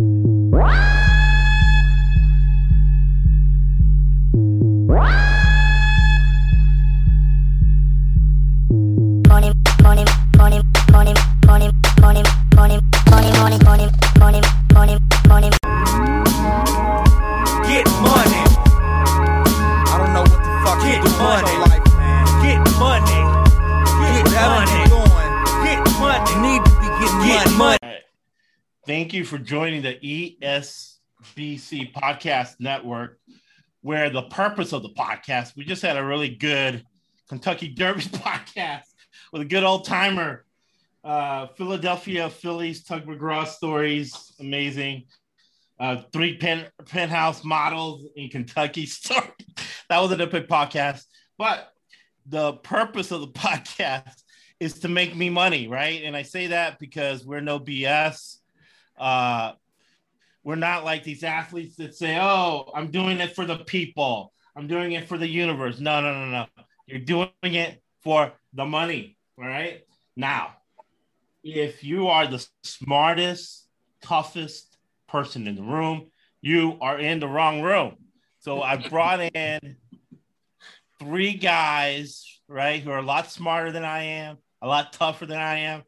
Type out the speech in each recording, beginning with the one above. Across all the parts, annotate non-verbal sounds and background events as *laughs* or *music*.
Thank for joining the ESBC Podcast Network, where the purpose of the podcast, we just had a really good Kentucky Derby *laughs* podcast with a good old timer. Uh, Philadelphia Phillies, Tug McGraw stories, amazing. Uh, three pen, penthouse models in Kentucky *laughs* story. that was an epic podcast. But the purpose of the *laughs* podcast is to make me money, right? And I say that because we're no BS uh, we're not like these athletes that say, "Oh, I'm doing it for the people. I'm doing it for the universe." No, no, no, no. You're doing it for the money. All right. Now, if you are the smartest, toughest person in the room, you are in the wrong room. So I brought in three guys, right, who are a lot smarter than I am, a lot tougher than I am,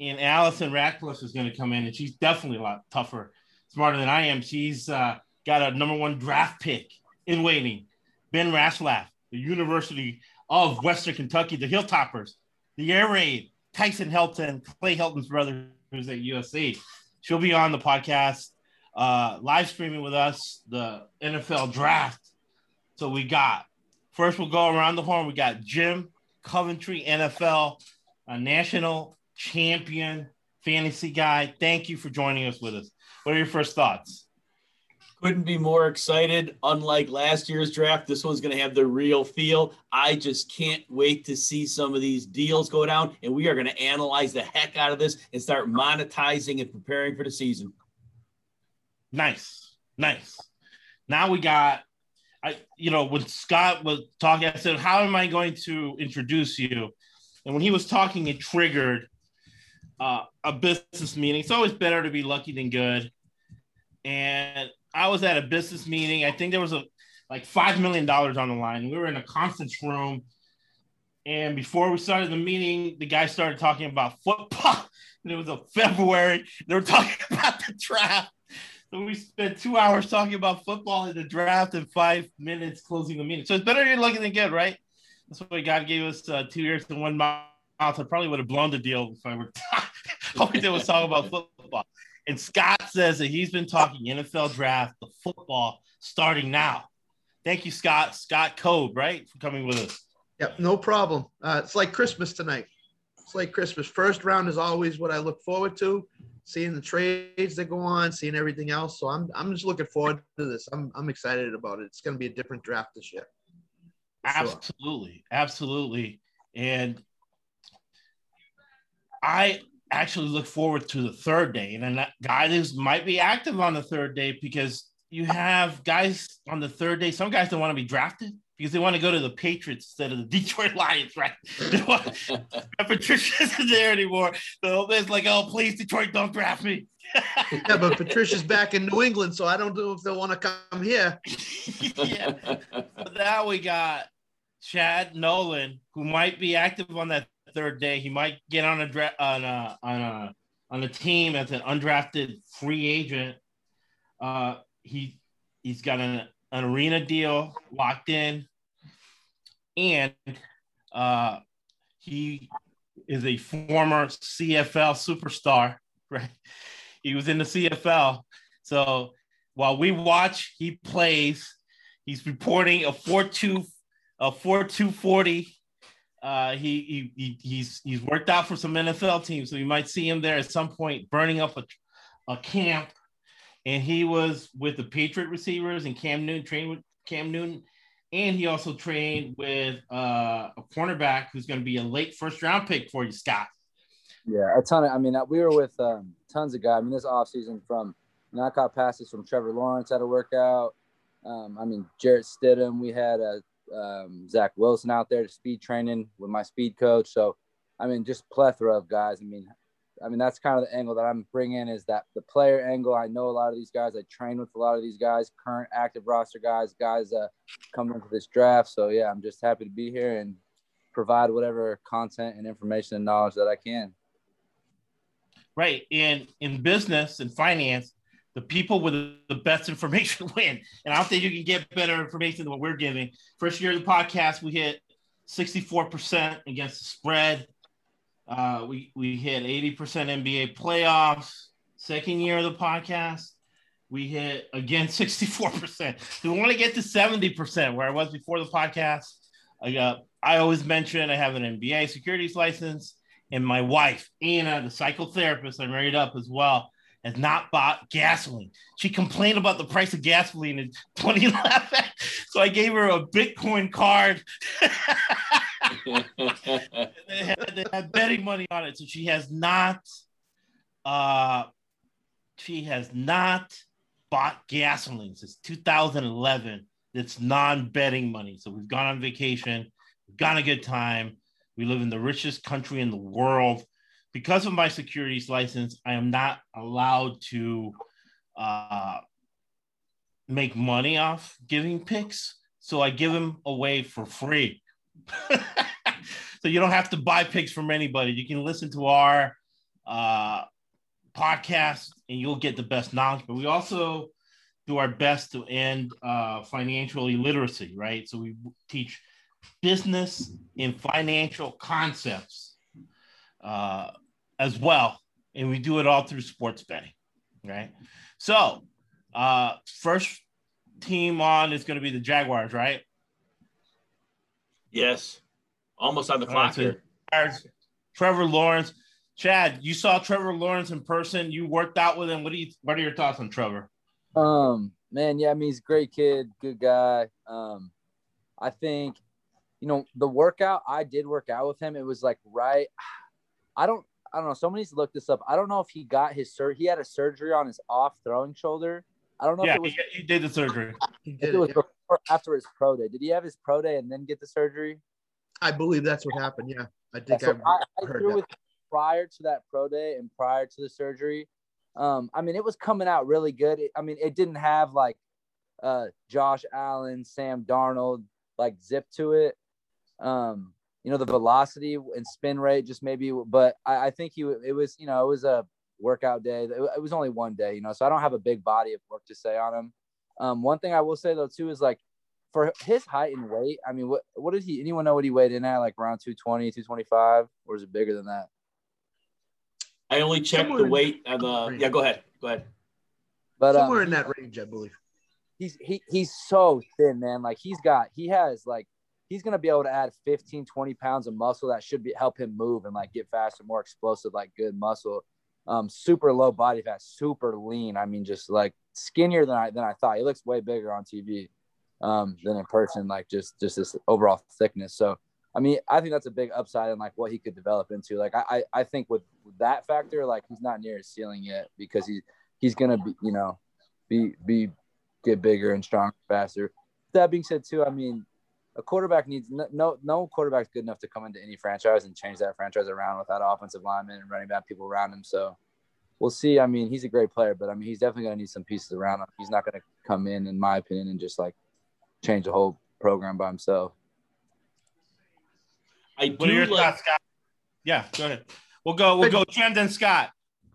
and Allison Ratcliffe is going to come in, and she's definitely a lot tougher, smarter than I am. She's uh, got a number one draft pick in waiting, Ben Ratzlaff, the University of Western Kentucky, the Hilltoppers, the Air Raid, Tyson Helton, Clay Helton's brother, who's at USC. She'll be on the podcast, uh, live streaming with us the NFL draft. So we got first, we'll go around the horn. We got Jim Coventry, NFL, a national champion fantasy guy. Thank you for joining us with us. What are your first thoughts? Couldn't be more excited. Unlike last year's draft, this one's going to have the real feel. I just can't wait to see some of these deals go down, and we are going to analyze the heck out of this and start monetizing and preparing for the season. Nice, nice. Now we got, I you know when Scott was talking, I said, "How am I going to introduce you?" And when he was talking, it triggered uh, a business meeting. It's always better to be lucky than good. And I was at a business meeting. I think there was a like five million dollars on the line. We were in a conference room, and before we started the meeting, the guy started talking about football. *laughs* And it was a February. They were talking *laughs* about the draft. So we spent two hours talking about football and the draft and five minutes closing the meeting. So it's better to be lucky than good, right? That's why God gave us uh, two years and one mouth. I probably would have blown the deal if I were *laughs* all we did was talk about football. And Scott says that he's been talking NFL draft, the football starting now. Thank you, Scott. Scott Code, right, for coming with us. Yep, no problem. Uh, it's like Christmas tonight. It's like Christmas. First round is always what I look forward to, seeing the trades that go on, seeing everything else. So I'm I'm just looking forward to this. I'm I'm excited about it. It's going to be a different draft this year. Absolutely, sure. absolutely. And I actually look forward to the third day. And then guys might be active on the third day because you have guys on the third day. Some guys don't want to be drafted because they want to go to the Patriots instead of the *laughs* Detroit Lions, right? *laughs* Patricia *laughs* isn't there anymore. So it's like, oh, please, Detroit, don't draft me. yeah, but Patricia's back in New England, so I don't know if they want to come here. yeah. So now we got Chad Nolan, who might be active on that third day. He might get on a dra- on a on a on a team as an undrafted free agent. Uh, he he's got an, an arena deal locked in, and uh, he is a former CFL superstar. *laughs* Right, he was in the CFL. So while we watch, he plays. He's reporting a four two a four two forty uh, he, he, he's he's worked out for some NFL teams, so you might see him there at some point burning up a, a camp. And he was with the Patriot receivers and Cam Newton trained with Cam Newton, and he also trained with uh, a cornerback who's going to be a late first round pick for you, Scott. Yeah, a ton of. I mean, we were with um, tons of guys. I mean, this offseason from knockout passes from Trevor Lawrence had a workout. Um, I mean, Jarrett Stidham. We had a um, Zach Wilson out there to speed training with my speed coach. So, I mean, just plethora of guys. I mean, I mean, that's kind of the angle that I'm bringing is that the player angle. I know a lot of these guys. I train with a lot of these guys, current active roster guys, guys uh, coming into this draft. So yeah, I'm just happy to be here and provide whatever content and information and knowledge that I can. Right. And in business and finance, the people with the best information *laughs* win. And I don't think you can get better information than what we're giving. First year of the podcast, we hit 64% against the spread. Uh, we, we hit 80% NBA playoffs. Second year of the podcast, we hit again *laughs* 64%. So we want to get to 70% where I was before the podcast. I got, I always mention I have an NBA securities license, and my wife, Anna, the psychotherapist I married up as well, has not bought gasoline. She complained about the price of gasoline in 2011. So I gave her a Bitcoin card. *laughs* they, had, they, had, betting money on it. So she has not uh she has not bought gasoline since 2011. It's non-betting money. So we've gone on vacation, we've got a good time. We live in the richest country in the world because of my securities license, I am not allowed to uh, make money off giving picks. So I give them away for free. *laughs* so you don't have to buy picks from anybody. You can listen to our uh, podcast and you'll get the best knowledge. But we also do our best to end uh, financial illiteracy, right? So we teach business and financial concepts uh, as well. And we do it all through sports betting, right? So, uh, first team on is going to be the Jaguars, right? Yes. Almost on the clock here. Trevor Lawrence. Chad, you saw Trevor Lawrence in person. You worked out with him. What do you what are your thoughts on Trevor? Um, man, yeah, I mean he's a great kid, good guy. Um, I think, you know, the workout I did work out with him, it was like right. I don't I don't know. Someone needs to this up. I don't know if he got his sur- he had a surgery on his off throwing shoulder. I don't know yeah, if it was he, he did the surgery. He did it, was yeah. after his pro day. Did he have his pro day and then get the surgery? I believe that's what happened. Yeah, I think yeah, so I, I, heard that. With, prior to that pro day and prior to the surgery. Um, I mean, it was coming out really good. It, I mean, it didn't have like uh, Josh Allen, Sam Darnold like zip to it. Um, you know, the velocity and spin rate just maybe, but I, I think he, it was, you know, it was a workout day. It was only one day, you know, so I don't have a big body of work to say on him. Um, one thing I will say though, too, is like for his height and weight, I mean, what, what did he, anyone know what he weighed in at like around 220, 225, or is it bigger than that? I only checked somewhere the weight of the, yeah, go ahead. Go ahead. But somewhere um, in that range, I believe. He's, he, he's so thin, man. Like he's got, he has like he's going to be able to add 15, 20 pounds of muscle that should be help him move and like get faster, more explosive, like good muscle. Um, super low body fat, super lean. I mean, just like skinnier than I than I thought. He looks way bigger on TV um, than in person. Like just just this overall thickness. So I mean, I think that's a big upside in like what he could develop into. Like I I think with, with that factor, like he's not near his ceiling yet because he he's gonna be you know be be get bigger and stronger faster. That being said, too, I mean, a quarterback needs no no quarterback's good enough to come into any franchise and change that franchise around without offensive linemen and running back people around him. So we'll see. I mean, he's a great player, but I mean, he's definitely going to need some pieces around him. He's not going to come in, in my opinion, and just like change the whole program by himself. I do what are your like, thoughts, Scott? Yeah, go ahead. We'll go. We'll go. Jim then Scott.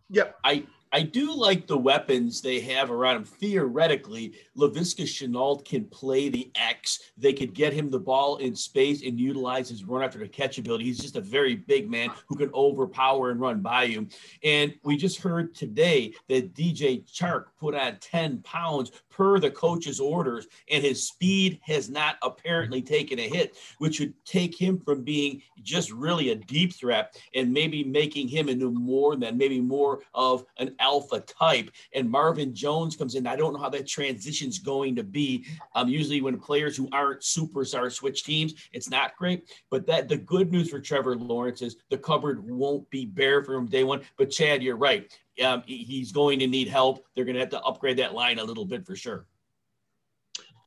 Yep. I I do like the weapons they have around him. Theoretically, Laviska Shenault can play the X. They could get him the ball in space and utilize his run after the catch ability. He's just a very big man who can overpower and run by you. And we just heard today that DJ Chark put on 10 pounds per the coach's orders, and his speed has not apparently taken a hit, which would take him from being just really a deep threat and maybe making him into more than maybe more of an alpha type. And Marvin Jones comes in. I don't know how that transition's going to be. Um, usually when players who aren't superstars switch teams, it's not great. But that the good news for Trevor Lawrence is the cupboard won't be bare for him day one. But Chad, you're right. Um, he's going to need help. They're going to have to upgrade that line a little bit for sure.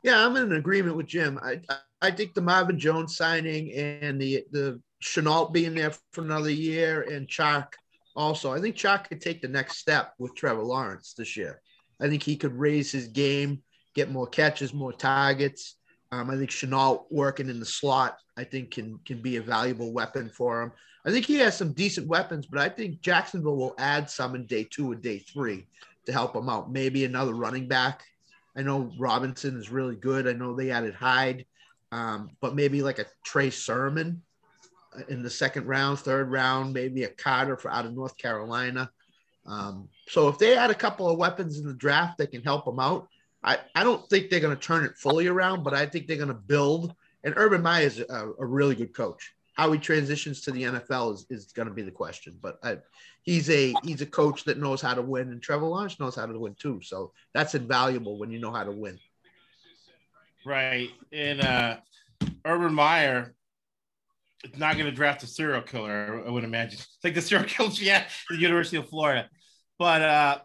Yeah, I'm in agreement with Jim. I I think the Marvin Jones signing and the the Shenault being there for another year and Chark also, I think Chark could take the next step with Trevor Lawrence this year. I think he could raise his game, get more catches, more targets. Um, I think Shenault working in the slot, I think can can be a valuable weapon for him. I think he has some decent weapons, but I think Jacksonville will add some in day two and day three to help him out. Maybe another running back. I know Robinson is really good. I know they added Hyde, um, but maybe like a Trey Sermon in the second round, third round, maybe a Carter for out of North Carolina. Um, so if they add a couple of weapons in the draft that can help them out, I, I don't think they're going to turn it fully around, but I think they're going to build. And Urban Meyer is a, a, really good coach. How he transitions to the NFL is, is going to be the question. But I, he's a he's a coach that knows how to win, and Trevor Lawrence knows how to win too. So that's invaluable when you know how to win. Right, and uh, Urban Meyer is not going to draft a serial killer. I would imagine. It's *laughs* like the serial killer *laughs* yeah, the University of Florida. But uh,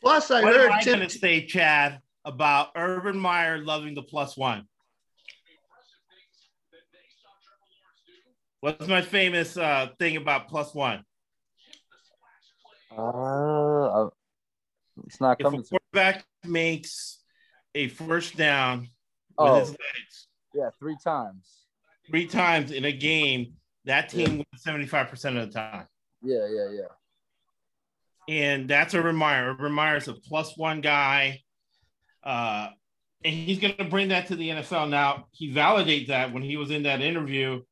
plus, I what heard am I going to say, Chad, about Urban Meyer loving the plus one. What's my famous uh, thing about plus one? Uh, it's not coming. If a quarterback makes a first down oh, with his legs, yeah, three times. Three times in a game, that team yeah. wins seventy-five percent of the time. Yeah, yeah, yeah and that's Urban Meyer. Urban Meyer's a plus one guy, uh, and he's going to bring that to the NFL. Now he validated that when he was in that interview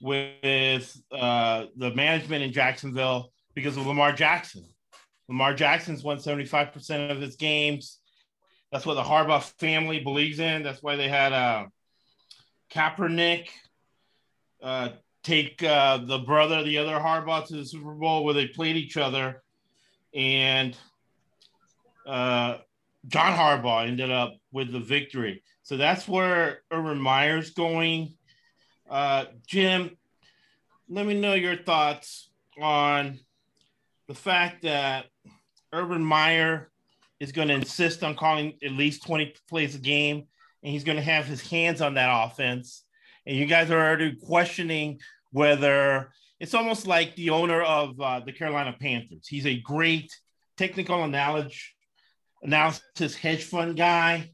with uh, the management in Jacksonville because of Lamar Jackson. Lamar Jackson's won seventy five percent of his games. That's what the Harbaugh family believes in. That's why they had uh, Kaepernick uh, take uh, the brother, the other Harbaugh, to the Super Bowl where they played each other and uh, John Harbaugh ended up with the victory. So that's where Urban Meyer's going. Uh, Jim, let me know your thoughts on the fact that Urban Meyer is going to insist on calling at least 20 plays a game, and he's going to have his hands on that offense. And you guys are already questioning whether it's almost like the owner of uh, the Carolina Panthers. He's a great technical knowledge analysis hedge fund guy.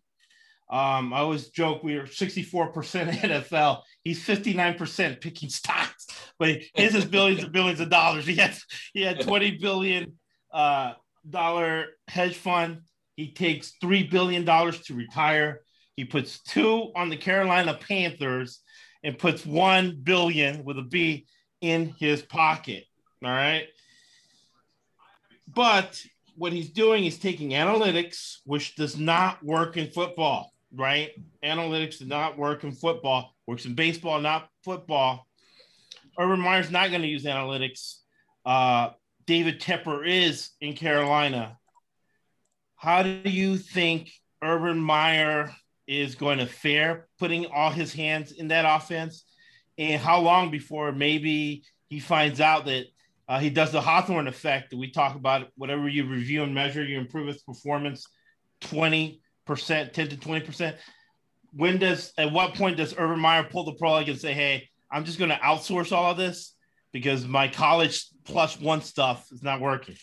Um, I always joke we are 64% *laughs* NFL. He's 59% picking stocks, but his is billions and billions of dollars. He has he had 20 billion uh, dollar hedge fund. He takes three billion dollars to retire. He puts two on the Carolina Panthers and puts one billion with a B in his pocket. All right. But what he's doing is taking analytics, which does not work in football, right? Analytics does not work in football, works in baseball, not football. Urban Meyer's not going to use analytics. Uh, David Tepper is in Carolina. How do you think Urban Meyer is going to fare putting all his hands in that offense? and how long before maybe he finds out that uh, he does the Hawthorne effect. That we talk about whatever you review and measure, you improve its performance 20%, 10 to 20%. When does, at what point does Urban Meyer pull the plug and say, hey, I'm just going to outsource all of this because my college plus one stuff is not working?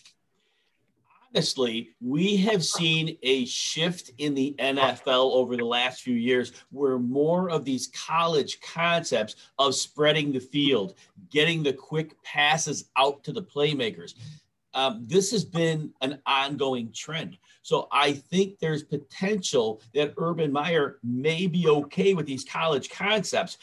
Honestly, we have seen a shift in the NFL over the last few years where more of these college concepts of spreading the field, getting the quick passes out to the playmakers. Um, this has been an ongoing trend. So I think there's potential that Urban Meyer may be okay with these college concepts.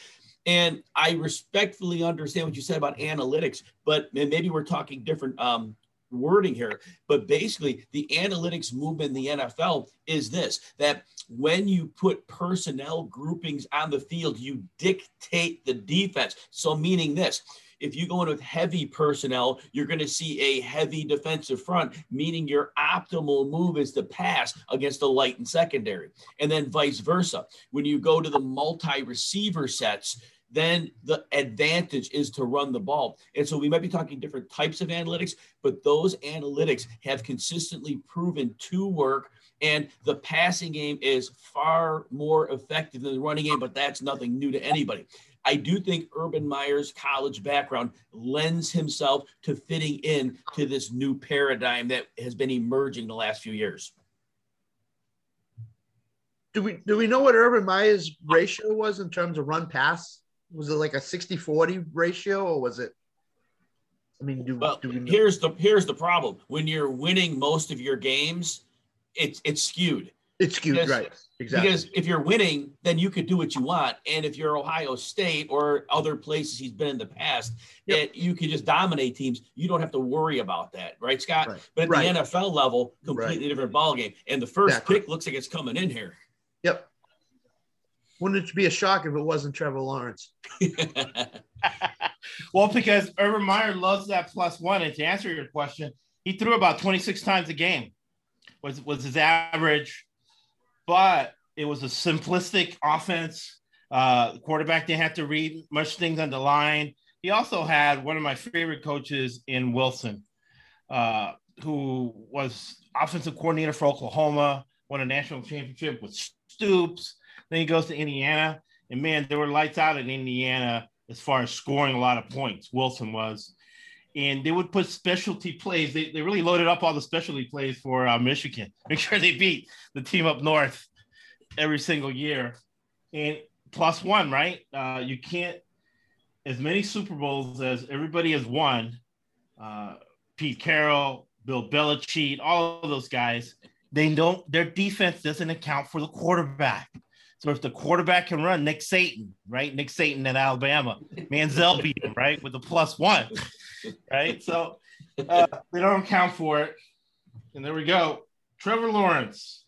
And I respectfully understand what you said about analytics, but maybe we're talking different um, wording here, but basically the analytics movement in the NFL is this that when you put personnel groupings on the field, you dictate the defense. So, meaning this. If you go in with heavy personnel, you're going to see a heavy defensive front, meaning your optimal move is to pass against a light and secondary. And then vice versa. When you go to the multi receiver sets, then the advantage is to run the ball. And so we might be talking different types of analytics, but those analytics have consistently proven to work. And the passing game is far more effective than the running game, but that's nothing new to anybody. I do think Urban Meyer's college background lends himself to fitting in to this new paradigm that has been emerging the last few years. Do we do we know what Urban Meyer's ratio was in terms of run pass? Was it like a 60-40 ratio or was it I mean, do, well, do we know? here's the here's the problem. When you're winning most of your games, it's it's skewed. It's skewed, because, right? Exactly. Because if you're winning, then you could do what you want. And if you're Ohio State or other places he's been in the past, Yep. that you can just dominate teams. You don't have to worry about that, right, Scott? Right. But at Right. the NFL level, completely Right. different ballgame. And the first Exactly. pick looks like it's coming in here. Yep. Wouldn't it be a shock if it wasn't Trevor Lawrence? *laughs* well, because Urban Meyer loves that plus one. And to answer your question, he threw about 26 times a game, was, was his average. But it was a simplistic offense. Uh, the quarterback didn't have to read much things on the line. He also had one of my favorite coaches in Wilson, uh, who was offensive coordinator for Oklahoma, won a national championship with Stoops. Then he goes to Indiana, and man, there were lights out in Indiana as far as scoring a lot of points. Wilson was, and they would put specialty plays. They, they really loaded up all the specialty plays for uh, Michigan. *laughs* Make sure they beat the team up north every single year, and plus one, right? Uh, you can't as many Super Bowls as everybody has won. Uh, Pete Carroll, Bill Belichick, all of those guys. They don't. Their defense doesn't account for the quarterback. So if the quarterback can run, Nick Satan, right? Nick Satan at Alabama, Manziel beat him, right, with a plus one, right? So uh, they don't account for it. And there we go. Trevor Lawrence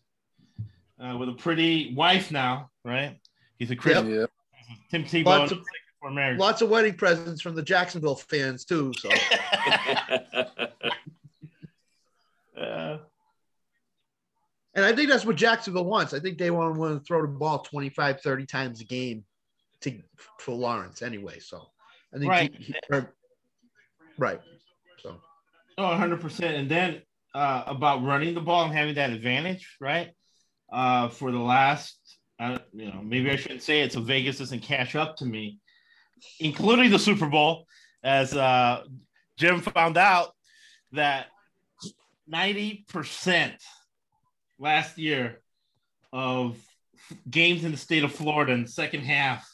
uh, with a pretty wife now, right? He's a Christian. Yeah. Tim Tebow Lots of- for marriage. Lots of wedding presents from the Jacksonville fans too. So *laughs* Uh, and I think that's what Jacksonville wants. I think they want, want to throw the ball 25, 30 times a game to for Lawrence anyway. So I think Right. he- he- or- right. So Oh, 100%. And then uh, about running the ball and having that advantage, right? Uh, for the last, uh, you know, maybe I shouldn't say it so Vegas doesn't catch up to me, including the Super Bowl, as uh, Jim found out that 90% last year of games in the state of Florida in the second half,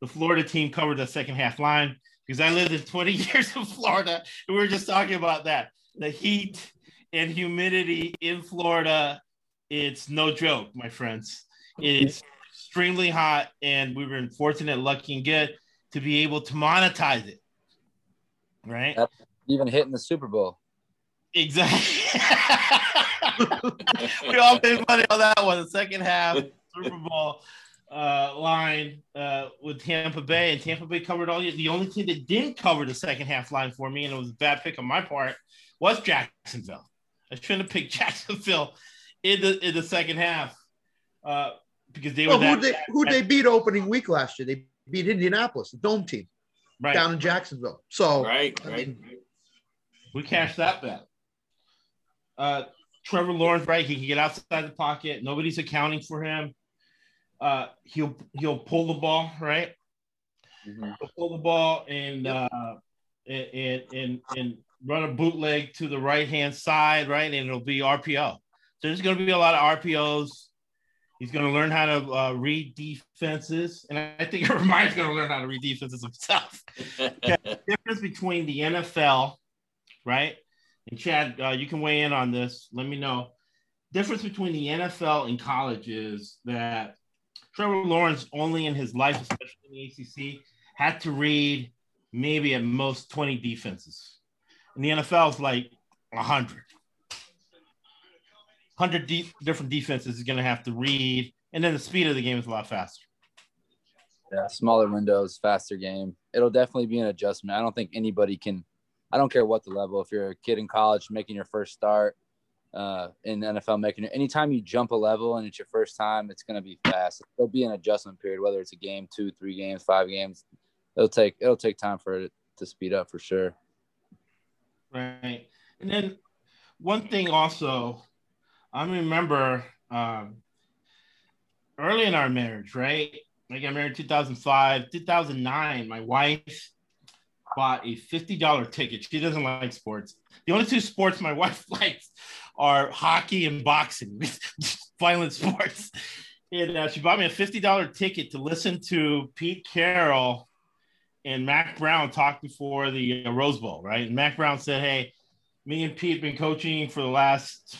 the Florida team covered the second half line because I lived in 20 *laughs* years in Florida and we were just talking about that. The heat and humidity in Florida, it's no joke, my friends. It's extremely hot, and we were fortunate, lucky, and good to be able to monetize it. Right? Even hitting the Super Bowl. Exactly. *laughs* we all made money on that one. The second half, Super Bowl uh, line uh, with Tampa Bay, and Tampa Bay covered all. The only team that didn't cover the second half line for me, and it was a bad pick on my part, was Jacksonville. I shouldn't have picked *laughs* Jacksonville in the in the second half uh, because they well, were who that they who they beat opening week last year? They beat Indianapolis, the dome team right. down in Jacksonville. So right, I mean, We cashed that bet. Uh, Trevor Lawrence, right? He can get outside the pocket. Nobody's accounting for him. Uh, he'll he'll pull the ball, right? Mhm. He'll pull the ball and uh, and and and run a bootleg to the right hand side, right? And it'll be RPO. So there's going to be a lot of RPOs. He's going to learn how to uh, read defenses, and I think Remire's going to learn how to read defenses himself the *laughs* difference between the NFL, right? And Chad, uh, you can weigh in on this. Let me know. Difference between the NFL and college is that Trevor Lawrence only in his life, especially in the ACC, had to read maybe at most 20 defenses. And the NFL is like 100. 100 de- different defenses is going to have to read. And then the speed of the game is a lot faster. Yeah, smaller windows, faster game. It'll definitely be an adjustment. I don't think anybody can. I don't care what the level. If you're a kid in college making your first start uh, in NFL, making it anytime you jump a level and it's your first time, it's going to be fast. There'll be an adjustment period, whether it's a game, two, three games, five games. It'll take it'll take time for it to speed up for sure. Right. And then one thing also, I remember um, early in our marriage, right? Like I married in 2005. 2009, my wife bought a $50 ticket. She doesn't like sports. The only two sports my *laughs* wife likes are hockey and boxing, *laughs* violent sports. And uh, she bought me a $50 ticket to listen to Pete Carroll and Mack Brown talk before the uh, Rose Bowl, right? And Mack Brown said, Hey, me and Pete have been coaching for the last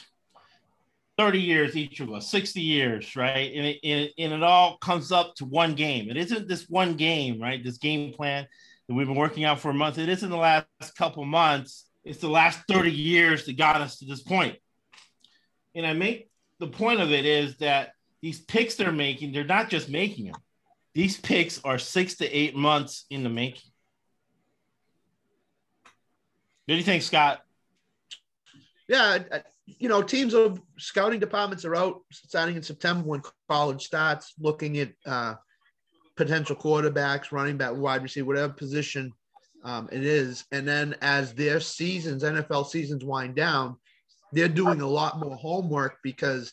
30 years, each of us, 60 years, right? And, it, and it all comes up to one game. It isn't this one game, right? This game plan that we've been working out for a month. It isn't the last couple months. It's the last 30 years that got us to this point. And I make the point of it is that these picks they're making, they're not just making them. These picks are six to eight months in the making. What do you think, Scott? Yeah, you know, teams of scouting departments are out starting in September when college starts, looking at uh, potential quarterbacks, running back, wide receiver, whatever position um, it is. And then as their seasons, NFL seasons wind down, they're doing a lot more homework because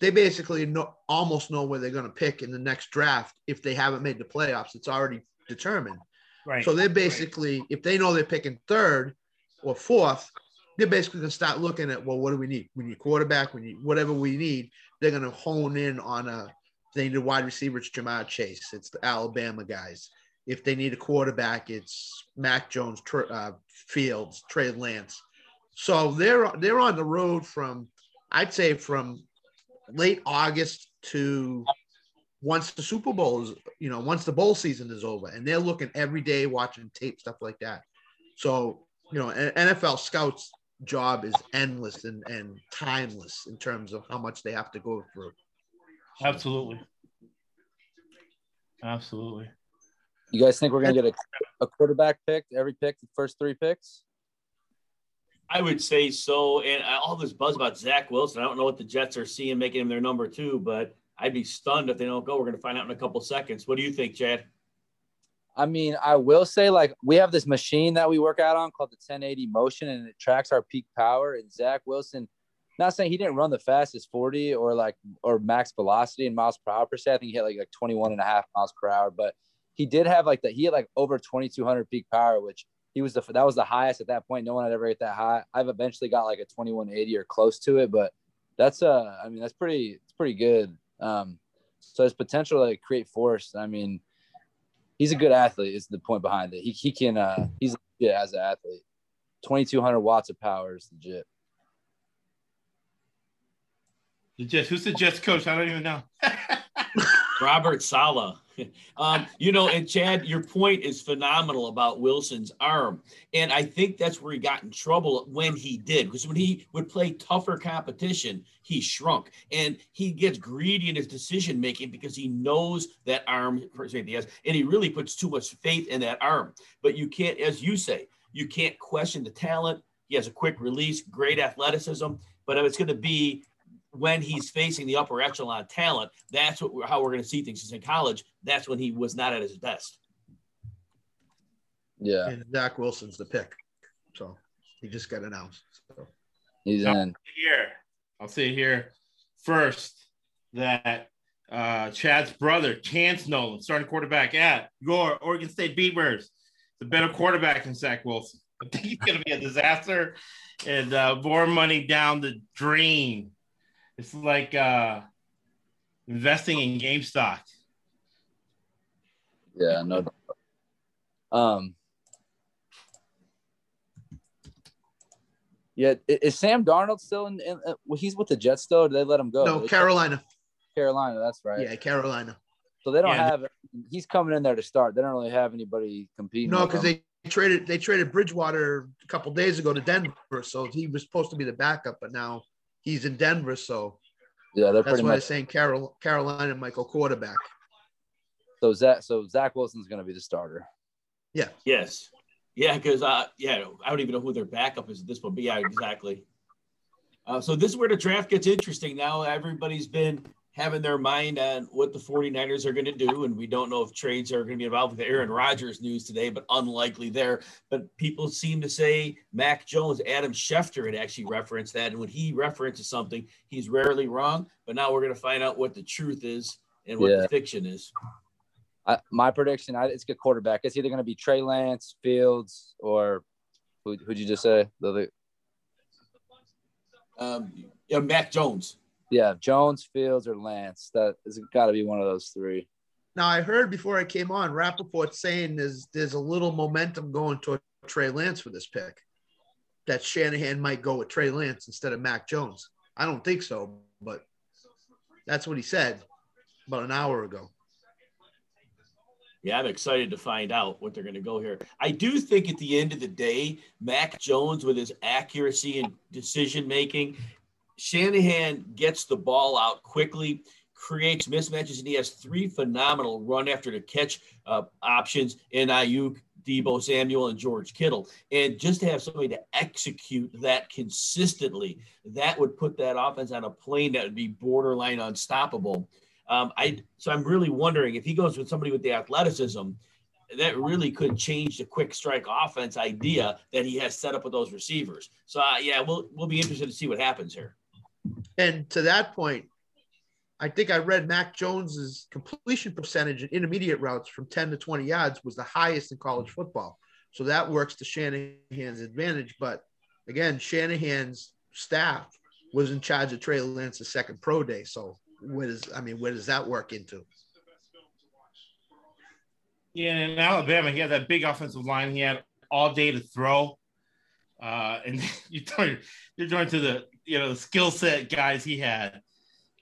they basically know, almost know where they're going to pick in the next draft if they haven't made the playoffs. It's already determined. Right. So they're basically, right. if they know they're picking third or fourth, they're basically going to start looking at, well, what do we need? We need quarterback. We need whatever we need. They're going to hone in on a, they need a wide receiver. It's Ja'Marr Chase. It's the Alabama guys. If they need a quarterback, it's Mac Jones, uh, Fields, Trey Lance. So they're they're on the road from, I'd say from late August to once the Super Bowl is, you know, once the bowl season is over, and they're looking every day, watching tape, stuff like that. So you know, NFL scouts job is endless and, and timeless in terms of how much they have to go through. Absolutely. Absolutely. You guys think we're going to get a, a quarterback pick every pick, the first three picks? I would say so. And all this buzz about Zach Wilson, I don't know what the Jets are seeing making him their number two, but I'd be stunned if they don't go. We're going to find out in a couple seconds. What do you think, Chad? I mean, I will say, like, we have this machine that we work out on called the 1080 motion, and it tracks our peak power. And Zach Wilson, not saying he didn't run the fastest 40 or like or max velocity in miles per hour per se. I think he had like, like 21 and a half miles per hour, but he did have like that. He had like over 2200 peak power, which he was the that was the highest at that point. No one had ever hit that high. I've eventually got like a 2180 or close to it, but that's uh, I mean, that's pretty, it's pretty good. Um, so his potential to like, create force. I mean, he's a good athlete. Is the point behind it. He he can uh he's legit as an athlete. Twenty two hundred watts of power is legit. The Jets. Who's the Jets coach? I don't even know. *laughs* Robert Saleh. Um, you know, and Chad, your point is phenomenal about Wilson's arm. And I think that's where he got in trouble when he did, because when he would play tougher competition, he shrunk and he gets greedy in his decision making because he knows that arm, he has, and he really puts too much faith in that arm. But you can't, as you say, you can't question the talent. He has a quick release, great athleticism. But if it's going to be when he's facing the upper echelon talent, that's what we're, how we're going to see things. He's in college. That's when he was not at his best. Yeah. And Zach Wilson's the pick. So he just got announced. So. He's I'll in. Here, I'll say here first that uh, Chad's brother, Chance Nolan, starting quarterback at your Oregon State Beavers, the better quarterback than Zach Wilson. *laughs* I think he's going to be a disaster and uh, more money down the drain it's like uh, investing in GameStop. Yeah, no. Um. Yeah, is Sam Darnold still in? in uh, well, he's with the Jets still. Did they let him go? No, Carolina. Carolina, that's right. Yeah, Carolina. So they don't Yeah. have. He's coming in there to start. They don't really have anybody competing. No, because they traded they traded Bridgewater a couple days ago to Denver, so he was supposed to be the backup, but now he's in Denver, so yeah, they're that's why they're much. saying Carol, Carolina might go quarterback. So Zach, so Zach Wilson's going to be the starter. Yeah. Yes. Yeah, because uh, yeah, I don't even know who their backup is at this point. But yeah, exactly. Uh, so this is where the draft gets interesting. Now everybody's been having their mind on what the 49ers are going to do, and we don't know if trades are going to be involved with the Aaron Rodgers news today, but unlikely there. But people seem to say Mac Jones, Adam Schefter had actually referenced that, and when he references something, he's rarely wrong. But now we're going to find out what the truth is and what Yeah. the fiction is. I, my prediction, I, it's a quarterback. It's either going to be Trey Lance, Fields, or who, who'd you just say? The, the, um, yeah, Mac Jones. Yeah, Jones, Fields, or Lance. That has got to be one of those three. Now I heard before I came on, Rapoport saying there's there's a little momentum going toward Trey Lance for this pick. That Shanahan might go with Trey Lance instead of Mac Jones. I don't think so, but that's what he said about an hour ago. Yeah, I'm excited to find out what they're going to go here. I do think at the end of the day, Mac Jones, with his accuracy and decision making, Shanahan gets the ball out quickly, creates mismatches, and he has three phenomenal run after the catch uh, options in Aiyuk, Deebo Samuel, and George Kittle. And just to have somebody to execute that consistently, that would put that offense on a plane that would be borderline unstoppable. Um, I so I'm really wondering if he goes with somebody with the athleticism, that really could change the quick strike offense idea that he has set up with those receivers. So uh, yeah, we'll we'll be interested to see what happens here. And to that point, I think I read Mac Jones's completion percentage in intermediate routes from 10 to 20 yards was the highest in college football. So that works to Shanahan's advantage. But again, Shanahan's staff was in charge of Trey Lance's second pro day. So where does I mean, where does that work into? Yeah, in Alabama, he had that big offensive line. He had all day to throw. Uh, and *laughs* you turn you're going to the you know the skill set guys he had.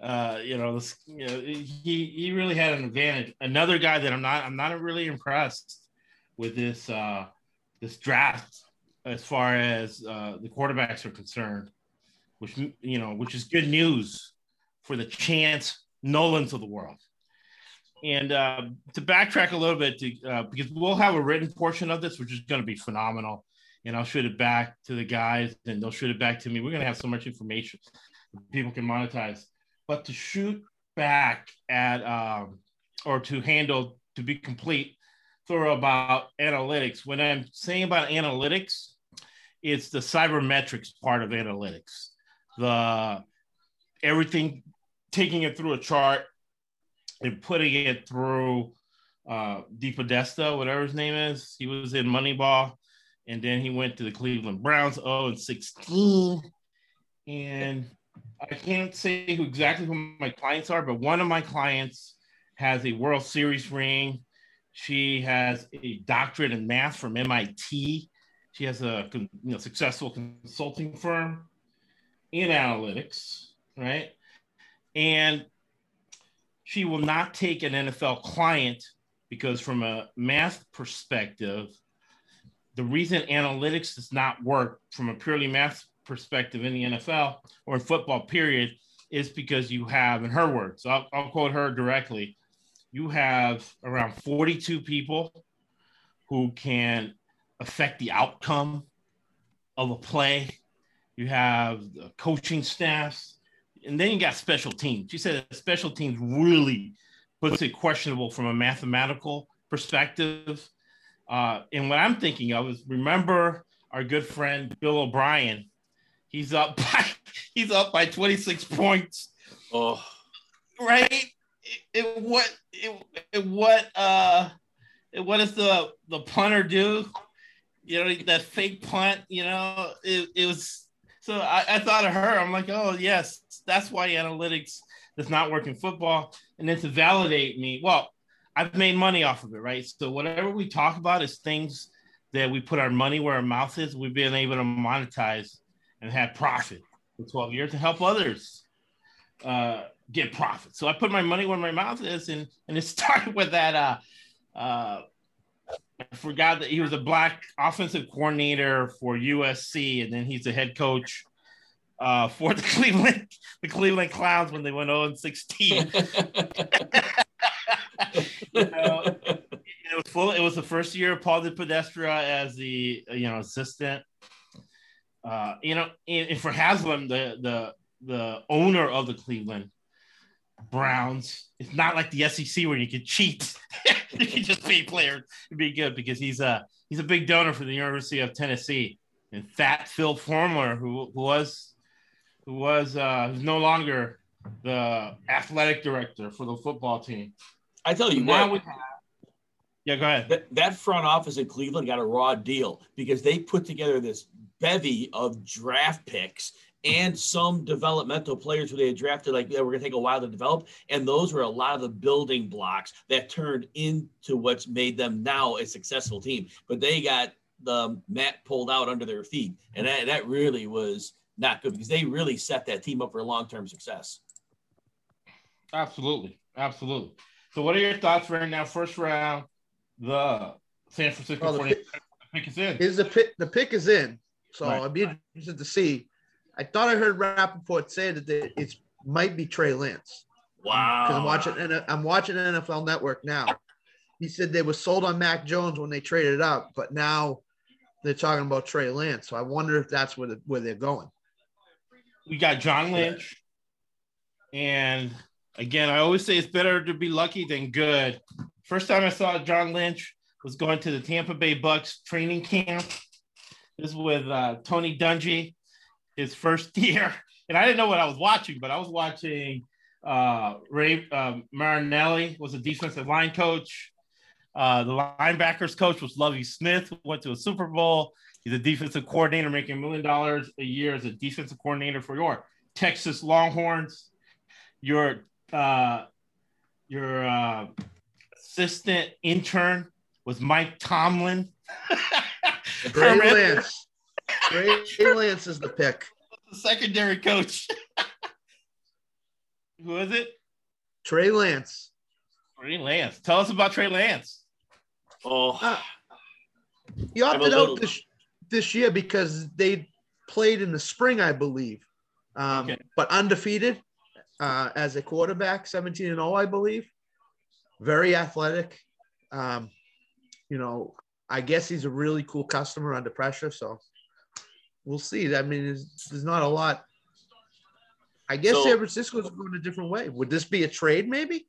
Uh, you know, the, you know, he he really had an advantage. Another guy that I'm not I'm not really impressed with this uh, this draft as far as uh, the quarterbacks are concerned, which you know, which is good news for the Chance Nolans of the world. And uh, to backtrack a little bit, to, uh, because we'll have a written portion of this, which is going to be phenomenal. And I'll shoot it back to the guys, and they'll shoot it back to me. We're going to have so much information people can monetize. But to shoot back at, um, or to handle, to be complete, thorough about analytics. When I'm saying about analytics, it's the sabermetrics part of analytics. The everything taking it through a chart and putting it through uh DePodesta, whatever his name is. He was in Moneyball, and then he went to the Cleveland Browns, oh and 16. And I can't say who exactly who my clients are, but one of my clients has a World Series ring. She has a doctorate in math from MIT. She has a you know, successful consulting firm in analytics, right? And she will not take an NFL client because, from a math perspective, the reason analytics does not work from a purely math perspective in the NFL or in football, period, is because you have, in her words, I'll, I'll quote her directly, you have around 42 people who can affect the outcome of a play. You have the coaching staffs, and then you got special teams. She said special teams really puts it questionable from a mathematical perspective. Uh, and what I'm thinking of is remember our good friend Bill O'Brien. He's up *laughs* by he's up by 26 points. Oh, right. It, it, what it, it, what uh what does the the punter do? You know that fake punt. You know it, it was so I, I thought of her. I'm like, oh yes, that's why analytics does not work in football. And then to validate me, well, I've made money off of it, right? So whatever we talk about is things that we put our money where our mouth is. We've been able to monetize and have profit for 12 years to help others uh, get profit. So I put my money where my mouth is, and and it *laughs* started with that. Uh, uh, I forgot that he was a black offensive coordinator for USC, and then he's the head coach uh, for the *laughs* Cleveland the Cleveland Clowns when they went 0 and 16. *laughs* know, it was full. It was the first year of Paul DePodesta as the you know assistant. Uh, you know, and, and for Haslam, the the the owner of the Cleveland Browns, it's not like the SEC where you can cheat. *laughs* you can just pay players to be good because he's a he's a big donor for the University of Tennessee. And Fat Phil Fulmer, who, who was who was uh, no longer the athletic director for the football team. I tell you now what, we have Yeah, go ahead. That, that front office in Cleveland got a raw deal because they put together this bevy of draft picks and some developmental players who they had drafted, like they were going to take a while to develop. And those were a lot of the building blocks that turned into what's made them now a successful team. But they got the mat pulled out under their feet. And that, that really was not good because they really set that team up for long term success. Absolutely. Absolutely. So, what are your thoughts right now? First round, the San Francisco well, the pick, pick is in. Is the pick the pick is in? So right. I'd be interested to see. I thought I heard Rapoport say that it might be Trey Lance. Wow. Because I'm watching and I'm watching NFL Network now. He said they were sold on Mac Jones when they traded up, but now they're talking about Trey Lance. So I wonder if that's where the, where they're going. We got John Lynch, and again, I always say it's better to be lucky than good. First time I saw John Lynch was going to the Tampa Bay Bucks training camp. This is with uh, Tony Dungy, his first *laughs* year, and I didn't know what I was watching, but I was watching uh, Ray um, Marinelli was a defensive line coach. Uh, the linebackers coach was Lovie Smith, who went to a Super Bowl. He's a defensive coordinator, making a million dollars a year as a defensive coordinator for your Texas Longhorns. Your uh, your uh, assistant intern was Mike Tomlin. Trey *laughs* Lance. Trey Lance is the pick. The secondary coach. *laughs* Who is it? Trey Lance. Trey Lance. Tell us about Trey Lance. Oh, uh, he opted out this this year because they played in the spring, I believe, um, okay. but undefeated uh, as a quarterback, 17 and 0, I believe. Very athletic. Um, you know, I guess he's a really cool customer under pressure. So we'll see. I mean, there's, not a lot. I guess so, San Francisco's going a different way. Would this be a trade, maybe?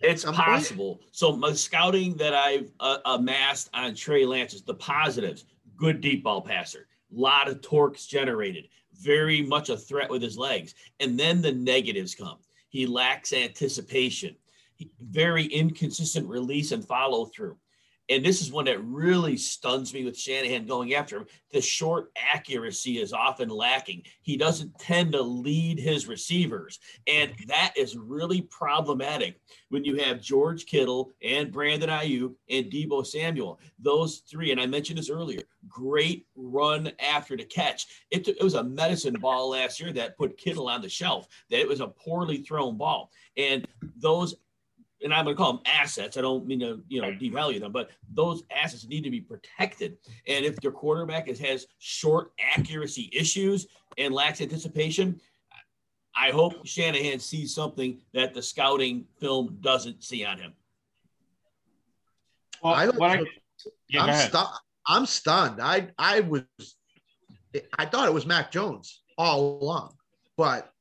It's possible. So my scouting that I've uh, amassed on Trey Lance is the positives: good deep ball passer, a lot of torques generated, very much a threat with his legs. And then the negatives come. He lacks anticipation, very inconsistent release and follow through. And this is one that really stuns me with Shanahan going after him. The short accuracy is often lacking. He doesn't tend to lead his receivers. And that is really problematic when you have George Kittle and Brandon Aiyuk and Deebo Samuel. Those three, and I mentioned this earlier, great run after the catch. It, it was a medicine ball last year that put Kittle on the shelf, that it was a poorly thrown ball. And those and I'm going to call them assets. I don't mean to, you know, devalue them, but those assets need to be protected. And if your quarterback is, has short accuracy issues and lacks anticipation, I hope Shanahan sees something that the scouting film doesn't see on him. Well, I don't. I, yeah, I'm, stu- I'm stunned. I I was, I thought it was Mac Jones all along, but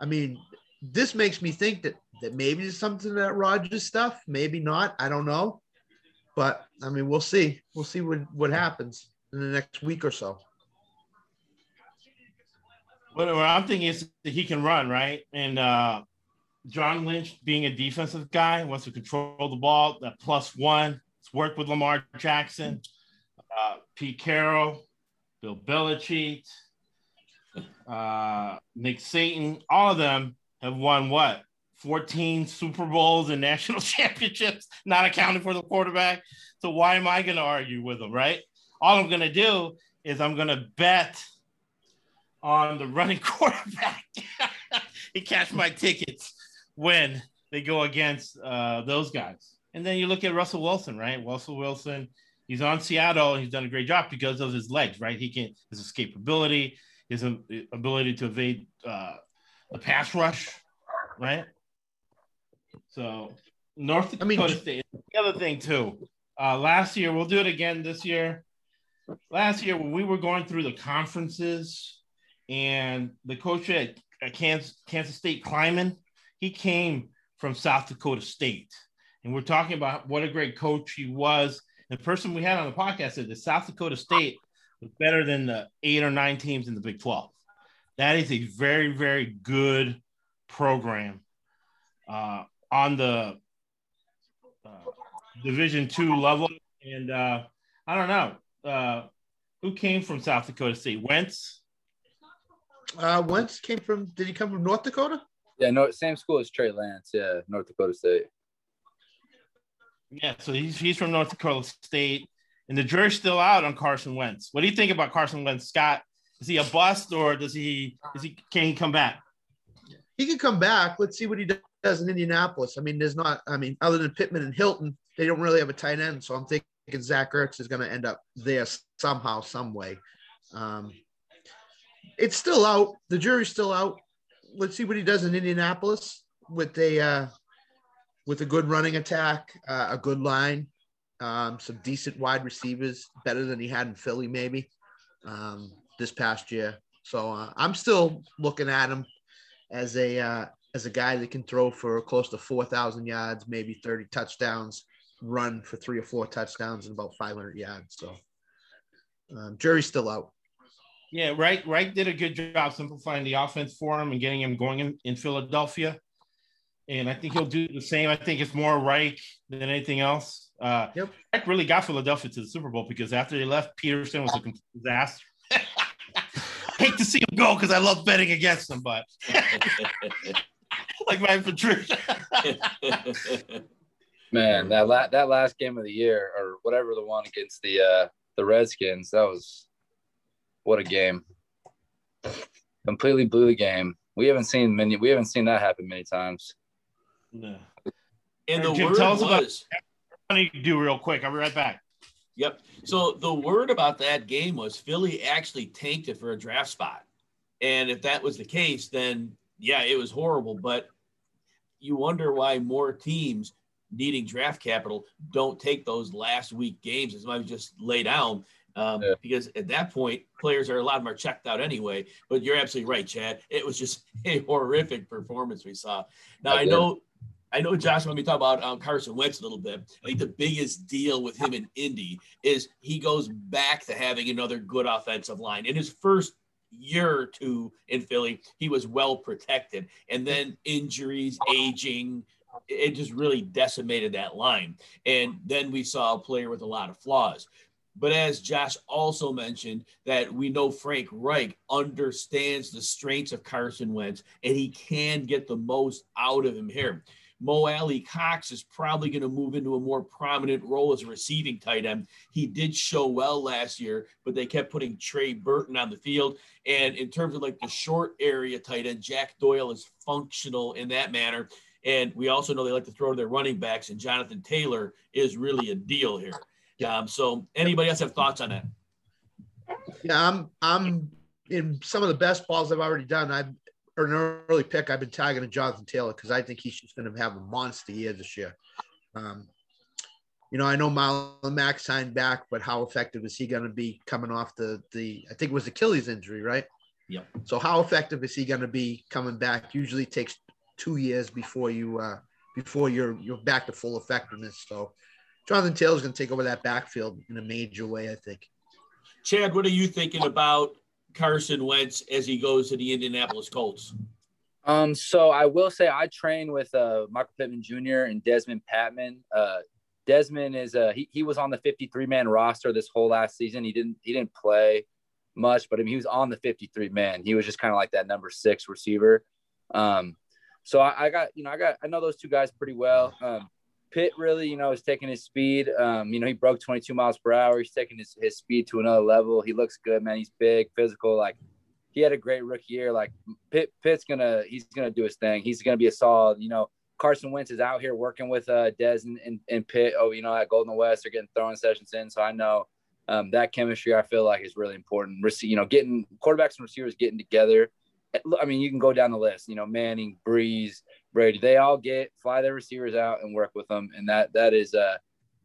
I mean, this makes me think that that maybe it's something that Rodgers stuff, maybe not. I don't know, but I mean, we'll see. We'll see what what happens in the next week or so. What, I'm thinking is he can run right, and uh, John Lynch being a defensive guy wants to control the ball. That plus one. It's worked with Lamar Jackson, uh, Pete Carroll, Bill Belichick, uh, Nick Satan. All of them have won what 14 Super Bowls and national *laughs* championships, not accounting for the quarterback. So why am I going to argue with them, right? All I'm going to do is I'm going to bet on the running *laughs* quarterback *laughs* and cash my tickets when they go against uh, those guys. And then you look at Russell Wilson, right? Russell Wilson, he's on Seattle. He's done a great job because of his legs, right? He can his escapability, his ability to evade uh, the pass rush, right? So North Dakota I mean, State. The other thing too. Uh, last year, we'll do it again this year. Last year, when we were going through the conferences, and the coach at, at Kansas, Kansas State Klieman, he came from South Dakota State, and we're talking about what a great coach he was. The person we had on the podcast said that South Dakota State was better than the eight or nine teams in the Big 12. That is a very, very good program. Uh, on the uh, Division two level. And uh, I don't know uh, who came from South Dakota State. Wentz. Uh, Wentz came from. Did he come from North Dakota? Yeah, no, same school as Trey Lance. Yeah, North Dakota State. Yeah, so he's he's from North Dakota State, and the jury's still out on Carson Wentz. What do you think about Carson Wentz, Scott? Is he a bust or does he is he can he come back? He can come back. Let's see what he does in Indianapolis. I mean, there's not. I mean, other than Pittman and Hilton, they don't really have a tight end. So I'm thinking Zach Ertz is going to end up there somehow, some way. Um, it's still out. The jury's still out. Let's see what he does in Indianapolis with a uh, with a good running attack, uh, a good line, um, some decent wide receivers, better than he had in Philly maybe um, this past year. So uh, I'm still looking at him as a uh, as a guy that can throw for close to four thousand yards, maybe thirty touchdowns, run for three or four touchdowns and about five hundred yards. So um, jury's still out. Yeah, Reich. Reich did a good job simplifying the offense for him and getting him going in, in Philadelphia. And I think he'll do the same. I think it's more Reich than anything else. Uh, yep. Reich really got Philadelphia to the Super Bowl because after they left, Pederson was a complete disaster. *laughs* hate to see him go because I love betting against him, but *laughs* *laughs* like my Patricia. *laughs* Man, that la- that last game of the year, or whatever the one against the uh, the Redskins, that was what a game. Completely blew the game. We haven't seen many. We haven't seen that happen many times. No. And the Jim, word tell us about- was, I need to do real quick. I'll be right back. Yep. So the word about that game was Philly actually tanked it for a draft spot. And if that was the case, then yeah, it was horrible. But you wonder why more teams needing draft capital don't take those last week games as much as just lay down. Um, Yeah. Because at that point, players are a lot of them are checked out anyway. But you're absolutely right, Chad. It was just *laughs* a horrific performance we saw. Now I I know I know Josh when we talk about um, Carson Wentz a little bit. I think the biggest deal with him in Indy is he goes back to having another good offensive line. In his first year or two in Philly, he was well protected, and then injuries, aging, it just really decimated that line. And then we saw a player with a lot of flaws. But as Josh also mentioned, that we know Frank Reich understands the strengths of Carson Wentz, and he can get the most out of him here. Mo Alie-Cox is probably going to move into a more prominent role as a receiving tight end. He did show well last year, but they kept putting Trey Burton on the field. And in terms of like the short area tight end, Jack Doyle is functional in that manner. And we also know they like to throw to their running backs, and Jonathan Taylor is really a deal here. Um, so, anybody else have thoughts on that? Yeah, I'm I'm in some of the best balls I've already done. I've an early pick. I've been targeting Jonathan Taylor because I think he's just going to have a monster year this year. Um, you know, I know Marlon Mack signed back, but how effective is he going to be coming off the the? I think it was Achilles injury, right? Yep. So how effective is he going to be coming back? Usually takes two years before you uh, before you're you're back to full effectiveness. So Jonathan Taylor's going to take over that backfield in a major way, I think. Chad, what are you thinking about Carson Wentz as he goes to the Indianapolis Colts? Um, so I will say I train with uh, Michael Pittman Jr. and Dezmon Patmon. Uh, Dezmon is uh, he, he was on the 53 man roster this whole last season. He didn't he didn't play much, but I mean he was on the 53 man. He was just kind of like that number six receiver. Um, so I, I got you know I got I know those two guys pretty well. Um, Pitt really you know is taking his speed. Um, you know he broke 22 miles per hour. He's taking his, his speed to another level. He looks good, man. He's big, physical, like he had a great rookie year. Like Pitt, Pitt's gonna he's gonna do his thing. He's gonna be a solid. You know, Carson Wentz is out here working with uh, Dez and, and, and Pitt. Oh, you know, at Golden West, they're getting throwing sessions in. So I know um, that chemistry. I feel like is really important. Rece- You know, getting quarterbacks and receivers getting together. I mean, you can go down the list. You know, Manning, Brees, Brady. They all get fly their receivers out and work with them, and that that is uh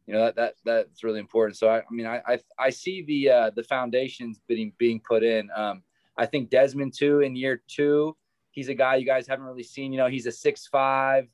you know that that that's really important. So I, I mean I, I I see the uh, the foundations being being put in. Um, I think Dezmon too in year two, he's a guy you guys haven't really seen. You know, he's a 6'5",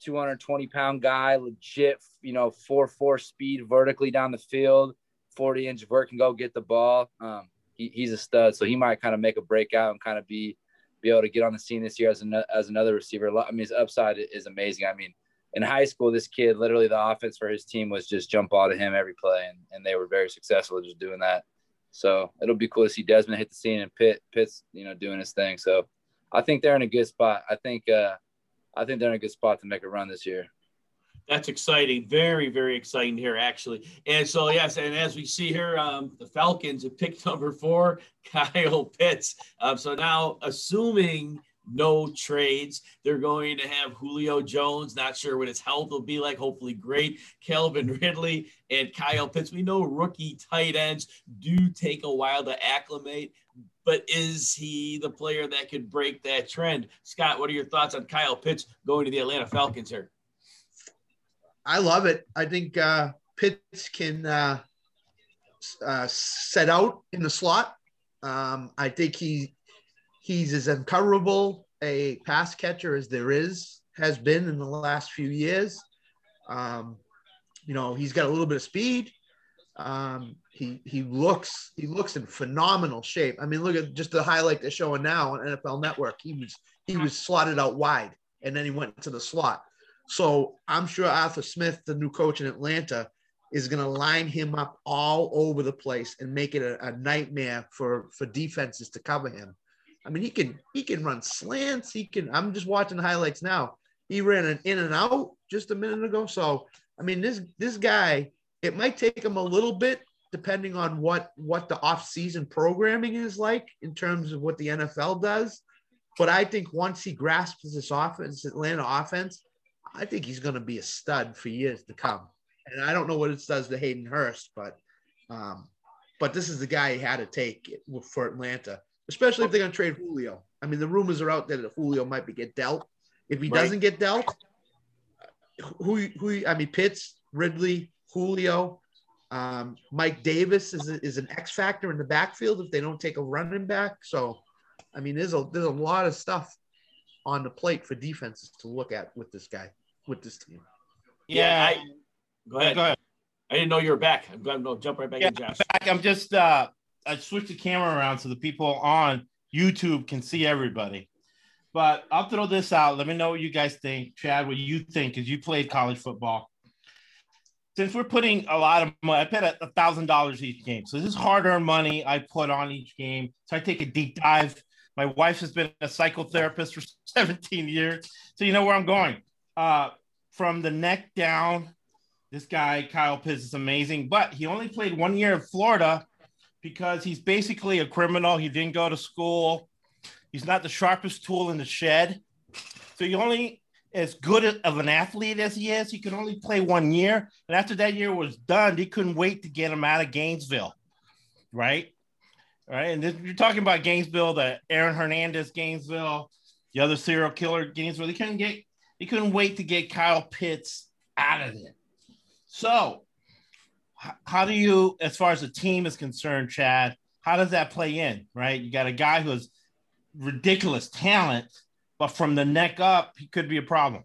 220 pound guy, legit. You know, four four speed vertically down the field, forty inch vert can go get the ball. Um, he, he's a stud, so he might kind of make a breakout and kind of be be able to get on the scene this year as an, as another receiver. I mean, his upside is amazing. I mean, in high school, this kid literally the offense for his team was just jump ball to him every play, and, and they were very successful just doing that. So it'll be cool to see Dezmon hit the scene and Pitt Pitt's you know doing his thing. So I think they're in a good spot. I think uh, I think they're in a good spot to make a run this year. That's exciting. Very, very exciting here, actually. And so, yes, and as we see here, um, the Falcons have picked *laughs* number four, Kyle Pitts. Um, so now, assuming no trades. They're going to have Julio Jones. Not sure what his health will be like. Hopefully, great. Calvin *laughs* Ridley and Kyle Pitts. We know rookie tight ends do take a while to acclimate, but is he the player that could break that trend? Scott, what are your thoughts on Kyle Pitts going to the Atlanta Falcons here? I love it. I think uh, Pitts can uh, uh, set out in the slot. Um, I think he He's as uncoverable a pass catcher as there is, has been in the last few years. Um, you know, he's got a little bit of speed. Um, he he looks he looks in phenomenal shape. I mean, look at just the highlight they're showing now on NFL Network. He was he was slotted out wide, and then he went to the slot. So I'm sure Arthur Smith, the new coach in Atlanta, is going to line him up all over the place and make it a, a nightmare for for defenses to cover him. I mean, he can he can run slants. He can. I'm just watching the highlights now. He ran an in and out just a minute ago. So I mean, this this guy. It might take him a little bit, depending on what what the off season programming is like in terms of what the NFL does. But I think once he grasps this offense, Atlanta offense, I think he's going to be a stud for years to come. And I don't know what it does to Hayden Hurst, but um, but this is the guy he had to take for Atlanta especially if they're going to trade Julio. I mean, the rumors are out there that Julio might be get dealt. If he right. doesn't get dealt, who who I mean, Pitts, Ridley, Julio, um, Mike Davis is a, is an X factor in the backfield if they don't take a running back. So, I mean, there's a there's a lot of stuff on the plate for defenses to look at with this guy with this team. Yeah, I, go ahead. Go ahead. I didn't know you were back. I'm going to jump right back yeah, in, Josh. Back. I'm just uh, I switched the camera around so the people on YouTube can see everybody. But I'll throw this out. Let me know what you guys think. Chad, what you think because you played college football. Since we're putting a lot of money, I paid a thousand dollars each game. So this is hard-earned money I put on each game. So I take a deep dive. My wife has been a psychotherapist for *laughs* 17 years. So you know where I'm going. Uh, from the neck down, this guy, Kyle Pitts, is amazing. But he only played one year in Florida because he's basically a criminal. He didn't go to school. He's not the sharpest tool in the shed. So he only as good of an athlete as he is, he can only play one year. And after that year was done, he couldn't wait to get him out of Gainesville. Right. Right. And then you're talking about Gainesville, the Aaron Hernandez Gainesville, the other serial killer Gainesville. He couldn't get he couldn't wait to get Kyle Pitts out of there. So how do you, as far as the team is concerned, Chad, how does that play in, right? You got a guy who has ridiculous talent, but from the neck up, he could be a problem.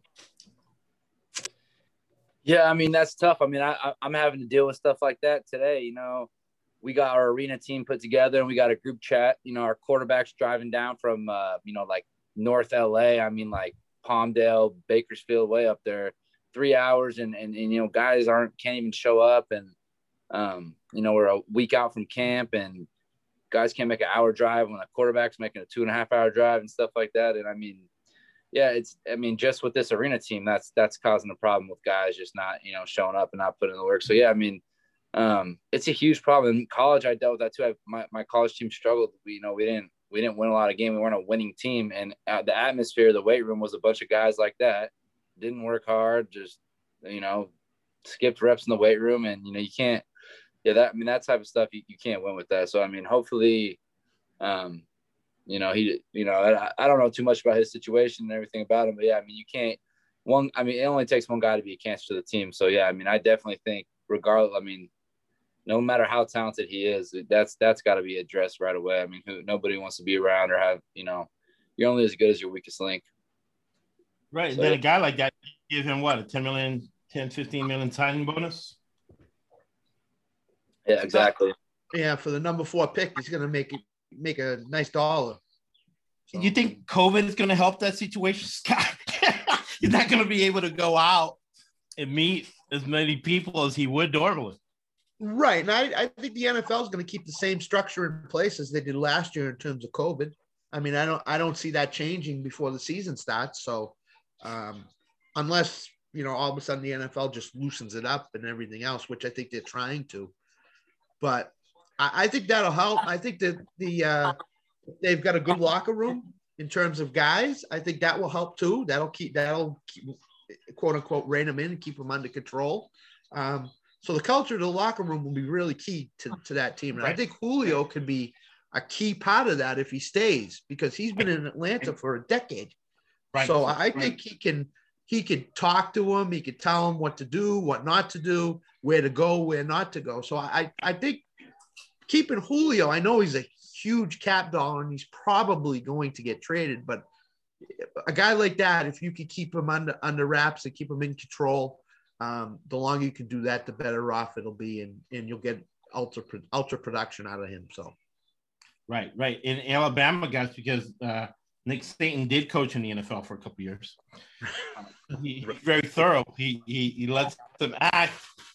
Yeah, I mean that's tough. I mean, I, I'm having to deal with stuff like that today. You know, we got our arena team put together, and we got a group chat. You know, our quarterbacks driving down from, uh, you know, like North LA. I mean, like Palmdale, Bakersfield, way up there, three hours, and and, and you know, guys aren't can't even show up, and um, you know, we're a week out from camp and guys can't make an hour drive when a quarterback's making a two and a half hour drive and stuff like that. And I mean, yeah, it's I mean, just with this arena team, that's that's causing a problem with guys just not, you know, showing up and not putting in the work. So yeah, I mean, um, it's a huge problem. In college, I dealt with that too. I, my, my college team struggled. We, you know, we didn't we didn't win a lot of games. We weren't a winning team, and uh, the atmosphere, the weight room was a bunch of guys like that. Didn't work hard, just you know, skipped reps in the weight room, and you know, you can't yeah, that I mean that type of stuff you, you can't win with that. So I mean, hopefully, um, you know, he, you know, I, I don't know too much about his situation and everything about him, but yeah, I mean, you can't one. I mean, it only takes one guy to be a cancer to the team. So yeah, I mean, I definitely think, regardless, I mean, no matter how talented he is, that's that's got to be addressed right away. I mean, who nobody wants to be around or have, you know, you're only as good as your weakest link. Right. So, then a guy like that, give him what a 10 million, 10, 15 million signing bonus. Yeah, exactly. Yeah, for the number four pick, he's going to make it make a nice dollar. So. You think COVID is going to help that situation, Scott? *laughs* he's not going to be able to go out and meet as many people as he would normally. Right. And I, I think the NFL is going to keep the same structure in place as they did last year in terms of COVID. I mean, I don't I don't see that changing before the season starts. So um, unless you know all of a sudden the NFL just loosens it up and everything else, which I think they're trying to. But I, I think that'll help. I think that the uh, they've got a good locker room in terms of guys. I think that will help too. That'll keep that'll keep, quote unquote rein them in and keep them under control. Um, so the culture of the locker room will be really key to, to that team. And right. I think Julio could be a key part of that if he stays because he's been in Atlanta for a decade. Right. So I think right. he can he could talk to him, he could tell him what to do, what not to do, where to go, where not to go. So I I think keeping Julio, I know he's a huge cap dollar and he's probably going to get traded, but a guy like that, if you could keep him under under wraps and keep him in control, um, the longer you can do that, the better off it'll be, and and you'll get ultra ultra production out of him. So, right, right. In Alabama, guys, because uh, Nick Saban did coach in the NFL for a couple years. *laughs* he, he's very thorough. He, he he lets them act,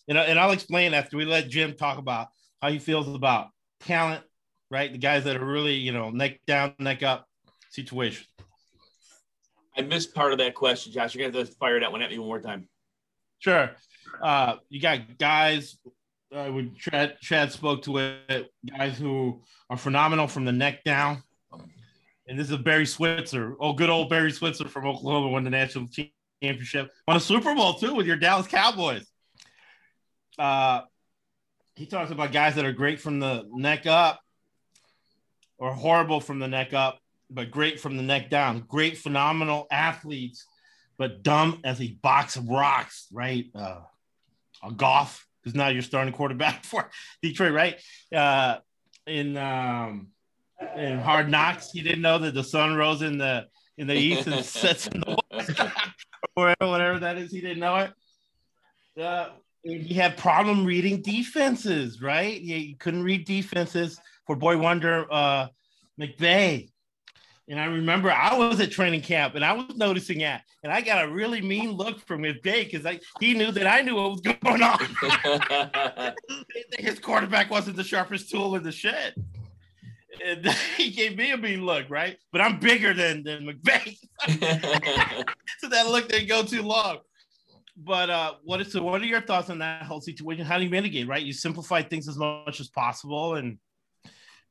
and and I'll explain after we let Jim talk about how he feels about talent, right? The guys that are really you know neck down, neck up situation. I missed part of that question, Josh. You're gonna have to fire that one at me one more time. Sure. Uh, you got guys. Uh, when Chad, Chad spoke to it, guys who are phenomenal from the neck down. And this is Barry Switzer. Oh, good old Barry Switzer from Oklahoma won the national championship. Won a Super Bowl too with your Dallas Cowboys. Uh, he talks about guys that are great from the neck up or horrible from the neck up but great from the neck down. Great, phenomenal athletes, but dumb as a box of rocks, right? Uh, a Goff, because now you're starting quarterback *laughs* for Detroit, right? Uh, in um, in Hard Knocks, he didn't know that the sun rose in the in the east and *laughs* sets in the west, *laughs* or whatever, whatever that is. He didn't know it. Uh, he had problem reading defenses, right? He, he couldn't read defenses for boy wonder uh, McVay and I remember I was at training camp and I was noticing that. And I got a really mean look from his day because he knew that I knew what was *laughs* going on. *laughs* his quarterback wasn't the sharpest tool in the shed. And *laughs* he gave me a mean look, right? But I'm bigger than, than McVay. so that look didn't go too long. But uh, what is so what are your thoughts on that whole situation? How do you mitigate, right? You simplify things as much as possible. And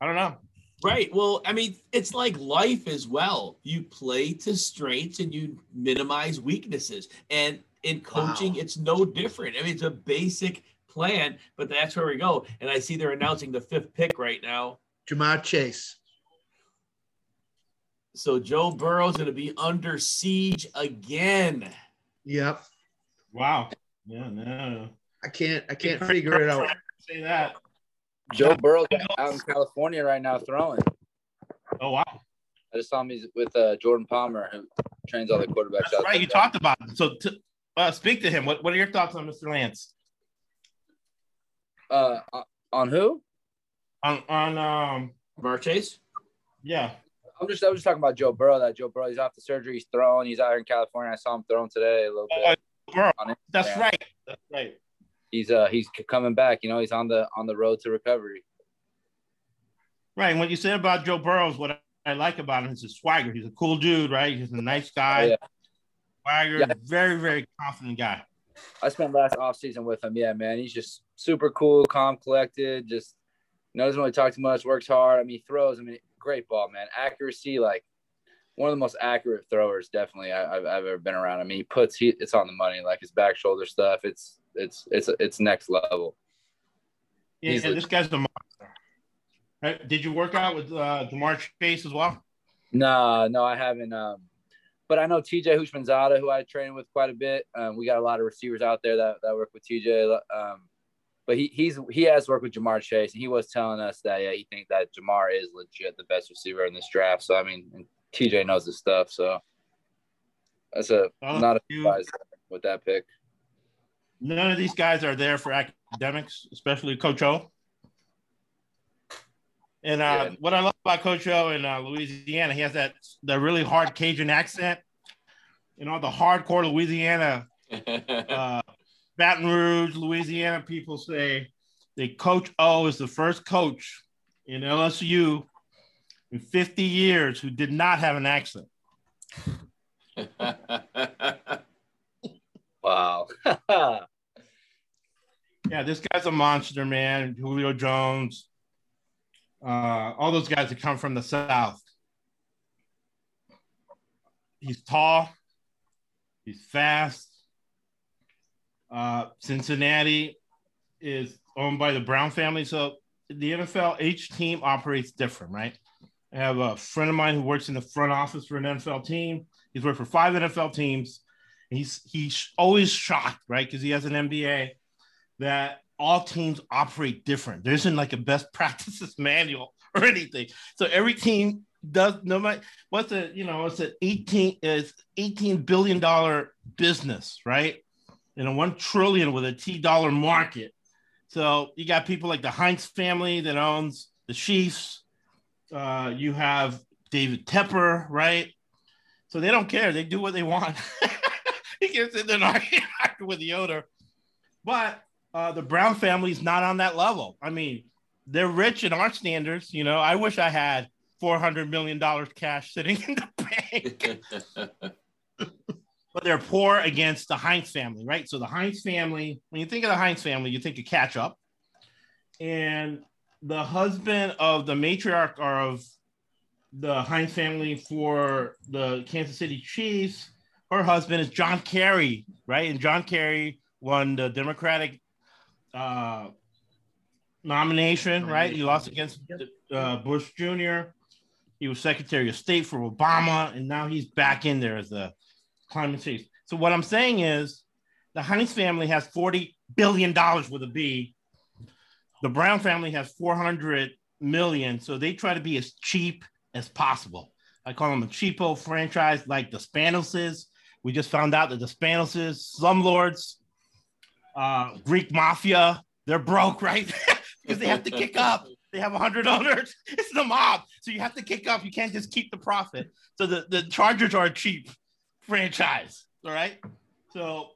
I don't know. Right. Well, I mean, it's like life as well. You play to strengths and you minimize weaknesses. And in coaching, wow. it's no different. I mean, it's a basic plan, but that's where we go. And I see they're announcing the fifth pick right now. Ja'Marr Chase. So Joe Burrow's going to be under siege again. Yep. Wow. Yeah, no. I can't I can't figure it out. Say that. Joe *laughs* Burrow out in California right now throwing. Oh wow! I just saw him he's with uh, Jordan Palmer, who trains all the quarterbacks. That's out right, there. you talked about him. So, to, uh, speak to him. What What are your thoughts on Mr. Lance? Uh, on who? On on um Marchese. Yeah. I'm just I was just talking about Joe Burrow. That Joe Burrow, he's off the surgery, he's throwing. He's out here in California. I saw him throwing today a little bit. Oh, Burrow. That's right. That's right he's uh he's coming back. You know, he's on the on the road to recovery. Right. And what you said about Joe Burrows, what I like about him is his swagger. He's a cool dude, right? He's a nice guy. Oh, yeah. Swagger, yeah. very, very confident guy. I spent last off season with him. Yeah, man. He's just super cool, calm, collected, just you know, doesn't really talk too much, works hard. I mean, he throws, I mean, great ball, man. Accuracy, like one of the most accurate throwers, definitely I, have I've ever been around. I mean, he puts he it's on the money, like his back shoulder stuff. It's it's it's it's next level. Yeah, and this guy's the monster. Right? Did you work out with uh, Ja'Marr Chase as well? No, no, I haven't. Um, but I know TJ Houshmandzadeh, who I train with quite a bit. Um, we got a lot of receivers out there that, that work with TJ. Um, but he he's he has worked with Ja'Marr Chase, and he was telling us that yeah, he thinks that Ja'Marr is legit the best receiver in this draft. So I mean, TJ knows his stuff. So that's a oh, not a surprise with that pick none of these guys are there for academics, especially Coach O. And uh, yeah. what I love about Coach O in uh, Louisiana, he has that that really hard Cajun accent. you know, the hardcore Louisiana, *laughs* uh, Baton Rouge, Louisiana people say that Coach O is the first coach in LSU in 50 years who did not have an accent. *laughs* Wow. *laughs* Yeah, this guy's a monster, man. Julio Jones, uh, all those guys that come from the South. He's tall, he's fast. Uh, Cincinnati is owned by the Brown family. So the NFL, each team operates different, right? I have a friend of mine who works in the front office for an NFL team. He's worked for five NFL teams. He's he's always shocked, right? Because he has an MBA that all teams operate different. There isn't like a best *laughs* practices manual or anything. So every team does no matter what's a you know it's an 18 is 18 billion dollar business, right? And a one trillion with a T dollar market. So you got people like the Heinz family that owns the Chiefs. Uh, you have David Tepper, right? So they don't care. They do what they want. *laughs* *laughs* he gets in there argue *laughs* with the owner. But uh, the Brown family's not on that level. I mean, they're rich in our standards. You know, I wish I had four hundred million dollars cash sitting in the *laughs* bank, but they're poor against the Heinz family, right? So the Heinz family, when you think of the Heinz family, you think of ketchup, and the husband of the matriarch of the Heinz family for the Kansas City Chiefs, her husband is John Kerry, right? And John Kerry won the Democratic uh, nomination, right? He lost against uh, Bush Jr. He was Secretary of State for Obama, and now he's back in there as the climate change. So what I'm saying is, the Heinz family has 40 billion dollars with a B. The Brown family has 400 million, so they try to be as cheap as possible. I call them a cheapo franchise, like the Spanoses. We just found out that the Spanoses, slumlords, uh, Greek mafia, they're broke, right? *laughs* because they have to kick up. They have 100 owners. *laughs* It's the mob. So you have to kick up. You can't just keep the profit. So the, the Chargers are a cheap franchise. All right. So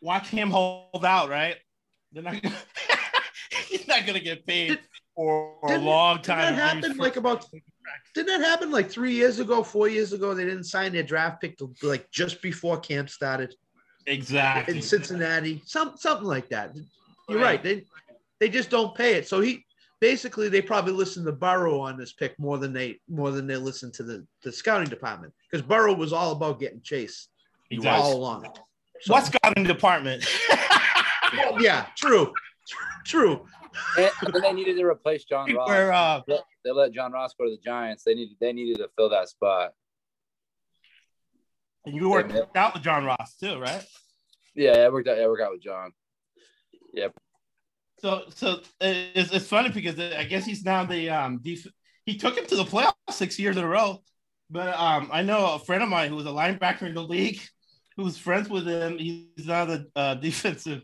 watch him hold out, right? They're not gonna, *laughs* he's not going to get paid for a long time. That happen like about didn't that happen like three years ago, four years ago? They didn't sign their draft pick till like just before camp started exactly in Cincinnati, some something like that. You're Right. right. They they just don't pay it. So he basically they probably listen to Burrow on this pick more than they more than they listen to the the scouting department because Burrow was all about getting Chase Exactly. all along. So- What scouting department? *laughs* Well, yeah, true, true. And, and they needed to replace John *laughs* Ross. Where, uh, They- they let John Ross go to the Giants. They needed they needed to fill that spot. and you worked out with John Ross too, right? Yeah, it worked out. Yeah, it worked out with John. Yep. So, so it's, it's funny because I guess he's now the um def- he took him to the playoffs six years in a row. But um, I know a friend of mine who was a linebacker in the league, who was friends with him. He's now the uh, *laughs* defensive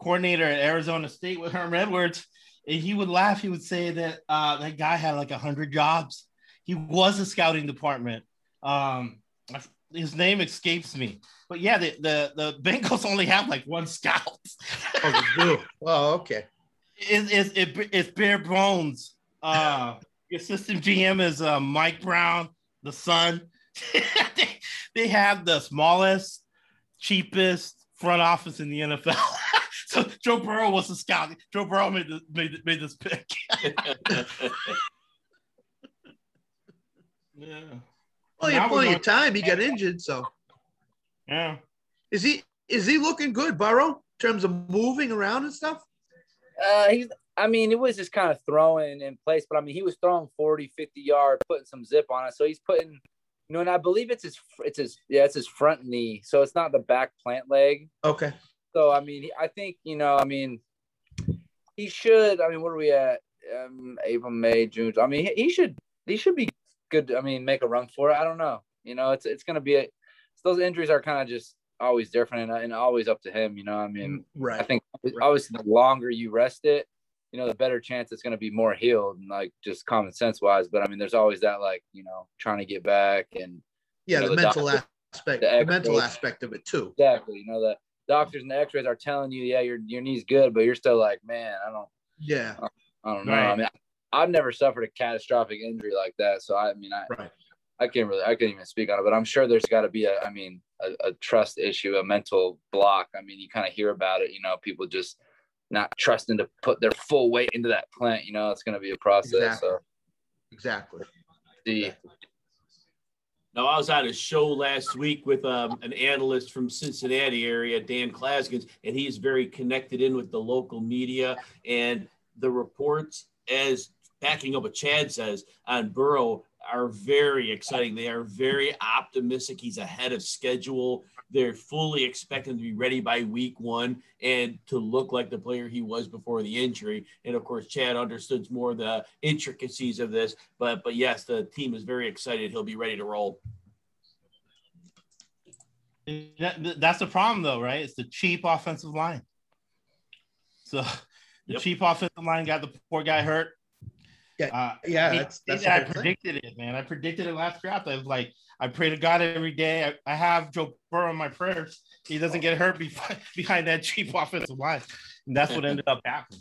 coordinator at Arizona State with Herm Edwards. And he would laugh. He would say that uh, that guy had like a hundred jobs. He was a scouting department. Um, his name escapes me, but yeah, the the, the Bengals only have like one scout. Oh. Oh, okay. it, it, it, it's bare bones. Uh, your assistant GM is uh, Mike Brown, the son. *laughs* they, they have the smallest, cheapest front office in the NFL. *laughs* so Joe Burrow was a scout. Joe Burrow made, the, made, made this pick. *laughs* yeah. Well, you had plenty of time. He got injured, so Yeah. is he is he looking good, Burrow, in terms of moving around and stuff? Uh, he's. I mean, it was just kind of throwing in place, but I mean, he was throwing 40, 50 yards, putting some zip on it. So he's putting, you know, and I believe it's his, it's his, yeah, it's his front knee. So it's not the back plant leg. Okay. So I mean, I think you know, I mean, he should. I mean, what are we at? Um, April, May, June. I mean, he, he should. He should be good. I mean, make a run for it. I don't know. You know, it's it's gonna be a. Those injuries are kind of just always different and, and always up to him. You know, I mean, right. I think obviously the longer you rest it, you know, the better chance it's gonna be more healed and like just common sense wise. But I mean, there's always that like you know trying to get back and Yeah, you know, the the mental doctor- aspect, The the, mental aspect of it too. Exactly. You know, the doctors and the X-rays are telling you, yeah, your your knee's good, but you're still like, man, I don't, Yeah, I don't know. Right. I mean, I've never suffered a catastrophic injury like that, so I mean, I right. I can't really, I can't even speak on it, but I'm sure there's got to be a, I mean, a, a trust issue, a mental block. I mean, you kind of hear about it, you know, people just not trusting to put their full weight into that plant. You know, it's going to be a process. Exactly. So Exactly. the Now, I was on a show last week with um, an analyst from Cincinnati area, Dan Klaskins, and he's very connected in with the local media. And the reports, as backing up what Chad says on Burrow, are very exciting. They are very optimistic. He's ahead of schedule. They're fully expecting to be ready by week one and to look like the player he was before the injury. And of course, Chad understood more the intricacies of this. But but yes, the team is very excited. He'll be ready to roll. That- that's the problem, though, right? It's the cheap offensive line. So the Yep. cheap offensive line got the poor guy hurt. Yeah, Uh, Yeah, I, that's that's I the whole thing. predicted it, man. I predicted it last draft. I was like, I pray to God every day. I, I have Joe Burrow in my prayers. He doesn't get hurt behind, *laughs* behind that cheap offensive line. And that's what ended up happening.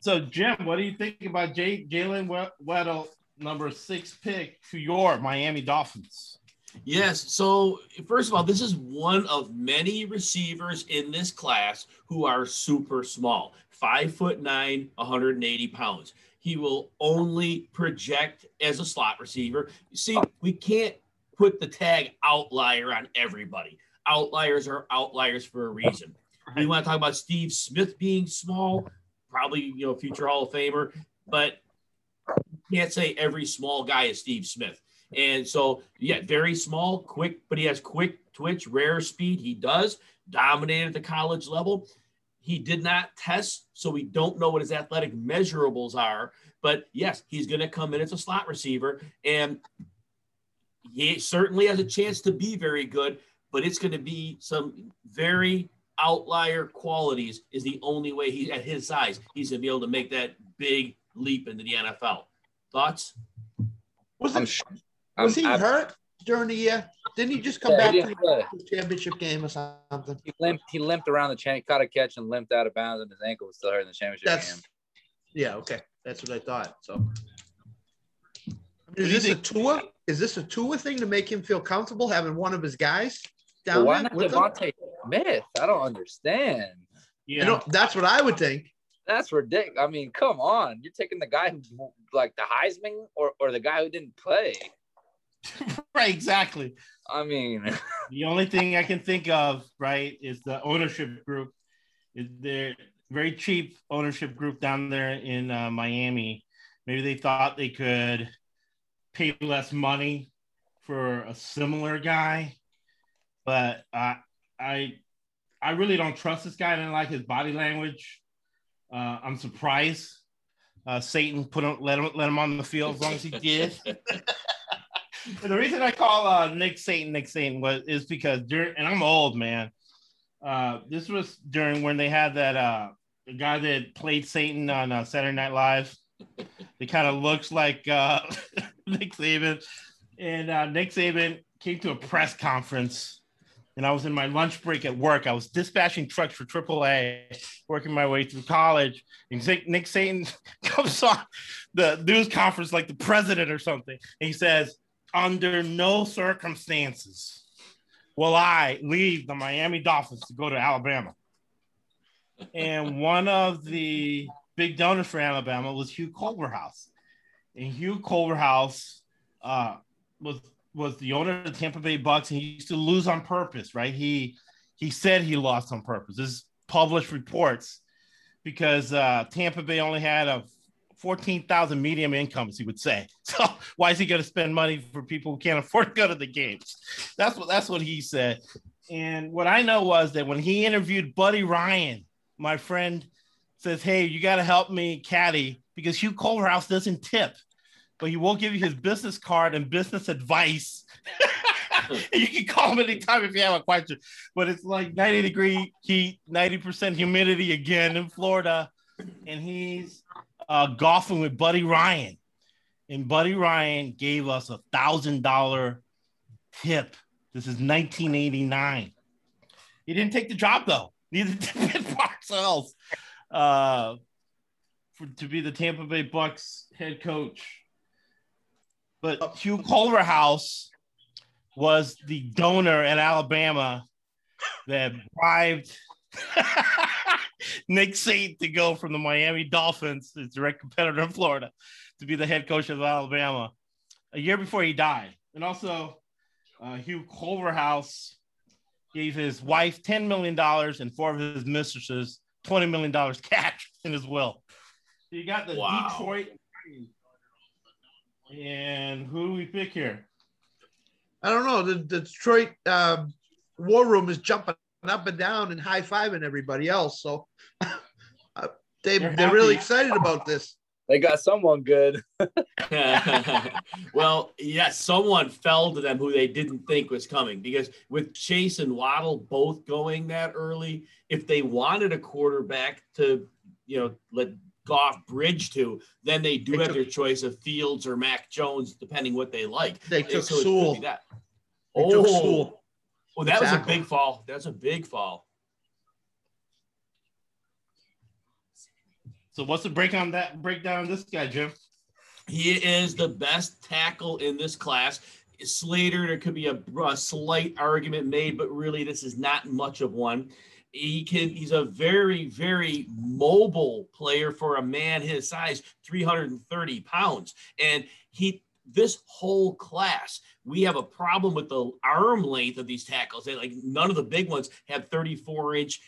So, Jim, what do you think about Jay, Jaylen Waddle, number six pick to your Miami Dolphins? Yes. So, first of all, this is one of many receivers in this class who are super small five foot nine, 180 pounds. He will only project as a slot receiver. You see, oh. we can't put the tag outlier on everybody. Outliers are outliers for a reason. We want to talk about Steve Smith being small, probably, you know, future Hall of Famer, but you can't say every small guy is Steve Smith. And so, yeah, very small, quick, but he has quick twitch, rare speed. He does dominate at the college level. He did not test, so we don't know what his athletic measurables are. But yes, he's going to come in as a slot receiver, and he certainly has a chance to be very good. But it's going to be some very outlier qualities. Is the only way he at his size he's going to be able to make that big leap into the NFL. Thoughts? Was, I'm sh- was I'm- he I'm- hurt during the year? Didn't he just come Yeah, back he to play. the championship game or something? He limped. He limped around the chain, caught a catch, and limped out of bounds, and his ankle was still hurt in the championship That's game. yeah, okay. That's what I thought. So, I mean, is you this a Tua? Is this a Tua thing to make him feel comfortable having one of his guys But down why there not with him? DeVonta Smith? I don't understand. Yeah. You know, that's what I would think. That's ridiculous. I mean, come on. You're taking the guy who, like, the Heisman or, or the guy who didn't play. *laughs* right, exactly. I mean, *laughs* The only thing I can think of, right, is the ownership group. Is there very cheap ownership group down there in uh, Miami? Maybe they thought they could pay less money for a similar guy, but uh, I, I really don't trust this guy. I didn't like his body language. Uh, I'm surprised uh, Satan put him, let him, let him on the field as long as he did. *laughs* The reason I call uh, Nick Satan Nick Satan was is because during and I'm old man. Uh, this was during when they had that uh, the guy that played Satan on uh, Saturday Night Live. He kind of looks like uh, *laughs* Nick Saban, and uh, Nick Saban came to a press conference, and I was in my lunch break at work. I was dispatching trucks for AAA, working my way through college, and Nick Satan *laughs* comes on the news conference like the president or something, and he says under no circumstances will I leave the Miami Dolphins to go to Alabama. And one of the big donors for Alabama was Hugh Culverhouse. And Hugh Culverhouse uh, was was the owner of the Tampa Bay Bucks, and he used to lose on purpose, right? He he said he lost on purpose. This is published reports because uh, Tampa Bay only had a 14,000 medium incomes, he would say. *laughs* So why is he going to spend money for people who can't afford to go to the games? That's what that's what he said. And what I know was that when he interviewed Buddy Ryan, my friend says, "Hey, you got to help me caddy because Hugh Culverhouse doesn't tip, but he will give you his business card and business advice." *laughs* you can call him anytime if you have a question. But it's like 90 degree heat, 90% humidity again in Florida. And he's uh, golfing with Buddy Ryan. And Buddy Ryan gave us a thousand dollar tip This is 1989. He didn't take the job though. Neither did *laughs* Parcells uh, for, to be the Tampa Bay Bucks head coach. But Hugh Culverhouse was the donor in Alabama that bribed *laughs* *laughs* Nick Saban to go from the Miami Dolphins, his direct competitor in Florida, to be the head coach of Alabama a year before he died. And also, uh, Hugh Culverhouse gave his wife $10 million and four of his mistresses $20 million cash *laughs* in his will. So you got the wow. Detroit. And who do we pick here? I don't know. The, the Detroit um, War Room is jumping up and down and high fiving everybody else. So *laughs* uh, they, they're, they're really excited about this. They got someone good. *laughs* *laughs* well, yes, someone fell to them who they didn't think was coming because with Chase and Waddle both going that early, if they wanted a quarterback to, you know, let Goff bridge to, then they do they have took, their choice of Fields or Mac Jones, depending what they like. They took so Sewell. That. They oh, took Sewell. Well, that exactly. was a big fall. That's a big fall. So what's the break on that breakdown of this guy, Jim? He is the best tackle in this class. Slater, there could be a, a, slight argument made, but really this is not much of one. He can he's a very, very mobile player for a man his size, 330 pounds. And he this whole class, we have a problem with the arm length of these tackles. They, like none of the big ones have 34 inch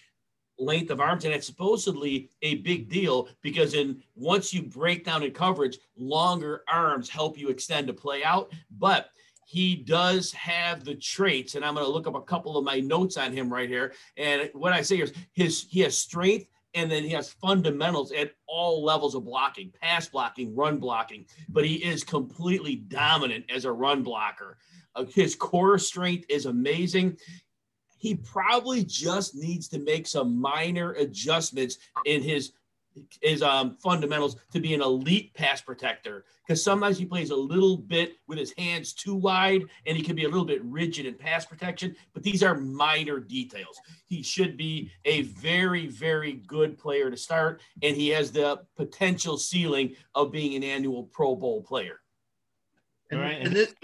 length of arms, and that's supposedly a big deal because in once you break down in coverage, longer arms help you extend a play out. But he does have the traits, and I'm going to look up a couple of my notes on him right here. And what I say is his he has strength and then he has fundamentals at all levels of blocking pass blocking run blocking but he is completely dominant as a run blocker. Uh, his core strength is amazing. He probably just needs to make some minor adjustments in his his um, fundamentals to be an elite pass protector. Because sometimes he plays a little bit with his hands too wide and he can be a little bit rigid in pass protection but these are minor details. He should be a very very good player to start and he has the potential ceiling of being an annual pro bowl player. And, right. and this,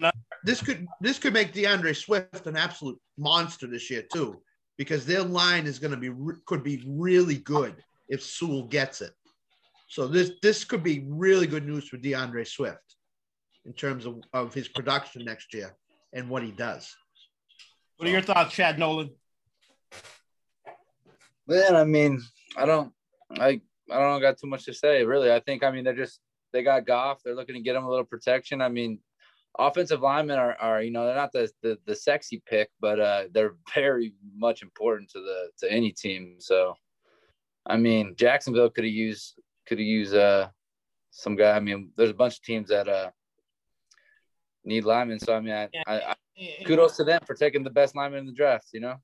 this could this could make DeAndre Swift an absolute monster this year too, because their line is going to be could be really good if Sewell gets it. So this this could be really good news for DeAndre Swift in terms of, of his production next year and what he does. What are your thoughts, Chad Nolan? Man, I mean, I don't, I, I don't got too much to say really. I think, I mean, they're just they got Goff. They're looking to get him a little protection. I mean, offensive linemen are, are you know they're not the, the, the sexy pick, but uh, they're *laughs* very much important to the to any team. So, I mean, Jacksonville could have used could have used uh, some guy. I mean, there's a bunch of teams that uh, need linemen. So I mean, I, I, I, kudos to them for taking the best lineman in the draft. You know.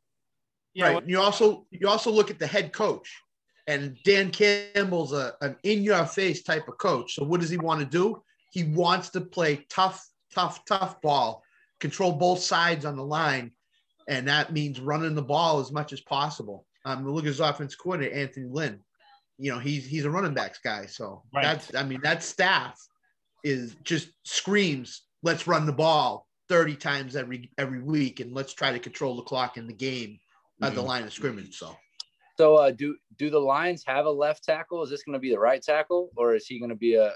Yeah. Right. You also you also look at the head coach, and Dan Campbell's a, an in your face type of coach. So what does he want to do? He wants to play tough tough, tough ball, control both sides on the line. And that means running the ball as much as possible. Um, look at his offense coordinator, Anthony Lynn. You know, he's he's a running backs guy. So right. that's I mean, that staff is just screams, let's run the ball 30 times every every week and let's try to control the clock in the game at mm-hmm. the line of scrimmage. So so uh, do do the Lions have a left tackle? Is this going to be the right tackle, or is he going to be a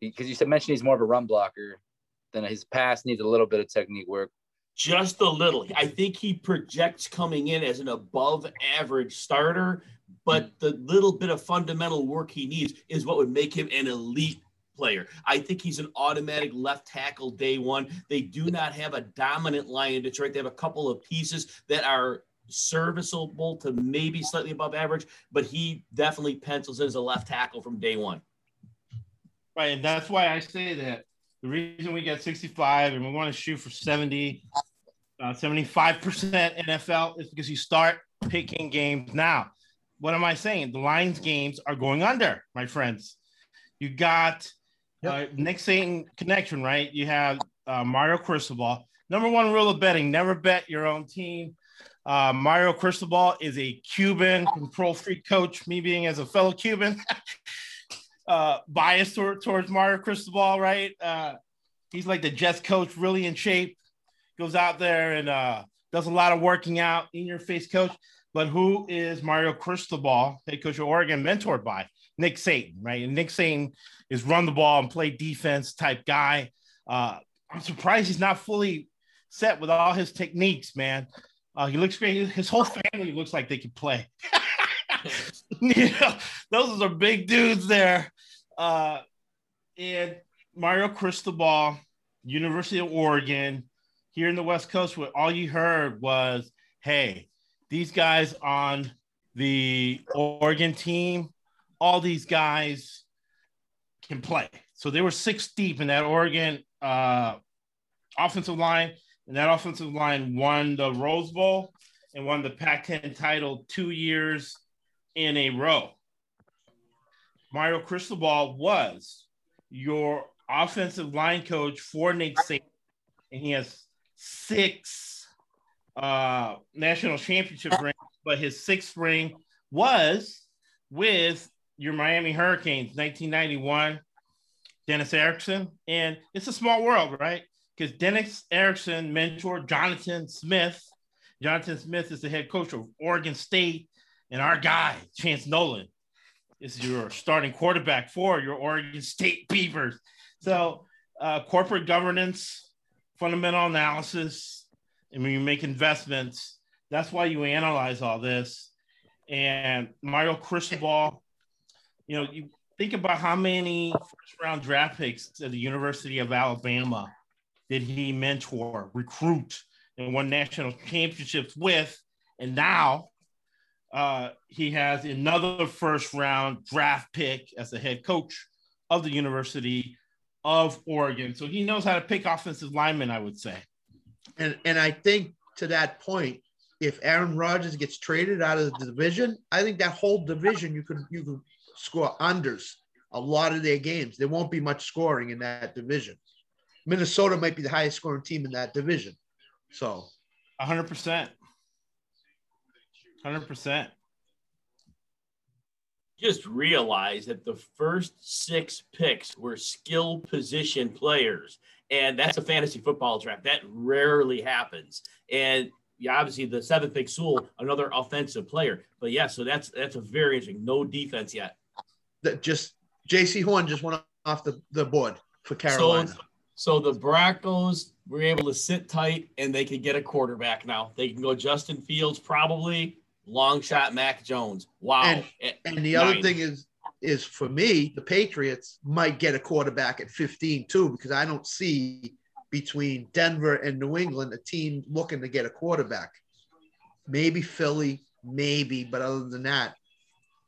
because you said mentioned he's more of a run blocker than his pass needs a little bit of technique work. Just a little. I think he projects coming in as an above average starter, but hmm. the little bit of fundamental work he needs is what would make him an elite player. I think he's an automatic left tackle day one. They do not have a dominant line in Detroit. They have a couple of pieces that are serviceable to maybe slightly above average, but he definitely pencils in as a left tackle from day one. Right, and that's why I say that the reason we get 65 and we want to shoot for 70, uh, 75% NFL is because you start picking games now. What am I saying? The Lions games are going under, my friends. You got yep. uh, Nick Saban connection, right? You have uh, Mario Cristobal. number one rule of betting: never bet your own team. Uh, Mario Cristobal is a Cuban control freak coach. Me being as a fellow Cuban, *laughs* uh, biased toward, towards Mario Cristobal, right? Uh, he's like the Jets coach, really in shape. Goes out there and uh, does a lot of working out, in your face coach. But who is Mario Cristobal, head coach of Oregon, mentored by Nick Saban, right? And Nick Saban is run the ball and play defense type guy. Uh, I'm surprised he's not fully set with all his techniques, man. Uh, he looks great. His whole family looks like they could play. *laughs* you know, those are big dudes there. Uh, and Mario Cristobal, University of Oregon, here in the West Coast, where all you heard was, hey, these guys on the Oregon team, all these guys can play. So they were six deep in that Oregon uh, offensive line, and that offensive line won the Rose Bowl and won the Pac 10 title two years in a row. Mario Cristobal was your offensive line coach for Nick Saban, and he has six uh, national championship rings, but his sixth ring was with your Miami Hurricanes, 1991, Dennis Erickson. And it's a small world, right? Because Dennis Erickson mentored Jonathan Smith. Jonathan Smith is the head coach of Oregon State. And our guy, Chance Nolan, is your starting quarterback for your Oregon State Beavers. So, uh, corporate governance, fundamental analysis, and when you make investments, that's why you analyze all this. And Mario Cristobal you know, you think about how many first round draft picks at the University of Alabama did he mentor, recruit, and won national championships with. And now uh, he has another first round draft pick as the head coach of the University of Oregon. So he knows how to pick offensive linemen, I would say. And and I think to that point, if Aaron Rodgers gets traded out of the division, I think that whole division you could you could score unders a lot of their games. There won't be much scoring in that division. Minnesota might be the highest scoring team in that division. So, 100%. 100%. Just realize that the first six picks were skill position players. And that's a fantasy football draft. That rarely happens. And yeah, obviously the seventh pick Sewell, another offensive player. But yeah, so that's that's a very interesting. No defense yet that just Jaycee Horn just went off the, the board for Carolina. So, so the Broncos were able to sit tight and they could get a quarterback now. They can go Justin Fields, probably long shot Mac Jones. Wow. And, and the other thing is is for me, the Patriots might get a quarterback at 15 too, because I don't see between Denver and New England a team looking to get a quarterback. Maybe Philly, maybe, but other than that,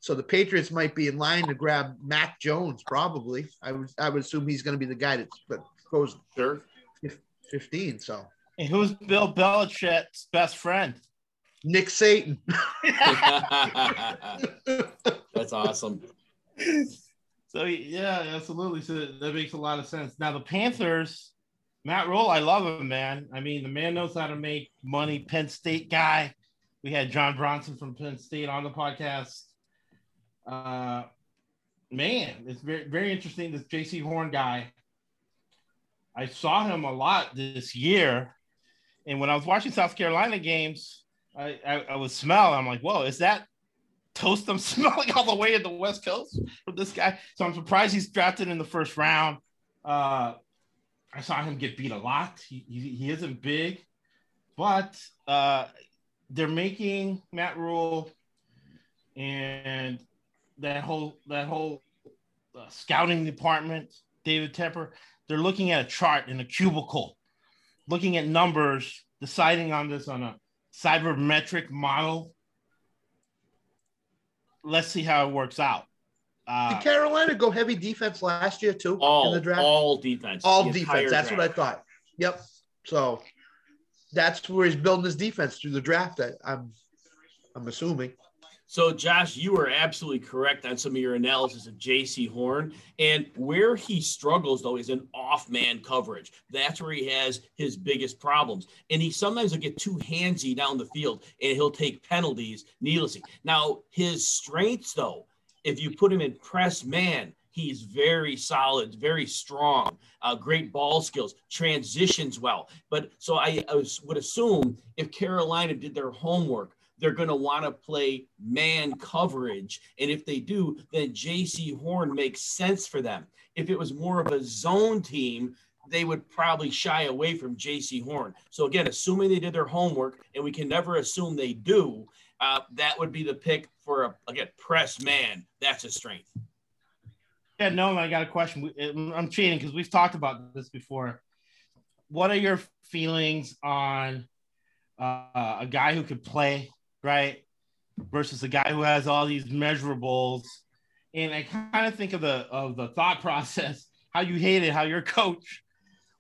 so the Patriots might be in line to grab Mac Jones, probably. I would I would assume he's going to be the guy that goes sure. 15. So and who's Bill Belichick's best friend? Nick Satan. *laughs* That's awesome. So yeah, absolutely. So that makes a lot of sense. Now the Panthers, Matt Rhule, I love him, man. I mean, the man knows how to make money. Penn State guy. We had John Bronson from Penn State on the podcast uh, man, it's very very interesting. This Jaycee Horn guy. I saw him a lot this year, and when I was watching South Carolina games, I, I, I was smelling. I'm like, whoa, is that toast I'm *laughs* smelling all the way in the West Coast from this guy? So I'm surprised he's drafted in the first round. Uh, I saw him get beat a lot. He, he, he isn't big, but uh, they're making Matt Rhule and that whole that whole uh, scouting department, David Tepper, they're looking at a chart in a cubicle, looking at numbers, deciding on this on a sabermetric model. Let's see how it works out. Uh, Did Carolina go heavy defense last year too all, in the draft? All defense. All defense. That's draft. what I thought. Yep. So that's where he's building his defense through the draft. I, I'm I'm assuming. So, Josh, you are absolutely correct on some of your analysis of Jaycee Horn. And where he struggles, though, is in off man coverage. That's where he has his biggest problems. And he sometimes will get too handsy down the field and he'll take penalties needlessly. Now, his strengths, though, if you put him in press man, he's very solid, very strong, uh, great ball skills, transitions well. But so I, I was, would assume if Carolina did their homework, they're going to want to play man coverage. And if they do, then Jaycee Horn makes sense for them. If it was more of a zone team, they would probably shy away from Jaycee Horn. So again, assuming they did their homework, and we can never assume they do, uh, that would be the pick for a again press man. That's a strength. Yeah, no, I got a question. I'm cheating because we've talked about this before. What are your feelings on uh, a guy who could play right? Versus a guy who has all these measurables. And I kind of think of the of the thought *laughs* process, how you hated how your coach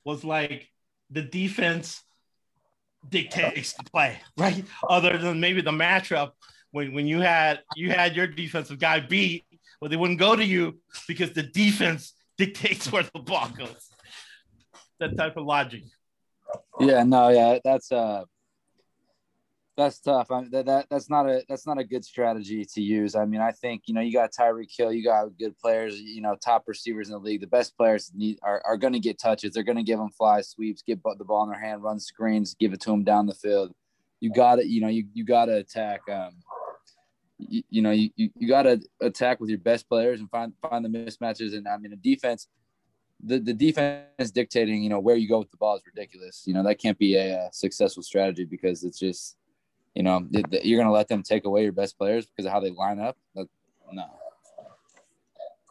was like the defense dictates the play, *laughs* right? Other than maybe the matchup when, when you had you had your defensive guy beat, but they wouldn't go to you because the defense *laughs* dictates where the ball goes. That type of logic. Yeah, no, yeah, that's uh that's tough. I, that, that that's not a that's not a good strategy to use. I mean, I think you know you got Tyreek Hill, you got good players, you know, top receivers in the league. The best players need are, are going to get touches. They're going to give them fly sweeps, get the ball in their hand, run screens, give it to them down the field. You got to you know you you got to attack. Um, you, you know you, you got to attack with your best players and find find the mismatches. And I mean, the defense. The, the defense dictating, you know, where you go with the ball is ridiculous. You know, that can't be a, a successful strategy because it's just you know, you're going to let them take away your best players because of how they line up. No.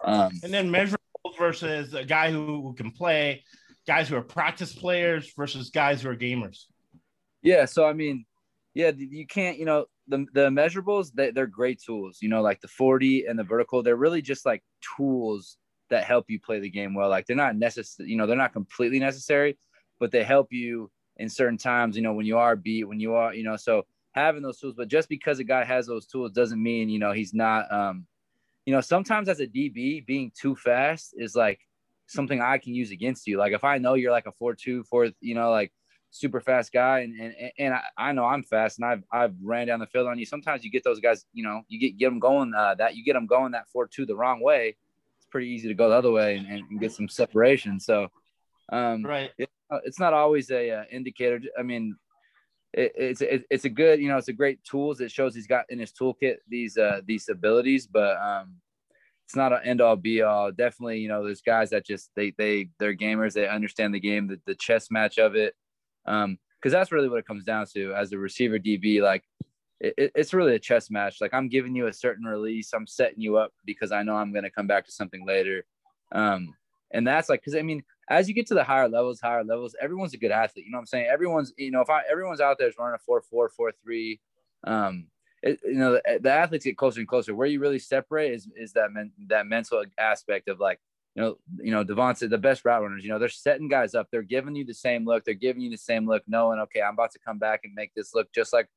Um, and then measurables versus a guy who, who can play, guys who are practice players versus guys who are gamers. Yeah. So, I mean, yeah, you can't, you know, the, the measurables, they, they're great tools, you know, like the 40 and the vertical, they're really just like tools that help you play the game well. Like they're not necessary, you know, they're not completely necessary, but they help you in certain times, you know, when you are beat, when you are, you know, so having those tools. But just because a guy has those tools doesn't mean, you know, he's not, um, you know, sometimes as a DB, being too fast is like something I can use against you. Like if I know you're like a four two, four, you know, like super fast guy, and and, and I, I know I'm fast, and I've I've ran down the field on you. Sometimes you get those guys, you know, you get get them going uh, that you get them going that four two the wrong way. It's pretty easy to go the other way and, and get some separation. So, um, right, it, it's not always a uh, indicator. I mean, it, it's it, it's a good you know it's a great tools. It shows he's got in his toolkit these uh these abilities but um it's not an end all be all. Definitely you know there's guys that just they they they're gamers. They understand the game the, the chess match of it. Um because that's really what it comes down to as a receiver db like it, it's really a chess match. Like i'm giving you a certain release. I'm setting you up because i know i'm going to come back to something later. Um and that's like because i mean as you get to the higher levels, higher levels, everyone's a good athlete. You know what I'm saying? Everyone's, you know, if I, everyone's out there is running a four, four, four, three, um, it, you know, the, the, athletes get closer and closer. Where you really separate is, is that men, that mental aspect of like, you know, you know, Devonta, the best route runners, you know, they're setting guys up. They're giving you the same look. They're giving you the same look, knowing, okay, I'm about to come back and make this look just like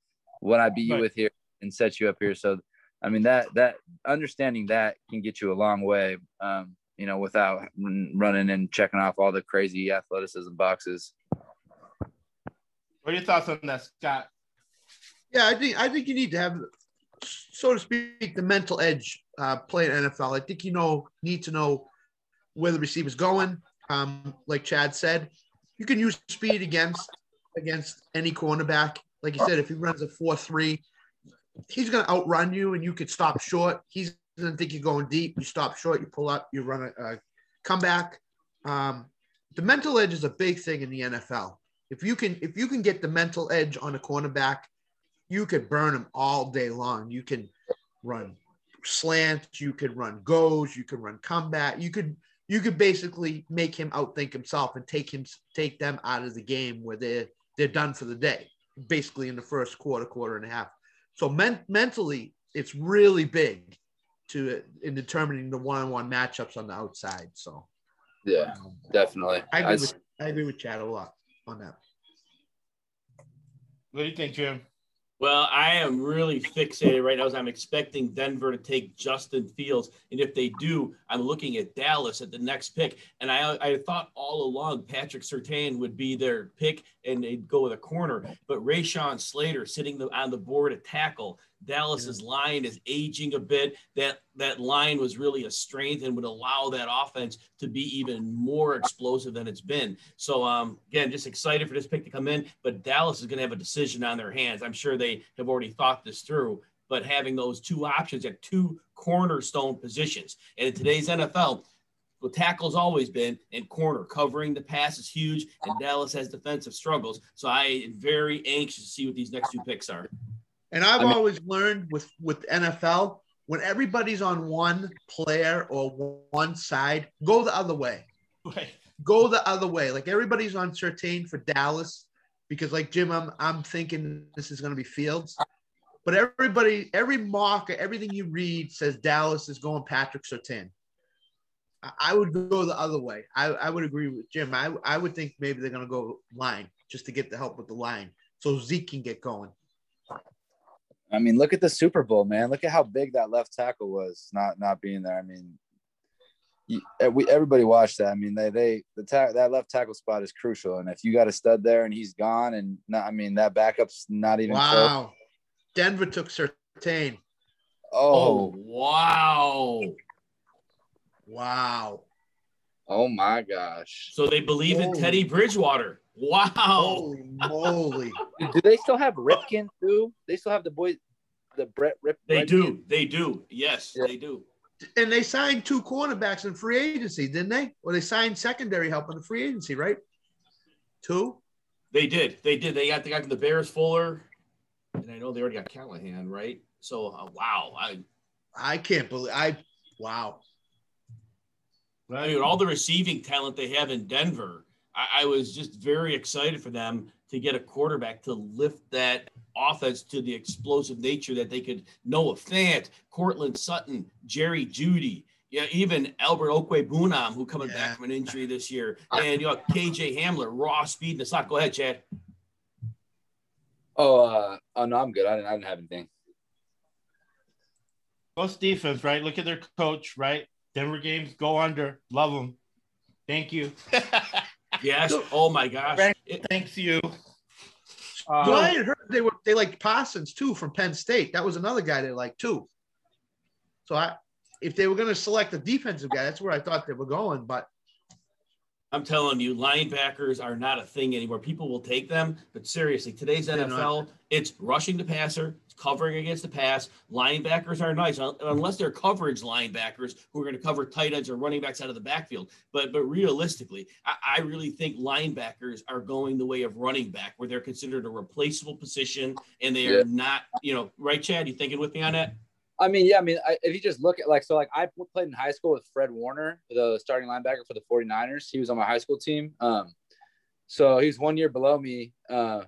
what I beat you with here and set you up here. So, I mean, that, that understanding that can get you a long way. Um, you know, without running and checking off all the crazy athleticism boxes. What are your thoughts on that, Scott? Yeah, I think I think you need to have, so to speak, the mental edge uh, playing NFL. I think you know need to know where the receiver's going. Um, like Chad said, you can use speed against against any cornerback. Like you said, if he runs a four three, he's going to outrun you, and you could stop short. He's doesn't think you're going deep. You stop short, you pull up, you run a, a comeback. Um, the mental edge is a big thing in the NFL. If you can, if you can get the mental edge on a cornerback, you could burn them all day long. You can run slants, you could run goes, you could run comeback, you could you could basically make him outthink himself and take him take them out of the game where they're they're done for the day, basically in the first quarter, quarter and a half. So men- mentally, it's really big to in determining the one-on-one matchups on the outside. So yeah, um, definitely. I agree, I, with, I agree with Chad a lot on that. What do you think, Jim? Well, I am really fixated right now as I'm expecting Denver to take Justin Fields. And if they do, I'm looking at Dallas at the next pick. And I, I thought all along Patrick Surtain would be their pick and they'd go with a corner. But Rashawn Slater sitting the, on the board at tackle Dallas's yeah. line is aging a bit. That that line was really a strength and would allow that offense to be even more explosive than it's been. So um, again, just excited for this pick to come in. But Dallas is going to have a decision on their hands. I'm sure they have already thought this through. But having those two options at two cornerstone positions, and in today's NFL, well, tackle's always been in corner. Covering the pass is huge, and Dallas has defensive struggles. So I am very anxious to see what these next two picks are. And I've I mean, always learned with with NFL when everybody's on one player or one side, go the other way. *laughs* Right. Go the other way. Like everybody's on Surtain for Dallas because, like Jim, I'm I'm thinking this is going to be Fields. But everybody, every marker, everything you read says Dallas is going Patrick Surtain. I would go the other way. I, I would agree with Jim. I, I would think maybe they're going to go line just to get the help with the line so Zeke can get going. I mean, look at the Super Bowl, man. Look at how big that left tackle was not not being there. I mean, eh, we everybody watched that. I mean, they they the ta- that left tackle spot is crucial, and if you got a stud there and he's gone, and not, I mean that backup's not even. Wow, close. Denver took Surtain. Oh. oh wow! Wow! Oh my gosh! So they believe in Teddy Bridgewater. Wow. Holy moly. do they still have Rypien too? They still have the boy, the Brett Rip. They do. They do. Yes, yeah. they do. And they signed two cornerbacks in free agency, didn't they? Or they signed secondary help in the free agency, right? Two? They did. They did. They got the guy from the Bears, Fuller. And I know they already got Callahan, right? So, uh, wow. I I can't believe I, wow. I mean, all the receiving talent they have in Denver I, I was just very excited for them to get a quarterback to lift that offense to the explosive nature that they could. Noah Fant, Courtland Sutton, Jerry Jeudy, yeah, even Albert Okwuegbunam, who coming yeah. back from an injury this year, and you know KJ Hamler, raw speed in the slot. Go ahead, Chad. Oh, uh, oh no, I'm good. I didn't, I didn't have anything. Most defense, right? Look at their coach, right? Denver games go under. Love them. Thank you. *laughs* Yes. Oh my gosh. Thanks you. Uh, well, I had heard they were they liked Parsons too from Penn State. That was another guy they liked too. So I, if they were going to select a defensive guy, that's where I thought they were going. But I'm telling you, linebackers are not a thing anymore. People will take them, but seriously, today's NFL, it's rushing the passer, covering against the pass. Linebackers are nice, unless they're coverage linebackers who are going to cover tight ends or running backs out of the backfield. But but realistically, I, I, really think linebackers are going the way of running back, where they're considered a replaceable position and they are not, you know, right, Chad? You thinking with me on that? I mean, yeah, I mean, I, if you just look at like, so like I played in high school with Fred Warner, the starting linebacker for the 49ers. He was on my high school team. Um, so he's one year below me. Uh,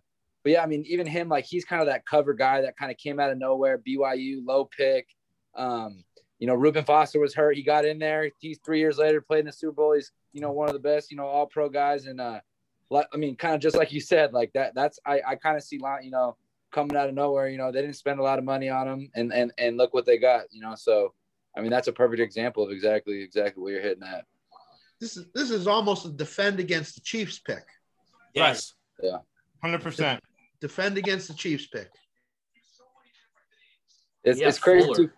but yeah, I mean, even him, like he's kind of that cover guy that kind of came out of nowhere, BYU, low pick. Um, you know, Reuben Foster was hurt. He got in there. He's three years later played in the Super Bowl. He's, you know, one of the best, you know, all pro guys. And, uh, I mean, kind of just like you said, like that, that's, I, I kind of see, you know, coming out of nowhere, you know, they didn't spend a lot of money on him and, and, and look what they got, you know? So, I mean, that's a perfect example of exactly, exactly what you're hitting at. This is, this is almost a defend against the Chiefs pick. Yes. Yeah. 100% defend against the Chiefs pick. It's, yeah, it's crazy too.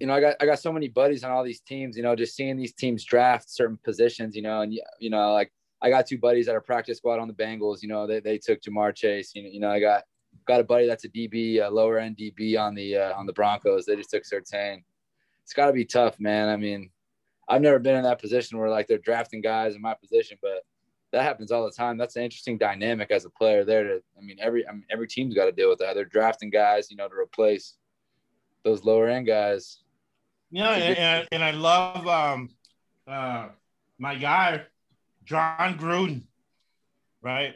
You know, I got I got so many buddies on all these teams. You know, just seeing these teams draft certain positions. You know, and you know, like I got two buddies that are practice squad on the Bengals. You know, they, they took Ja'Marr Chase. You know, you know, I got got a buddy that's a DB, a lower end DB on the uh, on the Broncos. They just took Surtain. It's got to be tough, man. I mean, I've never been in that position where like they're drafting guys in my position, but that happens all the time. That's an interesting dynamic as a player there. To I mean, every I mean, every team's got to deal with that. They're drafting guys, you know, to replace those lower end guys. Yeah, and, and I love um, uh, my guy, Jon Gruden, right?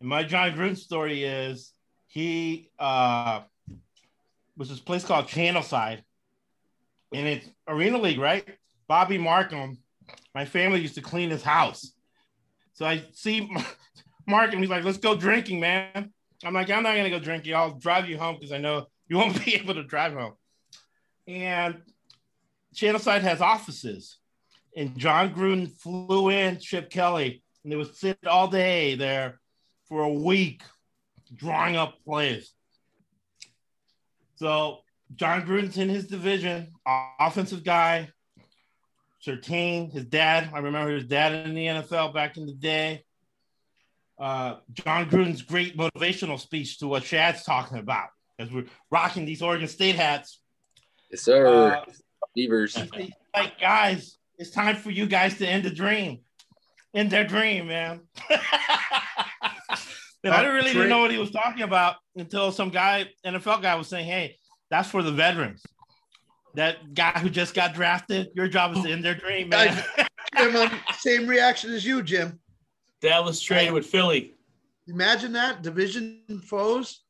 And my Jon Gruden story is he uh, was this place called Channelside, and it's Arena League, right? Bobby Markham, my family used to clean his house so I see *laughs* Mark and he's like, let's go drinking, man. I'm like, I'm not gonna go drink you. I'll drive you home because I know you won't *laughs* be able to drive home. And Channelside has offices, and Jon Gruden flew in Chip Kelly, and they would sit all day there for a week drawing up plays. So Jon Gruden's in his division, offensive guy. Surtain, his dad. I remember his dad in the NFL back in the day. Uh, Jon Gruden's great motivational speech to what Chad's talking about as we're rocking these Oregon State hats. Yes, sir. Uh, Beavers. Like, guys, it's time for you guys to end the dream. End their dream, man. *laughs* and I didn't really didn't know what he was talking about until some guy, NFL guy, was saying, hey, that's for the veterans. That guy who just got drafted, your job is to end their dream, man. Jim, same reaction as you, Jim. Dallas traded with Philly. Imagine that division foes.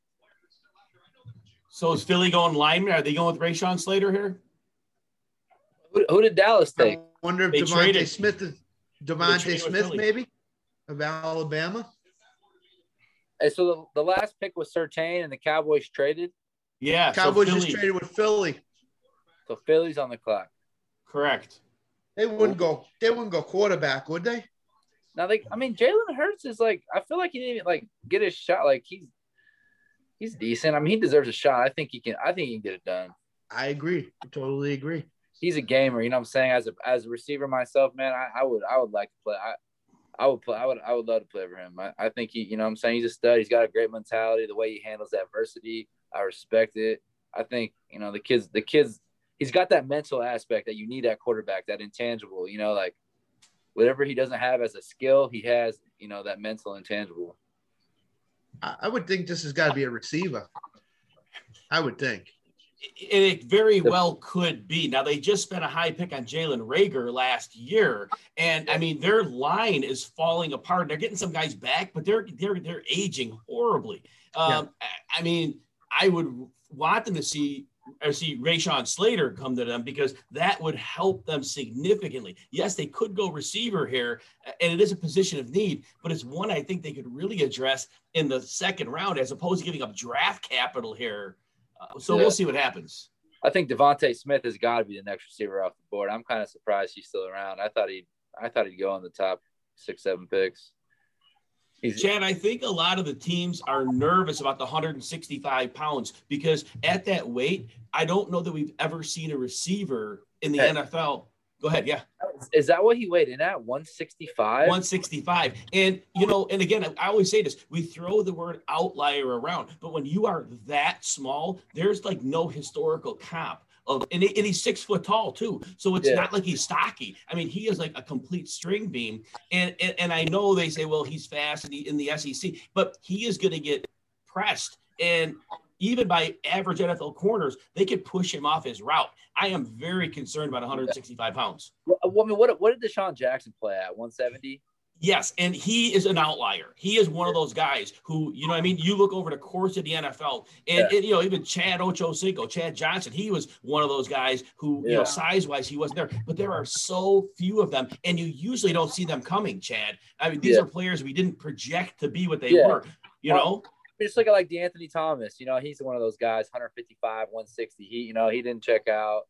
So is Philly going lineman? Are they going with Rashawn Slater here? Who, who did Dallas take? I wonder if they DeVonta traded. Smith, is, DeVonta Smith, maybe of Alabama. And so the, the last pick was Surtain, and the Cowboys traded. Yeah, Cowboys so just traded with Philly. So Philly's on the clock. Correct. They wouldn't go. They wouldn't go quarterback, would they? Now, like, I mean, Jalen Hurts is like, I feel like he didn't even like get his shot. Like, he's he's decent. I mean, he deserves a shot. I think he can. I think he can get it done. I agree. I totally agree. He's a gamer. You know what I'm saying? As a as a receiver myself, man, I, I would I would like to play. I I would play. I would. I would love to play for him. I, I think he. You know, what I'm saying he's a stud. He's got a great mentality. The way he handles adversity, I respect it. I think you know the kids. The kids. He's got that mental aspect that you need at quarterback. That intangible. You know, like whatever he doesn't have as a skill, he has. You know, that mental intangible. I would think this has got to be a receiver. I would think. It very well could be. Now they just spent a high pick on Jalen Reagor last year, and I mean their line is falling apart. They're getting some guys back, but they're they're they're aging horribly. Um, yeah. I mean, I would want them to see or see Rashawn Slater come to them because that would help them significantly. Yes, they could go receiver here, and it is a position of need, but it's one I think they could really address in the second round as opposed to giving up draft capital here. Uh, so yeah. we'll see what happens. I think DeVonta Smith has got to be the next receiver off the board. I'm kind of surprised he's still around. I thought he, I thought he'd go on the top six, seven picks. Chad, I think a lot of the teams are nervous about the 165 pounds because at that weight, I don't know that we've ever seen a receiver in the uh, hey. NFL. Go ahead. Yeah. Is that what he weighed in at? 165? 165. And, you know, and again, I always say this we throw the word outlier around, but when you are that small, there's like no historical comp of, and, and he's six foot tall too. So it's yeah. not like he's stocky. I mean, he is like a complete string beam. And, and, and I know they say, well, he's fast in the, in the SEC, but he is going to get pressed. And even by average NFL corners, they could push him off his route. I am very concerned about 165 pounds. Well, I mean, what, what did DeSean Jackson play at? 170? Yes, and he is an outlier. He is one of those guys who, you know, I mean, you look over the course of the NFL, and, yeah. and you know, even Chad Ochocinco, Chad Johnson, he was one of those guys who, yeah. you know, size wise, he wasn't there. But there are so few of them, and you usually don't see them coming. Chad, I mean, these yeah. are players we didn't project to be what they were. You know, just look at like De'Anthony Thomas. You know, he's one of those guys, 155, 160. He, you know, he didn't check out.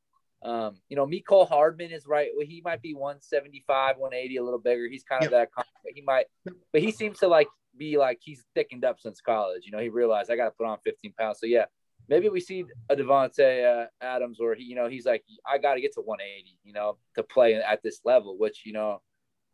Um, you know, Mecole Hardman is right. Well, he might be 175, 180, a little bigger. He's kind of yep. that. He might, but he seems to like be like he's thickened up since college. You know, he realized I got to put on 15 pounds. So yeah, maybe we see a Davante uh, Adams, or he, you know, he's like I got to get to 180. You know, to play at this level, which you know,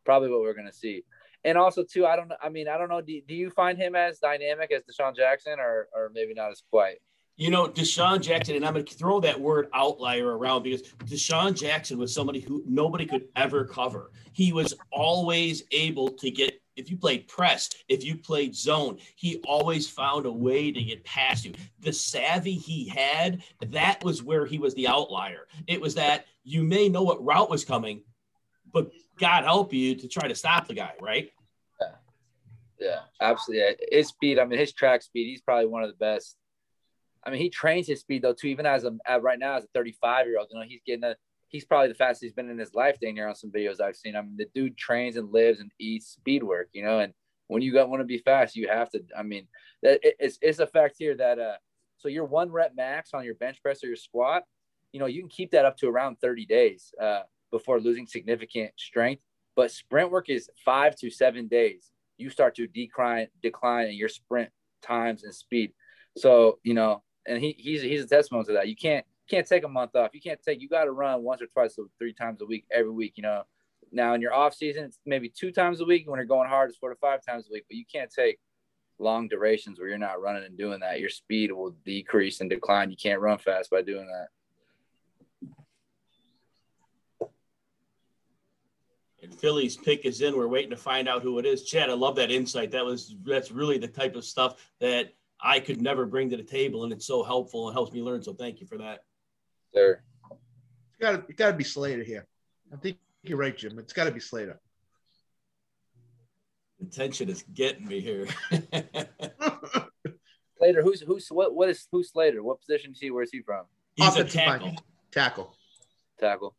probably what we're gonna see. And also too, I don't know. I mean, I don't know. Do, do you find him as dynamic as DeSean Jackson, or or maybe not as quite? You know, DeSean Jackson, and I'm going to throw that word outlier around because DeSean Jackson was somebody who nobody could ever cover. He was always able to get, if you played press, if you played zone, he always found a way to get past you. The savvy he had, that was where he was the outlier. It was that you may know what route was coming, but God help you to try to stop the guy, right? Yeah, yeah absolutely. His speed, I mean, his track speed, he's probably one of the best I mean, he trains his speed though too. Even as a right now as a 35 year old, you know, he's getting a he's probably the fastest he's been in his life. Dang near on some videos I've seen. I mean, the dude trains and lives and eats speed work, you know, and when you want to be fast, you have to. I mean, that it's it's a fact here that uh, so your one rep max on your bench press or your squat, you know, you can keep that up to around 30 days uh, before losing significant strength. But sprint work is five to seven days. You start to decline decline in your sprint times and speed. So you know, and he he's he's a testimony to that. You can't can't take a month off. You can't take. You got to run once or twice or three times a week every week. You know. Now in your off season, it's maybe two times a week. When you're going hard, it's four to five times a week. But you can't take long durations where you're not running and doing that. Your speed will decrease and decline. You can't run fast by doing that. And Philly's pick is in. We're waiting to find out who it is. Chad, I love that insight. That was that's really the type of stuff that I could never bring to the table, and it's so helpful and helps me learn. So thank you for that. Sir. It's got to got to be Slater here. I think you're right, Jim. It's got to be Slater. The tension is getting me here. *laughs* *laughs* Slater, who's who's what what is who's Slater? What position is he? Where's he from? He's a Offensive tackle. line. Tackle. Tackle.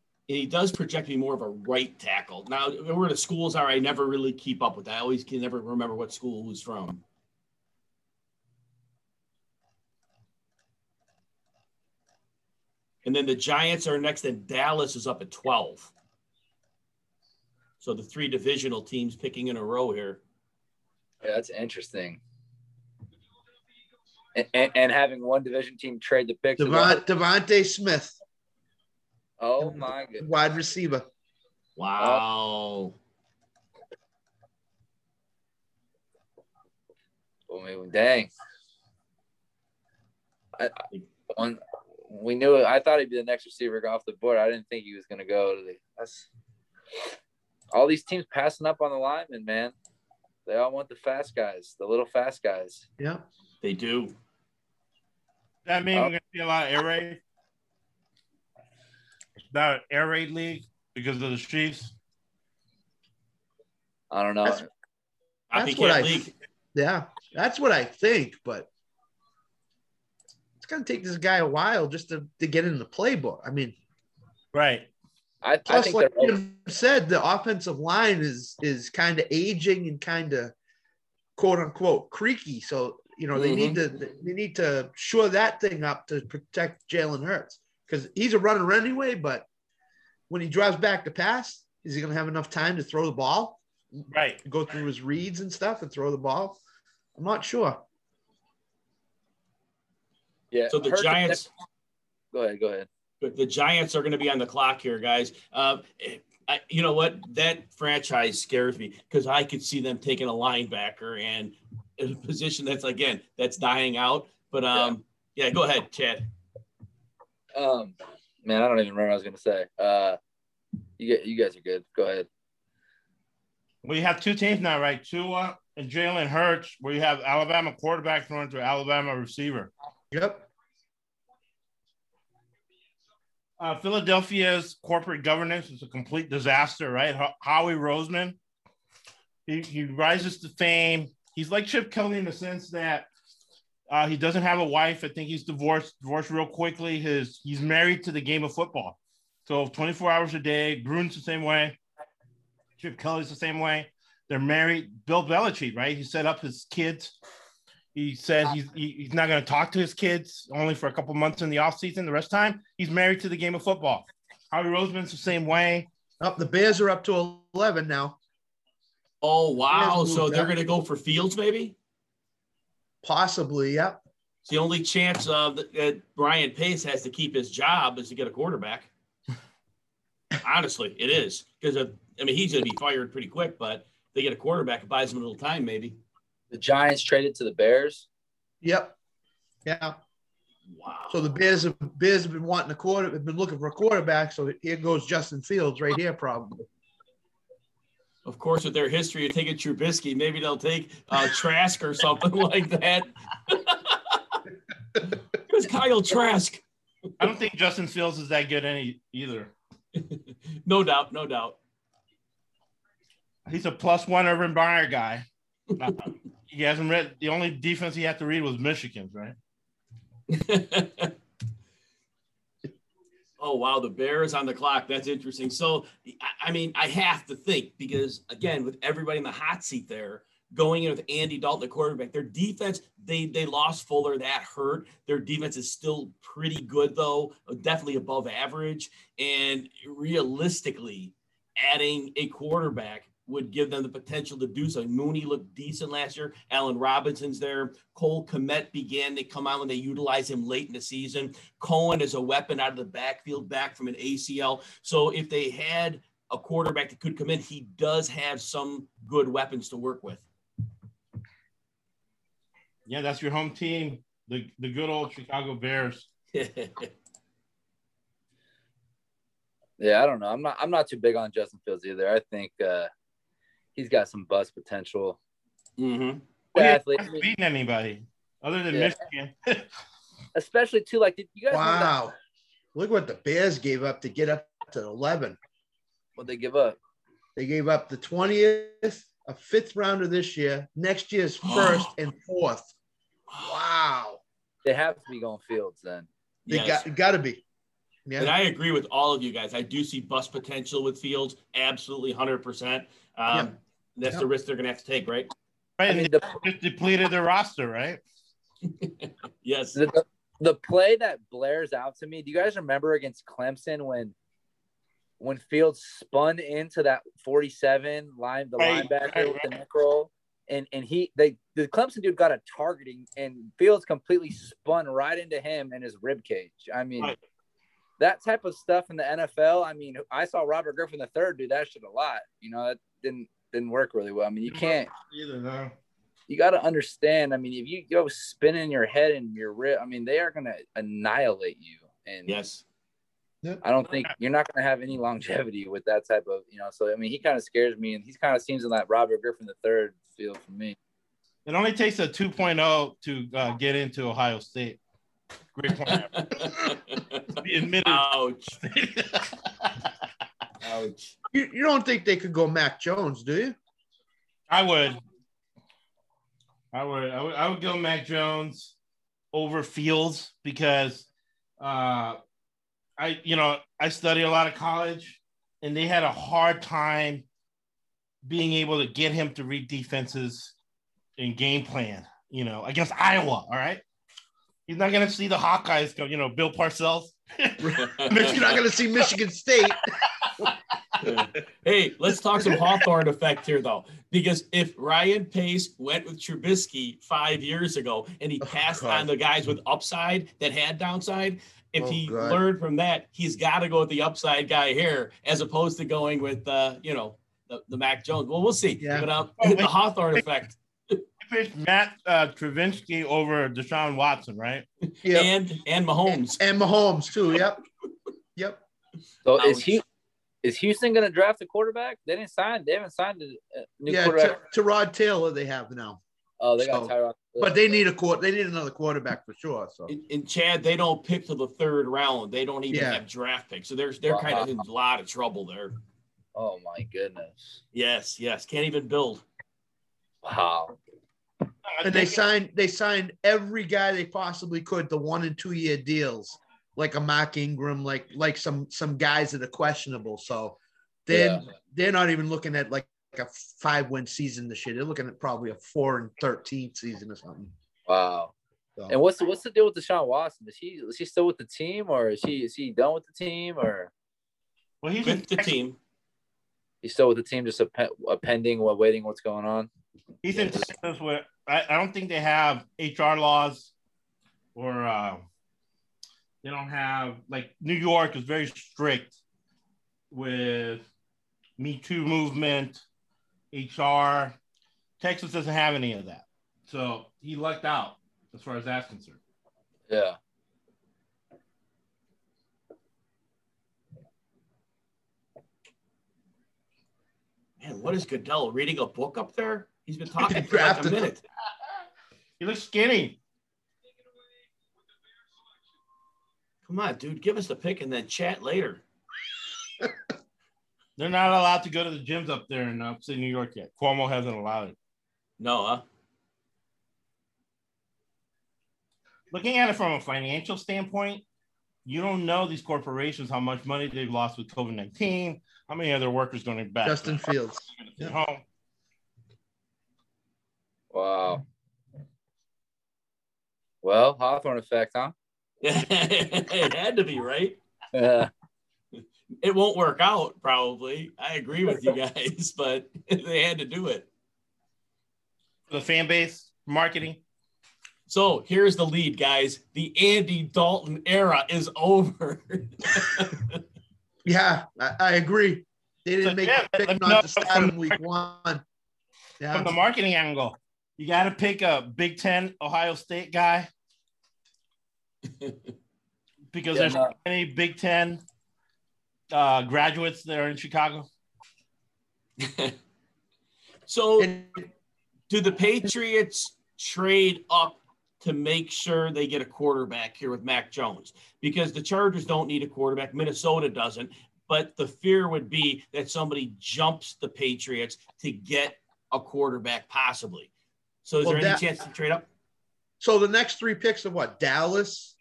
And he does project me more of a right tackle. Now, where the schools are, I never really keep up with that. I always can never remember what school who's from. And then the Giants are next, and Dallas is up at 12. So the three divisional teams picking in a row here. Yeah, that's interesting. And, and, and having one division team trade the picks. as DeVonta Smith, Oh my god. wide receiver. Wow. I mean, dang. I, I, one, we knew it. I thought he'd be the next receiver off the board. I didn't think he was going to go to the. That's all these teams passing up on the linemen, man. They all want the fast guys, the little fast guys. Yeah. They do. That mean Oh. we're gonna see a lot of air raid? That air raid league because of the Chiefs. I don't know. That's- That's what I. league. Yeah, that's what I think, but it's gonna take this guy a while just to, to get in the playbook. I mean, Right. I, I plus, think like they're Jim said, the offensive line is is kind of aging and kind of quote unquote creaky. So you know they mm-hmm. need to they need to shore that thing up to protect Jalen Hurts because he's a runner anyway. But when he drives back to pass, is he gonna have enough time to throw the ball? Right. go through his reads and stuff and throw the ball? I'm not sure. yeah. So the Hurts- Giants. Go ahead. Go ahead. But the Giants are going to be on the clock here, guys. Um, I, you know what? That franchise scares me because I could see them taking a linebacker and in a position that's again that's dying out. But um, yeah, go ahead, Chad. Um, man, I don't even remember what I was going to say. Uh, you get, you guys are good. Go ahead. We have two teams now, right? Tua and Jalen Hurts, where you have Alabama quarterback throwing to Alabama receiver. Yep. Uh, Philadelphia's corporate governance is a complete disaster, right? Ho- Howie Roseman, he, he rises to fame. He's like Chip Kelly in the sense that uh, he doesn't have a wife. I think he's divorced, divorced real quickly. His he's married to the game of football, so 24 hours a day. Gruden's the same way. Chip Kelly's the same way. They're married. Bill Belichick, right? He set up his kids. He says he's he- he's not going to talk to his kids only for a couple months in the offseason. The rest of the time, he's married to the game of football. Howie Roseman's the same way. Up the Bears are up to 11 now. Oh wow! So they're going to go for Fields, maybe. Possibly. Yep. It's the only chance uh, that, that Ryan Pace has to keep his job is to get a quarterback. *laughs* Honestly, it is because I mean he's going to be fired pretty quick, but they get a quarterback, it buys him a little time, maybe. The Giants traded to the Bears. Yep. Yeah. Wow. So the Bears have Bears have been wanting a quarter, have been looking for a quarterback. So here goes Justin Fields right here, probably. Of course, with their history of taking Trubisky, maybe they'll take uh, Trask or something *laughs* like that. *laughs* Who's Kyle Trask? I don't think Justin Fields is that good any either. *laughs* No doubt, no doubt. He's a plus one Urban Meyer guy. Uh, he hasn't read the only defense he had to read was Michigan's, right? Oh wow, the Bears on the clock. That's interesting. So, I, mean, I have to think because again, with everybody in the hot seat there, going in with Andy Dalton, the quarterback. Their defense, they they lost Fuller, that hurt. Their defense is still pretty good though, uh, definitely above average. And realistically, adding a quarterback would give them the potential to do so. Mooney looked decent last year. Allen Robinson's there. Cole Kmet began to come out when they utilized him late in the season. Cohen is a weapon out of the backfield, back from an ACL. So if they had a quarterback that could come in, he does have some good weapons to work with. Yeah, that's your home team, the the good old Chicago Bears. *laughs* yeah, I don't know. I'm not I'm not too big on Justin Fields either. I think uh, he's got some bust potential. Mm-hmm. Well, athlete. beating anybody other than yeah. Michigan. *laughs* Especially too, like did you guys? Wow, look what the Bears gave up to get up to eleven. What they give up? They gave up the twentieth, a fifth rounder this year, next year's *gasps* first and fourth. Wow. They have to be going Fields then. They yes. got got to be. Yeah. And I agree with all of you guys. I do see bust potential with Fields, absolutely 100%. Um, yeah. That's yeah. the risk they're going to have to take, right? Right. I mean, they just depleted their roster, right? *laughs* yes. The, the, the play that blares out to me, do you guys remember against Clemson when when Fields spun into that 47 line, the right, linebacker right, with the neck roll, and and he they the Clemson dude got a targeting, and Fields completely spun right into him and his rib cage. I mean, right. That type of stuff in the NFL. I mean, I saw Robert Griffin the third do that shit a lot. You know, that didn't didn't work really well. I mean, you can't either. No. You got to understand. I mean, if you go spinning your head and your rib, I mean, they are going to annihilate you. And yes, I don't think you're not going to have any longevity with that type of, you know. So I mean, he kind of scares me, and he kind of seems in that Robert Griffin the third feel for me. It only takes a 2.0 to uh, get into Ohio State. Great point. *laughs* admitted. Ouch. *laughs* Ouch. You, you don't think they could go Mac Jones, do you? I would. I would. I would. I would go Mac Jones over Fields because uh, I, you know, I study a lot of college, and they had a hard time being able to get him to read defenses and game plan. You know, against Iowa. All right, he's not going to see the Hawkeyes go. You know, Bill Parcells. *laughs* You're not going to see Michigan State. *laughs* hey, let's talk some Hawthorne effect here, though, because if Ryan Pace went with Trubisky five years ago and he oh, passed oh, on the guys with upside that had downside, if oh, he God. learned from that, he's got to go with the upside guy here, as opposed to going with uh, you know the, the Mac Jones. Well, we'll see. Yeah. But uh, oh, the Hawthorne effect. Matt uh, Trubisky over Deshaun Watson, right? *laughs* Yep. And and Mahomes. And, and Mahomes too. Yep. yep. So is he is Houston going to draft a quarterback? They didn't sign. They haven't signed a new yeah, quarterback. To, Tyrod Taylor, they have now. Oh, they got so, Tyrod. But they need a court. They need another quarterback for sure. So in, in Chad, they don't pick to the third round. They don't even yeah. have draft picks. So they're they're wow. kind of in a lot of trouble there. Oh my goodness. Yes, yes. Can't even build. Wow. And they signed they signed every guy they possibly could to one and two year deals, like a Mark Ingram, like like some some guys that are questionable. So then yeah. they're not even looking at like a five win season this year. They're looking at probably a four and thirteen season or something. Wow. So. And what's the, what's the deal with Deshaun Watson? Is he is he still with the team or is he is he done with the team or? Well, he's with the team. He's still with the team, just a, a pending, what waiting, what's going on. He's in Texas where I, I don't think they have HR laws or uh, they don't have like New York is very strict with Me Too movement HR. Texas doesn't have any of that. So he lucked out as far as that's concerned. Yeah. Man, what is Goodell reading a book up there? He's been talking *laughs* for like a minute. *laughs* he looks skinny. Come on, dude, give us the pick and then chat later. *laughs* They're not allowed to go to the gyms up there in uh, upstate New York yet. Cuomo hasn't allowed it. No, huh? Looking at it from a financial standpoint, you don't know these corporations how much money they've lost with COVID nineteen. How many other workers going back? Justin Fields. Yeah. Home. Wow. Well, Hawthorne effect, huh? *laughs* it had to be right. Yeah. It won't work out, probably. I agree with you guys, *laughs* but *laughs* they had to do it. The fan base, marketing. So here's the lead, guys. The Andy Dalton era is over. Yeah, I, I agree. They didn't So, make yeah, a pick me not know to start him week one. From the marketing angle, you got to pick a Big Ten Ohio State guy *laughs* because Yeah, there's no. many Big Ten uh, graduates that are in Chicago. *laughs* so do the Patriots trade up to make sure they get a quarterback here with Mac Jones? Because the Chargers don't need a quarterback, Minnesota doesn't. But the fear would be that somebody jumps the Patriots to get a quarterback, possibly. So is Well, there any that- chance to trade up? so the next three picks are what? Dallas,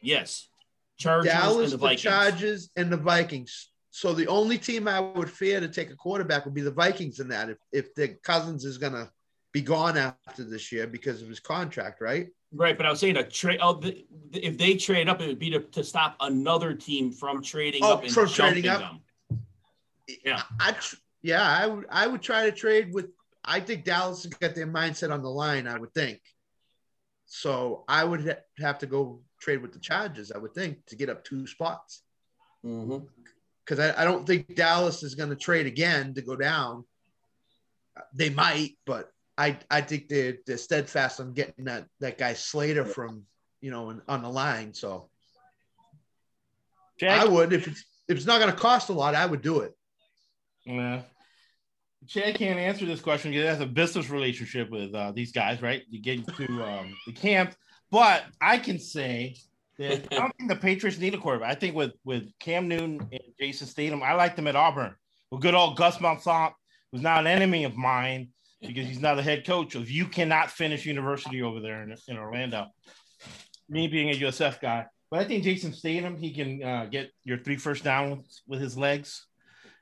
Yes. Chargers Dallas, and the the, Vikings. Chargers, and the Vikings. So the only team I would fear to take a quarterback would be the Vikings in that if if the Cousins is gonna be gone after this year because of his contract, right? Right, but I was saying a trade. Oh, the, if they trade up, it would be to, to stop another team from trading Oh, up and from jumping trading up? them. Yeah. I tr- yeah, I would I would try to trade with I think Dallas has got their mindset on the line, I would think. So I would ha- have to go trade with the Chargers, I would think, to get up two spots. Mhm. Because I, I don't think Dallas is going to trade again to go down. They might, but I I think they're they're steadfast on getting that that guy Slater from you know in, on the line. So Chad, I would if it's if it's not going to cost a lot, I would do it. Yeah. Chad can't answer this question because he has a business relationship with uh, these guys, right? You get to um, the camp, but I can say that I don't think the Patriots need a quarterback. I think with with Cam Newton and Jason Stidham, I like them at Auburn. With good old Gus Malzahn, who's now an enemy of mine because he's now the head coach of you cannot finish university over there in, in Orlando. Me being a USF guy, but I think Jason Stidham he can uh, get your three first downs with his legs.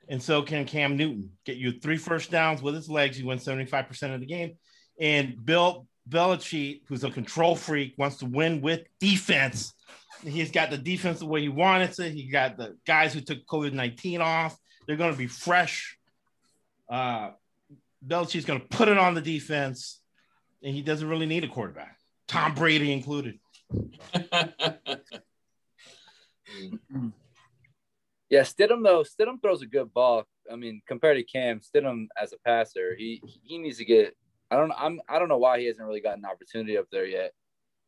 And so can Cam Newton get you three first downs with his legs. You win 75% of the game. And Bill Belichick, who's a control freak, wants to win with defense. He's got the defense the way he wanted it. He got the guys who took COVID 19 off. They're going to be fresh. Uh, Belichick's going to put it on the defense, and he doesn't really need a quarterback, Tom Brady included. *laughs* Yeah, Stidham though, Stidham throws a good ball. I mean, compared to Cam, Stidham as a passer, he he needs to get. I don't I'm I don't know why he hasn't really gotten an opportunity up there yet.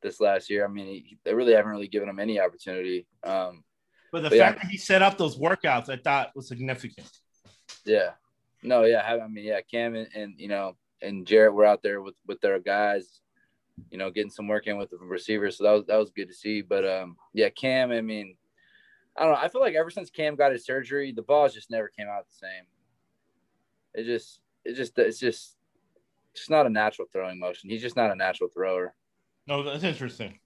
This last year, I mean, he, they really haven't really given him any opportunity. Um, But the But yeah. fact that he set up those workouts, I thought was significant. yeah, no, yeah, I, I mean, yeah, Cam and, and you know and Jarrett were out there with with their guys, you know, getting some work in with the receivers. So that was that was good to see. But um, yeah, Cam, I mean, I don't know. I feel like ever since Cam got his surgery, the balls just never came out the same. It just, it just, it's just, it's not a natural throwing motion. He's just not a natural thrower. No, that's interesting.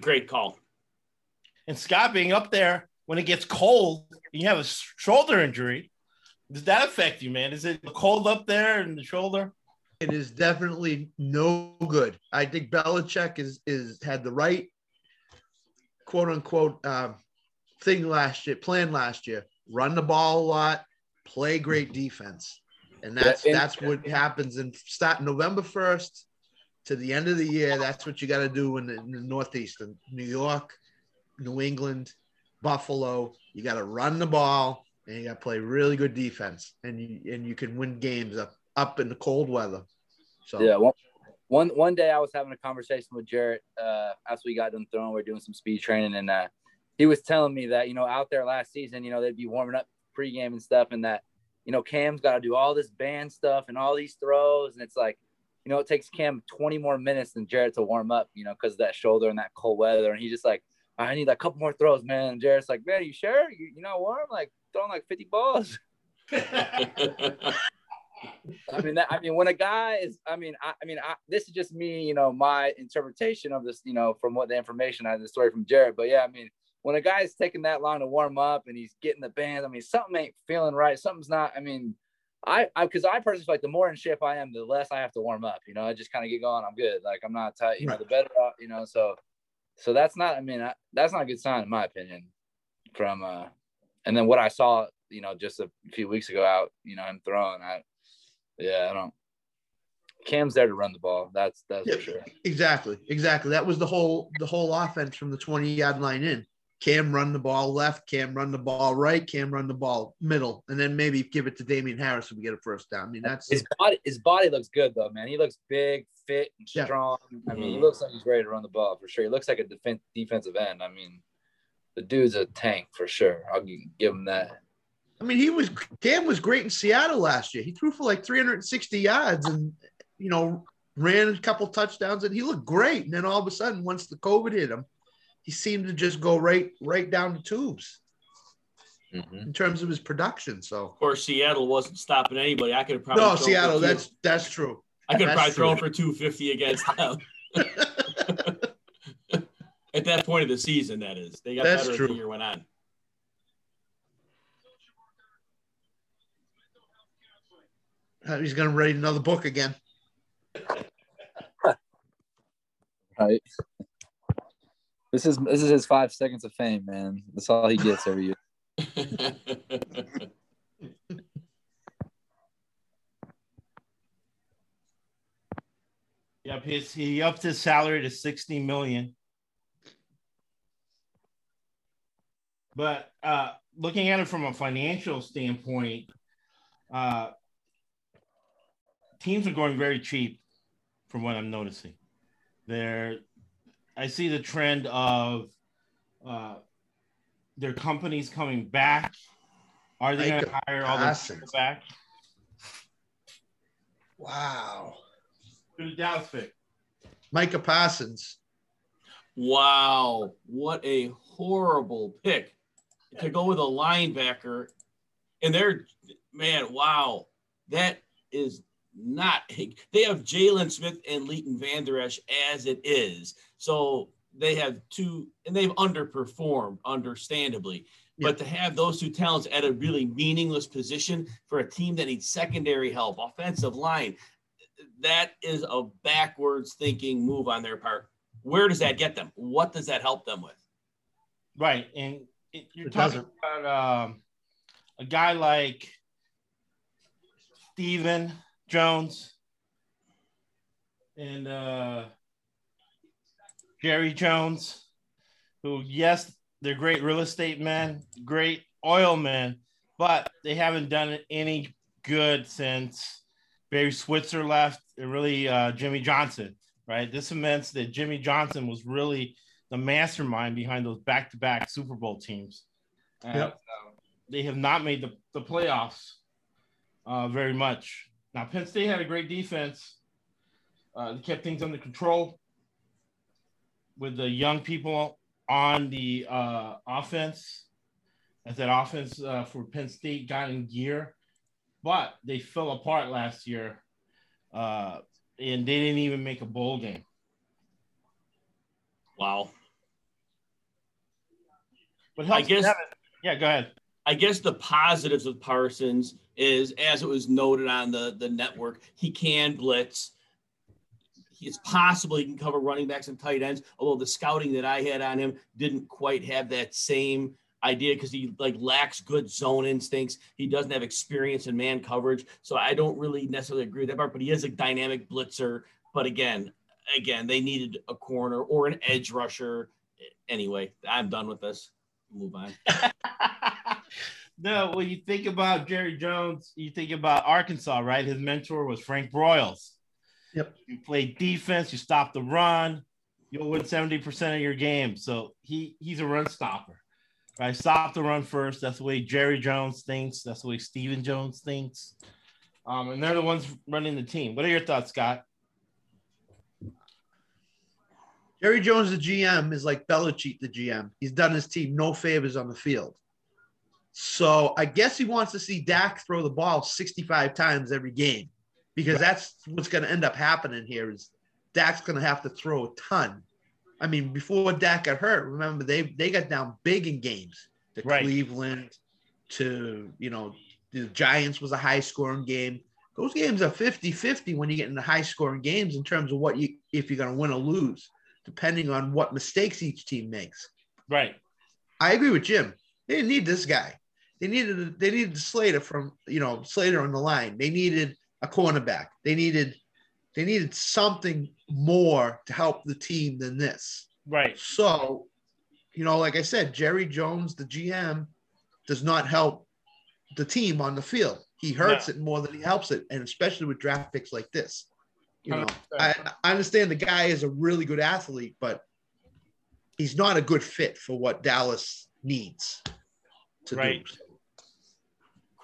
Great call. And Scott being up there when it gets cold and you have a shoulder injury, does that affect you, man? Is it cold up there in the shoulder? It is definitely no good. I think Belichick is is had the right quote unquote um, thing last year, plan last year. Run the ball a lot, play great defense, and that's and- that's what happens. And start November first to the end of the year. That's what you got to do in the, in the Northeast, in New York, New England, Buffalo. You got to run the ball, and you got to play really good defense, and you and you can win games up up in the cold weather. So Yeah. One, one, one day I was having a conversation with Jarrett uh, after we got done throwing. We are doing some speed training, and uh, he was telling me that you know out there last season, you know they'd be warming up pregame and stuff, and that you know Cam's got to do all this band stuff and all these throws, and it's like you know it takes Cam 20 more minutes than Jarrett to warm up, you know, because of that shoulder and that cold weather, and he's just like. I need a couple more throws, man. And Jarrett's like, man, you sure? You, you not warm? Like throwing like 50 balls. *laughs* *laughs* I mean, that, I mean, when a guy is, I mean, I, I mean, I, this is just me, you know, my interpretation of this, you know, from what the information I had the story from Jarrett. But yeah, I mean, when a guy's taking that long to warm up and he's getting the band, I mean, something ain't feeling right. Something's not. I mean, I, I, because I personally feel like the more in shape I am, the less I have to warm up. You know, I just kind of get going. I'm good. Like I'm not tight. You know, the better. You know, so, so that's not. I mean, I, that's not a good sign in my opinion. From, uh, and then what I saw, you know, just a few weeks ago out, you know, him throwing. I, yeah, I don't. Cam's there to run the ball. That's that's yeah, for sure. Exactly, exactly. That was the whole the whole offense from the twenty yard line in. Cam run the ball left, Cam run the ball right, Cam run the ball middle, and then maybe give it to Damien Harris if we get a first down. I mean, that's his body. His body looks good though, man. He looks big, fit, and strong. Yeah. I mean, he mm-hmm. looks like he's ready to run the ball for sure. He looks like a defense defensive end. I mean, the dude's a tank for sure. I'll give him that. I mean, he was Cam was great in Seattle last year. He threw for like 360 yards and you know ran a couple touchdowns and he looked great. And then all of a sudden, once the COVID hit him, he seemed to just go right right down the tubes mm-hmm. in terms of his production. So of course Seattle wasn't stopping anybody. I could have probably no Seattle. That's that's true. I could have probably thrown for 250 against them. *laughs* *laughs* At that point of the season, that is. They got that's better true. as the year went on. He's going to write another book again. *laughs* right. This is this is his five seconds of fame, man. That's all he gets every year. *laughs* yep, his he upped his salary to sixty million. But uh, looking at it from a financial standpoint, uh, teams are going very cheap, from what I'm noticing. They're I see the trend of uh, their companies coming back. Are they going to hire all those people back? Wow. Who's Dallas pick? Micah Parsons. Wow. What a horrible pick to go with a linebacker. And they're, man, wow. That is not they have Jaylon Smith and Leighton Vander Esch as it is. So they have two and they've underperformed understandably. Yeah. But to have those two talents at a really meaningless position for a team that needs secondary help, offensive line, that is a backwards thinking move on their part. Where does that get them? What does that help them with? Right. And it, you're it talking doesn't. about um, a guy like Stephen Jones and uh, Jerry Jones, who, yes, they're great real estate men, great oil men, but they haven't done any good since Barry Switzer left and really uh, Jimmy Johnson, right? This cements that Jimmy Johnson was really the mastermind behind those back to back Super Bowl teams. And, yep. uh, they have not made the, the playoffs uh, very much. Now, Penn State had a great defense. Uh, they kept things under control with the young people on the uh, offense. As that offense uh, for Penn State got in gear, but they fell apart last year, uh, and they didn't even make a bowl game. Wow. But I guess, yeah, go ahead. I guess the positives of Parsons is, as it was noted on the, the network, he can blitz. It's possible he can cover running backs and tight ends, although the scouting that I had on him didn't quite have that same idea because he like lacks good zone instincts. He doesn't have experience in man coverage. So I don't really necessarily agree with that part, but he is a dynamic blitzer. But again, again, they needed a corner or an edge rusher. Anyway, I'm done with this. Move on. *laughs* no, when you think about Jerry Jones, you think about Arkansas, right? His mentor was Frank Broyles. Yep. You play defense, you stop the run, you'll win 70% of your games. So he he's a run stopper. Right? Stop the run first. That's the way Jerry Jones thinks. That's the way Stephen Jones thinks. Um, and they're the ones running the team. What are your thoughts, Scott? Jerry Jones, the GM, is like Belichick, the GM. He's done his team no favors on the field. So I guess he wants to see Dak throw the ball 65 times every game because that's what's going to end up happening here is Dak's going to have to throw a ton. I mean, before Dak got hurt, remember they they got down big in games to Right. Cleveland, to you know the Giants was a high scoring game. Those games are 50-50 when you get into high scoring games in terms of what you if you're going to win or lose, depending on what mistakes each team makes. Right. I agree with Jim. They didn't need this guy. They needed they needed Slater from you know Slater on the line. They needed a cornerback. They needed they needed something more to help the team than this. Right. So, you know, like I said, Jerry Jones, the GM, does not help the team on the field. He hurts it more than he helps it, and especially with draft picks like this. You know, I, I understand the guy is a really good athlete, but he's not a good fit for what Dallas needs to Right. do.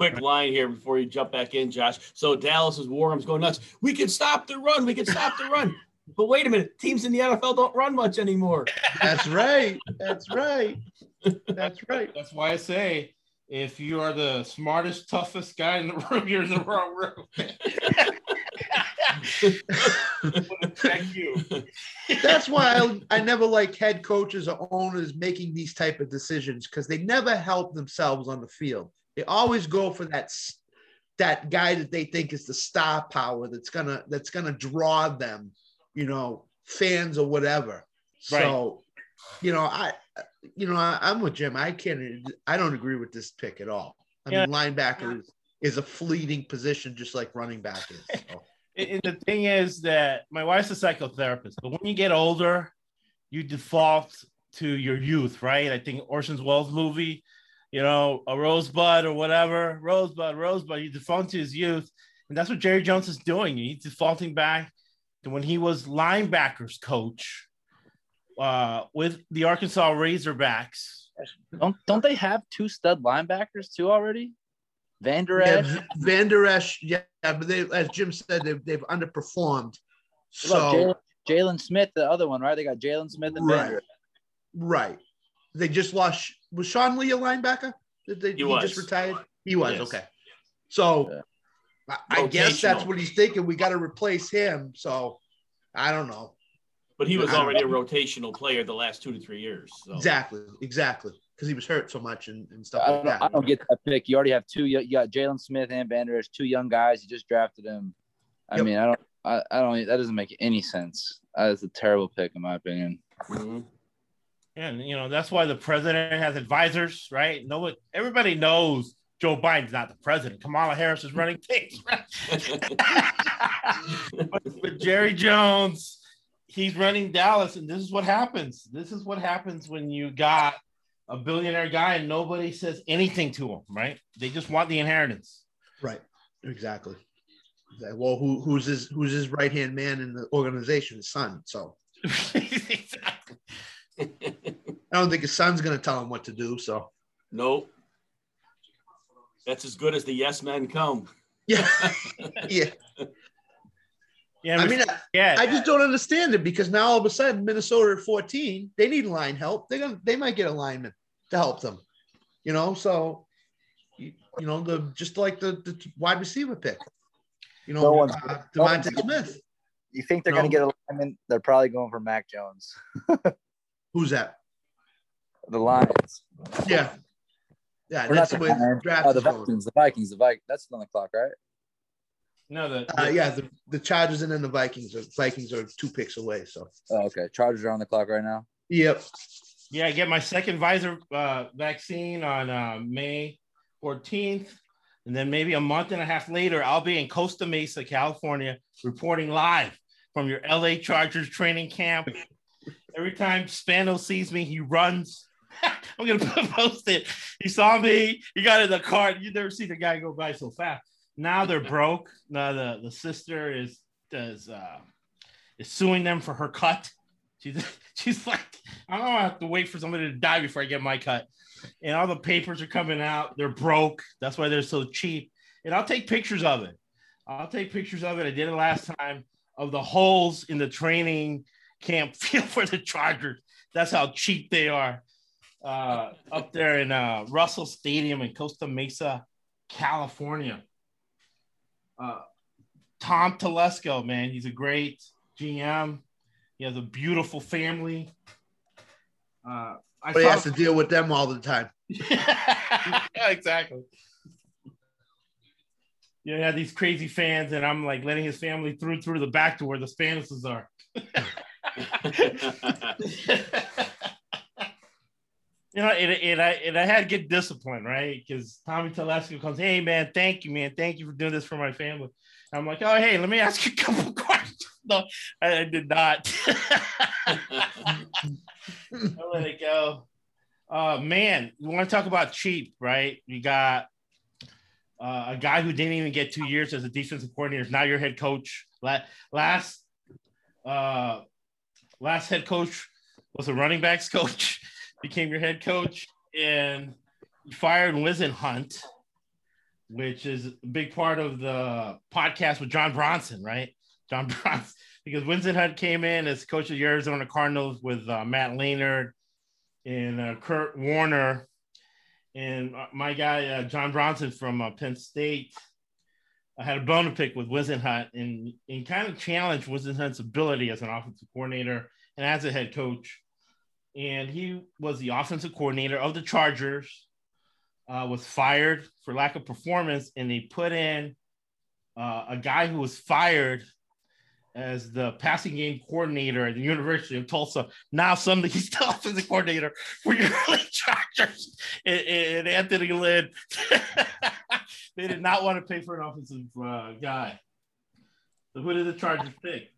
Quick line here before you jump back in, Josh. So Dallas's war room's going nuts. We can stop the run. We can stop the run. *laughs* But wait a minute, teams in the NFL don't run much anymore. That's right. That's right. That's right. *laughs* That's why I say if you are the smartest, toughest guy in the room, you're in the wrong room. *laughs* Thank you. That's why I, I never like head coaches or owners making these type of decisions because they never help themselves on the field. They always go for that that guy that they think is the star power that's gonna that's gonna draw them, you know, fans or whatever. So, you know, I you know I, I'm with Jim. I can't. I don't agree with this pick at all. I Yeah. mean, linebacker is, is a fleeting position, just like running back is. So. *laughs* And the thing is that my wife's a psychotherapist, but when you get older, you default to your youth, right? I think Orson Welles movie, you know, a rosebud or whatever, rosebud, rosebud, you default to his youth. And that's what Jerry Jones is doing. He's defaulting back to when he was linebackers coach uh, with the Arkansas Razorbacks. Don't don't they have two stud linebackers too already? Van Der Esch. Yeah, Van Der Esch, yeah, but they, as Jim said, they've, they've underperformed. So, Jaylon- Jaylon Smith, the other one, right? They got Jaylon Smith and Van right, Der Esch. right. They just lost. Was Sean Lee a linebacker? Did they, He he, was. just retired? He was Yes. okay. So, Yeah. I, I guess that's what he's thinking. We got to replace him. So, I don't know But he was I don't already a rotational player the last two to three years. So. exactly, exactly, because he was hurt so much and, and stuff I like don't, that. I don't get that pick. You already have two. You you got Jaylon Smith and Van Der Esch, two young guys. You just drafted him. I Yep. mean, I don't. I, I don't. That doesn't make any sense. That's a terrible pick, in my opinion. Mhm. And you know that's why the president has advisors, right? No one, everybody knows Joe Biden's not the president. Kamala Harris is running things. *laughs* but, but Jerry Jones, he's running Dallas, and this is what happens. This is what happens when you got a billionaire guy and nobody says anything to him, right? They just want the inheritance. Right, exactly. Well, who, who's his who's his right hand man in the organization? His son. So. *laughs* I don't think his son's going to tell him what to do. So nope. That's as good as the yes men come. yeah, *laughs* yeah. Yeah, I mean, I, yeah, I just don't understand it because now all of a sudden Minnesota at 14, they need line help. They're gonna they might get a lineman to help them. You know, so you, you know, the just like the, the wide receiver pick. You know, No one's- uh, no Smith. You think they're No. going to get a lineman? They're probably going for Mac Jones. *laughs* Who's that? The Lions. Yeah. Yeah, Or that's not the the way the draft Oh, the is going. Vikings. The Vikings. The Vikings. That's on the clock, right? no, the, Uh, yeah, the, the Chargers and then the Vikings. The Vikings are two picks away. So Oh, okay. Chargers are on the clock right now. yep. Yeah, I get my second Pfizer uh, vaccine on uh, May 14th. And then maybe a month and a half later, I'll be in Costa Mesa, California, reporting live from your LA Chargers training camp. Every time Spano sees me, he runs. *laughs* I'm to *laughs* post it. He saw me. He got in the car. You never see the guy go by so fast. Now they're broke. *laughs* Now the, the sister is does uh, is suing them for her cut. She's she's like, I don't have to wait for somebody to die before I get my cut. And all the papers are coming out. They're broke. That's why they're so cheap. And I'll take pictures of it. I'll take pictures of it. I did it last time of the holes in the training camp *laughs* feel for the Chargers. That's how cheap they are. uh, up there in uh, Russell Stadium in Costa Mesa, California. Uh, Tom Telesco, man, he's a great GM. He has a beautiful family. Uh, I But he has to deal with them all the time. *laughs* yeah, exactly. You know, he had these crazy fans, and I'm like letting his family through through the back door where the Spanishes are. *laughs* *laughs* you know, and, and I and I had to get disciplined, right? Because Tommy Telesco comes, hey man, thank you, man, thank you for doing this for my family. I'm like, oh hey, let me ask you a couple *laughs* questions. No, I, I did not. *laughs* I let it go. Uh, man, you want to talk about cheap, right? You got uh, a guy who didn't even get two years as a defensive coordinator is now your head coach. Last, uh, last head coach was a running backs coach, *laughs* became your head coach, and you fired Whisenhunt, which is a big part of the podcast with John Bronson, right? John *laughs* Bronson, because Whisenhunt came in as coach of the Arizona Cardinals with uh, Matt Leinart and uh, Kurt Warner and uh, my guy uh, John Bronson from uh, Penn State. I had a bone to pick with Whisenhunt and, and kind of challenged Whisenhunt's ability as an offensive coordinator and as a head coach. And he was the offensive coordinator of the Chargers, uh, was fired for lack of performance, and they put in uh, a guy who was fired as the passing game coordinator at the University of Tulsa. Now suddenly *laughs* he's the offensive coordinator for your *laughs* early Chargers and, and Anthony Lynn. *laughs* they did not want to pay for an offensive uh, guy. So who did the Chargers pick?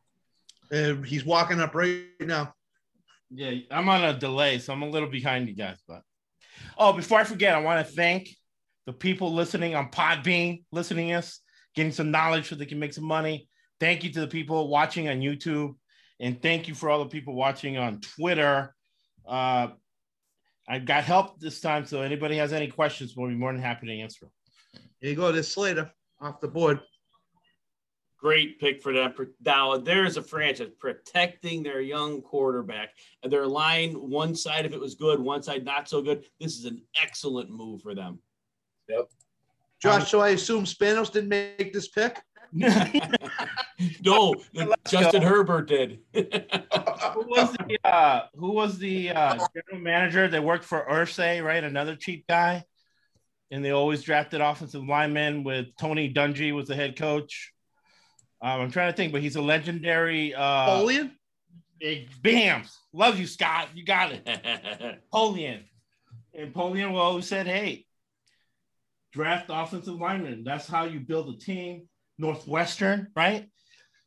And he's walking up right now. Yeah, I'm on a delay, so I'm a little behind you guys. But oh, before I forget, I want to thank the people listening on Podbean, listening us, getting some knowledge so they can make some money. Thank you to the people watching on YouTube, and thank you for all the people watching on Twitter. Uh, I got help this time, so anybody has any questions, we'll be more than happy to answer. Them. Here you go, this Slater off the board. Great pick for them. Now, there's a franchise protecting their young quarterback. And their line, one side of it was good, one side not so good. This is an excellent move for them. Yep. Josh, so I assume Spanos didn't make this pick? *laughs* no, Justin go. Herbert did. who was the *laughs* uh, who was the uh, general manager that worked for Irsay, right? Another cheap guy. And they always drafted offensive linemen with Tony Dungy was the head coach. Um, I'm trying to think, but he's a legendary uh Polian. Bam! Love you, Scott. You got it. *laughs* Polian. And Polian will always said, hey, draft offensive linemen. That's how you build a team. Northwestern, right?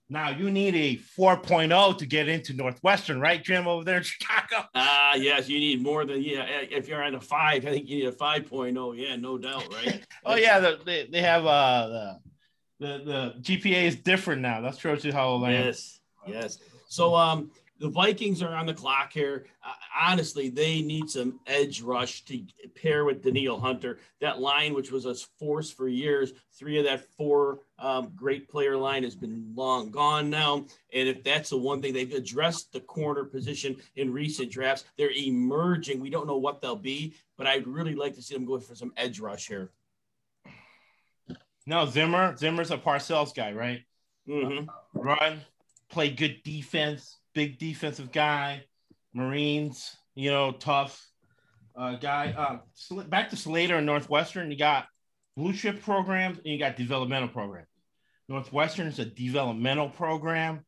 Now you need a 4.0 to get into Northwestern, right, Jim, over there in *laughs* Chicago? Ah, uh, yes, you need more than yeah. If you're on a five, I think you need a 5.0. Yeah, no doubt, right? *laughs* oh yeah, the, they, they have uh the, the the GPA is different now. That shows you how old I am. Yes, yes. So um the Vikings are on the clock here. Uh, honestly, they need some edge rush to pair with Danielle Hunter. That line, which was a force for years, three of that four um, great player line has been long gone now. And if that's the one thing they've addressed the corner position in recent drafts, they're emerging. We don't know what they'll be, but I'd really like to see them go for some edge rush here. No, Zimmer. Zimmer's a Parcells guy, right? Mm-hmm. Uh, run, play good defense big defensive guy, Marines, you know, tough uh, guy. Uh, back to Slater and Northwestern, you got blue chip programs and you got developmental programs. Northwestern is a developmental program,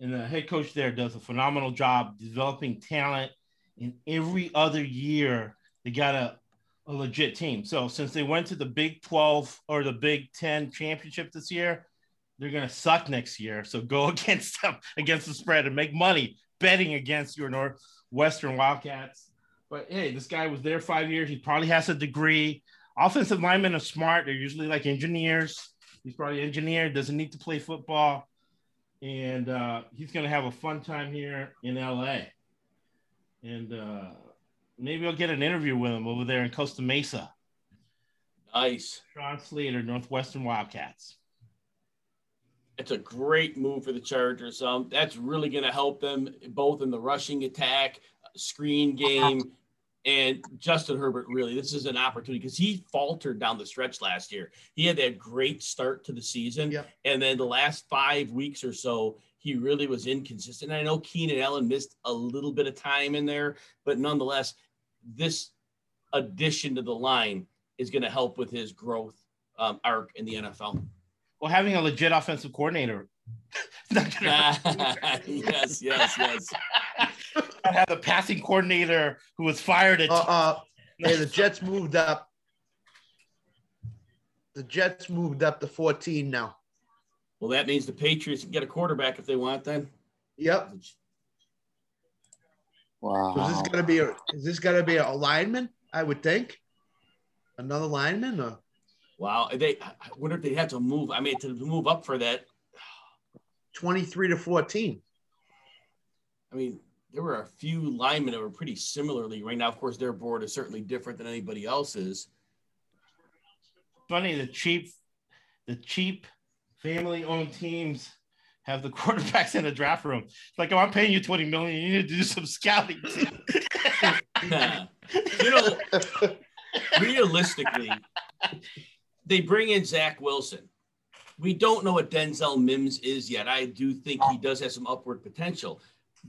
and the head coach there does a phenomenal job developing talent. And every other year, they got a, a legit team. So since they went to the Big 12 or the Big 10 championship this year, they're going to suck next year. So go *laughs* against them against the spread and make money betting against your Northwestern Wildcats. But hey, this guy was there five years. He probably has a degree. Offensive linemen are smart. They're usually like engineers. He's probably an engineer, doesn't need to play football. And uh, he's going to have a fun time here in LA. And uh, maybe I'll get an interview with him over there in Costa Mesa. Nice. Sean Slater, Northwestern Wildcats. It's a great move for the Chargers. Um, that's really going to help them both in the rushing attack, screen game. And Justin Herbert, really, this is an opportunity because he faltered down the stretch last year. He had that great start to the season. And then the last five weeks or so, he really was inconsistent. I know Keenan Allen missed a little bit of time in there, but nonetheless, this addition to the line is going to help with his growth um, arc in the NFL. Well, having a legit offensive coordinator. *laughs* not gonna hurt. *laughs* yes, yes, yes. *laughs* I have a passing coordinator who was fired at Uh, uh, hey, the Jets moved up. The Jets moved up to 14 now. Well, that means the Patriots can get a quarterback if they want. Then Yep. Wow. So is this gonna be a is this gonna be a lineman? I would think. Another lineman or wow, they. I wonder if they had to move. I mean, to move up for that. 23 to 14. I mean, there were a few linemen that were pretty similarly right now. Of course, their board is certainly different than anybody else's. funny the cheap the cheap family owned teams have the *laughs* quarterbacks in the draft room. It's like, oh, I'm paying you 20 million. You need to do some scouting. *laughs* *laughs* you know, realistically, they bring in Zach Wilson. We don't know what Denzel Mims is yet. I do think he does have some upward potential,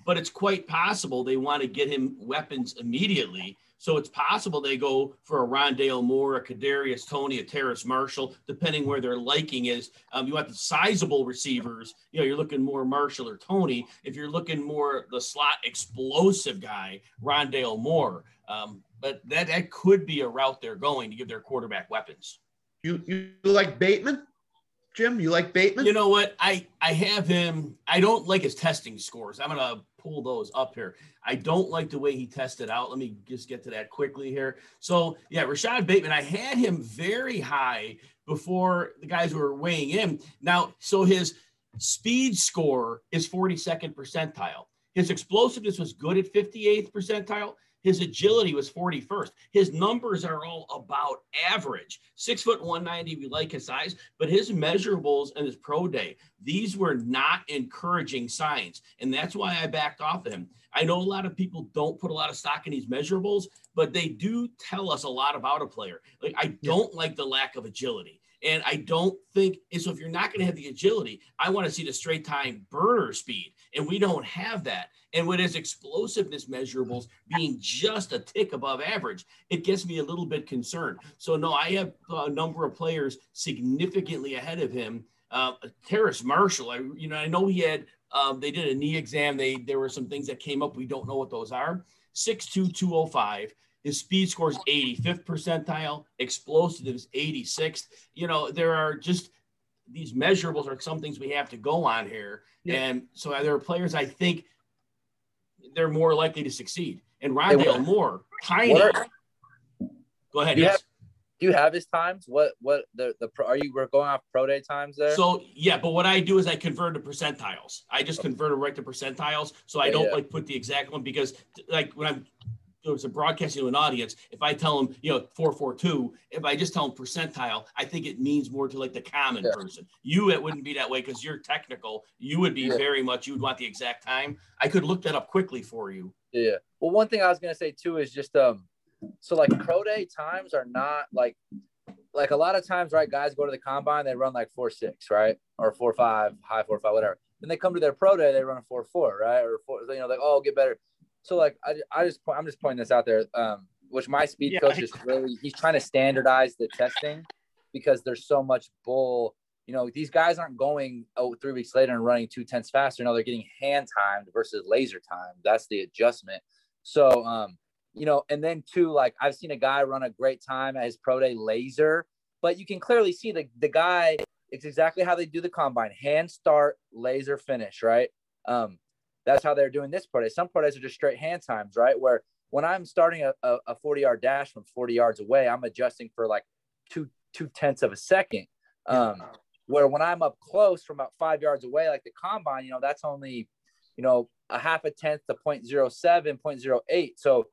but it's quite possible they want to get him weapons immediately. So it's possible they go for a Rondale Moore, a Kadarius Toney, a Terrace Marshall, depending where their liking is. Um, you want the sizable receivers. You know, you're looking more Marshall or Toney. If you're looking more the slot explosive guy, Rondale Moore. Um, but that that could be a route they're going to give their quarterback weapons. You you like Bateman? Jim, you like Bateman? You know what? I I have him. I don't like his testing scores. I'm gonna pull those up here. I don't like the way he tested out. Let me just get to that quickly here. So yeah, Rashod Bateman. I had him very high before the guys were weighing in. Now, so his speed score is 42nd percentile. His explosiveness was good at 58th percentile. His agility was 41st. His numbers are all about average. Six foot 190, we like his size, but his measurables and his pro day, these were not encouraging signs. And that's why I backed off of him. I know a lot of people don't put a lot of stock in these measurables, but they do tell us a lot about a player. Like, I don't like the lack of agility. And I don't think, and so if you're not going to have the agility, I want to see the straight time burner speed. And we don't have that. And with his explosiveness measurables being just a tick above average, it gets me a little bit concerned. So, no, I have a number of players significantly ahead of him. Uh, Terrace Marshall, I, you know, I know he had, um, they did a knee exam. They, there were some things that came up. We don't know what those are. 6'2, 205. His speed score is 85th percentile, explosive is 86th. You know, there are just these measurables are some things we have to go on here. Yeah. And so there are players I think they're more likely to succeed. And Rondale Moore, tiny. are- Go ahead. Do you yes. Do you have his times? What what the the are you we're going off pro day times there? So yeah, but what I do is I convert to percentiles. I just convert it right to percentiles. So I don't yeah. like put the exact one because like when I'm a broadcasting to an audience, if I tell them, you know, 442, if I just tell them percentile, I think it means more to like the common Yeah. person. You, it wouldn't be that way because you're technical. You would be Yeah. very much, you would want the exact time. I could look that up quickly for you. Yeah. Well, one thing I was gonna say too is just um, so like pro day times are not like like a lot of times, right? Guys go to the combine, they run like four six, right, or four five, high four five, whatever. Then they come to their pro day, they run a four four, right, or four, you know, like oh, get better. So like I, I just I'm just pointing this out there, um, which my speed Yeah, coach is really he's trying to standardize the testing because there's so much bull. You know, these guys aren't going oh three weeks later and running two tenths faster. No, they're getting hand timed versus laser time. That's the adjustment. So, um, you know, and then too, like I've seen a guy run a great time at his pro day laser, but you can clearly see the the guy. It's exactly how they do the combine: hand start, laser finish. Right. Um, that's how they're doing this pro day. Some pro days are just straight hand times, right? Where when I'm starting a, a, a 40 yard dash from 40 yards away, I'm adjusting for like two two tenths of a second. Um, where when I'm up close from about five yards away, like the combine, you know, that's only, you know, a half a tenth to 0.07, 0.08. So,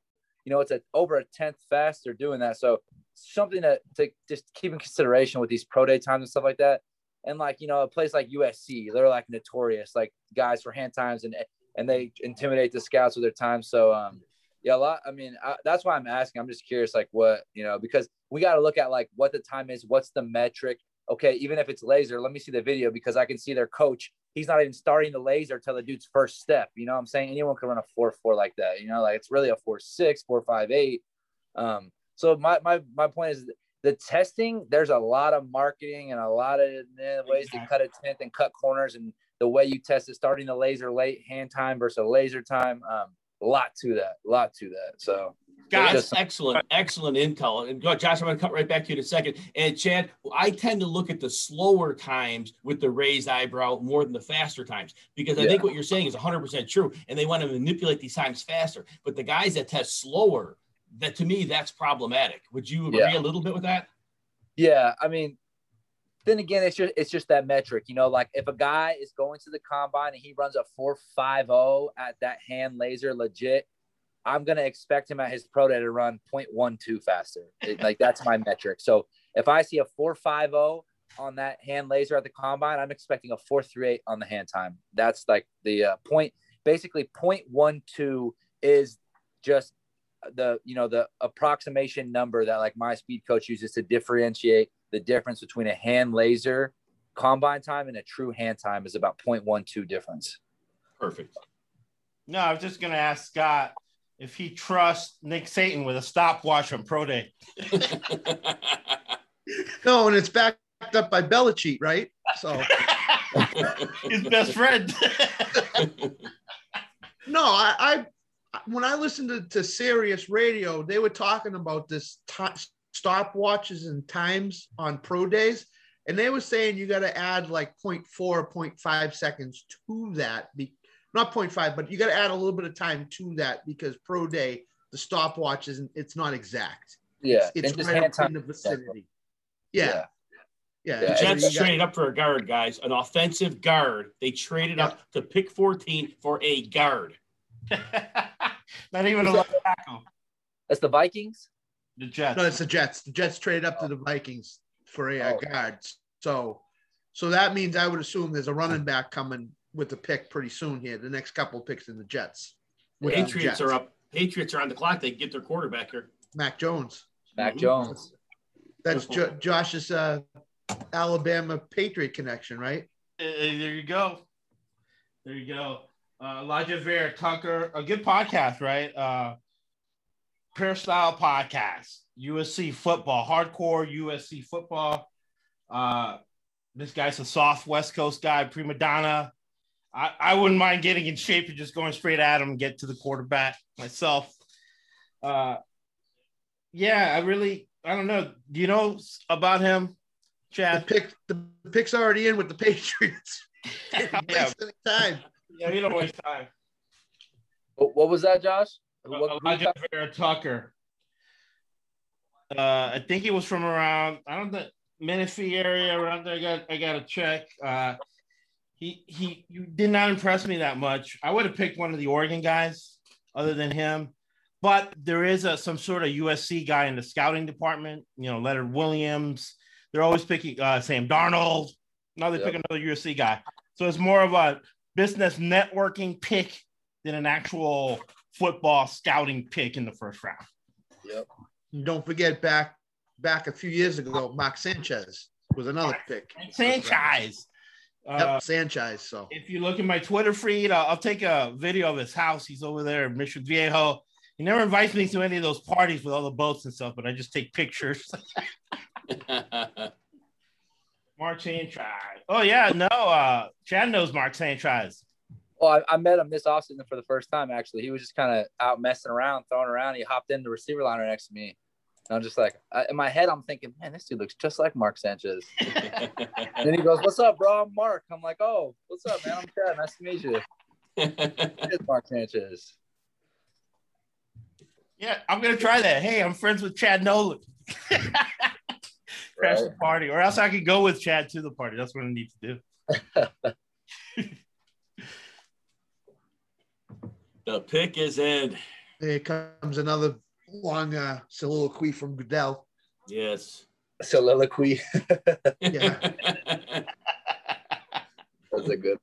you know, it's a over a tenth faster doing that. So something to, to just keep in consideration with these pro day times and stuff like that. And like, you know, a place like USC, they're like notorious, like guys for hand times and and they intimidate the scouts with their time. So um, Yeah, a lot. I mean, I, that's why I'm asking. I'm just curious, like what you know, because we got to look at like what the time is, what's the metric. Okay, even if it's laser, let me see the video because I can see their coach. He's not even starting the laser till the dude's first step. You know what I'm saying? Anyone can run a four four like that. You know, like it's really a four six, four five eight. Um, so my my my point is the testing. There's a lot of marketing and a lot of eh, ways to cut a tenth and cut corners and the way you test it, starting the laser late hand time versus laser time. Um, a lot to that, a lot to that. So Guys, just, excellent, excellent intel. And Josh, I'm going to cut right back to you in a second. And Chad, I tend to look at the slower times with the raised eyebrow more than the faster times because I yeah. think what you're saying is 100% true. And they want to manipulate these times faster. But the guys that test slower, that to me, that's problematic. Would you agree yeah. a little bit with that? Yeah. I mean, then again, it's just it's just that metric, you know. Like if a guy is going to the combine and he runs a four five zero at that hand laser legit, I'm gonna expect him at his pro day to run 0.12 faster. It, like that's my metric. So if I see a four five zero on that hand laser at the combine, I'm expecting a four three eight on the hand time. That's like the uh, point. Basically, 0.12 is just the you know the approximation number that like my speed coach uses to differentiate the difference between a hand laser combine time and a true hand time is about 0.12 difference. Perfect. No, I was just going to ask Scott if he trusts Nick Saban with a stopwatch from Pro Day. *laughs* no, and it's backed up by Belichick, right? So *laughs* his best friend. *laughs* no, I, I when I listened to, to Sirius Radio, they were talking about this t- stopwatches and times on pro days. And they were saying you got to add like 0.4, 0.5 seconds to that. Be, not 0.5, but you got to add a little bit of time to that because pro day, the stopwatch isn't, it's not exact. Yeah. It's, it's right in the vicinity. Yeah. yeah. Yeah, the Jets traded up for a guard, guys. An offensive guard. They traded up to pick 14 for a guard. *laughs* Not even a left tackle. That's the Vikings. The Jets. No, it's the Jets. The Jets traded up to the Vikings for a uh, oh. guard. So, so that means I would assume there's a running back coming with the pick pretty soon here. The next couple picks in the Jets. Patriots are up. Patriots are on the clock. They get their quarterback here. Mac Jones. Mac Jones. That's jo- Josh's uh, Alabama Patriot connection, right? There you go. There you go. Uh, Alijah Vera Tucker, a good podcast, right? Uh, Peristyle Podcast, USC football, hardcore USC football. Uh, this guy's a soft West Coast guy, prima donna. I, I wouldn't mind getting in shape and just going straight at him and get to the quarterback myself. Uh, yeah, I really, I don't know. Do you know about him, Chad? The pick, the pick's already in with the Patriots. *laughs* *laughs* yeah. time. Yeah, you don't waste time. What was that, Josh? What, Alijah Vera Tucker. Uh, I think he was from around I don't know Menifee area around there. I got I got to check. Uh, he he you did not impress me that much. I would have picked one of the Oregon guys other than him, but there is a some sort of USC guy in the scouting department. You know, Leonard Williams. They're always picking uh, Sam Darnold. Now they yep. pick another USC guy. So it's more of a business networking pick than an actual football scouting pick in the first round. Yep. don't forget back back a few years ago, Mark Sanchez was another pick. Sanchez. Yep, uh, Sanchez. So if you look at my Twitter feed, I'll, I'll, take a video of his house. He's over there in Mission Viejo. He never invites me to any of those parties with all the boats and stuff, but I just take pictures. *laughs* *laughs* Mark Sanchez. Oh yeah, no, uh Chad knows Mark Sanchez. Well, I, I, met him this offseason for the first time. Actually, he was just kind of out messing around, throwing around. He hopped in the receiver liner next to me. And I'm just like, I, in my head, I'm thinking, man, this dude looks just like Mark Sanchez. *laughs* and he goes, "What's up, bro? I'm Mark." I'm like, "Oh, what's up, man? I'm Chad. Nice to meet you." *laughs* it's Mark Sanchez. Yeah, I'm gonna try that. Hey, I'm friends with Chad Nolan. *laughs* Crash right. the party, or else I could go with Chad to the party. That's what I need to do. The pick is in. Here comes another long uh, soliloquy from Goodell. Yes. Soliloquy. *laughs* yeah. *laughs* That's a good.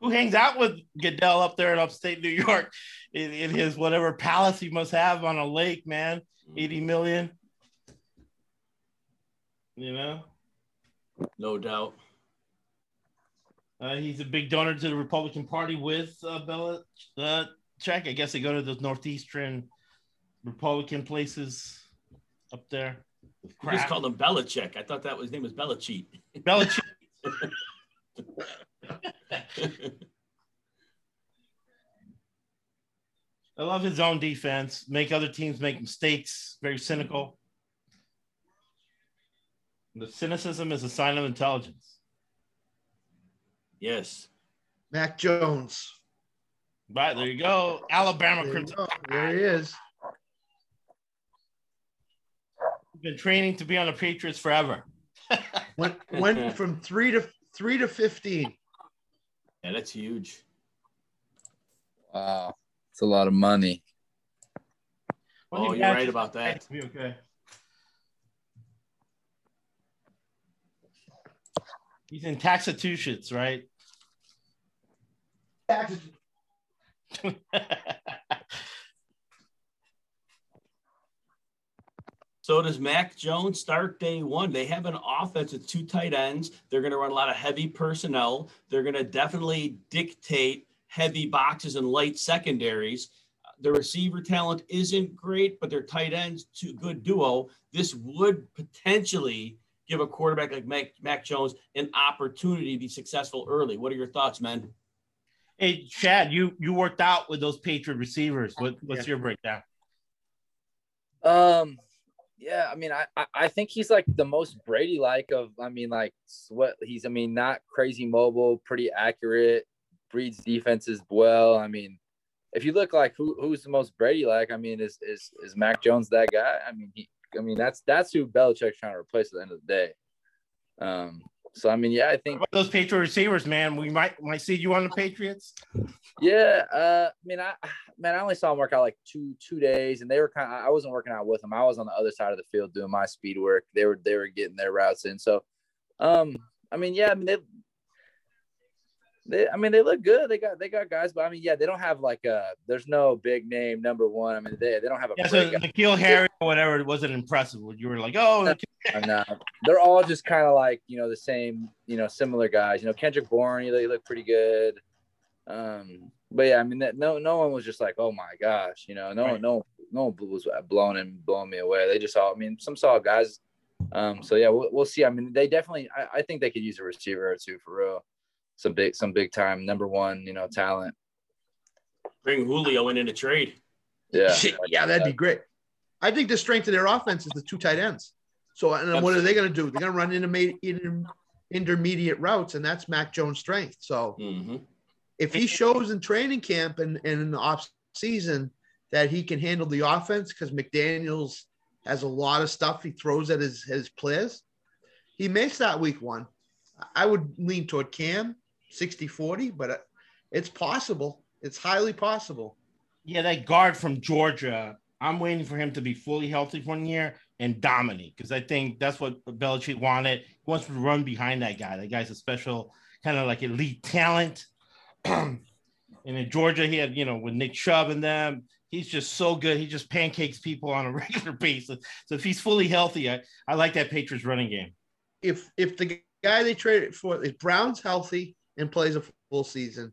who hangs out with Goodell up there in upstate New York in, in his whatever palace he must have on a lake, man. 80 million. You know? No doubt. Uh, he's a big donor to the Republican Party with uh, Bella uh, Check. I guess they go to those northeastern Republican places up there. You just called him Belichick. I thought that was his name was Belichick. Belichick. *laughs* I love his own defense. Make other teams make mistakes. Very cynical. The cynicism is a sign of intelligence. Yes. Mac Jones. Right there you go. Alabama There, Crimson. go. There he is. Been training to be on the Patriots forever. *laughs* Went went from three to three to fifteen. Yeah, that's huge. Wow, it's a lot of money. Oh, you're right about that. Be okay. He's in Taxatushits, right? So does Mac Jones start day one? They have an offense with two tight ends. They're going to run a lot of heavy personnel. They're going to definitely dictate heavy boxes and light secondaries. The receiver talent isn't great, but their tight ends, two good duo. This would potentially give a quarterback like Mac, Mac Jones an opportunity to be successful early. What are your thoughts, man? Hey, Chad, you you worked out with those Patriot receivers. What, what's your breakdown? Um, yeah, I mean, I I- I think he's like the most Brady like of. I mean, like what he's. I mean, not crazy mobile, pretty accurate, breeds defenses well. I mean, if you look like who who's the most Brady like, I mean, is is is Mac Jones that guy? I mean, he. I mean, that's that's who Belichick's trying to replace at the end of the day. Um. So I mean, yeah, I think those Patriot receivers, man? We might might see you on the Patriots. Yeah, uh, I mean, I man, I only saw him work out like two two days, and they were kind. of I wasn't working out with them. I was on the other side of the field doing my speed work. They were they were getting their routes in. So, um, I mean, yeah, I mean they, they, I mean they look good. They got they got guys, but I mean, yeah, they don't have like a. There's no big name number one. I mean, they they don't have a. Yeah, so. N'Keal Harry or whatever it wasn't impressive. You were like, oh, uh, they're all just kind of like you know the same you know similar guys. You know Kendrick Bourne, he, he looked pretty good. Um, but yeah, I mean that no no one was just like oh my gosh, you know no Right. no no one was blowing and blowing me away. They just all I mean some solid guys. Um, so yeah, we'll, we'll see. I mean they definitely I, I think they could use a receiver or two for real. Some big some big time number one you know talent. Bring Julio in in a trade. Yeah, *laughs* yeah, that'd be great. I think the strength of their offense is the two tight ends. So, and then what are they going to do? They're going to run intermediate, inter, intermediate routes, and that's Mac Jones' strength. So, Mm-hmm. if he shows in training camp and, and in the off season that he can handle the offense, because McDaniels has a lot of stuff he throws at his his players, he may that week one. I would lean toward Cam 60 40, but uh, it's possible. It's highly possible. yeah, that guard from Georgia. I'm waiting for him to be fully healthy for one year and dominate because I think that's what Belichick wanted. He wants to run behind that guy. That guy's a special kind of like elite talent. *clears throat* and in Georgia, he had, you know, with Nick Chubb and them, he's just so good. He just pancakes people on a *laughs* regular basis. So if he's fully healthy, I, I like that Patriots running game. if if the guy they traded for if Brown's healthy and plays a full season,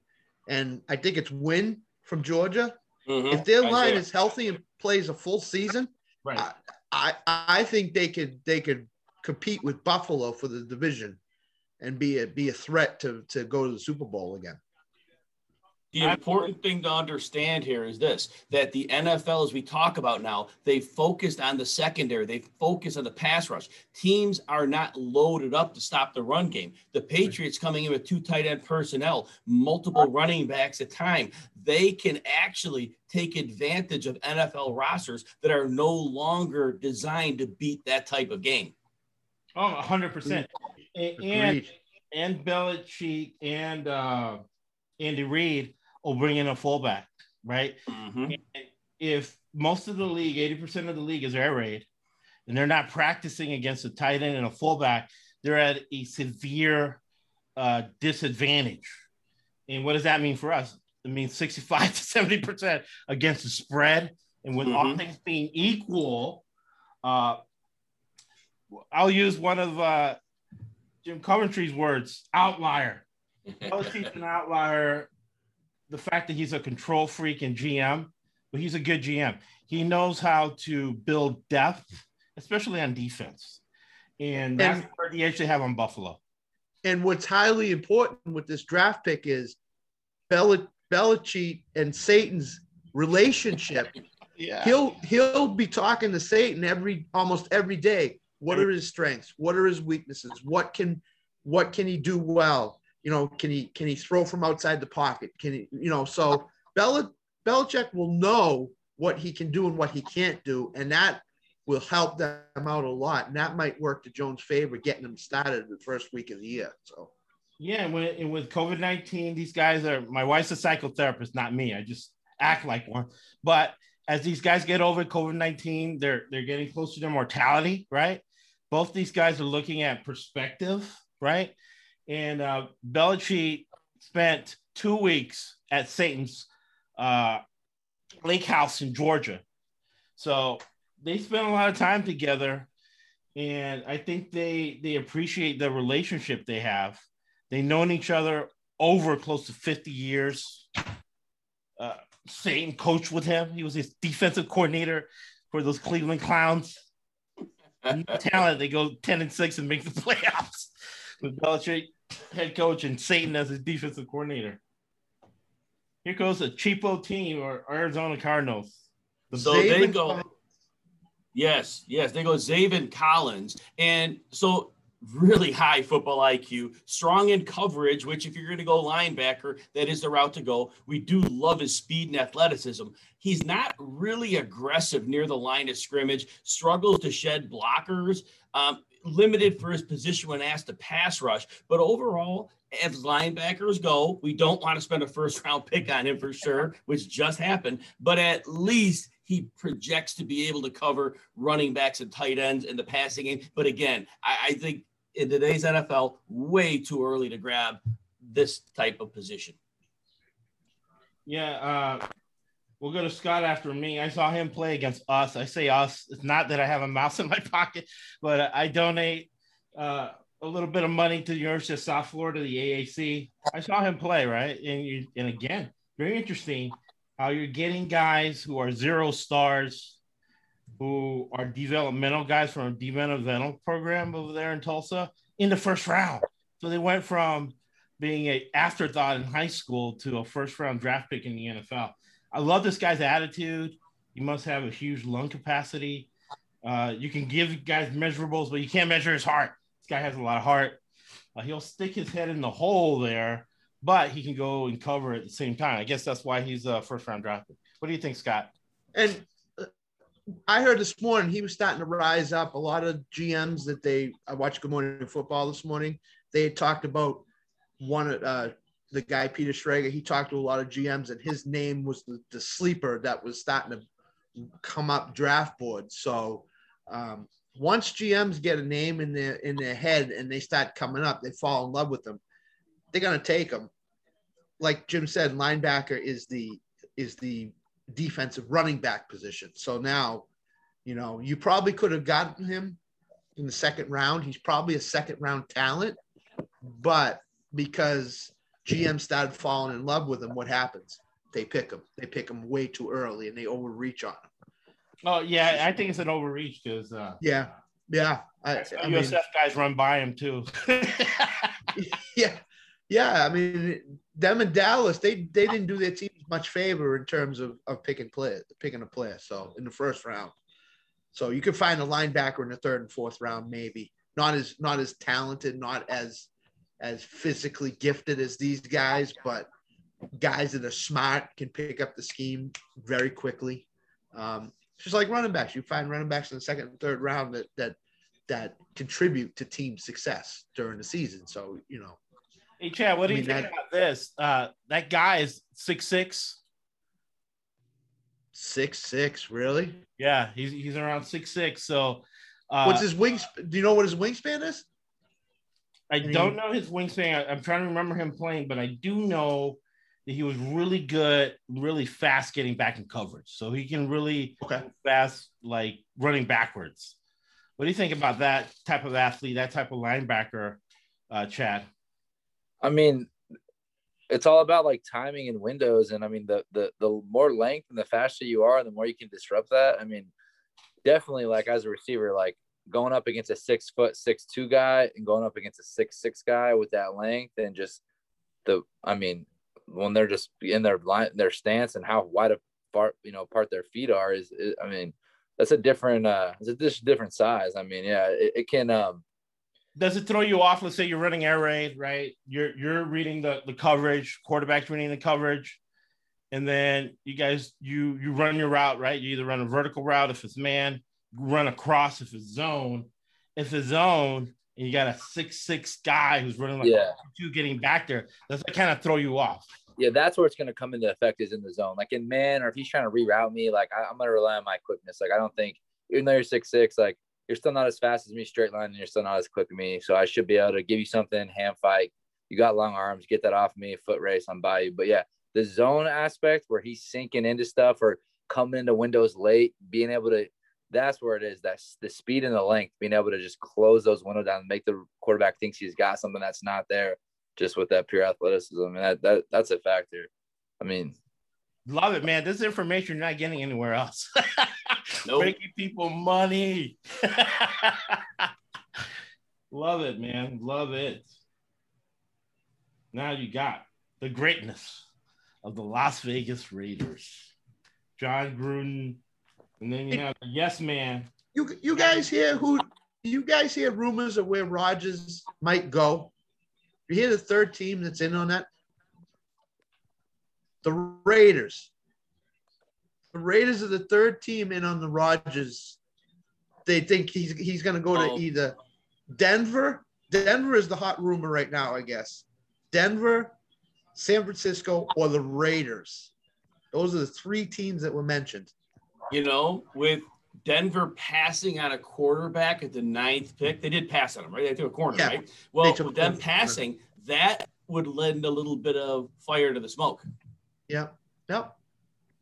and I think it's Wynn from Georgia. Mm-hmm. If their line is healthy and plays a full season, Right. I I think they could they could compete with Buffalo for the division, and be a be a threat to to go to the Super Bowl again. The important thing to understand here is this that the NFL, as we talk about now, they focused on the secondary, they focused on the pass rush. Teams are not loaded up to stop the run game. The Patriots coming in with two tight end personnel, multiple running backs at time, they can actually take advantage of NFL rosters that are no longer designed to beat that type of game. Oh, 100%. And, and, Agreed. and Belichick and uh, Andy Reid will bring in a fullback, right? Mhm. if most of the league, 80% of the league is air raid, and they're not practicing against a tight end and a fullback, they're at a severe uh, disadvantage And what does that mean for us? It means 65 *laughs* to 70% against the spread. And with all Mhm. things being equal, uh, I'll use one of uh, Jim Coventry's words outlier. *laughs* Belichick's an outlier. The fact that he's a control freak and GM, but he's a good GM. He knows how to build depth, especially on defense. And that's And- where the edge they have on Buffalo. And what's highly important with this draft pick is Bel- Belichick and Saban's relationship. *laughs* Yeah. He'll he'll be talking to Saban every almost every day. What are his strengths? What are his weaknesses? What can what can he do well? You know, can he can he throw from outside the pocket? Can he, you know, so Bel- Belichick will know what he can do and what he can't do, and that will help them out a lot. And that might work to Jones' favor, getting them started the first week of the year. So Yeah, when, and with COVID 19, these guys are my wife's a psychotherapist, not me. I just act like one. But as these guys get over COVID 19, they're they're getting closer to their mortality, right? Both these guys are looking at perspective, right? And uh Belichick spent two weeks at Saban's uh lake house in Georgia. So they spent a lot of time together. And I think they they appreciate the relationship they have. They've known each other over close to 50 years. Uh, Saban coached with him. He was his defensive coordinator for those Cleveland Clowns. Talent, they go 10 and 6 and make the *laughs* playoffs with Belichick head coach and Saban as his defensive coordinator. Here goes a cheapo team or Arizona Cardinals. The So they go. Collins- Yes, yes, they go Zaven Collins, and so really high football IQ, strong in coverage. Which, if you're going to go linebacker, that is the route to go. We do love his speed and athleticism. He's not really aggressive near the line of scrimmage. Struggles to shed blockers. Um, limited for his position when asked to pass rush, but overall, as linebackers go, we don't want to spend a first round pick on him for sure, which just happened. But at least he projects to be able to cover running backs and tight ends in the passing game. But again, I, I think in today's NFL, way too early to grab this type of position. Yeah, uh, we'll go to Scott after me. I saw him play against us. I say us. It's not that I have a mouse in my *laughs* pocket, but I donate uh, a little bit of money to the University of South Florida, the AAC. I saw him play, right? And you, and again, very interesting how you're getting guys who are zero stars, who are developmental guys from a developmental program over there in Tulsa in the first round. So they went from being a afterthought in high school to a first round draft pick in the NFL. I love this guy's attitude. He must have a huge lung capacity. Uh, you can give guys measurables, but you can't measure his heart. This guy has a lot of heart. Uh, he'll stick his head in the hole there, but he can go and cover at the same time. I guess that's why he's a first round draft pick. What do you think, Scott? And uh, I heard this morning he was starting to rise up. A lot of GMs that they I watched Good Morning Football this morning. They talked about one uh the guy Peter Schrager. He talked to a lot of GMs, and his name was the, the sleeper that was starting to come up draft boards. So um, once GMs get a name in their in their head and they start coming up, they fall in love with them. They're gonna take them. Like Jim said, linebacker is the is the defensive running back position. So now, you know, you probably could have gotten him in the second round. He's probably a second round talent, but because GM started falling in love with him, what happens? They pick him. They pick him way too early and they overreach on him. Oh yeah, I think it's an overreach because uh, Yeah. Yeah. I, I mean, USF guys run by him too. *laughs* yeah. Yeah. I mean, them in Dallas, they they didn't do their teams much favor in terms of, of picking players, picking a player. So in the first round. So you could find a linebacker in the third and fourth round, maybe. Not as not as talented, not as as physically gifted as these guys, but guys that are smart can pick up the scheme very quickly. Um, just like running backs. You find running backs in the second and third round that that that contribute to team success during the season. So you know, hey Chad, what do I you mean, think that- about this? Uh, that guy is six six. six six really. Yeah, he's he's around six six. So uh, What's his wings? Do you know what his wingspan is? I don't know his wingspan. I, I'm trying to remember him playing, but I do know that he was really good, really fast getting back in coverage. So he can really Okay. fast, like running backwards. What do you think about that type of athlete, that type of linebacker, uh, Chad? I mean, it's all about like timing and windows. And I mean, the the the more length and the faster you are, the more you can disrupt that. I mean, definitely like as a receiver, like going up against a six foot six two guy and going up against a six six guy with that length and just the I mean, when they're just in their line their stance and how wide apart you know apart their feet are is, is I mean that's a different uh it's a just different size. I mean, yeah, it, it can um Does it throw you off? Let's say you're running air raid, right? You're you're reading the, the coverage, quarterback's reading the coverage, and then you guys you you run your route, right? You either run a vertical route if it's man, run across if it's zone. If it's zone and you got a six six guy who's running like yeah. two getting back there, does that kind of throw you off? yeah, that's where it's going to come into effect is in the zone. Like in man, or if he's trying to reroute me, like I, am going to rely on my quickness. Like I don't think, even though you're six six, like you're still not as fast as me straight line, and you're still not as quick as me. So I should be able to give you something, hand fight. You got long arms, get that off me, foot race, I'm by you. But yeah, the zone aspect where he's sinking into stuff or coming into windows late, being able to. That's where it is. That's the speed and the length, being able to just close those windows down and make the quarterback thinks he's got something that's not there just with that pure athleticism. And that, that that's a factor. I mean, Love it, man. This information you're not getting anywhere else. *laughs* Nope. Making people money. *laughs* Love it, man. Love it. Now you got the greatness of the Las Vegas Raiders. Jon Gruden. And then you have yes man. You you guys hear who? You guys hear rumors of where Rodgers might go? You hear the third team that's in on that? The Raiders. The Raiders are the third team in on the Rodgers. They think he's he's going to go to Oh. either Denver. Denver is the hot rumor right now, I guess. Denver, San Francisco, or the Raiders. Those are the three teams that were mentioned. You know, with Denver passing on a quarterback at the ninth pick, they did pass on him, right? They took a corner, Yeah, right? Well, with them corner. passing, that would lend a little bit of fire to the smoke. Yep. Yep.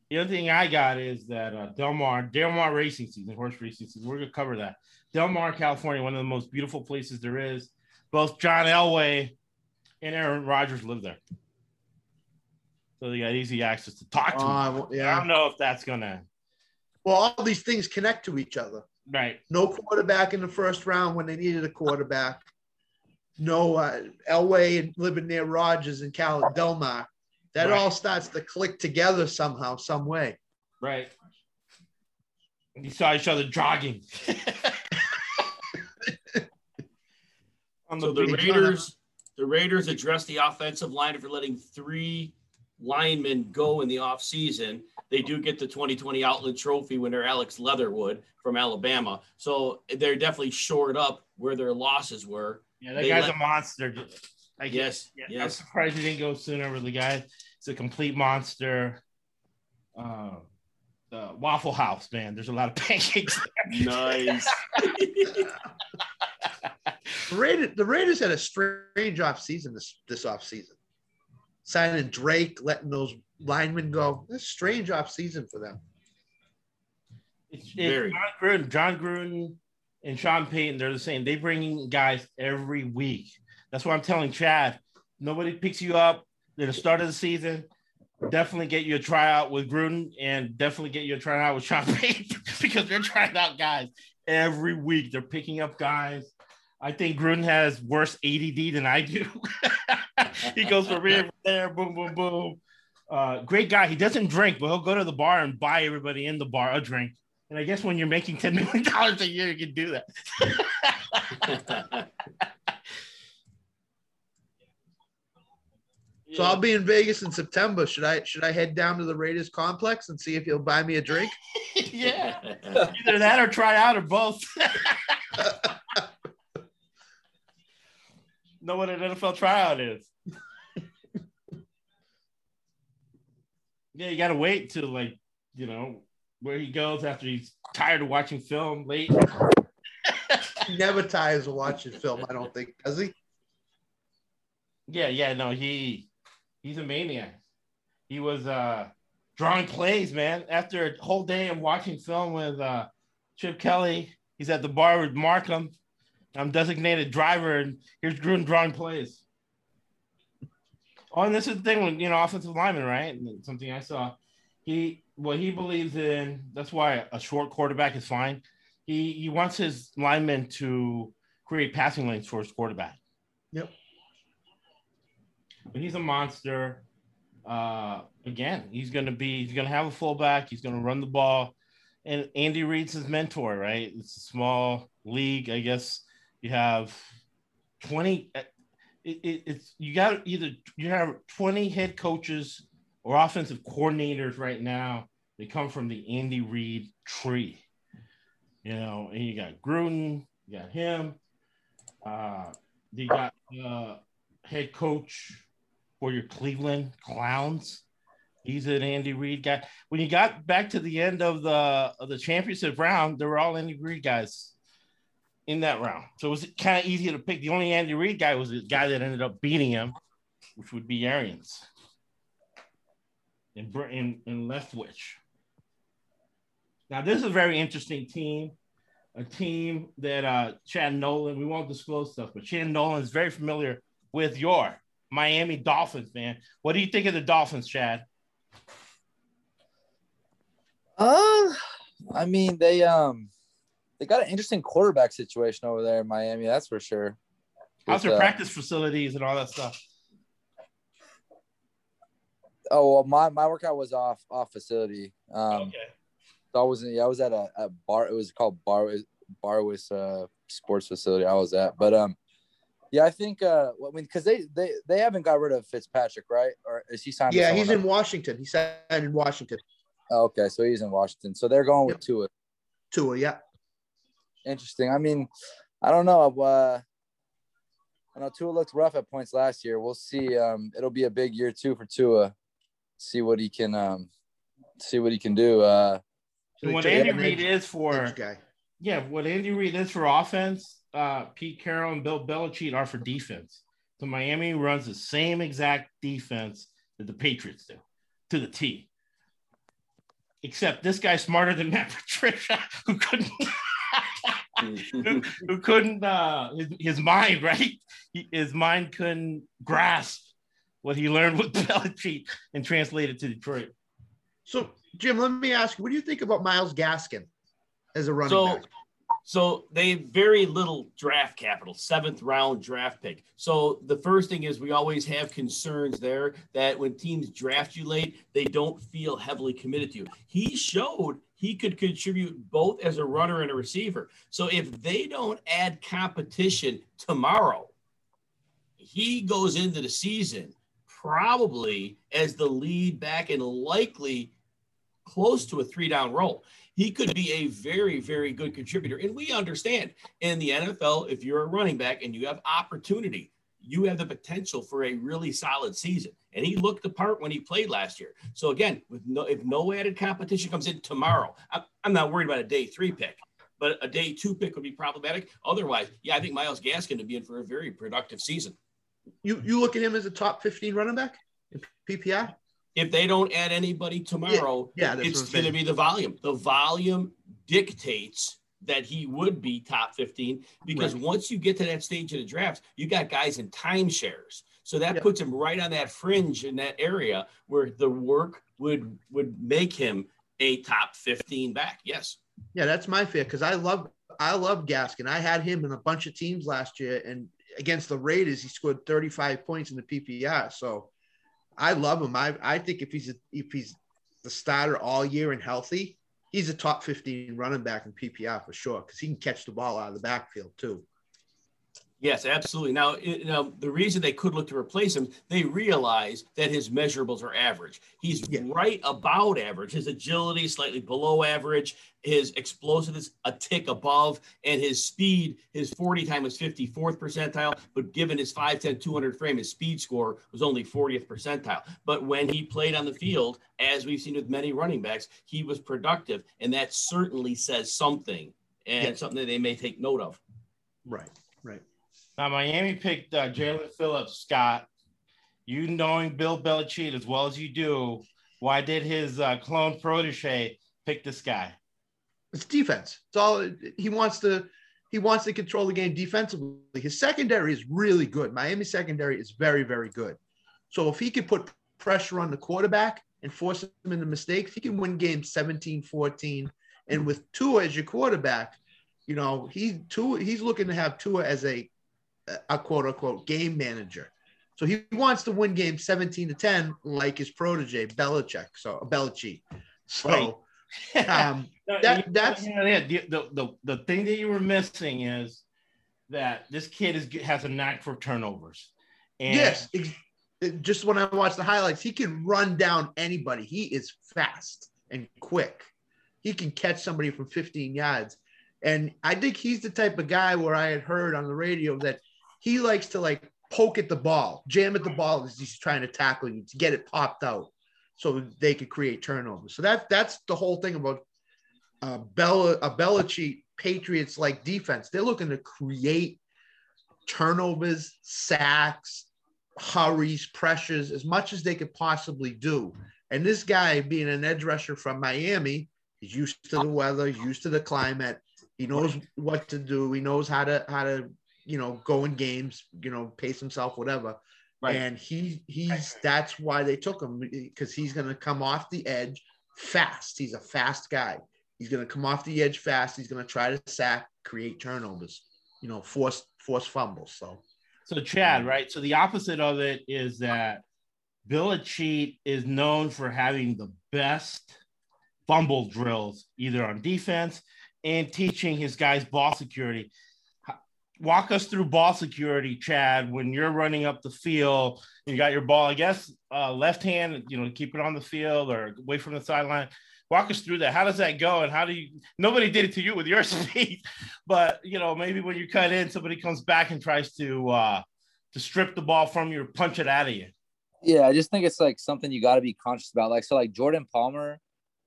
The other thing I got is that uh, Del Mar, Del Mar racing season, horse racing season. We're gonna cover that. Del Mar, California, one of the most beautiful places there is. Both John Elway and Aaron Rodgers live there, so they got easy access to talk to. him. Uh, well, I don't know if that's gonna Well, all these things connect to each other. right. No quarterback in the first round when they needed a quarterback. No uh, Elway and living near Rodgers and Cal Delmar. That Right. all starts to click together somehow, some way. Right. And you saw each other jogging. *laughs* On So the beach. Raiders, the Raiders addressed the offensive line for letting three linemen go in the offseason. They do get the 2020 Outland Trophy winner Alex Leatherwood from Alabama. So they're definitely shored up where their losses were. Yeah, that they guy's let- a monster. I Yes, Yeah, I'm surprised he didn't go sooner with the guy. It's a complete monster. Uh, the Waffle House, man. There's a lot of *laughs* pancakes. Nice. *laughs* The Raiders, the Raiders had a strange offseason this this offseason. Signing Drake, letting those linemen go. That's a strange offseason for them. It's, it's Very. Jon Gruden, Jon Gruden and Sean Payton, they're the same. They bring in guys every week. That's why I'm telling Chad. Nobody picks you up at the start of the season. Definitely get you a tryout with Gruden and definitely get you a tryout with Sean *laughs* Payton because they're trying out guys every week. They're picking up guys. I think Gruden has worse ADD than I do. *laughs* *laughs* he goes from here, from there, boom, boom, boom. Uh, great guy. He doesn't drink, but he'll go to the bar and buy everybody in the bar a drink. And I guess when you're making $10 million a year, you can do that. *laughs* So I'll be in Vegas in September. Should I should I head down to the Raiders complex and see if he'll buy me a drink? *laughs* yeah. Either that or try out or both. Know what an NFL tryout is. *laughs* yeah, you gotta wait till like, you know, where he goes after he's tired of watching film late. *laughs* He never tires of watching film. I don't think does he? Yeah, yeah, no, he he's a maniac. He was uh drawing plays, man. After a whole day of watching film with uh Chip Kelly, he's at the bar with Markham. I'm designated driver, and here's Gruden drawing plays. Oh, and this is the thing with you know offensive lineman, right? And something I saw. He what he believes in. That's why a short quarterback is fine. He he wants his linemen to create passing lanes for his quarterback. Yep. But he's a monster. Uh, again, he's gonna be. He's gonna have a fullback. He's gonna run the ball. And Andy Reid's his mentor, right? It's a small league, I guess. You have twenty it, it, it's you got either you have 20 head coaches or offensive coordinators right now. They come from the Andy Reid tree, you know, and you got Gruden, you got him, uh, you got uh, head coach for your Cleveland Clowns. He's an Andy Reid guy. When you got back to the end of the of the championship round, they were all Andy Reid guys in that round. So it was kind of easy to pick. The only Andy Reid guy was the guy that ended up beating him, which would be Arians in in, in Leftwich. Now this is a very interesting team, a team that uh, Chad Nolan. We won't disclose stuff, but Chad Nolan is very familiar with your Miami Dolphins, man. What do you think of the Dolphins, Chad? Uh, I mean they um they got an interesting quarterback situation over there in Miami. That's for sure. How's their uh, practice facilities and all that stuff? Oh well, my my workout was off off facility. Um, okay. So I wasn't. Yeah, I was at a, a bar. It was called Bar Barwis uh, Sports Facility. I was at, but um, yeah, I think uh, I mean, because they they they haven't got rid of Fitzpatrick, right? Or is he signed? Yeah, he's in Washington. He signed in Washington. Oh, okay, so he's in Washington. So they're going yep. with Tua. Tua, yeah interesting. I mean, I don't know. Uh, I know Tua looked rough at points last year. We'll see. Um, it'll be a big year too for Tua. See what he can um, see what he can do. Uh, what Andy Reid is for yeah, what Andy Reid is for offense, uh, Pete Carroll and Bill Belichick are for defense. So Miami runs the same exact defense that the Patriots do to the T. Except this guy's smarter than Matt Patricia, *laughs* who couldn't who, *laughs* who, couldn't uh, his, his mind *laughs* right he, his mind couldn't grasp what he learned with *laughs* Belichick and translated to Detroit. So Jim, let me ask you, what do you think about Myles Gaskin as a running so, back? So they very little draft capital, seventh round draft pick. So the first thing is we always have concerns there that when teams draft you late, they don't feel heavily committed to you. He showed he could contribute both as a runner and a receiver. So if they don't add competition tomorrow, he goes into the season probably as the lead back and likely close to a three down role. He could be a very, very good contributor. And we understand in the NFL, if you're a running back and you have opportunity, you have the potential for a really solid season. And he looked the part when he played last year. So again, with no if no added competition comes in tomorrow, I'm, I'm not worried about a day three pick, but a day two pick would be problematic. Otherwise, yeah, I think Myles Gaskin would be in for a very productive season. You you look at him as a top 15 running back in PPR? If they don't add anybody tomorrow, yeah, yeah it's going to be the volume. The volume dictates that he would be top 15 because right. once you get to that stage of the draft, you got guys in timeshares. So that yeah. puts him right on that fringe in that area where the work would would make him a top 15 back. Yes. Yeah, that's my fear because I love I love Gaskin. I had him in a bunch of teams last year, and against the Raiders, he scored 35 points in the PPR. So I love him. I I think if he's a, if he's the starter all year and healthy, he's a top 15 running back in PPR for sure because he can catch the ball out of the backfield too. Yes, absolutely. Now, you know, the reason they could look to replace him, they realize that his measurables are average. He's yeah. right about average. His agility slightly below average. His explosiveness is a tick above, and his speed, his 40 time was 54th percentile. But given his 5'10", 200 frame, his speed score was only 40th percentile. But when he played on the field, as we've seen with many running backs, he was productive, and that certainly says something, and yeah. something that they may take note of. Right. Now, Miami picked uh, Jaelan Phillips Scott you knowing Bill Belichick as well as you do, why did his uh, clone protege pick this guy? It's defense. It's all he wants to. He wants to control the game defensively. His secondary is really good. Miami secondary is very, very good. So if he could put pressure on the quarterback and force him into mistakes, he can win games 17 14. And with Tua as your quarterback, you know, he Tua, he's looking to have Tua as a, a quote unquote game manager. So he wants to win games 17 to 10, like his protege, Belichick. So Belichick. So right. *laughs* um, *laughs* that, that's the, the, the, the thing that you were missing is that this kid is has a knack for turnovers. And yes, just when I watch the highlights, he can run down anybody. He is fast and quick. He can catch somebody from 15 yards. And I think he's the type of guy where I had heard on the radio that he likes to like poke at the ball, jam at the ball as he's trying to tackle you to get it popped out so they could create turnovers. So that that's the whole thing about uh, Bella, a Belichick Patriots like defense. They're looking to create turnovers, sacks, hurries, pressures as much as they could possibly do. And this guy, being an edge rusher from Miami, he's used to the weather, he's used to the climate. He knows what to do. He knows how to how to you know go in games, you know, pace himself, whatever. Right. And he he's that's why they took him because he's going to come off the edge fast. He's a fast guy. He's going to come off the edge fast. He's going to try to sack, create turnovers, you know, force force fumbles. So, so Chad, right? So the opposite of it is that Belichick is known for having the best fumble drills, either on defense and teaching his guys ball security. Walk us through ball security, Chad. When you're running up the field, you got your ball. I guess uh, left hand, you know, keep it on the field or away from the sideline walk us through that. How does that go? And how do you, nobody did it to you with your *laughs* speed, but you know, maybe when you cut in, somebody comes back and tries to, uh, to strip the ball from you or punch it out of you. Yeah. I just think it's like something you got to be conscious about. Like, so like Jordan Palmer,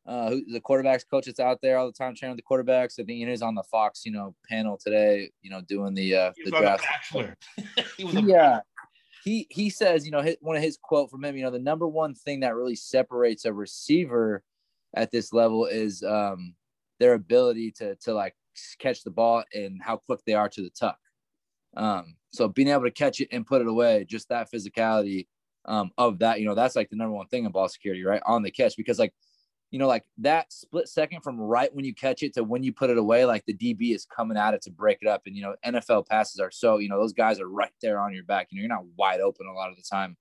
uh, who the quarterbacks coach that's out there all the time training the quarterbacks. I think he is on the Fox, you know, panel today, you know, doing the, uh, the draft. *laughs* he was yeah. He, he says, you know, his, one of his quote from him, you know, the number one thing that really separates a receiver at this level is um, their ability to to like catch the ball and how quick they are to the tuck. Um, so being able to catch it and put it away, just that physicality um, of that, you know, that's like the number one thing in ball security, right? On the catch, because like, you know, like that split second from right when you catch it to when you put it away, like the DB is coming at it to break it up. And, you know, NFL passes are so, you know, those guys are right there on your back. You know, you're not wide open a lot of the time.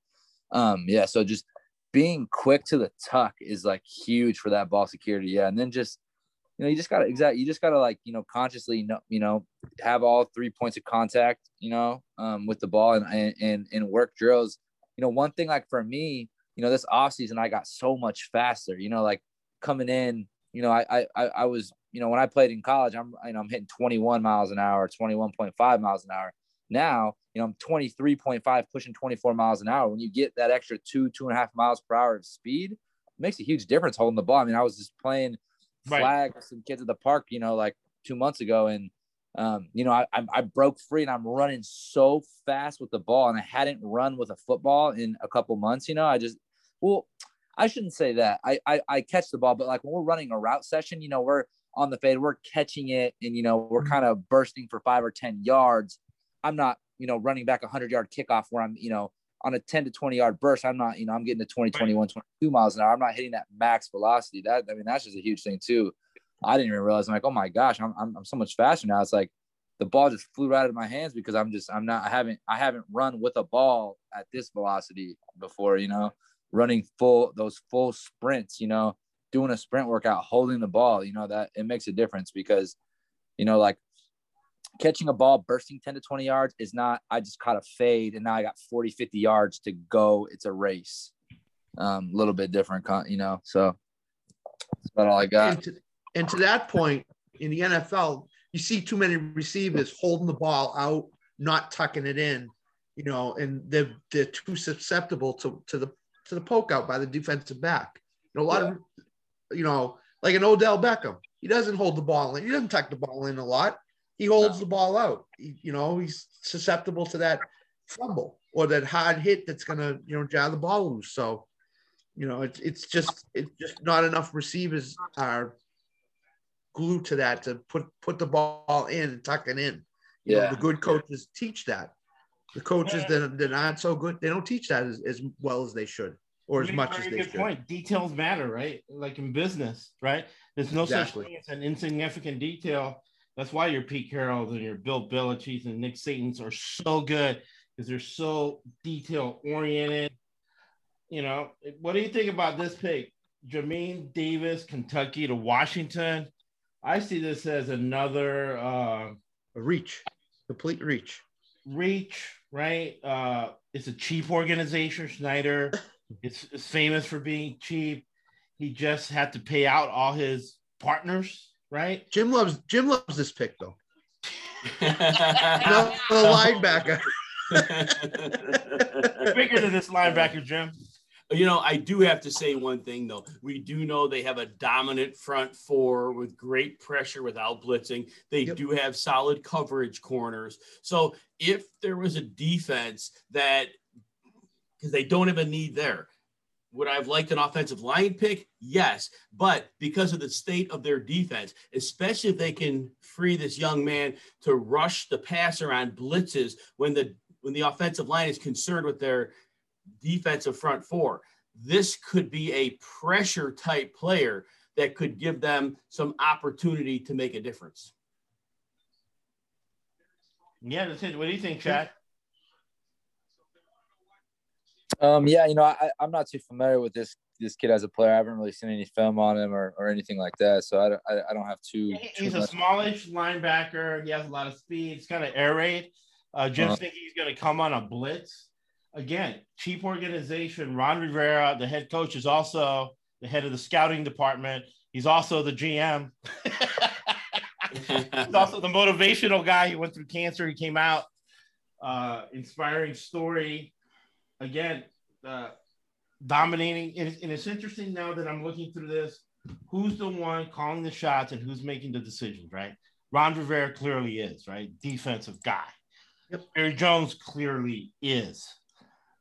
Um, yeah. So just being quick to the tuck is like huge for that ball security. Yeah. And then just, you know, you just gotta exactly you just gotta like, you know, consciously know, you know, have all three points of contact, you know, um, with the ball and and and work drills. You know, one thing like for me, you know, this off season I got so much faster, you know, like coming in, you know, I I I was, you know, when I played in college, I'm you know, I'm hitting 21 miles an hour, 21.5 miles an hour. Now, you know, I'm 23.5, pushing 24 miles an hour. When you get that extra two, two and a half miles per hour of speed, it makes a huge difference holding the ball. I mean, I was just playing flag right. with some kids at the park, you know, like two months ago. And, um, you know, I, I broke free and I'm running so fast with the ball. And I hadn't run with a football in a couple months, you know, I just, well, I shouldn't say that. I, I, I catch the ball, but like when we're running a route session, you know, we're on the fade, we're catching it and, you know, we're mm-hmm. kind of bursting for five or 10 yards I'm not, you know, running back a 100 yard kickoff where I'm, you know, on a 10 to 20 yard burst. I'm not, you know, I'm getting to 20, 21, 22 miles an hour. I'm not hitting that max velocity. That, I mean, that's just a huge thing too. I didn't even realize. I'm like, oh my gosh, I'm, I'm, I'm so much faster now. It's like the ball just flew right out of my hands because I'm just, I'm not, I haven't, I haven't run with a ball at this velocity before, you know, running full, those full sprints, you know, doing a sprint workout, holding the ball, you know, that it makes a difference because, you know, like catching a ball bursting 10 to 20 yards is not i just caught a fade and now i got 40 50 yards to go. It's a race. Um a little bit different you know so that's about all i got. And to, and to that point in the nfl you see too many receivers holding the ball out not tucking it in you know and they're they're too susceptible to to the to the poke out by the defensive back you know a lot yeah. of you know like an odell beckham he doesn't hold the ball in he doesn't tuck the ball in a lot he holds no. the ball out. He, you know, he's susceptible to that fumble. or that hard hit that's gonna you know jar the ball loose. So, you know, it's it's just it's just not enough receivers are glued to that to put put the ball in and tuck it in. You know, Yeah. the good coaches teach that. The coaches that, that aren't so good, they don't teach that as, as well as they should or as much as they good should. point. Details matter, right? Like in business, right? There's no Exactly. such thing as an insignificant detail. That's why your Pete Carrolls and your Bill Belichick's and Nick Saban's are so good because they're so detail oriented. You know, what do you think about this pick? Jamin Davis, Kentucky to Washington. I see this as another uh, A reach, complete reach. Reach, right? Uh, it's a cheap organization. Schneider *laughs* is, is famous for being cheap. He just had to pay out all his partners, right? Jim loves Jim loves this pick though. no, No, the linebacker. Bigger than this linebacker, Jim. You know, I do have to say one thing though. We do know they have a dominant front four with great pressure without blitzing. They Yep. do have solid coverage corners. So if there was a defense that because they don't have a need there. Would I have liked an offensive line pick? Yes. But because of the state of their defense, especially if they can free this young man to rush the passer on blitzes when the when the offensive line is concerned with their defensive front four, this could be a pressure type player that could give them some opportunity to make a difference. Yeah, that's it. What do you think, Chad? Um, yeah, you know, I, I'm not too familiar with this this kid as a player. I haven't really seen any film on him or, or anything like that, so I don't I, I don't have too. He- too He's a much- smallish linebacker. He has a lot of speed. It's kind of air raid. Uh, Jim's Uh-huh. thinking he's going to come on a blitz. Again, cheap organization. Ron Rivera, the head coach, is also the head of the scouting department. He's also the GM. *laughs* He's also the motivational guy. He went through cancer. He came out. Uh, inspiring story. Again, uh, dominating. And, and it's interesting now that I'm looking through this. Who's the one calling the shots and who's making the decisions, right? Ron Rivera clearly is, right? Defensive guy. Yep. Barry Jones clearly is.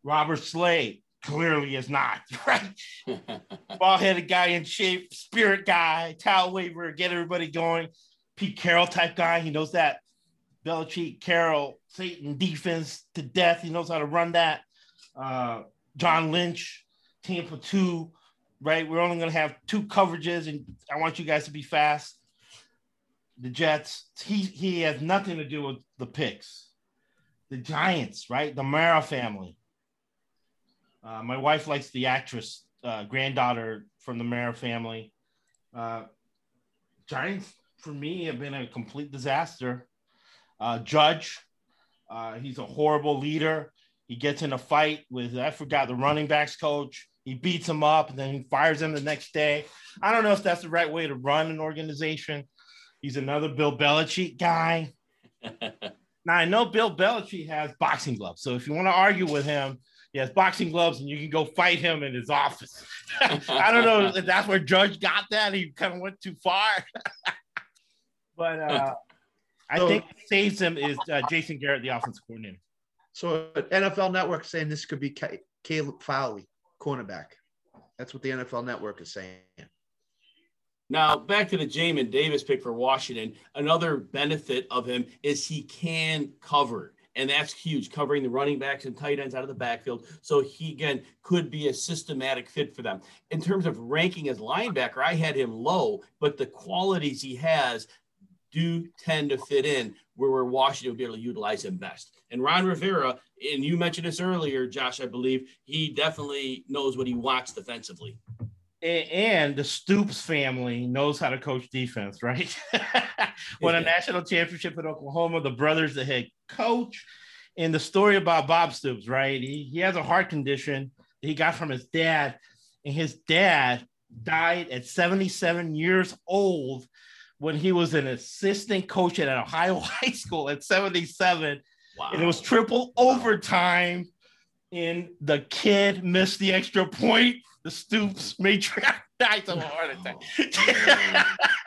Robert Saleh clearly is not, *laughs* right? *laughs* ball headed guy in shape, spirit guy, towel waver, get everybody going. Pete Carroll type guy. He knows that Belichick, Carroll, Saban defense to death. He knows how to run that. Uh, John Lynch, Tampa 2, right? We're only going to have two coverages, and I want you guys to be fast. The Jets, he, he has nothing to do with the picks. The Giants, right? The Mara family. Uh, my wife likes the actress, uh, granddaughter from the Mara family. Uh, Giants, for me, have been a complete disaster. Uh, Judge, uh, he's a horrible leader. He gets in a fight with, I forgot, the running backs coach. He beats him up and then he fires him the next day. I don't know if that's the right way to run an organization. He's another Bill Belichick guy. *laughs* Now, I know Bill Belichick has boxing gloves. So if you want to argue with him, he has boxing gloves and you can go fight him in his office. *laughs* I don't know if *laughs* that's where Judge got that. He kind of went too far. *laughs* but uh, I So- think what saves him is uh, Jason Garrett, the offensive coordinator. So NFL Network saying this could be Ca- Caleb Farley, cornerback. That's what the NFL Network is saying. Now, back to the Jamin Davis pick for Washington. Another benefit of him is he can cover, and that's huge, covering the running backs and tight ends out of the backfield. So he, again, could be a systematic fit for them. In terms of ranking as linebacker, I had him low, but the qualities he has do tend to fit in where, where Washington would be able to utilize him best. And Ron Rivera, and you mentioned this earlier, Josh, I believe, he definitely knows what he wants defensively. And the Stoops family knows how to coach defense, right? *laughs* Won a national championship at Oklahoma. The brother's the head coach. And the story about Bob Stoops, right? He, he has a heart condition that he got from his dad. And his dad died at 77 years old when he was an assistant coach at Ohio *laughs* High School at 77. Wow. And it was triple overtime. And the kid missed the extra point. The Stoops made *laughs* died of a heart oh, attack.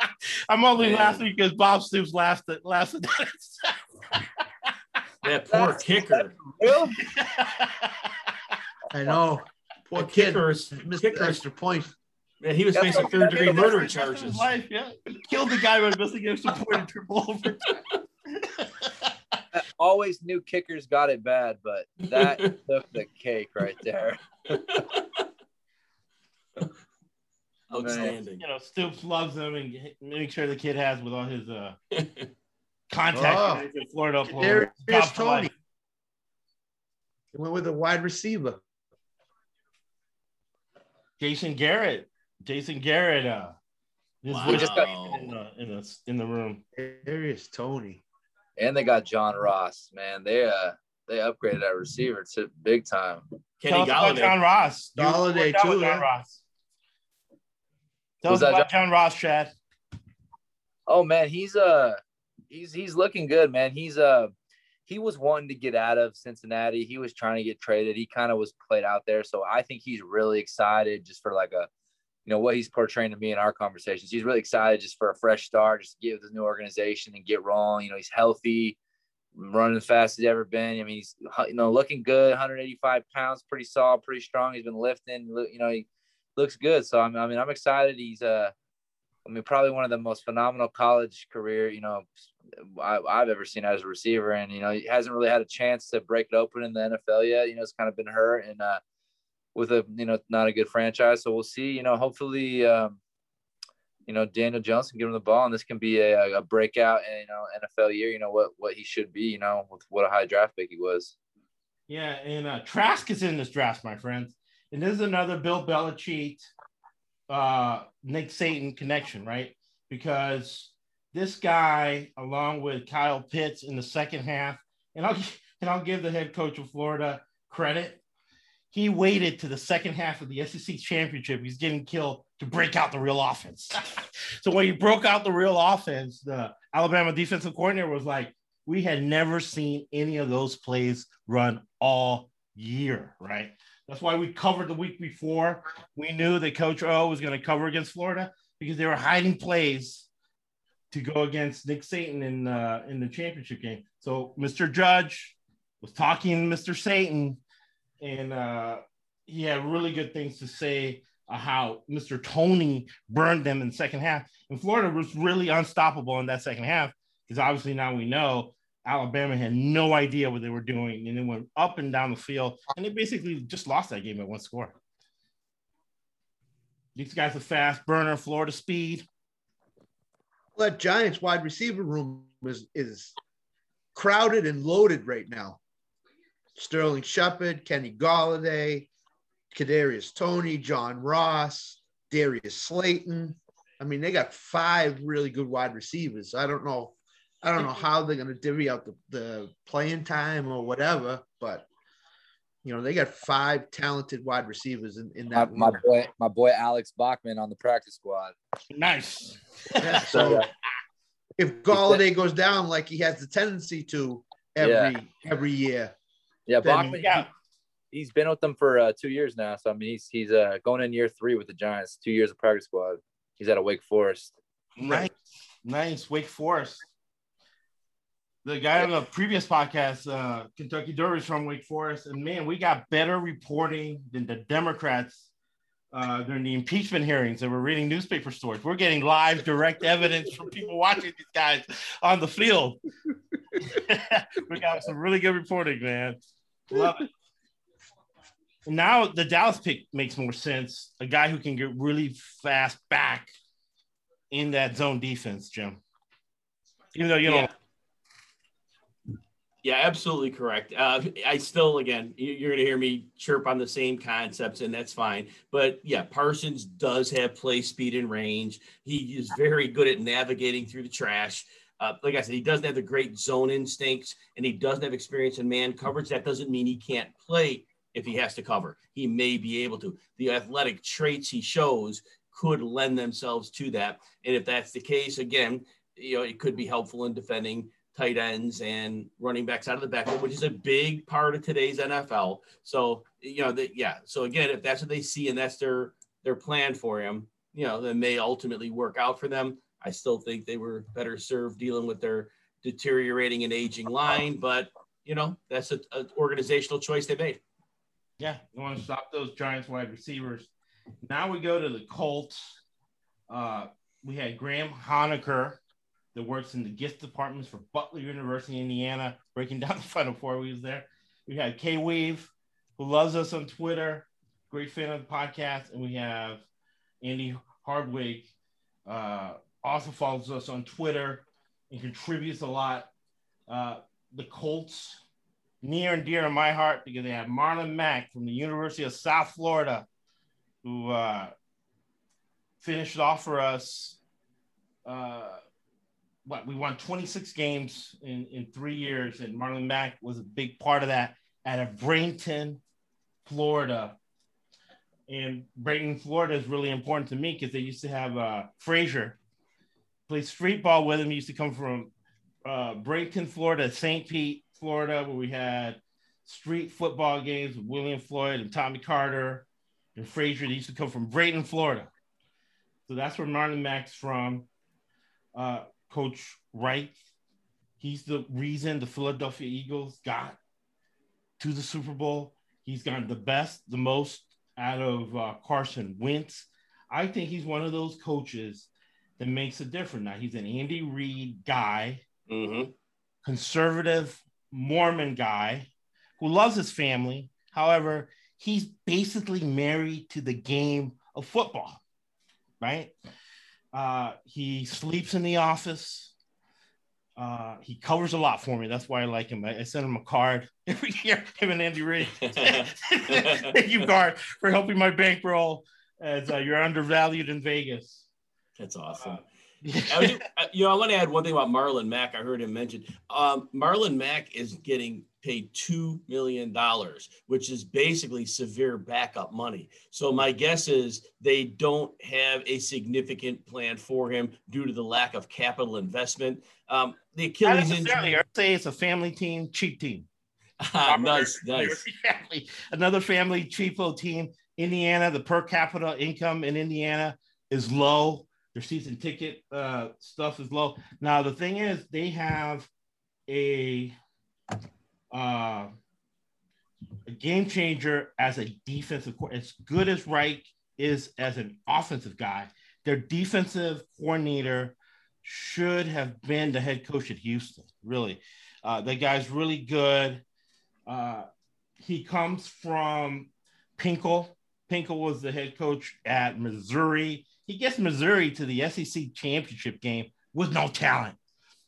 *laughs* I'm only laughing because Bob Stoops laughed at that. That poor kicker. Real? I know. Poor The kid kickers, missed kickers. the extra point. Yeah, he was That's facing third degree murder Rest his charges. life, yeah. He killed the guy by missing extra point and triple over. *laughs* Always knew kickers got it bad, but that *laughs* took the cake right there. Outstanding. you know, Stoops loves him and make sure the kid has with all his uh *laughs* contact Oh. in Florida. Oklahoma. Kadarius Toney. life. He went with a wide receiver. Jason Garrett. Jason Garrett. Uh, his Wow. just got- in the in the in the room. Darius Toney. And they got John Ross, man. They uh they upgraded that receiver to big time. Tell Kenny us about John Ross. You Golladay, worked out with too, John yeah. Ross. Tell Was us that about John Ross, Chad. Oh man, he's uh he's he's looking good, man. He's uh he was wanting to get out of Cincinnati. He was trying to get traded. He kind of was played out there. So I think he's really excited just for like a you know what he's portraying to me in our conversations. He's really excited just for a fresh start, just to get with his new organization and get rolling. You know, he's healthy, running as fast as he's ever been. I mean, he's you know looking good, 185 pounds, pretty solid, pretty strong. He's been lifting. You know, he looks good. So I'm, I mean, I'm excited. He's uh I mean, probably one of the most phenomenal college career, you know, I, I've ever seen as a receiver. And, you know, he hasn't really had a chance to break it open in the NFL yet. You know, it's kind of been hurt and uh, with a, you know, not a good franchise. So we'll see, you know, hopefully, um, you know, Daniel Jones can give him the ball and this can be a, a breakout, and, you know, NFL year, you know, what, what he should be, you know, with what a high draft pick he was. Yeah, and uh, Trask is in this draft, my friends. And this is another Bill Belichick, uh, Nick Saban connection, right? Because this guy, along with Kyle Pitts in the second half, and I'll *laughs* and I'll give the head coach of Florida credit. He waited to the second half of the SEC championship. He's getting killed to break out the real offense. *laughs* so when he broke out the real offense, the Alabama defensive coordinator was like, we had never seen any of those plays run all year, right? That's why we covered the week before. We knew that Coach O was going to cover against Florida because they were hiding plays to go against Nick Saban in uh, in the championship game. So Mr. Judge was talking to Mr. Saban, and uh, he had really good things to say uh, how Mr. Toney burned them in the second half. And Florida was really unstoppable in that second half because obviously now we know Alabama had no idea what they were doing, and it went up and down the field, and they basically just lost that game at one score. These guys are fast burner, Florida speed. That Giants wide receiver room is is crowded and loaded right now. Sterling Shepard, Kenny Golladay, Kadarius Toney, John Ross, Darius Slayton. I mean, they got five really good wide receivers. I don't know. I don't know how they're going to divvy out the, the playing time or whatever, but you know they got five talented wide receivers in, in that. my room. boy, my boy Alex Bachman on the practice squad. Nice. Yeah, *laughs* so if Golladay goes down like he has the tendency to every every year, Yeah, Bachman. Yeah. he's been with them for uh, two years now. So I mean, he's he's uh, going in year three with the Giants. Two years of practice squad. He's at a Wake Forest. Nice. Nice. Wake Forest. The guy on the previous podcast, uh, Kentucky Derby from Wake Forest, and man, we got better reporting than the Democrats uh, during the impeachment hearings. They were reading newspaper stories. We're getting live, direct evidence from people watching these guys on the field. *laughs* we got some really good reporting, man. Love it. Now the Dallas pick makes more sense. A guy who can get really fast back in that zone defense, Jim. Even though you Yeah. Yeah, absolutely correct. Uh, I still, again, you- you're going to hear me chirp on the same concepts, and that's fine. But yeah, Parsons does have play speed and range. He is very good at navigating through the trash. Uh, like I said, he doesn't have the great zone instincts, and he doesn't have experience in man coverage. That doesn't mean he can't play if he has to cover. He may be able to. The athletic traits he shows could lend themselves to that. And if that's the case, again, you know, it could be helpful in defending tight ends and running backs out of the backfield, which is a big part of today's NFL. So, you know, the, yeah. So again, if that's what they see and that's their their plan for him, you know, then may ultimately work out for them. I still think they were better served dealing with their deteriorating and aging line, but you know, that's an organizational choice they made. Yeah, you want to stop those Giants wide receivers. Now we go to the Colts. Uh, we had Graham Honecker that works in the gift departments for Butler University, Indiana, breaking *laughs* down the Final Four. We was there. We had K Weave, who loves us on Twitter, great fan of the podcast, and we have Andy Hardwick, uh, also follows us on Twitter and contributes a lot. Uh, the Colts, near and dear to my heart because they have Marlon Mack from the University of South Florida, who uh, finished off for us. Uh, what we won 26 games in, in three years, and Marlon Mack was a big part of that out of Bradenton, Florida. And Bradenton, Florida is really important to me because they used to have uh, Frazier play street ball with him. He used to come from uh, Bradenton, Florida, St. Pete, Florida, where we had street football games with William Floyd and Tommy Carter and Frazier. They used to come from Bradenton, Florida. So that's where Marlon Mack's from. Uh, Coach Reich, he's the reason the Philadelphia Eagles got to the Super Bowl. He's gotten the best, the most out of uh, Carson Wentz. I think he's one of those coaches that makes a difference. Now he's an Andy Reid guy, Mm-hmm. conservative Mormon guy who loves his family. However, he's basically married to the game of football, right? Uh, he sleeps in the office. Uh, he covers a lot for me. That's why I like him. I, I send him a card *laughs* every year. Him and Andy Reid. *laughs* *laughs* Thank you, card, for helping my bankroll as uh, you're undervalued in Vegas. That's awesome. I I- you know, I want to add one thing about Marlon Mack. I heard him mention. Um, Marlon Mack is getting paid two million dollars, which is basically severe backup money. So my guess is they don't have a significant plan for him due to the lack of capital investment. Um, the Achilles injury. I'd say it's a family team, cheap team. *laughs* Ah, nice, nice. Family, another family cheapo team. Indiana, the per capita income in Indiana is low. Their season ticket uh, stuff is low. Now the thing is, they have a uh, a game changer as a defensive. As good as Reich is as an offensive guy, their defensive coordinator should have been the head coach at Houston. Really, uh, that guy's really good. Uh, he comes from Pinkel. Pinkel was the head coach at Missouri. He gets Missouri to the SEC championship game with no talent.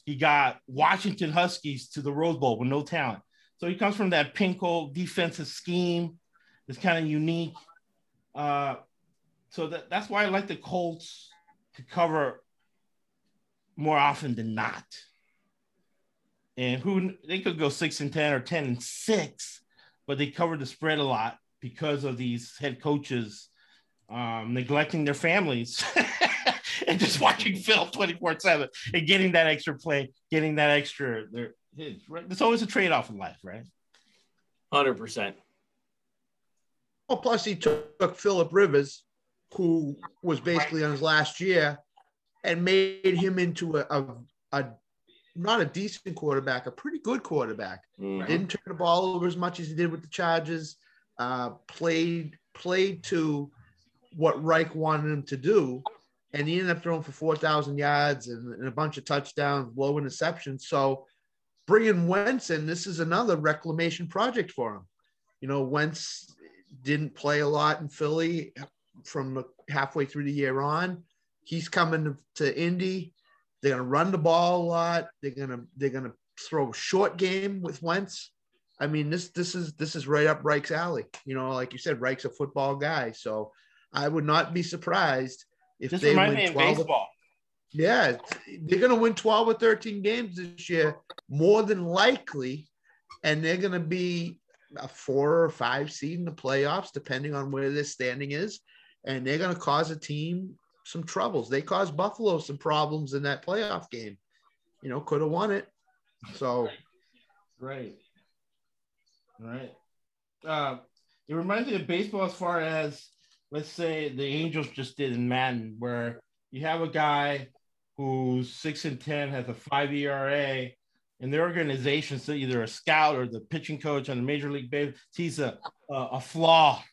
He got Washington Huskies to the Rose Bowl with no talent. So he comes from that Pinkel defensive scheme. It's kind of unique. Uh, so that, that's why I like the Colts to cover more often than not. And who they could go six and ten or ten and six, but they cover the spread a lot because of these head coaches um, neglecting their families *laughs* and just watching film 24 7 and getting that extra play, getting that extra. There, it's always a trade off in life, right? Hundred percent. Well, plus he took Philip Rivers, who was basically on his last year, and made him into a, a, a not a decent quarterback, a pretty good quarterback. Didn't turn the ball over as much as he did with the Chargers. Uh, played played to what Reich wanted him to do, and he ended up throwing for four thousand yards and, and a bunch of touchdowns, low interceptions. So bringing Wentz in, this is another reclamation project for him. You know, Wentz didn't play a lot in Philly from halfway through the year on. He's coming to Indy. They're gonna run the ball a lot. They're gonna they're gonna throw a short game with Wentz. I mean, this this is this is right up Reich's alley. You know, like you said, Reich's a football guy, so I would not be surprised if This they reminds me win 12. baseball. Yeah, they're going to win 12 or 13 games this year, more than likely. And they're going to be a four or five seed in the playoffs, depending on where their standing is. And they're going to cause a team some troubles. They caused Buffalo some problems in that playoff game. You know, could have won it. So, Right. Right. Uh, it reminds me of baseball as far as, let's say, the Angels just did in Madden, where you have a guy who's six and ten, has a five ERA, in their organization, so either a scout or the pitching coach on the major league base sees a, a, a flaw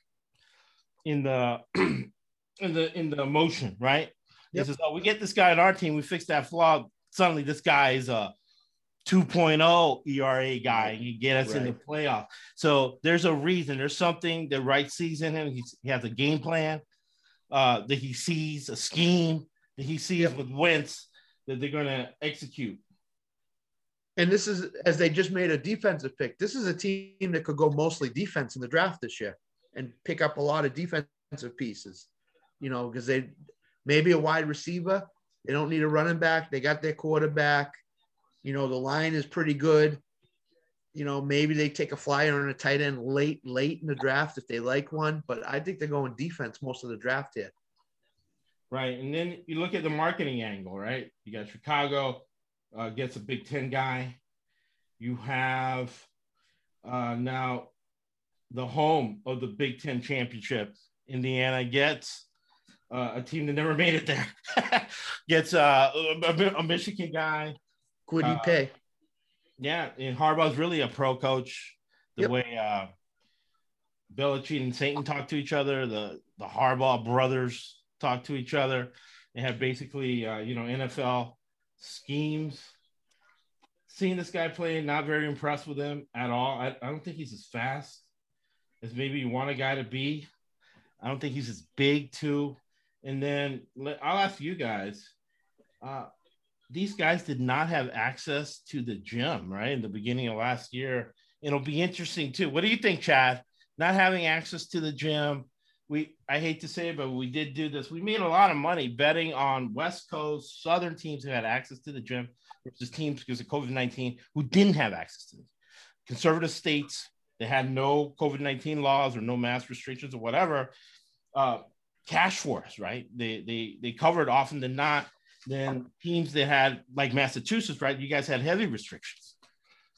in the *clears throat* in the in the motion, right? Yep. He says, "Oh, we get this guy on our team, we fix that flaw. Suddenly, this guy is a 2.0 ERA guy, and he get us right. in the playoff. So there's a reason. There's something that Reich sees in him. He's, he has a game plan uh, that he sees, a scheme that he sees yep. with Wentz that they're going to execute. And this is as they just made a defensive pick. This is a team that could go mostly defense in the draft this year and pick up a lot of defensive pieces. You know, because they maybe a wide receiver. They don't need a running back. They got their quarterback. You know, the line is pretty good. You know, maybe they take a flyer on a tight end late, late in the draft if they like one. But I think they're going defense most of the draft here. Right. And then you look at the marketing angle, right? You got Chicago uh, gets a Big Ten guy. You have uh, now the home of the Big Ten championship. Indiana gets uh, a team that never made it there. *laughs* gets uh, a, a, Michigan guy. Could he uh, pay? Yeah, and Harbaugh's really a pro coach. The yep. way uh, Belichick and Saban talk to each other, the the Harbaugh brothers talk to each other. They have basically, uh, you know, NFL schemes. Seeing this guy play, not very impressed with him at all. I, I don't think he's as fast as maybe you want a guy to be. I don't think he's as big too. And then I'll ask you guys. Uh, these guys did not have access to the gym, right? In the beginning of last year. It'll be interesting too. What do you think, Chad? Not having access to the gym. We I hate to say it, but we did do this. We made a lot of money betting on West Coast, Southern teams who had access to the gym versus teams because of COVID 19 who didn't have access to it. Conservative states that had no COVID 19 laws or no mask restrictions or whatever. Uh, cash for us, right? They they they covered often than not than teams that had like Massachusetts, right? You guys had heavy restrictions.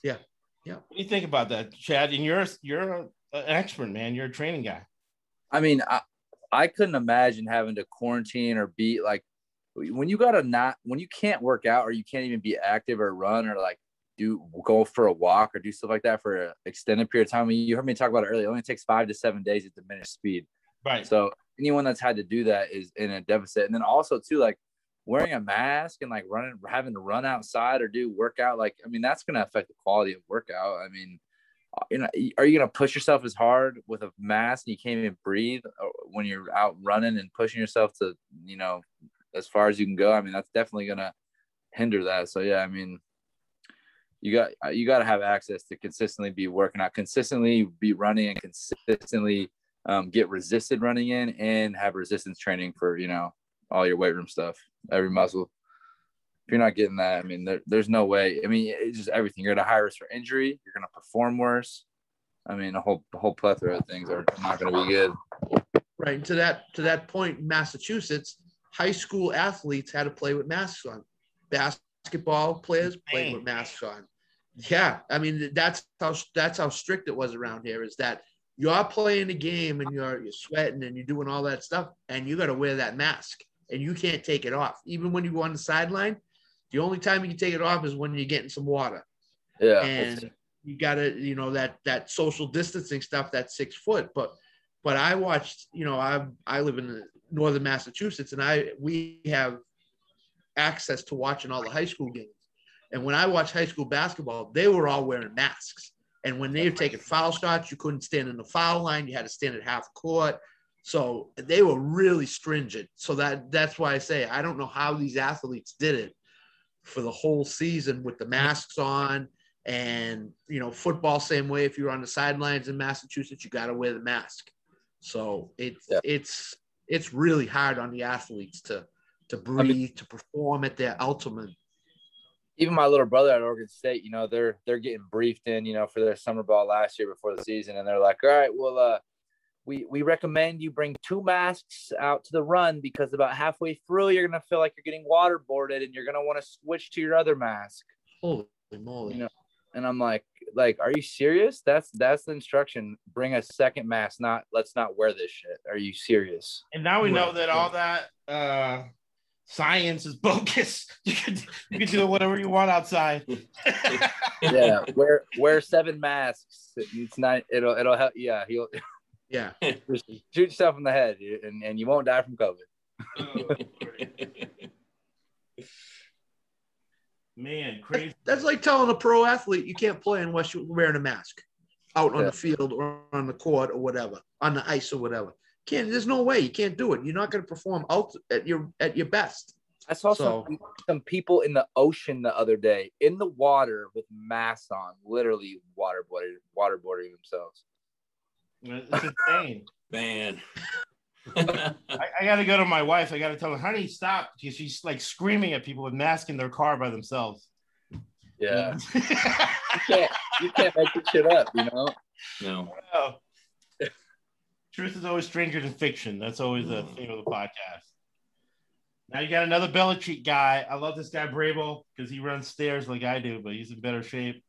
Yeah, yeah. What do you think about that, Chad? And you're you're an expert, man. You're a training guy. I mean, I, I couldn't imagine having to quarantine or be like when you gotta not when you can't work out or you can't even be active or run or like do go for a walk or do stuff like that for an extended period of time. I mean, you heard me talk about it earlier. It only takes five to seven days at diminished speed. Right. So anyone that's had to do that is in a deficit. And then also too, like wearing a mask and like running, having to run outside or do workout, like, I mean, that's going to affect the quality of workout. I mean, uh, you know, are you going to push yourself as hard with a mask and you can't even breathe uh, when you're out running and pushing yourself to, you know, as far as you can go? I mean, that's definitely going to hinder that. So, yeah, I mean, you got uh, you got to have access to consistently be working out, consistently be running, and consistently um, get resisted running in, and have resistance training for you know all your weight room stuff, every muscle. If you're not getting that, I mean, there, there's no way. I mean, it's just everything. You're at a high risk for injury. You're going to perform worse. I mean, a whole a whole plethora of things are not going to be good. Right. And to that to that point, Massachusetts high school athletes had to play with masks on. Basketball players played with masks on. Yeah, I mean that's how that's how strict it was around here. Is that you're playing the game and you're you're sweating and you're doing all that stuff, and you got to wear that mask and you can't take it off. Even when you go on the sideline, the only time you can take it off is when you're getting some water. Yeah. And you gotta, you know, that that social distancing stuff, that six foot. But but I watched, you know, I I live in northern Massachusetts and I we have access to watching all the high school games. And when I watched high school basketball, they were all wearing masks. And when they were taking foul shots, you couldn't stand in the foul line. You had to stand at half court. So they were really stringent. So that that's why I say I don't know how these athletes did it for the whole season with the masks on. And you know, football same way. If you're on the sidelines in Massachusetts, you got to wear the mask. So it's yeah. it's it's really hard on the athletes to to breathe, I mean, to perform at their ultimate even my little brother at Oregon State, you know, they're they're getting briefed in, you know, for their summer ball last year before the season, and they're like, all right, well, uh, we we recommend you bring two masks out to the run because about halfway through you're gonna feel like you're getting waterboarded and you're gonna want to switch to your other mask. Holy moly! You know, and I'm like, like, are you serious? That's that's the instruction. Bring a second mask, not let's not wear this shit. Are you serious? And now we know that all that uh science is bogus. *laughs* You can you can do whatever you want outside. *laughs* *laughs* yeah, wear wear seven masks. It's not. It'll it'll help. Yeah, he'll Yeah. just *laughs* shoot yourself in the head, and, and you won't die from COVID. *laughs* Man, crazy. That's like telling a pro athlete you can't play unless you're wearing a mask out on Yeah. the field or on the court or whatever, on the ice or whatever. Can't there's no way you can't do it. You're not going to perform out at your at your best. I saw So- some some people in the ocean the other day in the water with masks on, literally waterboarding waterboarding themselves. It's insane. *laughs* Man. *laughs* I, I got to go to my wife. I got to tell her, honey, stop. Because she's like screaming at people with masks in their car by themselves. Yeah, *laughs* you can't you can't make this shit up, you know. no. Truth is always stranger than fiction. That's always the theme of the podcast. Now you got another Belichick guy. I love this guy Vrabel because he runs stairs like I do, but he's in better shape.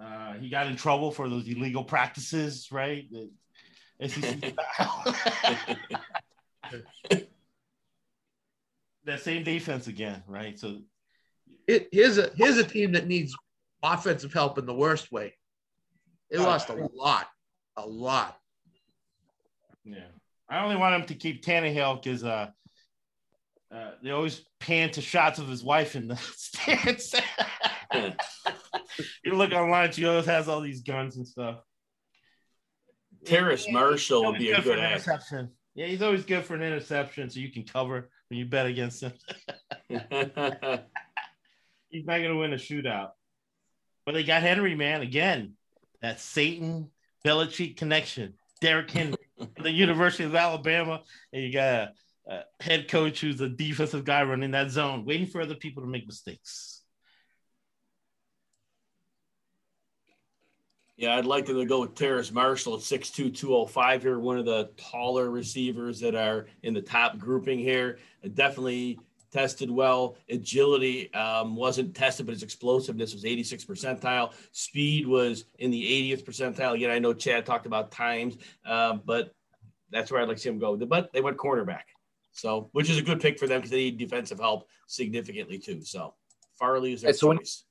Uh, he got in trouble for those illegal practices, right? The SEC *laughs* that same defense again, right? So It, here's a here's a team that needs offensive help in the worst way. They lost a lot, a lot. Yeah, I only want him to keep Tannehill because uh, uh, they always pan to shots of his wife in the *laughs* stands. *laughs* *laughs* you look online, she always has all these guns and stuff. Terrace Marshall He's would be always a good an ad. interception. Yeah, he's always good for an interception, so you can cover when you bet against him. *laughs* he's not going to win a shootout. But they got Henry, man, again. That Saban Belichick connection. Derrick Henry, *laughs* the University of Alabama, and you got a, a head coach who's a defensive guy running that zone, waiting for other people to make mistakes. Yeah, I'd like them to go with Terrace Marshall at 6'2", 205 here, one of the taller receivers that are in the top grouping here. Definitely tested well. Agility um, wasn't tested, but his explosiveness was 86 percentile. Speed was in the 80th percentile. Again, I know Chad talked about times, um, but that's where I'd like to see him go. But they went cornerback, so which is a good pick for them because they need defensive help significantly too. So Farley is their so choice.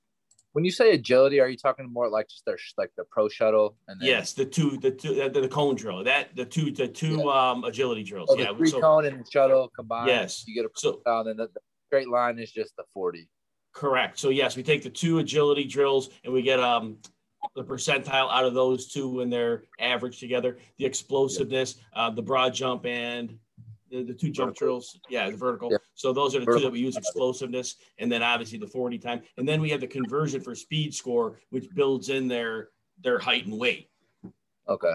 When you say agility, are you talking more like just their like the pro shuttle and then, Yes, the two, the two, the, the cone drill. That the two, the two um agility drills. oh, the yeah. three so- cone and the shuttle combined? Yes. you get a So then the, the straight line is just the forty. correct. So yes, we take the two agility drills and we get um the percentile out of those two when they're averaged together. The explosiveness, uh, the broad jump, and the, the two jump Vertical. drills. Yeah, the vertical. Yeah. So those are the two that we use explosiveness, and then obviously the forty time, and then we have the conversion for speed score, which builds in their their height and weight. Okay.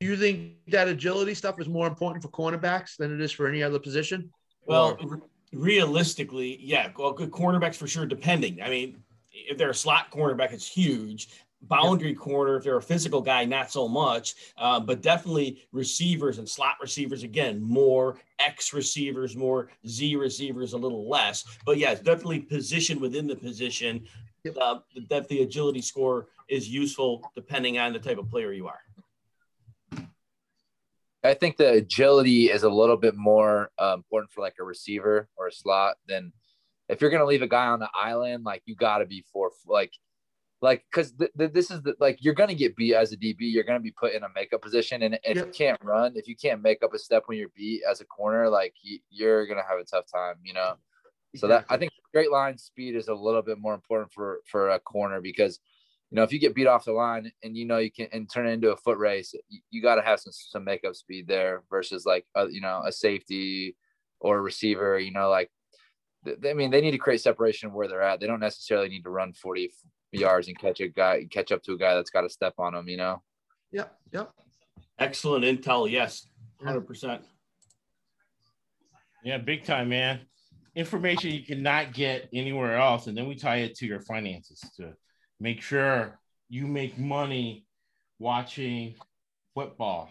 Do you think that agility stuff is more important for cornerbacks than it is for any other position? Well, Or- realistically, yeah, well, good cornerbacks for sure. Depending, I mean, if they're a slot cornerback, it's huge. Boundary corner, if they're a physical guy, not so much. Uh, but definitely receivers and slot receivers, again, more X receivers, more Z receivers, a little less. But yeah, it's definitely position within the position. Yep. Uh, that the agility score is useful depending on the type of player you are. I think the agility is a little bit more uh, important for like a receiver or a slot than if you're gonna leave a guy on the island. Like you got to be for like, like because th- th- this is the like you're gonna get beat as a DB. You're gonna be put in a makeup position, and if you can't run, if you can't make up a step when you're beat as a corner, like you, you're gonna have a tough time. You know. So that I think straight line speed is a little bit more important for for a corner because you know if you get beat off the line and you know you can and turn it into a foot race, you, you got to have some some makeup speed there versus like uh, you know a safety or a receiver. You know like I mean they need to create separation where they're at. They don't necessarily need to run forty yards and catch a guy catch up to a guy that's got to step on them. You know. Yep, yep. Excellent intel, yes, hundred percent. Yeah, big time, man. Information you cannot get anywhere else. And then we tie it to your finances to make sure you make money watching football.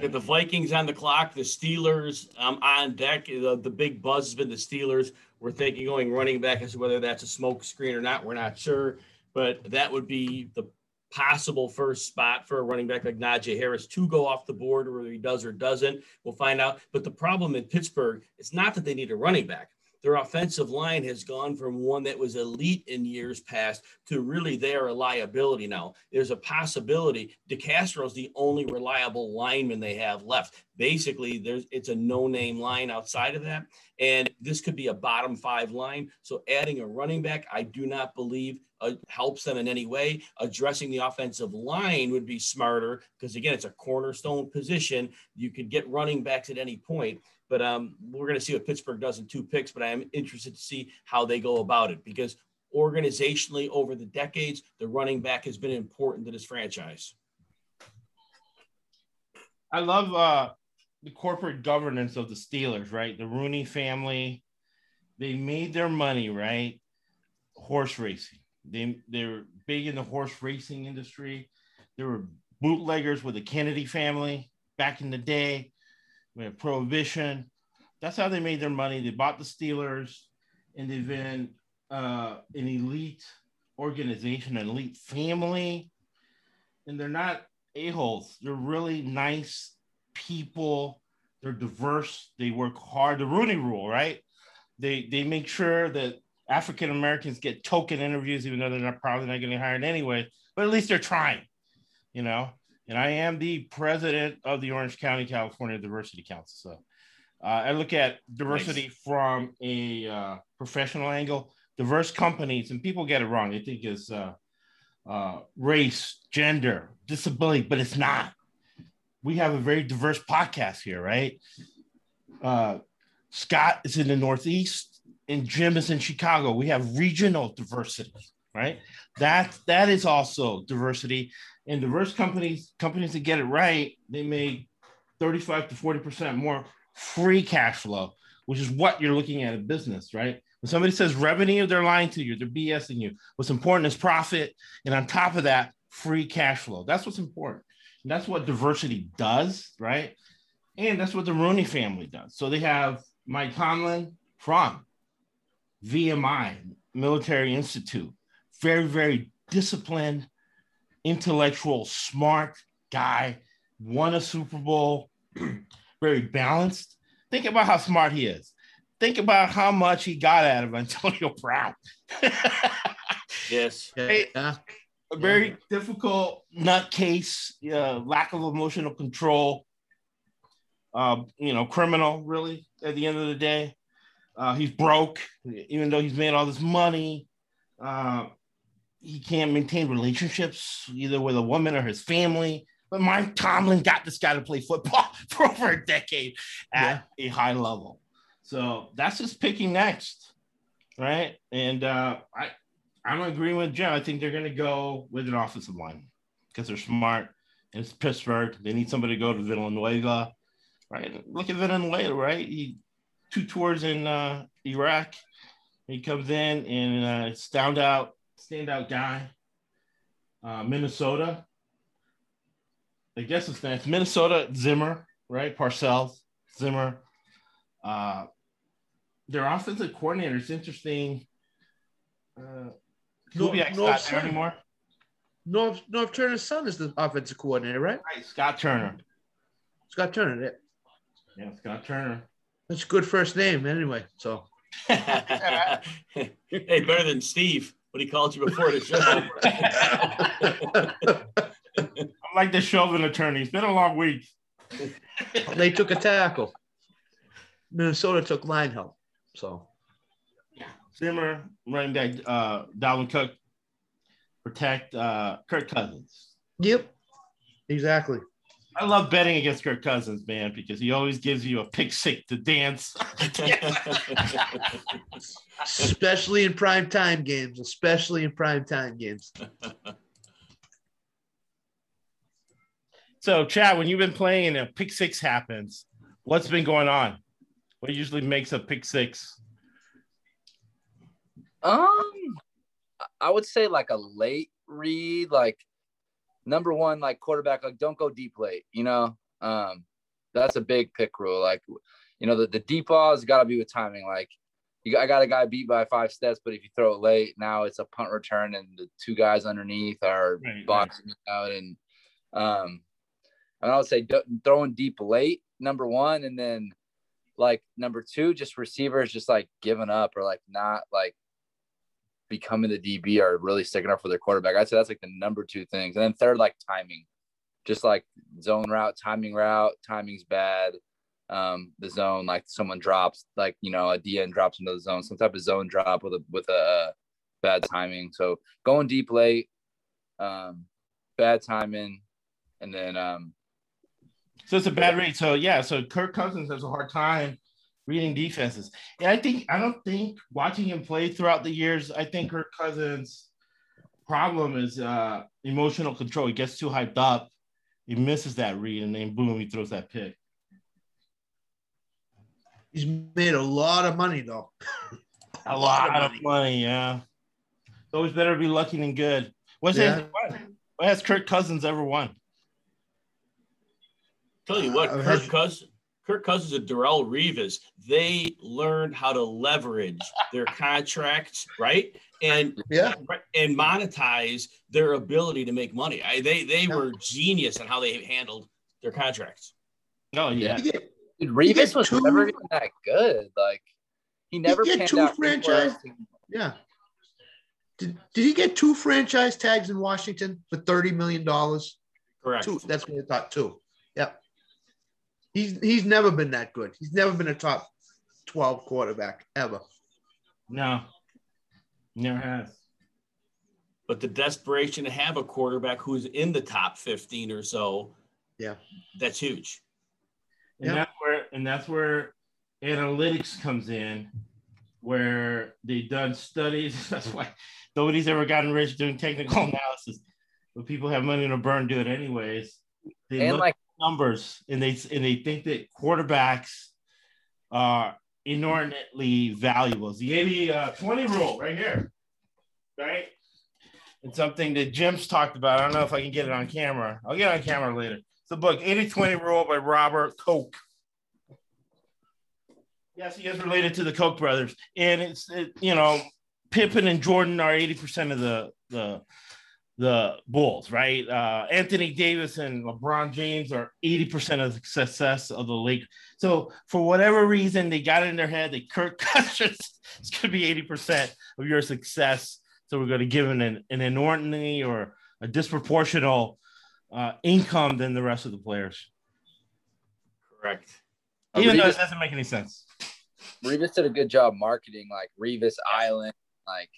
Get the. Vikings on the clock, the Steelers um, on deck. The, the big buzz has been the Steelers. We're thinking going running back as to whether that's a smoke screen or not. We're not sure, but that would be the possible first spot for a running back like Najee Harris to go off the board, whether he does or doesn't. We'll find out. But the problem in Pittsburgh is not that they need a running back their offensive line has gone from one that was elite in years past to really they are a liability now. There's a possibility DeCastro is the only reliable lineman they have left. Basically, there's it's a no-name line outside of that, and this could be a bottom five line. So adding a running back, I do not believe uh, helps them in any way. Addressing the offensive line would be smarter because again, it's a cornerstone position. You could get running backs at any point. But um, we're going to see what Pittsburgh does in two picks. But I am interested to see how they go about it because organizationally, over the decades, the running back has been important to this franchise. I love uh, the corporate governance of the Steelers, right? The Rooney family, they made their money, right? Horse racing. They they're big in the horse racing industry. There were bootleggers with the Kennedy family back in the day. We have prohibition. That's how they made their money. They bought the Steelers, and they've been uh, an elite organization, an elite family, and they're not a holes. They're really nice people. They're diverse. They work hard. The Rooney Rule, right? They they make sure that African Americans get token interviews, even though they're not probably not getting hired anyway. But at least they're trying, you know and I am the president of the Orange County, California Diversity Council. So uh, I look at diversity nice. from a uh, professional angle. Diverse companies, and people get it wrong. They think it's uh, uh, race, gender, disability, but it's not. We have a very diverse podcast here, right? Uh, Scott is in the Northeast, and Jim is in Chicago. We have regional diversity, right? That that is also diversity and diverse companies, companies that get it right, they make 35 to 40% more free cash flow, which is what you're looking at in business, right? When somebody says revenue, they're lying to you, they're BSing you. What's important is profit. And on top of that, free cash flow. That's what's important. And that's what diversity does, right? And that's what the Rooney family does. So they have Mike Tomlin from VMI, Military Institute, very, very disciplined, intellectual, smart guy, won a Super Bowl, *clears throat* very balanced. Think about how smart he is. Think about how much he got out of Antonio *laughs* Brown. yes. *laughs* Yeah. A very yeah. difficult nutcase, uh, lack of emotional control. Uh, you know, criminal, really, at the end of the day. Uh, he's broke, even though he's made all this money. Uh, he can't maintain relationships either with a woman or his family. But Mike Tomlin got this guy to play football *laughs* for over a decade at yeah. a high level. So that's just picking next, right? And uh, I, I'm agreeing with Jim. I think they're going to go with an offensive line because they're smart. And it's Pittsburgh. They need somebody to go to Villanueva, right? Look at Villanueva, right? He two tours in uh, Iraq. He comes in and uh, found out standout guy. Uh, Minnesota. I guess it's next. Minnesota, Zimmer, right? Parcells, Zimmer. Uh, their offensive coordinator is interesting. Uh, Kubiak's North, not there anymore. Norv Norv Turner's son is the offensive coordinator, right? Right, Scott Turner. Scott Turner, yeah. Yeah, Scott Turner. That's a good first name, anyway. So. *laughs* *laughs* hey, better than Steve what he called you before the show. *laughs* I'm like the Chauvin attorney. It's been a long week. they took a tackle. Minnesota took line help. So Zimmer running back uh Dalvin Cook protect uh Kirk Cousins. Yep. Exactly. I love betting against Kirk Cousins, man, because he always gives you a pick six to dance. especially in prime time games, especially in prime time games. so, Chad, when you've been playing and a pick six happens, what's been going on? What usually makes a pick six? Um, I would say like a late read, like number one, like quarterback, like don't go deep late, you know? Um, that's a big pick rule. Like, you know, the, the deep balls got to be with timing. Like, you got, I got a guy beat by five steps, but if you throw it late, now it's a punt return, and the two guys underneath are Right, boxing it out. And um, and I would say throwing deep late, number one, and then like number two, just receivers just like giving up or like not like becoming the DB or really sticking up for their quarterback. I'd say that's like the number two things. And then third, like timing, just like zone route, timing route, timing's bad. Um, the zone, like someone drops, like you know, a DN drops into the zone, some type of zone drop with a with a uh, bad timing. So going deep late, um, bad timing, and then um, So it's a bad read. So yeah, so Kirk Cousins has a hard time reading defenses. And I think I don't think watching him play throughout the years, I think Kirk Cousins' problem is uh emotional control. He gets too hyped up, he misses that read, and then boom, he throws that pick. He's made a lot of money though. *laughs* A lot of money, yeah. It's always better to be lucky than good. What's Yeah. it? What has Kirk Cousins ever won? Tell you what, Uh, Kirk has- Cousins, Kirk Cousins and Darrelle Revis, they learned how to leverage their contracts, right? And Yeah. and monetize their ability to make money. I, they they Yeah. were genius in how they handled their contracts. Oh yeah. You get, dude, Revis was two- never even that good. Like he never get two out franchise- yeah. Did, did he get two franchise tags in Washington for thirty million dollars? Correct. Two. That's what I thought. Two. Yep. He's he's never been that good. He's never been a top twelve quarterback ever. No. Never has. But the desperation to have a quarterback who's in the top 15 or so, Yeah. that's huge. And Yeah. that's where and that's where analytics comes in, where they've done studies. *laughs* That's why nobody's ever gotten rich doing technical *laughs* analysis. But people have money to burn, do it anyways. They And look like at numbers and they and they think that quarterbacks are inordinately valuable. It's the 80 uh, 20 rule right here. Right? It's something that Jim's talked about. I don't know if I can get it on camera. I'll get on camera later. It's a book, 80 20 rule by Robert Koch. Yes, he is related to the Koch brothers. And it's, it, you know, Pippen and Jordan are 80% of the, the, the Bulls, right? Uh, Anthony Davis and LeBron James are 80% of the success of the league. So for whatever reason, they got it in their head that Kirk *laughs* Cousins is going to be 80% of your success. So we're going to give him an, an inordinately or a disproportional uh, income than the rest of the players, Correct. uh, even though it doesn't make any sense. Revis did a good job marketing like Revis Island. Like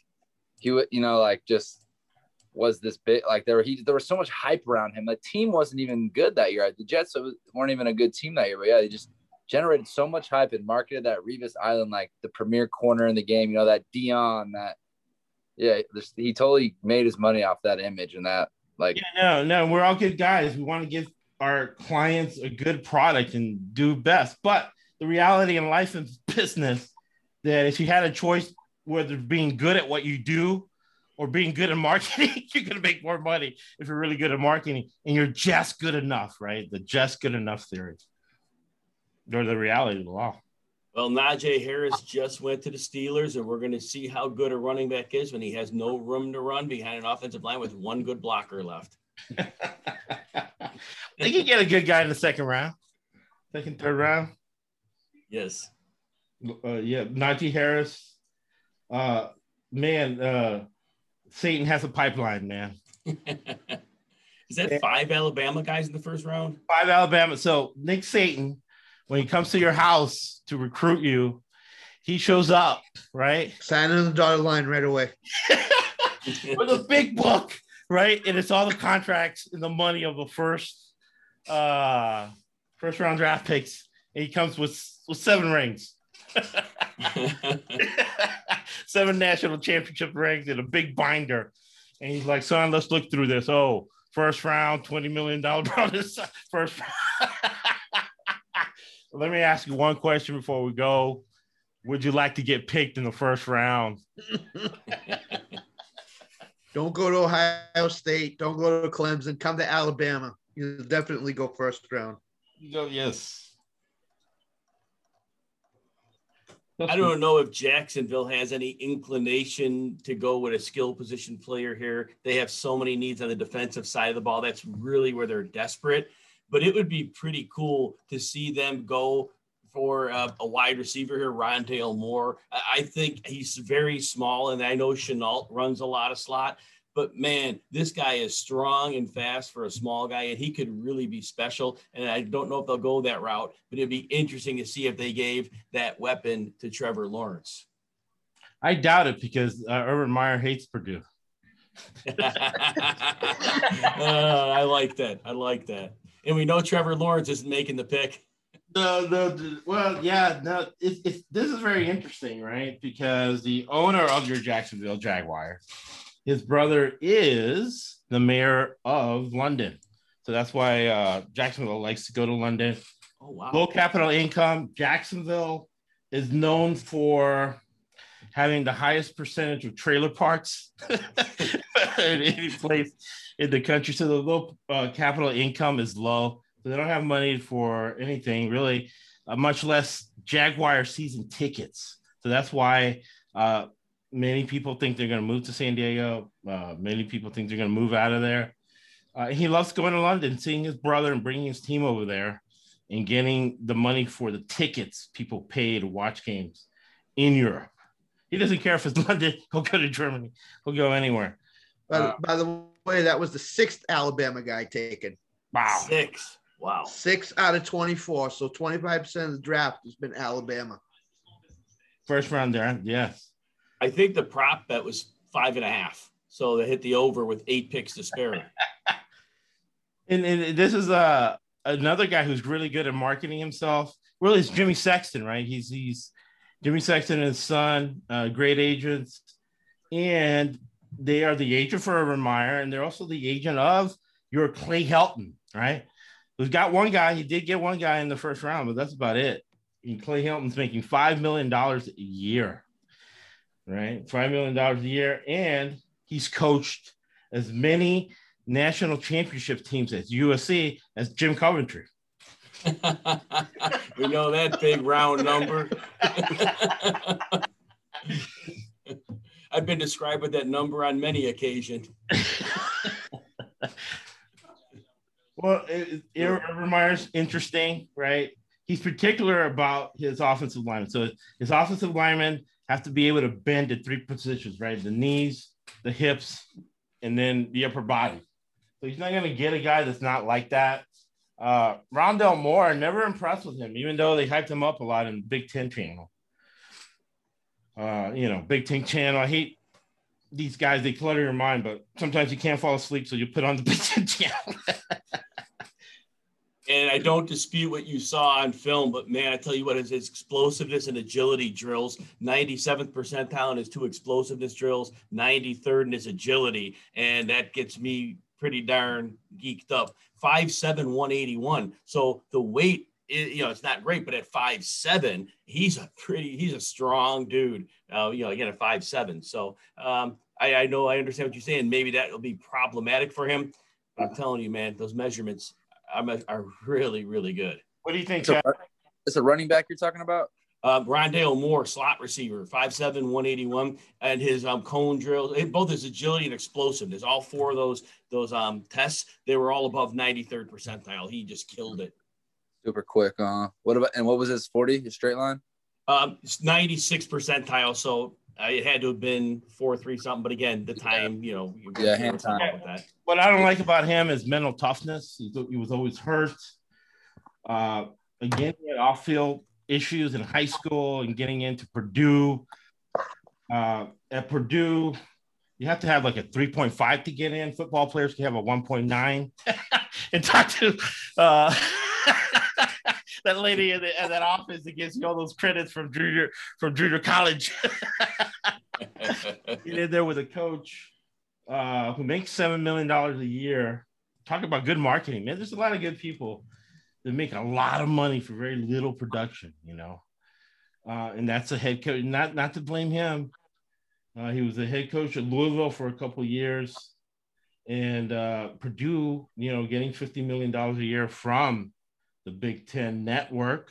he would, you know, like just was this bit like there he there was so much hype around him. The team wasn't even good that year. The Jets weren't even a good team that year, but yeah, they just generated so much hype and marketed that Revis Island like the premier corner in the game. You know that Dion, that yeah, this, he totally made his money off that image and that like Yeah, no, no, we're all good guys. We want to give our clients a good product and do best. But the reality in life and business that if you had a choice whether being good at what you do or being good at marketing, *laughs* you're gonna make more money if you're really good at marketing and you're just good enough, right? The just good enough theory. Or the reality of the law. Well, Najee Harris just went to the Steelers, and we're going to see how good a running back is when he has no room to run behind an offensive line with one good blocker left. *laughs* they can get a good guy in the second round, second, third round. Yes. uh, yeah, Najee Harris. Uh, man, uh, Saban has a pipeline, man. *laughs* is that five Alabama guys in the first round? Five Alabama. So Nick Saban, when he comes to your house to recruit you, he shows up, right? Sign on the dotted line right away. *laughs* With a big book, right? And it's all the contracts and the money of the first uh first round draft picks. And he comes with with seven rings. *laughs* seven national championship rings in a big binder. And he's like, son, let's look through this. Oh, first round, $20 million *laughs* bonus. First round. *laughs* Let me ask you one question before we go. Would you like to get picked in the first round? Don't go to Ohio State. Don't go to Clemson. Come to Alabama. You'll definitely go first round. You go, yes. I don't know if Jacksonville has any inclination to go with a skill position player here. They have so many needs on the defensive side of the ball. That's really where they're desperate. But it would be pretty cool to see them go for uh, a wide receiver here, Rondale Moore. I think he's very small, and I know Shenault runs a lot of slot. But man, this guy is strong and fast for a small guy, and he could really be special. And I don't know if they'll go that route, but it'd be interesting to see if they gave that weapon to Trevor Lawrence. I doubt it because uh, Urban Meyer hates Purdue. *laughs* uh, I like that. I like that. And we know Trevor Lawrence isn't making the pick. No, no. Well, yeah, no. It's, it's this is very interesting, right? Because the owner of your Jacksonville Jaguar his brother is the mayor of London. So that's why uh, Jacksonville likes to go to London. Oh, wow. Low capital income. Jacksonville is known for having the highest percentage of trailer parks *laughs* in any place in the country. So the low uh, capital income is low. So they don't have money for anything really, uh, much less Jaguar season tickets. So that's why uh, many people think they're going to move to San Diego. Uh, many people think they're going to move out of there. Uh, he loves going to London, seeing his brother and bringing his team over there and getting the money for the tickets people pay to watch games in Europe. He doesn't care if it's *laughs* London. He'll go to Germany. He'll go anywhere. By, uh, by the way, that was the sixth Alabama guy taken. Wow. Six. Wow. Six out of 24. So 25% of the draft has been Alabama. First round there. Yes. I think the prop bet was five and a half. So they hit the over with eight picks to spare. *laughs* and, and this is uh, another guy who's really good at marketing himself. Really, it's Jimmy Sexton, right? He's he's Jimmy Sexton and his son, uh, great agents, and they are the agent for Urban Meyer, and they're also the agent of your Clay Helton, right? We've got one guy. He did get one guy in the first round, but that's about it. And Clay Helton's making five million dollars a year right? $5 million a year. And he's coached as many national championship teams at USC as Jim Coventry. *laughs* we know that big round number. *laughs* I've been described with that number on many occasions. *laughs* well, Urban Meyer's interesting, right? He's particular about his offensive lineman. So his offensive lineman have to be able to bend at three positions, right? The knees, the hips, and then the upper body. So he's not going to get a guy that's not like that. Uh, Rondale Moore, never impressed with him, even though they hyped him up a lot in Big Ten channel. Uh, you know, Big Ten channel. I hate these guys, they clutter your mind, but sometimes you can't fall asleep, so you put on the *laughs* Big Ten channel. I don't dispute what you saw on film, but man, I tell you what, his explosiveness and agility drills, 97th percentile in his two explosiveness drills, 93rd in his agility. And that gets me pretty darn geeked up. 5'7, 181. So the weight, you know, it's not great, but at 5'7, he's a pretty, he's a strong dude. Uh, you know, again, at 5'7. So um, I, I know I understand what you're saying. Maybe that will be problematic for him. I'm telling you, man, those measurements I'm a, are really, really good. What do you think? So, it's a running back you're talking about? Uh, Rondale Moore, slot receiver, 5'7", 181, and his um, cone drills, both his agility and explosiveness, all four of those those um, tests, they were all above 93rd percentile. He just killed it. Super quick. Uh, what about and what was his 40? His straight line? Um, it's 96 percentile. So uh, it had to have been four three something, but again, the time, you know, yeah, hand time. With that. What I don't like about him is mental toughness. He, he was always hurt. Uh, again, he had off-field issues in high school and getting into Purdue. Uh, at Purdue, you have to have like a 3.5 to get in. Football players can have a 1.9. *laughs* and talk to uh, *laughs* that lady in, the, in, that office that gives you all those credits from junior from junior college. *laughs* Get in there with a coach uh, who makes seven million dollars a year. Talk about good marketing, man. There's a lot of good people that make a lot of money for very little production, you know. Uh, and that's a head coach. Not not to blame him. Uh, he was a head coach at Louisville for a couple years, and uh, Purdue, you know, getting fifty million dollars a year from the Big Ten network,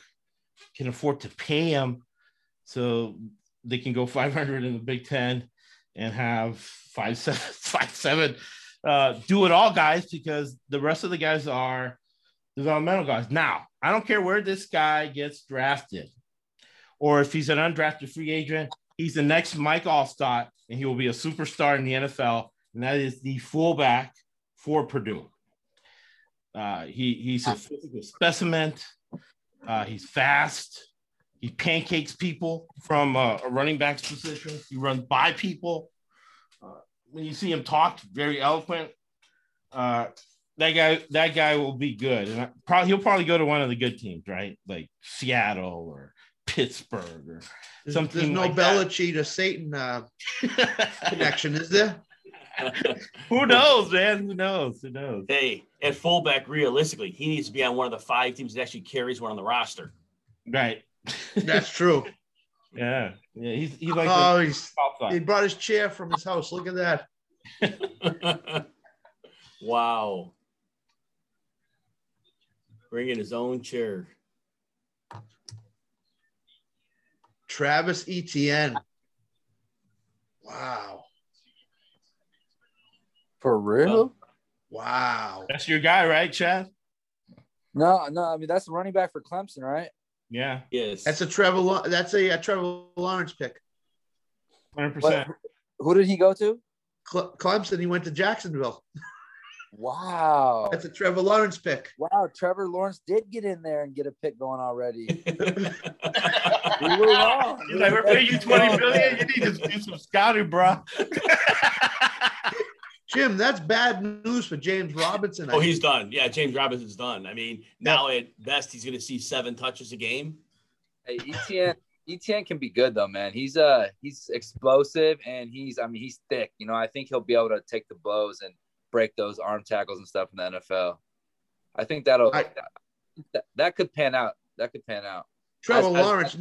can afford to pay him so they can go 500 in the Big Ten and have five *laughs* seven five seven. Uh, do it all, guys, because the rest of the guys are developmental guys. Now, I don't care where this guy gets drafted, or if he's an undrafted free agent, he's the next Mike Alstott, and he will be a superstar in the NFL, and that is the fullback for Purdue. Uh, he he's a physical specimen. Uh, he's fast. He pancakes people from uh, a running back's position. He runs by people. Uh, when you see him talk, very eloquent. Uh, that guy, that guy will be good, and I, probably he'll probably go to one of the good teams, right? Like Seattle or Pittsburgh or There's, something. there's no like that. Belichick to Saban uh, connection, is there? *laughs* *laughs* Who knows, man? Who knows? Who knows? hey, at fullback, realistically, he needs to be on one of the five teams that actually carries one on the roster. Right. That's true. *laughs* Yeah. Yeah. He's he's like oh, he's, he brought his chair from his house. Look at that. *laughs* wow. Bringing his own chair. Travis Etienne. Wow. For real? Wow. That's your guy, right, Chad? No, no. I mean, that's the running back for Clemson, right? Yeah. Yes. That's a Trevor. That's a, uh Trevor Lawrence pick. Hundred percent. who did he go to? Cle- Clemson. He went to Jacksonville. Wow. That's a Trevor Lawrence pick. Wow, Trevor Lawrence did get in there and get a pick going already. *laughs* We were wrong. He's like, we're paying you twenty million. You need to do some scouting, bro. *laughs* Jim, that's bad news for James Robinson. Oh, he's done. Yeah, James Robinson's done. I mean, now at best, he's going to see seven touches a game. Hey, Etienne Etienne can be good though, man. He's uh he's explosive and he's I mean he's thick. You know, I think he'll be able to take the blows and break those arm tackles and stuff in the NFL. I think that'll I- that, that could pan out. That could pan out. Trevor as- as- Lawrence.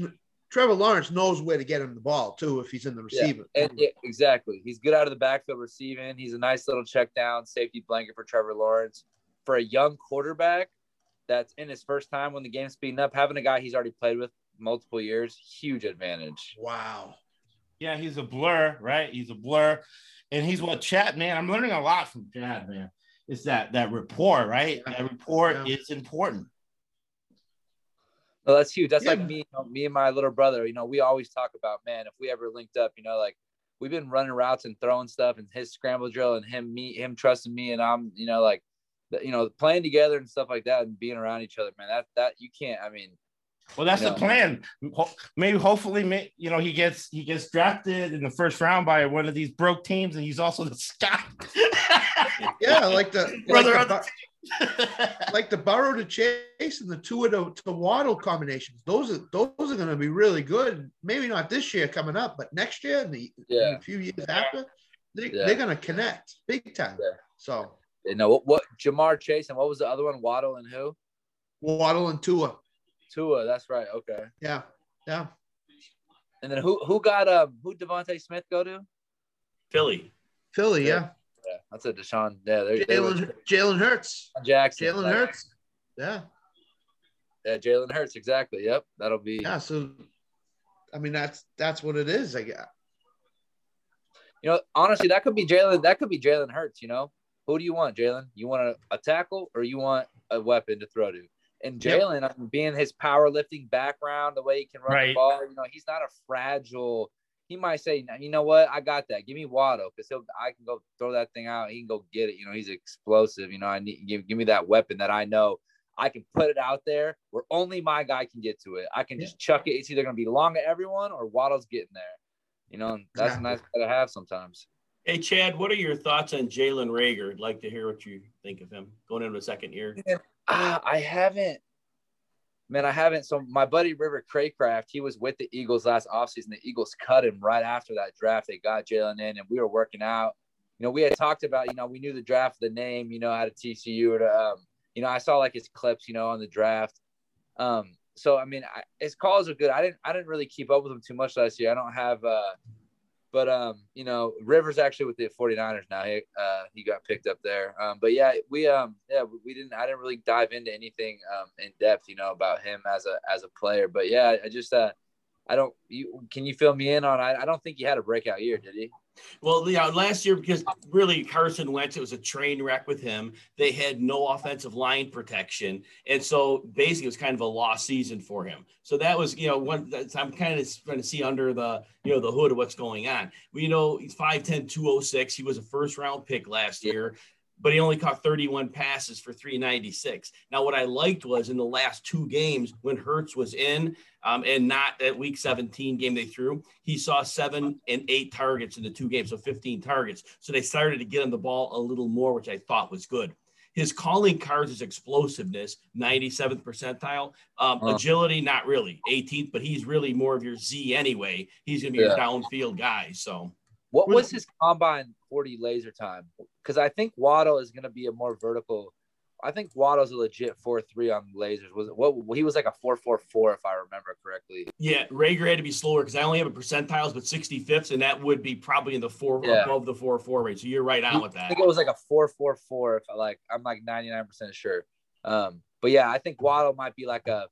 Trevor Lawrence knows where to get him the ball too if he's in the Yeah, receiver. and, yeah, exactly. He's good out of the backfield receiving. He's a nice little check down safety blanket for Trevor Lawrence. For a young quarterback that's in his first time when the game's speeding up, having a guy he's already played with multiple years, huge advantage. Wow. Yeah, he's a blur, right? He's a blur, and he's what Chad, man. I'm learning a lot from Chad, man. It's that that rapport, right? Yeah. That rapport Yeah. is important. Well, that's huge. That's Yeah. like me, you know, me and my little brother. You know, we always talk about, man, if we ever linked up, you know, like we've been running routes and throwing stuff, and his scramble drill, and him, me, him trusting me, and I'm, you know, like, you know, playing together and stuff like that, and being around each other, man. That that you can't. I mean, Well, that's Yeah. the plan. Maybe, hopefully, you know, he gets he gets drafted in the first round by one of these broke teams, and he's also the scout. Yeah, like the *laughs* Brother like on the, Bu- *laughs* like the Burrow to Chase and the two to, to Waddle combinations. Those are those are going to be really good. Maybe not this year coming up, but next year and the, in Yeah. a few years after, they, Yeah. they're going to connect big time. Yeah. So you know what? What Ja'Marr Chase and what was the other one? Waddle and who? Waddle and Tua. Tua. That's right. Okay. Yeah, yeah. And then who who got um who DeVonta Smith go to? Philly. Philly, yeah. Yeah, that's a DeSean. Yeah, they, they were Jalen Jalen Hurts. Jackson. Jalen Hurts. Yeah, Yeah, Jalen Hurts. Exactly. Yep. That'll be. yeah. So, I mean, that's that's what it is. I guess. You know, honestly, that could be Jalen. That could be Jalen Hurts. You know, who do you want, Jalen? You want a, a tackle or you want a weapon to throw to? And Yep. Jalen, I mean, being his powerlifting background, the way he can run the ball, you know, he's not a fragile. He might say, you know what, I got that. Give me Waddle because he'll. I can go throw that thing out. He can go get it. You know, he's explosive. You know, I need give give me that weapon that I know I can put it out there where only my guy can get to it. I can just chuck it. It's either going to be long to everyone or Waddle's getting there. You know, and that's a nice guy to have sometimes. Hey, Chad, what are your thoughts on Jalen Reagor? I'd like to hear what you think of him going into the second year. Ah, I haven't. Man, I haven't. So my buddy River Craycraft, he was with the Eagles last offseason. The Eagles cut him right after that draft. They got Jalen in, and we were working out. You know, we had talked about, you know, we knew the draft, the name, you know, out of TCU. Or, um, you know, I saw like his clips, you know, on the draft. Um, so I mean, I, his calls are good. I didn't, I didn't really keep up with him too much last year. I don't have, uh, but um, you know, Rivers actually with the 49ers now. He uh, he got picked up there. Um, but yeah, we um yeah we- didn't I didn't really dive into anything um in depth, you know, about him as a as a player. But yeah, I just uh I don't. You can you fill me in on? I, I don't think he had a breakout year, did he? Well, yeah, last year because really Carson Wentz, it was a train wreck with him. They had no offensive line protection, and so basically it was kind of a lost season for him. So that was, you know, one I'm kind of trying to see under the, you know, the hood of what's going on. You know, he's 5'10", 206. He was a first round pick last year but he only caught 31 passes for 396. Now, what I liked was in the last two games when Hurts was in um, and not that week 17 game they threw, he saw seven and eight targets in the two games, so 15 targets. So they started to get him the ball a little more, which I thought was good. His calling cards is explosiveness, 97th percentile. Um, uh, agility, not really, 18th, but he's really more of your Z anyway. He's going to be yeah. your downfield guy. So what was his combine 40 laser time? Because I think Waddle is going to be a more vertical. I think Waddle's a legit 4 3 on lasers. Was it what he was like a 4 4 4 if I remember correctly. Yeah, Reagor had to be slower because I only have a percentiles, but 65ths, and that would be probably in the four yeah. above the 4 4 rate. So you're right on with that. I think it was like a 4 4 4 if I like, I'm like 99% sure. Um, but yeah, I think Waddle might be like a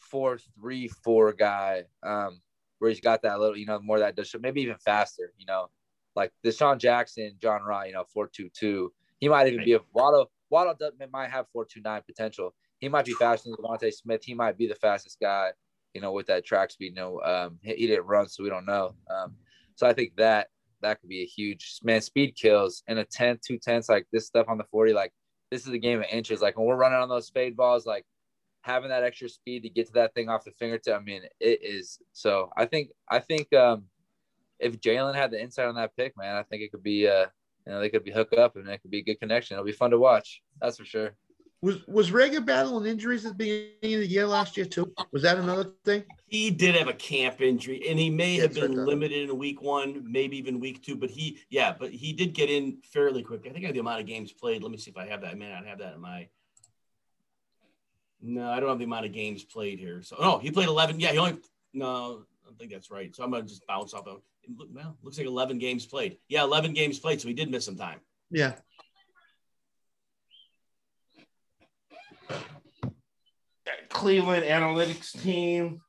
4 3 4 guy. Um, where he's got that little, you know, more that does maybe even faster, you know like DeSean Jackson, John Ryan, you know, four two two. He might even be a Waddle. Waddle does, might have four two nine potential. He might be faster than DeVonta Smith. He might be the fastest guy, you know, with that track speed. You know, um, he, he, didn't run, so we don't know. Um, so I think that that could be a huge man. Speed kills in a 10, two tenths, like this stuff on the 40. Like this is a game of inches. Like when we're running on those fade balls, like having that extra speed to get to that thing off the fingertip. I mean, it is. So I think I think um, if Jalen had the insight on that pick, man, I think it could be uh you know they could be hook up and it could be a good connection. It'll be fun to watch. That's for sure. Was was Reagor battling injuries at the beginning of the year last year too? Was that another thing? He did have a camp injury, and he may have been limited in week one, maybe even week two. But he, yeah, but he did get in fairly quick. I think I have the amount of games played. Let me see if I have that. I may not have that in my. No, I don't have the amount of games played here. So no, he played eleven. Yeah, he only no. I think that's right. So I'm gonna just bounce off of well, looks like 11 games played. Yeah, 11 games played, so he did miss some time. Yeah. Cleveland analytics team,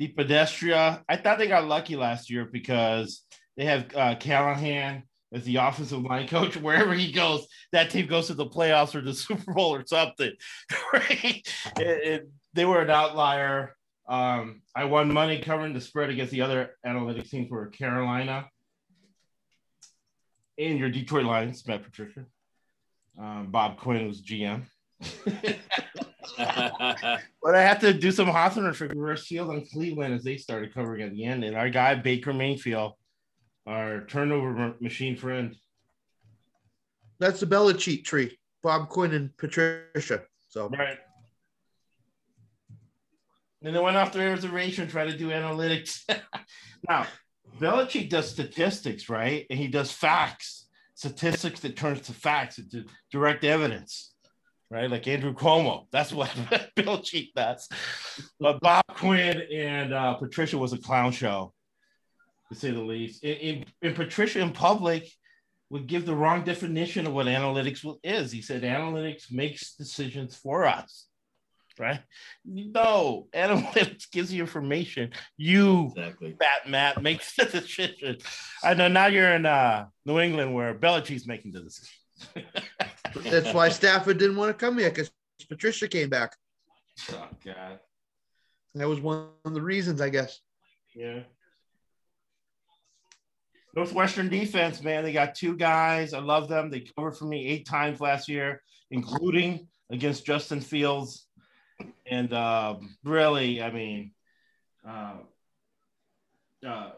DePodesta. I thought they got lucky last year because they have uh, Callahan as the offensive line coach. *laughs* Wherever he goes, that team goes to the playoffs or the *laughs* Super Bowl or something. *laughs* Right? It, it, they were an outlier. Um, I won money covering the spread against the other analytics team for Carolina and your Detroit Lions, Matt Patricia. Um, Bob Quinn was GM. *laughs* but I had to do some Hawthorne for reverse field on Cleveland as they started covering at the end. And our guy, Baker Mayfield, our turnover machine friend. That's the Belichick tree, Bob Quinn and Patricia. So right. And they went off their reservation and tried to do analytics. *laughs* now, Belichick does statistics, right? And he does facts, statistics that turns to facts, into direct evidence, right? Like Andrew Cuomo. That's what *laughs* Belichick does. But Bob Quinn and uh, Patricia was a clown show, to say the least. And, Patricia in public would give the wrong definition of what analytics is. He said analytics makes decisions for us right? No, analytics gives you information. You, exactly. Bat Matt, makes *laughs* the decision. I know now you're in uh, New England where Belichick's making the decision. *laughs* That's why Stafford didn't want to come here because Patricia came back. Oh God, that was one of the reasons, I guess. Yeah. Northwestern defense, man, they got two guys. I love them. They covered for me eight times last year, including against Justin Fields and uh, really, I mean, uh, uh,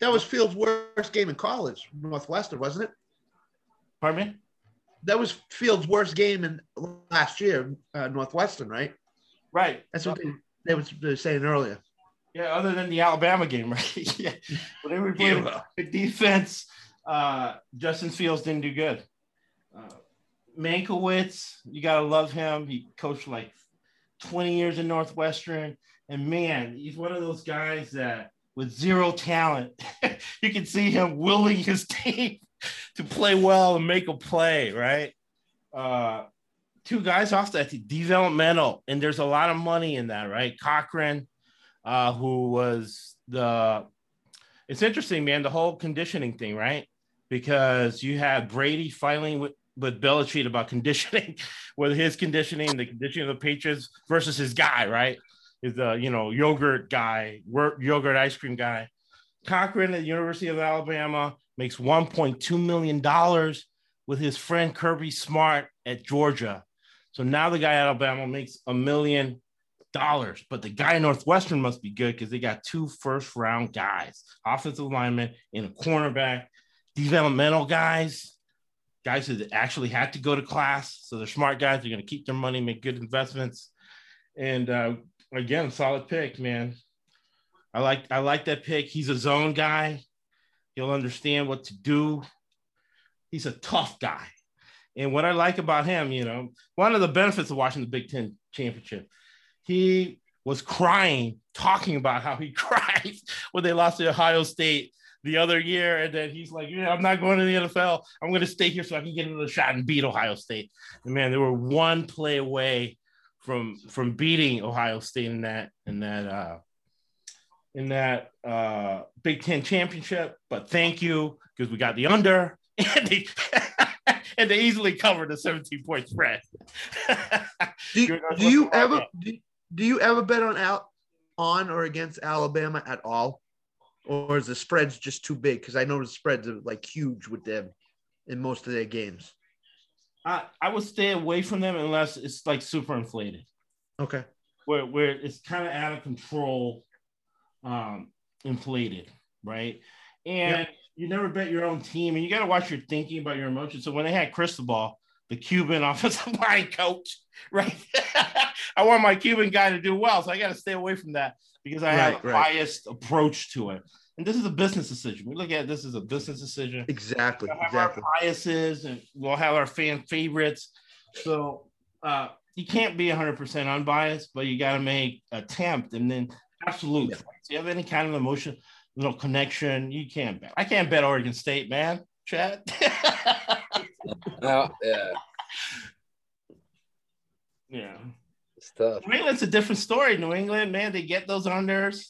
that was Fields' worst game in college, Northwestern, wasn't it? Pardon me. That was Fields' worst game in last year, uh, Northwestern, right? Right. That's what they, they, was, they were saying earlier. Yeah, other than the Alabama game, *laughs* right? yeah. When they were playing yeah. defense, uh, Justin Fields didn't do good. Uh, Mankiewicz, you gotta love him. He coached like 20 years in Northwestern. And man, he's one of those guys that with zero talent, *laughs* you can see him willing his *laughs* team to play well and make a play, right? Uh, two guys off that developmental, and there's a lot of money in that, right? Cochran, uh, who was the. It's interesting, man. The whole conditioning thing, right? Because you had Brady filing with with Belichick about conditioning, *laughs* whether his conditioning, the conditioning of the Patriots versus his guy, right? Is the uh, you know yogurt guy, yogurt ice cream guy. Cochran at the University of Alabama makes 1.2 million dollars with his friend Kirby Smart at Georgia. So now the guy at Alabama makes a million dollars, but the guy in Northwestern must be good because they got two first round guys, offensive lineman and a cornerback, developmental guys, guys who actually had to go to class. So they're smart guys. They're going to keep their money, make good investments. And uh, again, solid pick, man. I like I like that pick. He's a zone guy. He'll understand what to do. He's a tough guy. And what I like about him, you know, one of the benefits of watching the Big Ten championship, he was crying, talking about how he *laughs* cried when they lost to Ohio State the other year. And then he's like, Yeah, I'm not going to the NFL. I'm going to stay here so I can get another shot and beat Ohio State. And man, they were one play away from from beating Ohio State in that in that uh in that uh Big Ten championship. But thank you because we got the under *laughs* and they *laughs* and they easily covered the 17 point spread. do, *laughs* do you ever do, do you ever bet on out on or against Alabama at all? Or is the spreads just too big? Because I know the spreads are like huge with them in most of their games. I, I would stay away from them unless it's like super inflated. Okay. Where where it's kind of out of control, um, inflated, right? And yep you never bet your own team, and you got to watch your thinking about your emotions. So when they had Cristobal, the Cuban *laughs* offensive line coach, right? *laughs* I want my Cuban guy to do well, so I got to stay away from that because I right, have a right. biased approach to it. And this is a business decision. We look at this as a business decision. Exactly. We'll have exactly. our biases, and we'll have our fan favorites. So uh, you can't be 100% unbiased, but you got to make attempt, and then absolutely. Yeah. Do you have any kind of emotion? little connection. You can't bet. I can't bet Oregon State, man. Chad. *laughs* oh, yeah. Yeah. It's tough. New England's a different story. New England, man, they get those unders.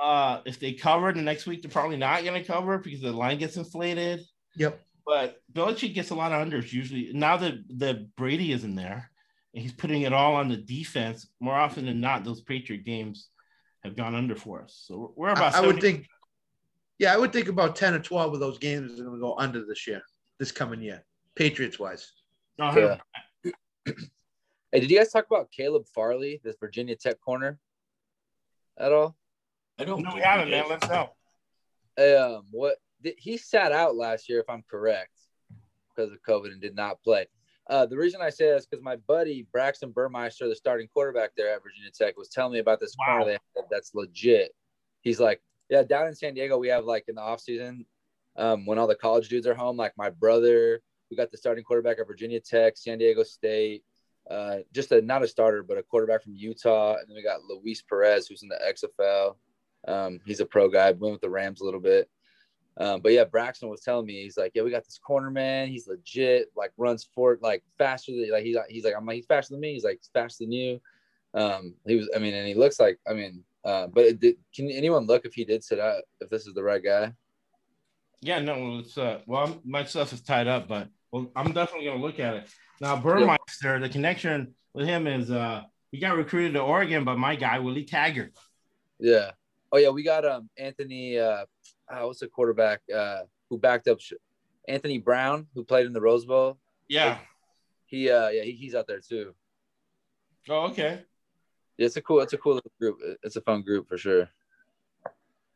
Uh, if they cover the next week, they're probably not going to cover because the line gets inflated. Yep. But Belichick gets a lot of unders usually. Now that the Brady is in there, and he's putting it all on the defense. More often than not, those Patriot games have gone under for us. So we're about. I, I would think. Yeah, I would think about ten or twelve of those games are going to go under this year, this coming year, Patriots wise. yeah. Hey, did you guys talk about Caleb Farley, this Virginia Tech corner, at all? I don't. know. we haven't, man. Let's go. Um, what he sat out last year, if I'm correct, because of COVID and did not play. Uh, the reason I say that's because my buddy Braxton Burmeister, the starting quarterback there at Virginia Tech, was telling me about this wow. corner they have that's legit. He's like, yeah, down in San Diego, we have like in the off season, um, when all the college dudes are home, like my brother, we got the starting quarterback at Virginia Tech, San Diego State, uh, just a not a starter, but a quarterback from Utah, and then we got Luis Perez, who's in the XFL. Um, he's a pro guy, went with the Rams a little bit. Um, but yeah, Braxton was telling me he's like, yeah, we got this corner man. He's legit, like runs for like faster than like he's he's like I'm like he's faster than me. He's like faster than you. Um, he was, I mean, and he looks like, I mean, uh, but did, can anyone look if he did sit out if this is the right guy? Yeah, no, it's uh, well, my stuff is tied up, but well, I'm definitely gonna look at it now. Burmeister, yeah. the connection with him is uh, he got recruited to Oregon by my guy Willie Taggart. Yeah. Oh yeah, we got um Anthony uh uh, what's the quarterback uh, who backed up Anthony Brown, who played in the Rose Bowl. Yeah, he uh, yeah he, he's out there too. Oh, okay. Yeah, it's a cool, it's a cool group. It's a fun group for sure.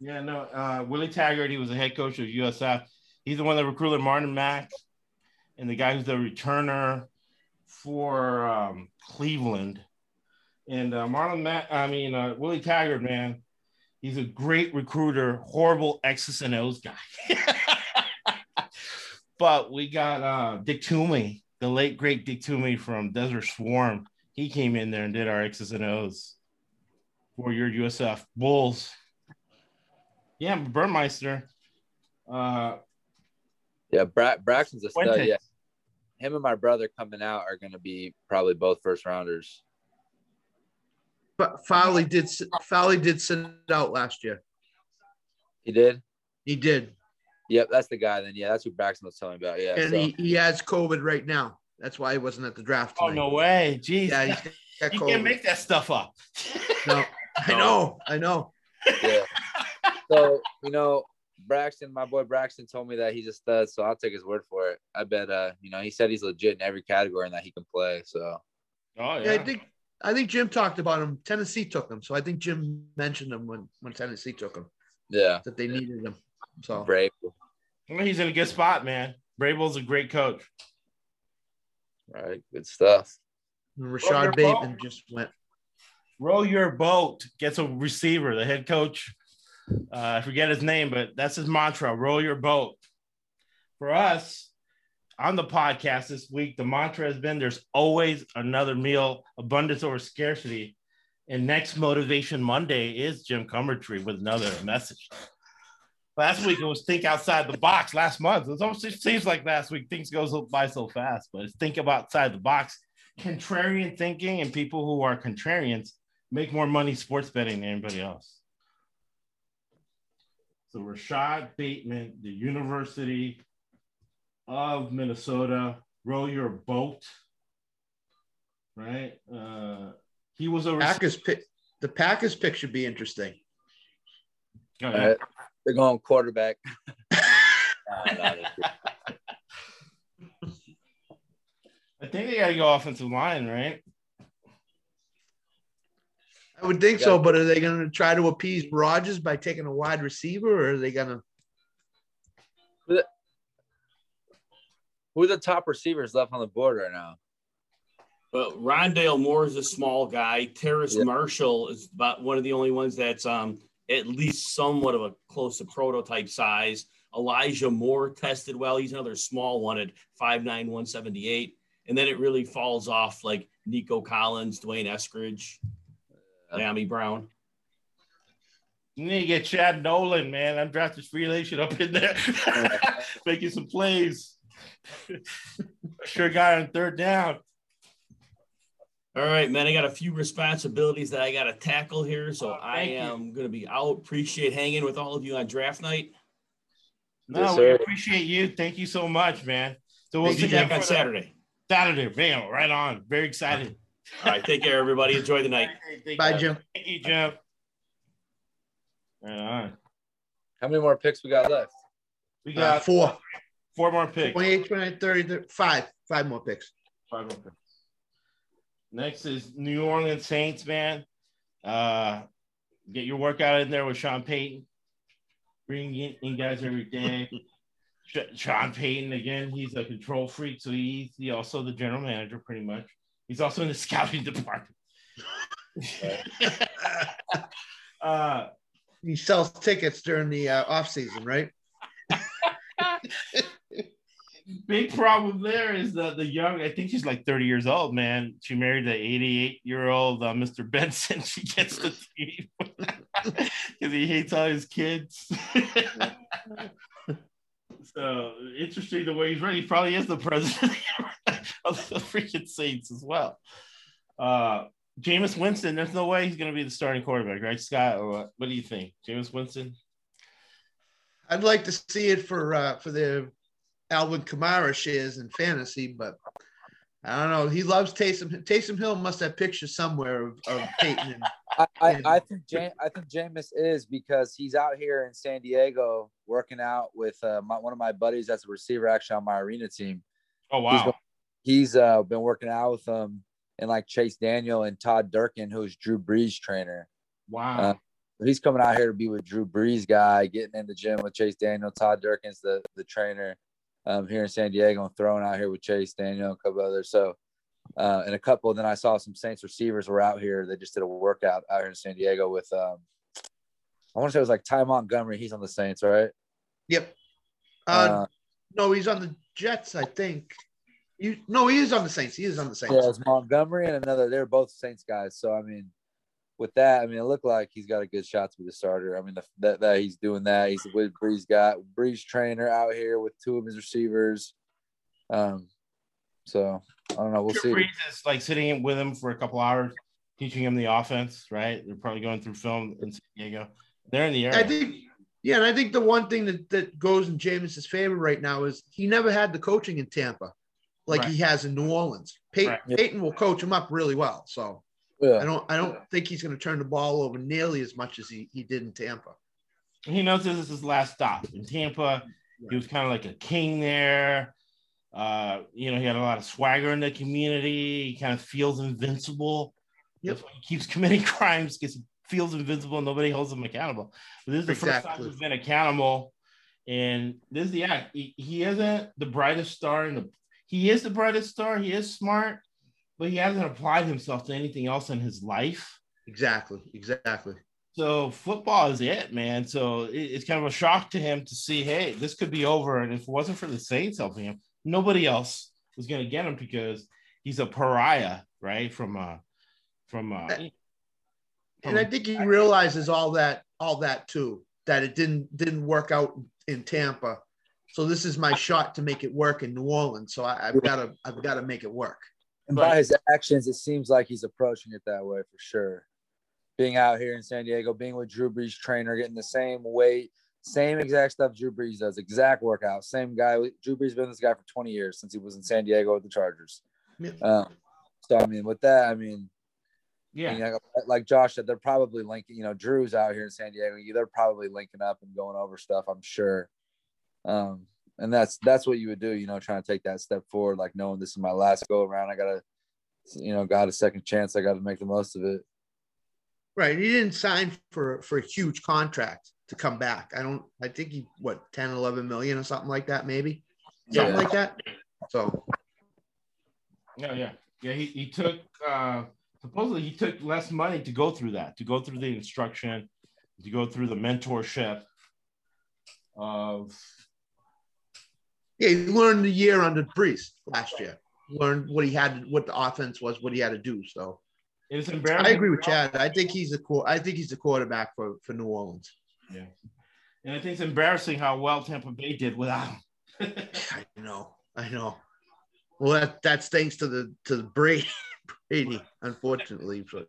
Yeah, no, uh, Willie Taggart, he was the head coach of USF. He's the one that recruited Marlon Mack, and the guy who's the returner for um, Cleveland. And uh, Marlon Mack, I mean uh, Willie Taggart, man, He's a great recruiter, horrible X's and O's guy. *laughs* but we got uh, Dick Tomey, the late great Dick Tomey from Desert Swarm. He came in there and did our X's and O's for your USF Bulls. Yeah, Burmeister. Uh, yeah, Bra- Braxton's a stud. Yeah, him and my brother coming out are going to be probably both first rounders. F- Farley did s- Farley did sit out last year. He did. He did, Yep, that's the guy. Then yeah, that's who Braxton was telling me about. Yeah. and so- he, he has COVID right now. That's why he wasn't at the draft. Oh no way, jeez. Yeah, he's got you can't make that stuff up. no, I know, I know. yeah. So you know, Braxton, my boy Braxton told me that he's a stud, so I'll take his word for it. I bet. Uh, you know, he said he's legit in every category and that he can play. So Oh Yeah, I think I think Jim talked about him. Tennessee took him, so I think Jim mentioned him when when Tennessee took him yeah, that they needed him. So brave. Well, he's in a good spot, man. Vrabel's a great coach. Right, good stuff. and Rashod they're Bateman just went. Row your boat gets a receiver, the head coach. Uh, I forget his name, but that's his mantra roll your boat. For us on the podcast this week, the mantra has been there's always another meal, abundance over scarcity. And next Motivation Monday is Jim Cumbertree with another message. Last week it was think outside the box. Last month it, almost, it seems like last week things goes by so fast, but it's think outside the box. Contrarian thinking and people who are contrarians make more money sports betting than anybody else. So Rashod Bateman, the University of Minnesota, row your boat. Right? Uh, he was a Packers pick. The Packers pick should be interesting. All yeah. right. They're going quarterback. Nah, *laughs* nah, I think they got to go offensive line, right? I would think so, but are they going to try to appease Rodgers by taking a wide receiver, or are they going to? Who are the top receivers left on the board right now? But Rondale Moore is a small guy. Terrace Yeah. Marshall is about one of the only ones that's um at least somewhat of a close to prototype size. Elijah Moore tested well. He's another small one at 5'9", 178. And then it really falls off like Nico Collins, Dwayne Eskridge, Miami Brown. You need to get Chad Nolan, man. Undrafted free agent up in there, *laughs* making some plays. sure got on third down. All right, man. I got a few responsibilities that I got to tackle here. So Oh, I am going to be out. Appreciate hanging with all of you on draft night. No, Yes, we appreciate you. Thank you so much, man. So we'll We'll see see you you back on Saturday. Saturday. Bam, right on. Very excited. All right. Take care, everybody. Enjoy the night. Thank Bye. Jim. Thank you, Jim. Right on. How many more picks we got left? We Uh, got four. four more picks. 28, 29, 30, 30, five. Five more picks. Five more picks. Next is New Orleans Saints, man. Uh, get your workout in there with Sean Payton. Bring in, in guys every day. Sean Payton again. He's a control freak, so he's he also the general manager, pretty much. He's also in the scouting department. *laughs* uh, He sells tickets during the uh, off season, right? *laughs* big problem there is the the young. I think she's like 30 years old, man. She married the 88 year old uh, Mr. Benson. *laughs* She gets the team because he hates all his kids. So interesting the way he's running. He probably is the president *laughs* of the freaking Saints as well. Uh, Jameis Winston, there's no way he's going to be the starting quarterback, right, Scott? Or what? What do you think, Jameis Winston? I'd like to see it for uh, for the Alvin Kamara shares in fantasy, but I don't know. He loves Taysom. Taysom Hill must have pictures somewhere of, of Payton. And, *laughs* I, I, I think Jam- I think Jameis is because he's out here in San Diego working out with uh, my, one of my buddies that's a receiver actually on my arena team. Oh He's wow, go- He's uh, been working out with them and like Chase Daniel and Todd Durkin, who's Drew Brees trainer. wow. Uh, He's coming out here to be with Drew Brees guy, getting in the gym with Chase Daniel. Todd Durkin's the the trainer um, here in San Diego and throwing out here with Chase Daniel, and a couple others. So uh, and a couple. Then I saw some Saints receivers were out here. They just did a workout out here in San Diego with um, I want to say it was like Ty Montgomery. He's on the Saints, right? yep. Uh, Uh, no, he's on the Jets, I think. You no, he is on the Saints. He is on the Saints. yeah, it's Montgomery and another. They're both Saints guys. So I mean, with that, I mean, it looked like he's got a good shot to be the starter. I mean, the, that that he's doing that. He's with Brees got Brees trainer out here with two of his receivers. Um, so I don't know. We'll Drew see. Brees is like sitting with him for a couple hours. teaching him the offense. Right? They're probably going through film in San Diego. They're in the area. I think, yeah, and I think the one thing that, that goes in Jameis's favor right now is he never had the coaching in Tampa like Right. he has in New Orleans. Payton, Right. Payton will coach him up really well. So I don't I don't think he's going to turn the ball over nearly as much as he, he did in Tampa. he knows this is his last stop in Tampa. He was kind of like a king there. Uh, you know, he had a lot of swagger in the community. He kind of feels invincible. Yep. He keeps *laughs* committing crimes because he feels invincible. Nobody holds him accountable. But this is the first time he's been accountable. And this is the act. He, he isn't the brightest star in the. He is the brightest star. He is smart, but he hasn't applied himself to anything else in his life. Exactly. Exactly. So football is it, man. So it- it's kind of a shock to him to see, hey, this could be over. And if it wasn't for the Saints helping him, nobody else was going to get him because he's a pariah, right? From uh, from uh, And I think he realizes all that all that too that it didn't didn't work out in Tampa. So this is my shot to make it work in New Orleans. So I, I've got to I've got to make it work. And by his actions, it seems like he's approaching it that way for sure. Being out here in San Diego, being with Drew Brees' trainer, getting the same weight, same exact stuff Drew Brees does, exact workout, same guy. Drew Brees been this guy for 20 years since he was in San Diego with the Chargers. Yeah. Um, so I mean, with that, I mean, yeah, you know, like Josh said, they're probably linking. You know, Drew's out here in San Diego. They're probably linking up and going over stuff. I'm sure. Um, and that's that's what you would do. You know, trying to take that step forward, like knowing this is my last go around. I gotta, you know, got a second chance. I got to make the most of it. Right. He didn't sign for for a huge contract to come back. I don't I think he what 10 11 million or something like that maybe. Something Yeah. like that. So yeah, yeah, yeah. He, he took uh, supposedly he took less money to go through that, to go through the instruction, to go through the mentorship of yeah, he learned the year under Brees last year. Learned what he had what the offense was, what he had to do. So it's embarrassing. I agree with Chad. I think he's a qu- I think he's the quarterback for, for New Orleans. Yeah, and I think it's embarrassing how well Tampa Bay did without him. *laughs* I know, I know. Well, that that's thanks to the to the Brady, Brady, unfortunately. But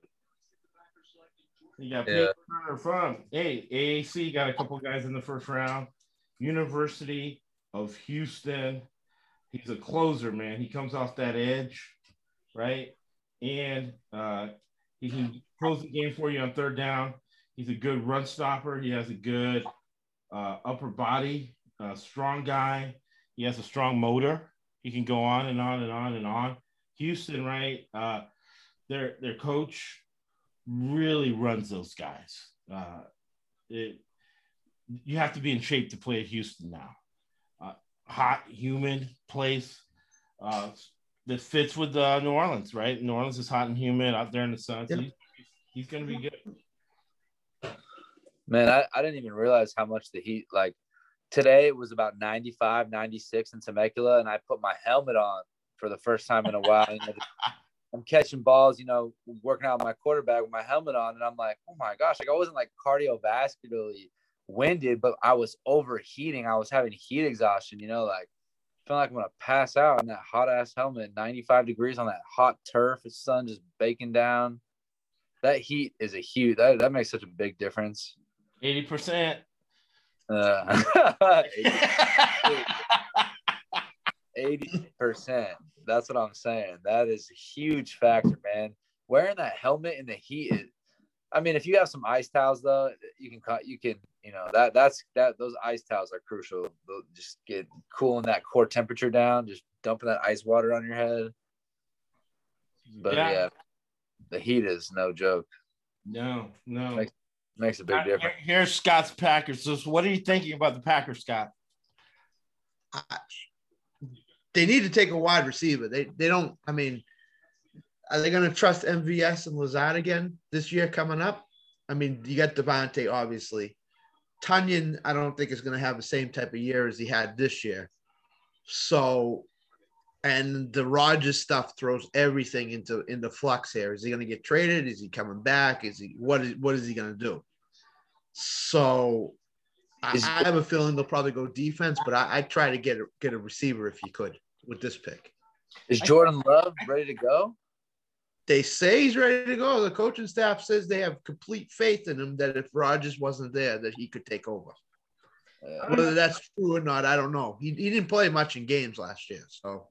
You got Yeah. Payton Turner from hey AAC got a couple guys in the first round. University of Houston. He's a closer, man. He comes off that edge, right? And uh, he can close the game for you on third down. He's a good run stopper. He has a good uh, upper body, uh, strong guy. He has a strong motor. He can go on and on and on and on. Houston, right? Uh, their their coach really runs those guys. Uh, it, you have to be in shape to play at Houston now. Hot, humid place uh, that fits with uh, New Orleans, right? New Orleans is hot and humid out there in the sun. So Yeah. he's, he's going to be good. Man, I, I didn't even realize how much the heat like today it was about 95, 96 in Temecula, and I put my helmet on for the first time in a while. You know, *laughs* I'm catching balls, you know, working out with my quarterback with my helmet on, and I'm like, oh my gosh, like I wasn't like cardiovascularly winded, but I was overheating. I was having heat exhaustion, you know, like feeling like I'm gonna pass out in that hot ass helmet, 95 degrees on that hot turf, the sun just baking down. That heat is a huge that, that makes such a big difference. 80%. Uh, *laughs* 80 percent. That's what I'm saying. That is a huge factor, man. Wearing that helmet in the heat is I mean, if you have some ice towels though, you can cut you can, you know, that that's that those ice towels are crucial. They'll just get cooling that core temperature down, just dumping that ice water on your head. But Yeah. yeah, the heat is no joke. No, no. Like- Makes a big difference. Here's Scott's Packers. So what are you thinking about the Packers, Scott? I, they need to take a wide receiver. They they don't. I mean, are they going to trust MVS and Lazard again this year coming up? I mean, you got Davante, obviously. Tonyan, I don't think is going to have the same type of year as he had this year. So, and the Rodgers stuff throws everything into into flux here. Is he going to get traded? Is he coming back? Is he what is what is he going to do? So, I, Is- I have a feeling they'll probably go defense, but I, I try to get a, get a receiver if you could with this pick. Is Jordan Love ready to go? They say he's ready to go. The coaching staff says they have complete faith in him that if Rodgers wasn't there, that he could take over. Uh, Whether that's true or not, I don't know. He, he didn't play much in games last year, so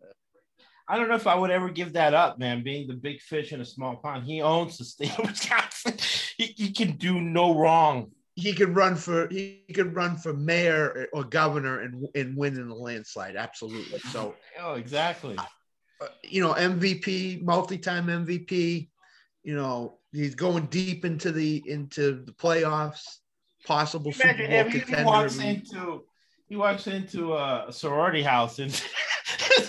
I don't know if I would ever give that up, man. Being the big fish in a small pond, he owns the state of Wisconsin. He, he can do no wrong. he could run for he could run for mayor or governor and and win in a landslide. Absolutely. So Oh, exactly. uh, you know, MVP, multi-time MVP. You know, he's going deep into the into the playoffs. Possible Super Imagine Bowl if he contender. walks into he walks into a sorority house and *laughs* *laughs*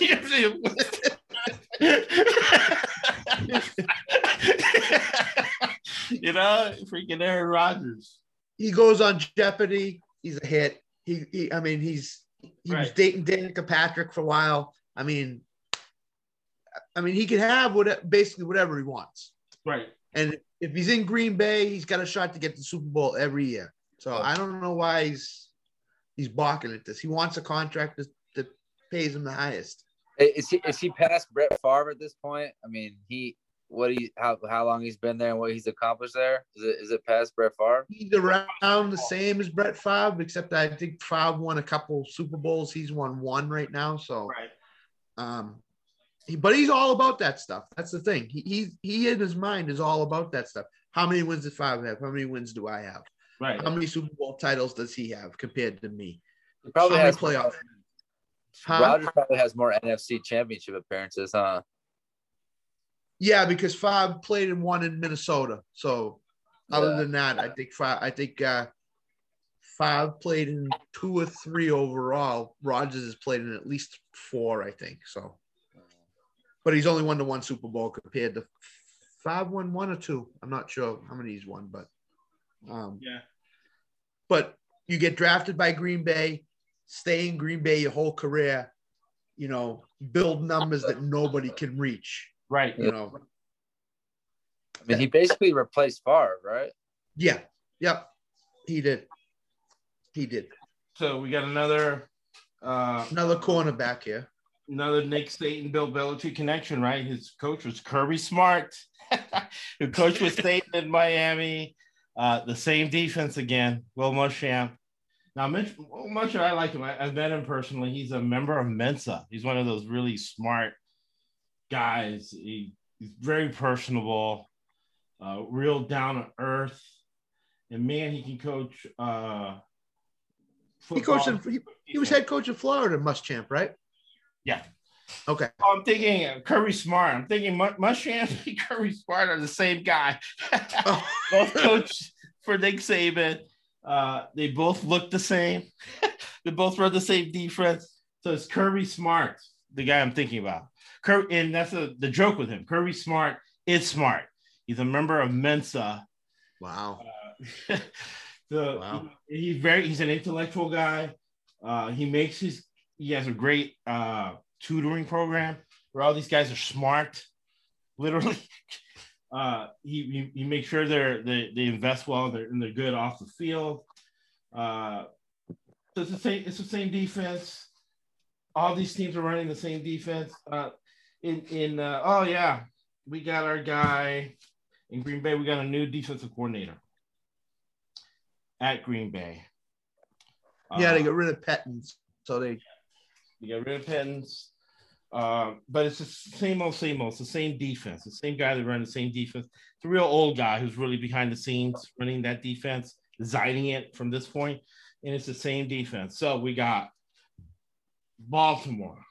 you know, freaking Aaron Rodgers. he goes on Jeopardy. He's a hit. He, he I mean, he's he was dating Danica Patrick for a while. I mean, I mean, he can have what basically whatever he wants. Right. And if he's in Green Bay, he's got a shot to get the Super Bowl every year. So I don't know why he's he's balking at this. He wants a contract that, that pays him the highest. Is he is he past Brett Favre at this point? I mean, he what he how how long he's been there and what he's accomplished there? Is it is it past Brett Favre? He's around the same as Brett Favre, except I think Favre won a couple Super Bowls. He's won one right now. So Right. um he, but he's all about that stuff. That's the thing. He, he he in his mind is all about that stuff. How many wins does Favre have? How many wins do I have? Right. How many Super Bowl titles does he have compared to me? He probably How many has playoff? Huh? Rodgers probably has more NFC championship appearances, huh? Yeah, because Favre played in one in Minnesota. So other Yeah. than that, I think Favre, I think uh Favre played in two or three overall. Rodgers has played in at least four, I think. So, but he's only won the one Super Bowl compared to Favre won one or two. I'm not sure how many he's won, but um, Yeah. but you get drafted by Green Bay, stay in Green Bay your whole career, you know, build numbers that nobody can reach. Right. You know, I mean, he basically replaced Favre, right? yeah, yep, he did, he did. So we got another uh Another cornerback here. Another Nick Saban, Bill Belichick connection, right? His coach was Kirby Smart, *laughs* who coached with Saban in Miami. Uh, the same defense again, Will Muschamp. Now, Mitch, Will Muschamp, I like him. I, I've met him personally. He's a member of Mensa. He's one of those really smart guys. He, he's very personable, uh, real down to earth, and man, he can coach. Uh, He coached. In, he, he was head coach of Florida, Muschamp, right? Yeah. Okay. Oh, I'm thinking uh, Kirby Smart. I'm thinking Muschamp *laughs* and Kirby Smart are the same guy. *laughs* Oh, *laughs* both coach for Nick Saban. Uh, they both look the same. they both run the same defense. So it's Kirby Smart, the guy I'm thinking about. Cur- and that's a, the joke with him. Kirby Smart is smart. He's a member of Mensa. wow. so Wow. he- he's very he's an intellectual guy. Uh, he makes his he has a great uh, tutoring program where all these guys are smart, *laughs* literally. Uh, he, he he makes sure they're they, they invest well and they're, and they're good off the field. Uh, so it's the same it's the same defense. All these teams are running the same defense. Uh, in in uh, oh yeah, we got our guy in Green Bay. We got a new defensive coordinator at Green Bay. Yeah, they Uh, got rid of Pettins, so they you got rid of Pettins. Uh, but it's the same old, same old. It's the same defense. The same guy that ran the same defense. It's a real old guy who's really behind the scenes running that defense, designing it from this point, and it's the same defense. So we got Baltimore,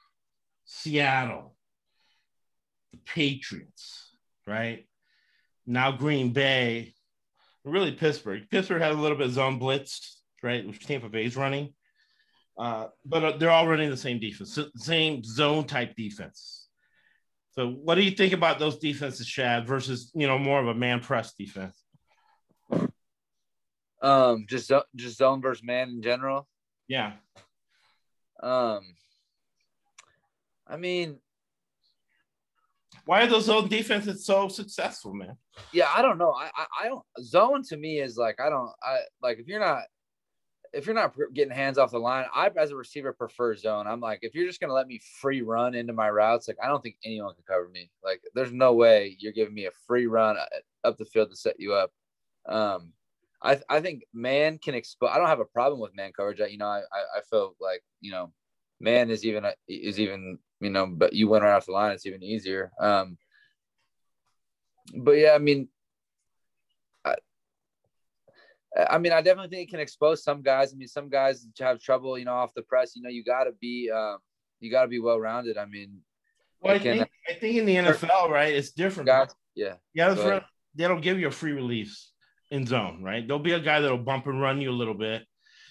Seattle, the Patriots, right? Now Green Bay, really Pittsburgh. Pittsburgh had a little bit of zone blitz, right? Which Tampa Bay's running. Uh, but uh, they're all running the same defense, same zone type defense. So, what do you think about those defenses, Chad, versus you know more of a man press defense? Um, just just zone versus man in general. Yeah, Um, I mean, why are those zone defenses so successful, man? yeah, I don't know. I, I I don't zone to me is like I don't I like if you're not if you're not getting hands off the line, I as a receiver prefer zone. I'm like, if you're just gonna let me free run into my routes, like I don't think anyone can cover me. Like, there's no way you're giving me a free run uh, up the field to set you up. Um, I I think man can expose. I don't have a problem with man coverage. You know, I I feel like you know, man is even is even you know, but you went right off the line, it's even easier. Um, but yeah, I mean, I mean, I definitely think it can expose some guys. I mean, some guys have trouble, you know, off the press. You know, you got to be, um, you got to be well rounded. I mean, well, I, think, I think in the NFL, right, it's different. Guys, yeah, yeah, they don't give you a free release in zone, right? There'll be a guy that'll bump and run you a little bit,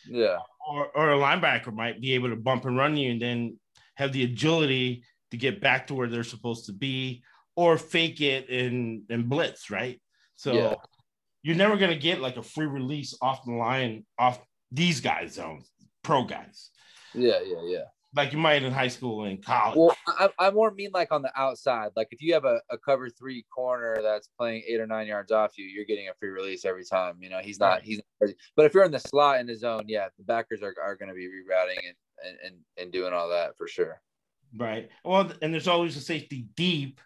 yeah, or or a linebacker might be able to bump and run you, and then have the agility to get back to where they're supposed to be, or fake it and and blitz, right? So. Yeah you're never going to get like a free release off the line off these guys zones, pro guys. Yeah, yeah, yeah. Like you might in high school and college. Well, I, I more mean like on the outside. Like if you have a, a cover three corner that's playing eight or nine yards off you, you're getting a free release every time. You know, he's not right. he's not, but if you're in the slot in the zone, yeah, the backers are, are going to be rerouting and, and and doing all that for sure. Right. Well, and there's always a safety deep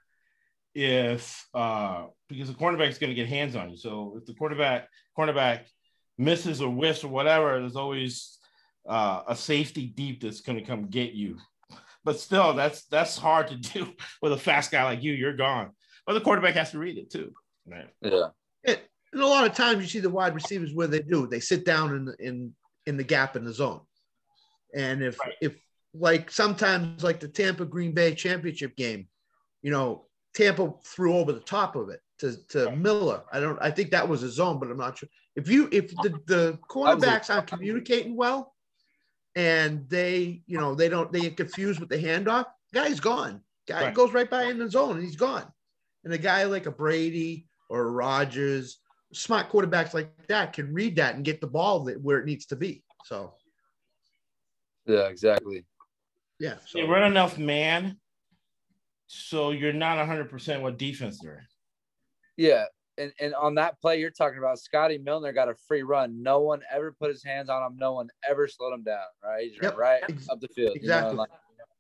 if uh because the cornerback is going to get hands on you. So if the quarterback cornerback misses or whiffs or whatever, there's always uh, a safety deep that's going to come get you. But still, that's that's hard to do *laughs* with a fast guy like you. You're gone. But the quarterback has to read it too. Right. Yeah. And a lot of times you see the wide receivers where they do. They sit down in the, in in the gap in the zone. And if right. if like sometimes like the Tampa Green Bay championship game, you know, Tampa threw over the top of it to, to Miller. I don't. I think that was a zone, but I'm not sure. If you if the the cornerbacks aren't communicating well, and they you know they don't they get confused with the handoff, guy's gone. Guy right. goes right by in the zone and he's gone. And a guy like a Brady or a Rodgers, smart quarterbacks like that can read that and get the ball where it needs to be. So. Yeah. Exactly. Yeah. So. They run enough man so you're not 100% what defense they're in. Yeah. And, and on that play you're talking about, Scotty Miller got a free run. No one ever put his hands on him. No one ever slowed him down. Right. He's yep. right up the field. Exactly. You know? like,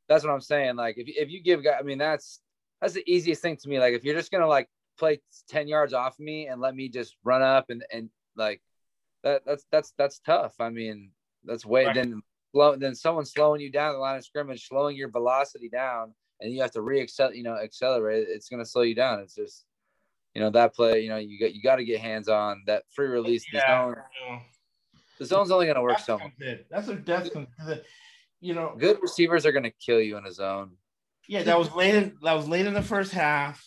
that's what I'm saying. Like if, if you give guy, I mean, that's, that's the easiest thing to me. Like if you're just going to like play 10 yards off of me and let me just run up and, and like that, that's, that's, that's tough. I mean, that's way, right. then, then someone slowing you down the line of scrimmage, slowing your velocity down and you have to re you know, accelerate, it's going to slow you down. It's just, you know, that play, you know, you got, you got to get hands on that free release. Yeah, the, zone, the zone's only going to work so much. That's a, that's, you know, good receivers are going to kill you in a zone. Yeah. That was late. In, that was late in the first half.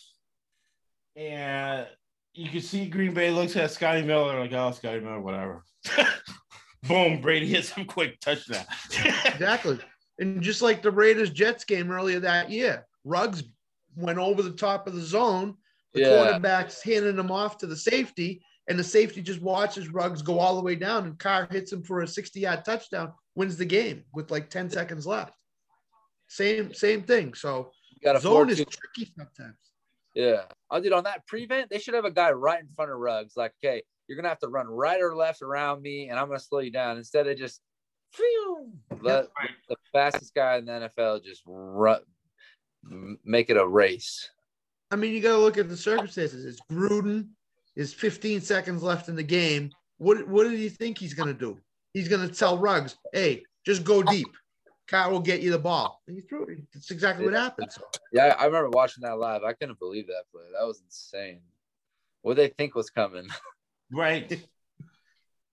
And you can see Green Bay looks at Scotty Miller like, oh, Scotty Miller, whatever. *laughs* Boom, Brady hits him quick touchdown. *laughs* exactly. And just like the Raiders Jets game earlier that year, Ruggs went over the top of the zone. The yeah. quarterback's handing him off to the safety, and the safety just watches Ruggs go all the way down, and Carr hits him for a 60 yard touchdown, wins the game with like 10 seconds left. Same, same thing. So zone is tricky sometimes. Yeah. I did on that prevent, they should have a guy right in front of Ruggs, like, okay, you're gonna have to run right or left around me, and I'm gonna slow you down instead of just let the fastest guy in the NFL just run, make it a race. I mean, you got to look at the circumstances. It's Gruden. Is 15 seconds left in the game. What what do you think he's going to do? He's going to tell Ruggs, "Hey, just go deep. Kyle will get you the ball." And he threw it. That's exactly what happened. So. Yeah, I remember watching that live. I couldn't believe that play. That was insane. What they think was coming? *laughs* Right.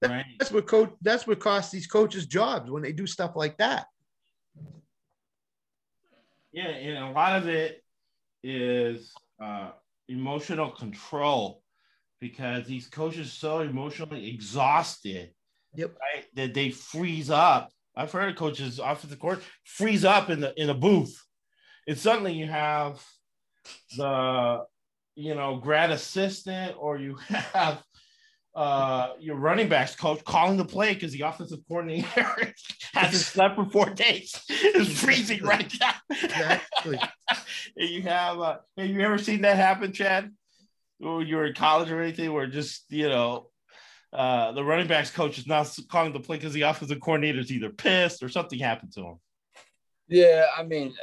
Right. That's what coach. That's what costs these coaches jobs when they do stuff like that. Yeah, and a lot of it is uh, emotional control because these coaches are so emotionally exhausted. Yep. Right, that they freeze up. I've heard of coaches off of the court freeze up in the in a booth, and suddenly you have the you know grad assistant or you *laughs* have uh, your running backs coach calling the play because the offensive coordinator *laughs* hasn't slept for four days. *laughs* It's freezing right now. Exactly. *laughs* you have, uh, have you ever seen that happen, Chad? Or you're in college or anything where just, you know, uh, the running backs coach is not calling the play because the offensive coordinator is either pissed or something happened to him. Yeah, I mean,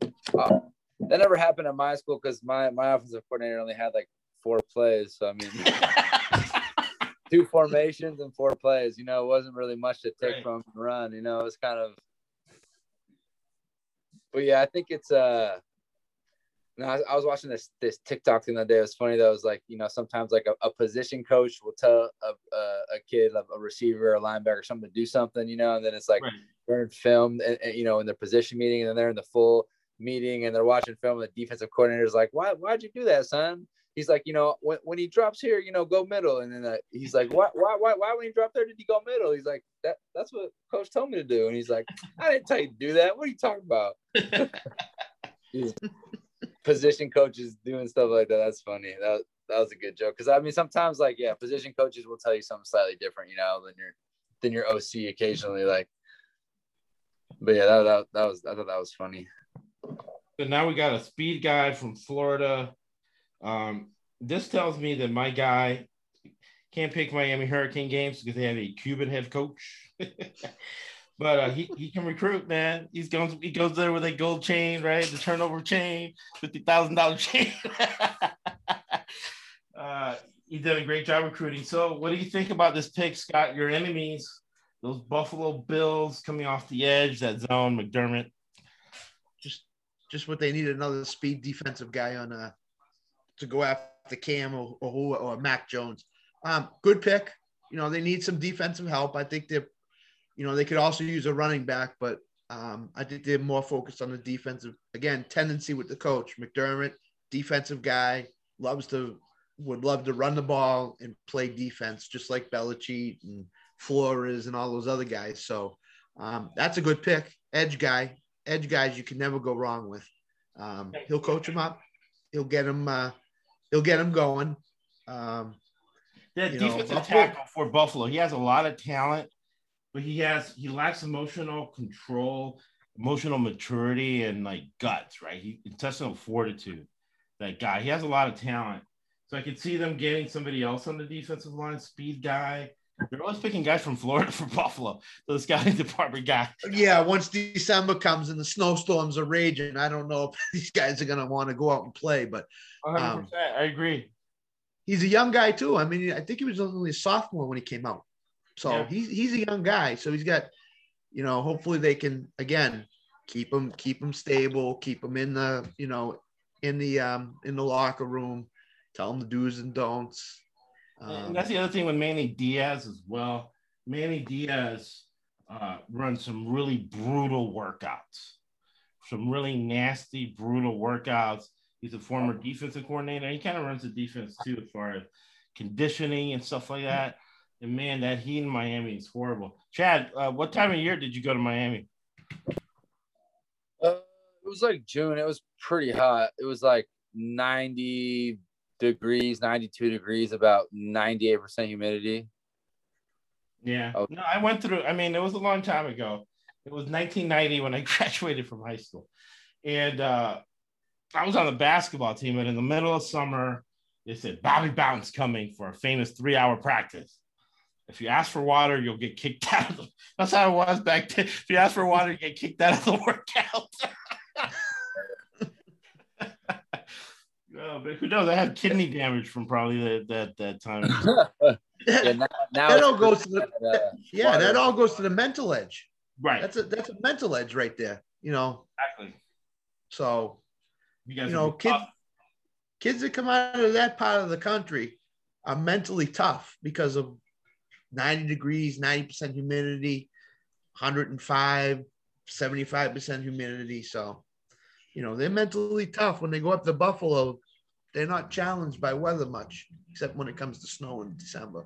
*sighs* uh, that never happened at my school because my my offensive coordinator only had like four plays. So I mean, two formations and four plays. You know, it wasn't really much to take right. from run. You know, it was kind of. But yeah, I think it's uh. No, I, I was watching this this TikTok the other day. It was funny though. It was like you know sometimes like a, a position coach will tell a, a, a kid, a, a receiver, a linebacker, or something to do something, you know, and then it's like right. they're in film, and, and, you know, in their position meeting, and then they're in the full meeting, and they're watching film. And the defensive coordinator is like, "Why? Why'd you do that, son?" He's like, you know, when, when he drops here, you know, go middle. And then uh, he's like, why, why, why, why when he dropped there did he go middle? He's like, that, that's what coach told me to do. And he's like, I didn't tell you to do that. What are you talking about? *laughs* position coaches doing stuff like that. That's funny. That, that was a good joke. Cause I mean, sometimes like, yeah, position coaches will tell you something slightly different, you know, than your, than your OC occasionally. Like, but yeah, that, that, that was, I thought that was funny. So now we got a speed guy from Florida um, this tells me that my guy can't pick Miami Hurricane games because they have a Cuban head coach. *laughs* but uh, he, he can recruit, man. He's going he goes there with a gold chain, right? The turnover chain, fifty thousand dollar *laughs* chain. *laughs* uh, he did a great job recruiting. So, what do you think about this pick, Scott? Your enemies, those Buffalo Bills coming off the edge, that zone, McDermott. Just, just what they need another speed defensive guy on uh to go after Cam or or, or Mac Jones. Um, good pick. You know, they need some defensive help. I think they're, you know, they could also use a running back, but um, I think they're more focused on the defensive. Again, tendency with the coach McDermott, defensive guy, loves to would love to run the ball and play defense, just like Belichick and Flores and all those other guys. So um, that's a good pick. Edge guy, edge guys, you can never go wrong with. Um, he'll coach him up. He'll get him. Uh, he'll get him going. Um, that defensive know, tackle for Buffalo, he has a lot of talent, but he has he lacks emotional control, emotional maturity, and like guts. Right, he intestinal fortitude. That guy, he has a lot of talent. So I could see them getting somebody else on the defensive line, speed guy. They're always picking guys from Florida *laughs* for Buffalo. So this guy department guy. Yeah, once December comes and the snowstorms are raging, I don't know if *laughs* these guys are going to want to go out and play, but 100%. Um, I agree. He's a young guy too. I mean, I think he was only a sophomore when he came out. So yeah. he's he's a young guy. So he's got, you know, hopefully they can again keep him keep him stable, keep him in the you know in the um in the locker room, tell him the do's and don'ts. Um, and that's the other thing with Manny Diaz as well. Manny Diaz uh, runs some really brutal workouts, some really nasty, brutal workouts He's a former defensive coordinator. He kind of runs the defense too, as far as conditioning and stuff like that. And man, that heat in Miami is horrible. Chad, uh, what time of year did you go to Miami? Uh, it was like June. It was pretty hot. It was like 90 degrees, 92 degrees, about 98% humidity. Yeah. Oh. No, I went through, I mean, it was a long time ago. It was 1990 when I *laughs* graduated from high school. And uh, I was on the basketball team, and in the middle of summer, they said Bobby Bowden's coming for a famous three-hour practice. If you ask for water, you'll get kicked *laughs* out. Of the, that's how it was back then. If you ask for water, you get kicked out of the *laughs* workout. Oh, but who knows? I had kidney damage from probably that that, that time. *laughs* yeah, now, now that all goes to the uh, yeah, water. that all goes to the mental edge. Right. That's a that's a mental edge right there. You know. Exactly. So you, you know, kids, kids that come out of that part of the country are mentally tough because of 90 degrees, 90% humidity, 105, 75% humidity. So, you know, they're mentally tough when they go up to Buffalo. They're not challenged by weather much, except when it comes to snow in December.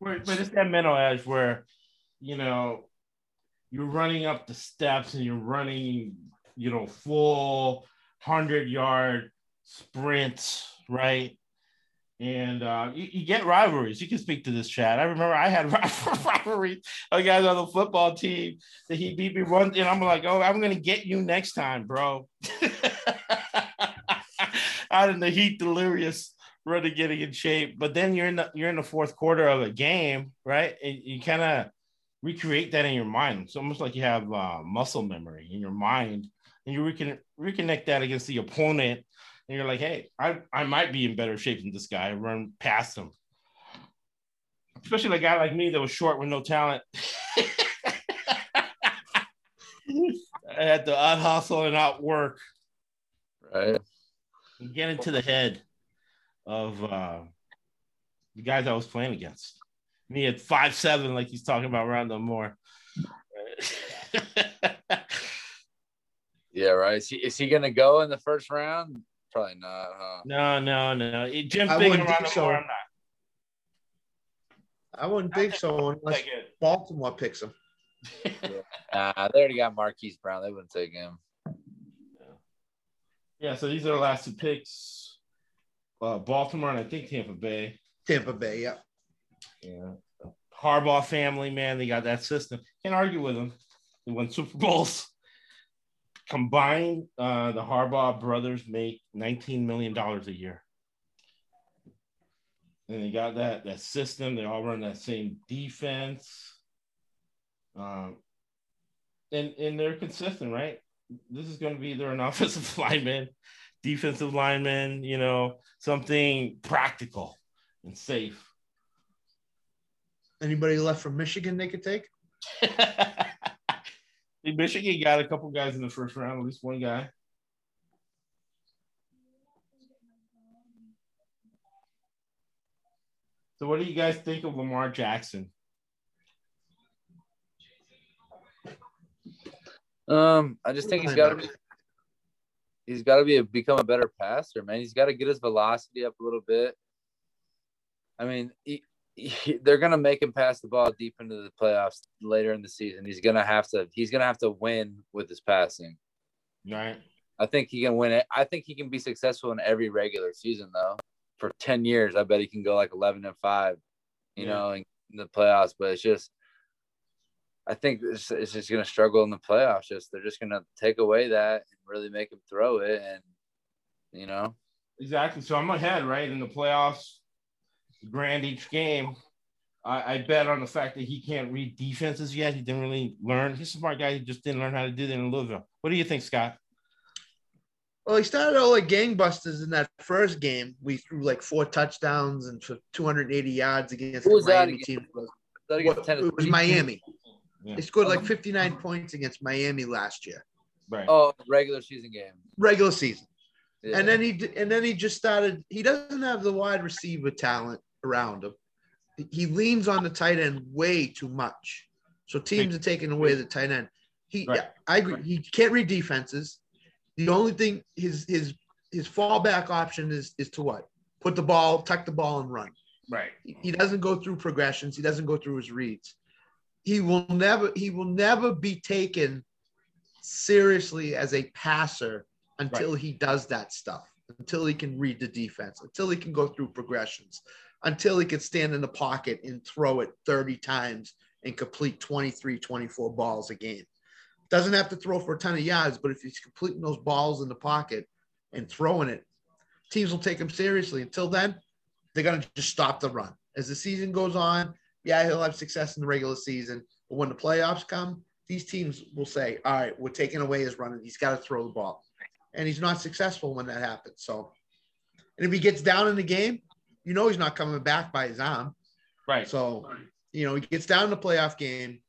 But it's that mental edge where, you know, you're running up the steps and you're running, you know, full 100 yard sprints, right? And uh, you, you, get rivalries. You can speak to this, Chad. I remember I had *laughs* rivalries of guys on the football team that he beat me one, and I'm like, oh, I'm gonna get you next time, bro. *laughs* Out in the heat, delirious really getting in shape. But then you're in the you're in the fourth quarter of a game, right? And you kind of recreate that in your mind. It's almost like you have uh, muscle memory in your mind, and you recon- reconnect that against the opponent. And you're like, hey, I, I might be in better shape than this guy. Run past him. Especially a guy like me that was short with no talent. *laughs* I had to out hustle and out work. Right. And get into the head of uh, the guys I was playing against. Me at five seven, like he's talking about Rondo Moore. *laughs* yeah, right. Is he, is he gonna go in the first round? Probably not, huh? No, no, no. Jim I Big wouldn't and Rondo think so. Moore, I'm not. I wouldn't think so unless Baltimore picks him. *laughs* Nah, they already got Marquise Brown. They wouldn't take him. Yeah, so these are the last two picks. Uh, Baltimore and I think Tampa Bay. Tampa Bay, yeah. Yeah. Harbaugh family, man, they got that system. Can't argue with them. They won Super Bowls. Combined, uh, the Harbaugh brothers make $19 million a year. And they got that that system. They all run that same defense. Um, and and they're consistent, right? This is going to be either an *laughs* offensive lineman, defensive lineman, you know, something practical and safe. Anybody left from Michigan they could take? *laughs* Michigan got a couple guys in the first round, at least one guy. So, what do you guys think of Lamar Jackson? Um, I just think he's got to be. He's got to be a, become a better passer, man. He's got to get his velocity up a little bit. I mean, he, he, they're gonna make him pass the ball deep into the playoffs later in the season. He's gonna have to. He's gonna have to win with his passing. Right. I think he can win it. I think he can be successful in every regular season though. For ten years, I bet he can go like eleven and five. You Yeah. know, in, in the playoffs. But it's just, I think it's, it's just gonna struggle in the playoffs. Just they're just gonna take away that and really make him throw it, and you know, Exactly. So I'm ahead, right? In the playoffs, grand each game. I, I bet on the fact that he can't read defenses yet. He didn't really learn. He's a smart guy. He just didn't learn how to do that in Louisville. What do you think, Scott? Well, he started all like gangbusters in that first game. We threw like four touchdowns and 280 yards against Who the was that Miami against? team. that against What- it was Miami. Yeah. They scored like um, 59 points against Miami last year, Right. Oh, regular season game. regular season. Yeah. And then he and then he just started. He doesn't have the wide receiver talent around him. He leans on the tight end way too much. So teams are taking away the tight end. He, Right. yeah, I agree. He can't read defenses. The only thing his his his fallback option is is to what? Put the ball, tuck the ball, and run. right. He he doesn't go through progressions. He doesn't go through his reads. He will never he will never be taken seriously as a passer until he does that stuff. Until he can read the defense. Until he can go through progressions. Until he can stand in the pocket and throw it 30 times and complete 23, 24 balls a game. Doesn't have to throw for a ton of yards, but if he's completing those balls in the pocket and throwing it, teams will take him seriously. Until then, they're going to just stop the run. As the season goes on, yeah, he'll have success in the regular season. But when the playoffs come, these teams will say, all right, we're taking away his running. He's got to throw the ball. And he's not successful when that happens. So, and if he gets down in the game, you know he's not coming back by his arm. Right. So, you know, he gets down in the playoff game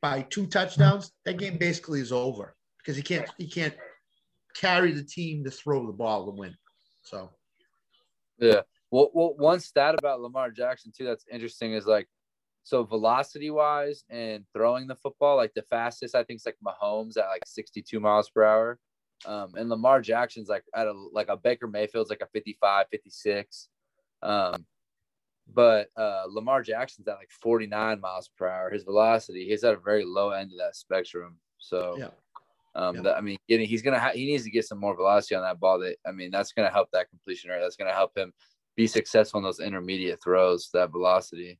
by two touchdowns. That game basically is over because he can't he can't carry the team to throw the ball to win. So, Yeah. Well, well, one stat about Lamar Jackson too that's interesting is like, so velocity wise and throwing the football, like the fastest I think is like Mahomes at like 62 miles per hour, um, and Lamar Jackson's like at a like a Baker Mayfield's like a 55, 56, um, but uh, Lamar Jackson's at like 49 miles per hour. His velocity, he's at a very low end of that spectrum. So yeah. um, Yeah. that, I mean, getting he's gonna ha- he needs to get some more velocity on that ball. That I mean, that's gonna help that completion rate. That's gonna help him be successful in those intermediate throws. That velocity.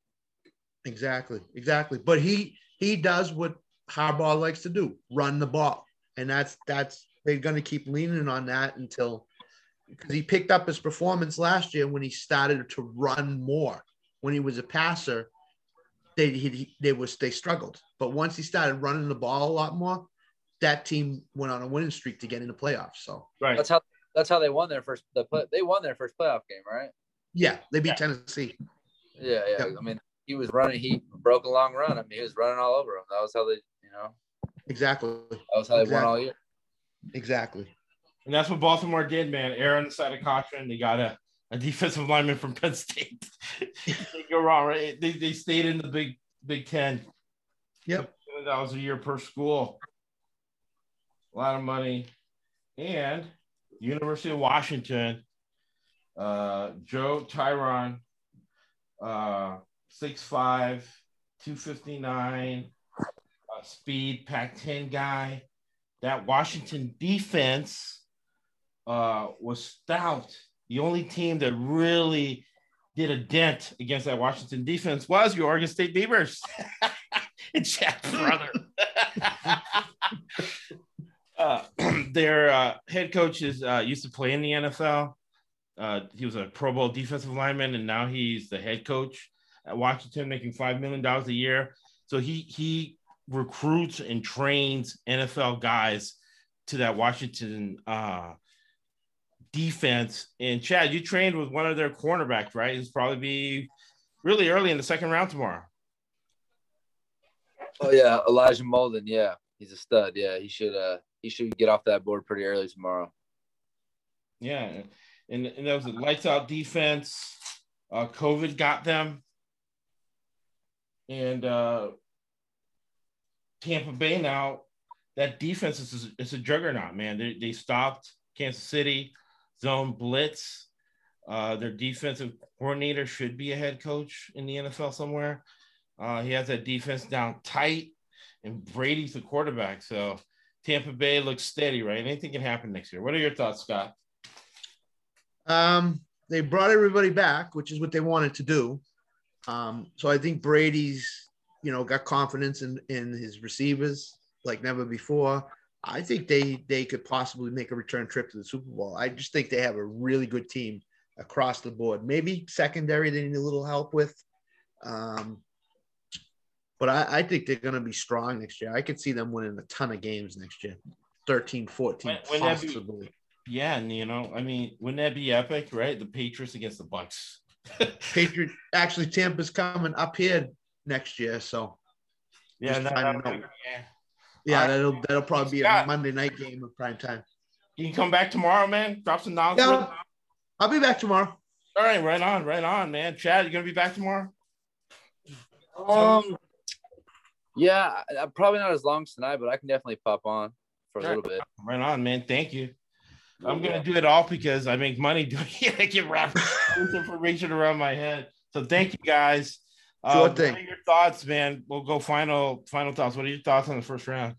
Exactly, exactly. But he he does what Harbaugh likes to do: run the ball, and that's that's they're going to keep leaning on that until because he picked up his performance last year when he started to run more. When he was a passer, they he, they was they struggled, but once he started running the ball a lot more, that team went on a winning streak to get in the playoffs. So Right. That's how that's how they won their first the play, they won their first playoff game, right? yeah, they beat Yeah. Tennessee. Yeah, yeah. Yep. I mean, he was running. He broke a long run. I mean, he was running all over them. That was how they, you know, Exactly, that was how they won all year. exactly. And that's what Baltimore did, man. Air on the side of Cochran. They got a, a defensive lineman from *laughs* Penn State. they go wrong, right? They, they stayed in the Big Big Ten. Yep. dollars a year per school. A lot of money. And University of Washington, uh, Joe Tryon, uh, 6'5, 259, uh, speed, Pac 10 guy. That Washington defense uh, was stout. The only team that really did a dent against that Washington defense was your Oregon State Beavers. *laughs* it's Chad's brother. *laughs* uh, *clears throat* their uh, head coach is uh, used to play in the NFL. Uh, he was a Pro Bowl defensive lineman, and now he's the head coach at Washington, making five million dollars a year. So he he recruits and trains NFL guys to that Washington uh, defense. And Chad, you trained with one of their cornerbacks, right? It's probably be really early in the second round tomorrow. Oh yeah, Elijah Molden. Yeah, he's a stud. Yeah, he should. Uh, he should get off that board pretty early tomorrow. Yeah, and and that was a lights out defense. Uh, COVID got them, and uh, Tampa Bay now. That defense is a juggernaut, man. They they stopped Kansas City zone blitz. Uh, their defensive coordinator should be a head coach in the NFL somewhere. Uh, he has that defense down tight, and Brady's the quarterback. So Tampa Bay looks steady, right? Anything can happen next year. What are your thoughts, Scott? Um, they brought everybody back, which is what they wanted to do. Um, so I think Brady's, you know, got confidence in in his receivers like never before. I think they they could possibly make a return trip to the Super Bowl. I just think they have a really good team across the board. Maybe secondary they need a little help with. Um, but I, I think they're going to be strong next year. I could see them winning a ton of games next year 13, 14, Wouldn't- wouldn't be- possibly. Yeah, and you know, I mean, wouldn't that be epic, right? The Patriots against the Bucks. *laughs* Patriot actually Tampa's coming up here next year, so yeah, Just no, no, yeah. yeah, that'll that'll probably be a Monday night game of prime time. You can come back tomorrow, man. Drop some knowledge. Yeah. I'll be back tomorrow. All right, right on, right on, man. Chad, you gonna be back tomorrow? Um, yeah, probably not as long as tonight, but I can definitely pop on for a Right. little bit. Right on, man. Thank you. I'm gonna do it all because I make money *laughs* doing it. I can wrap this information around my head. So thank you guys. Uh, Sure what thing. are your thoughts, man? We'll go final final thoughts. What are your thoughts on the first round?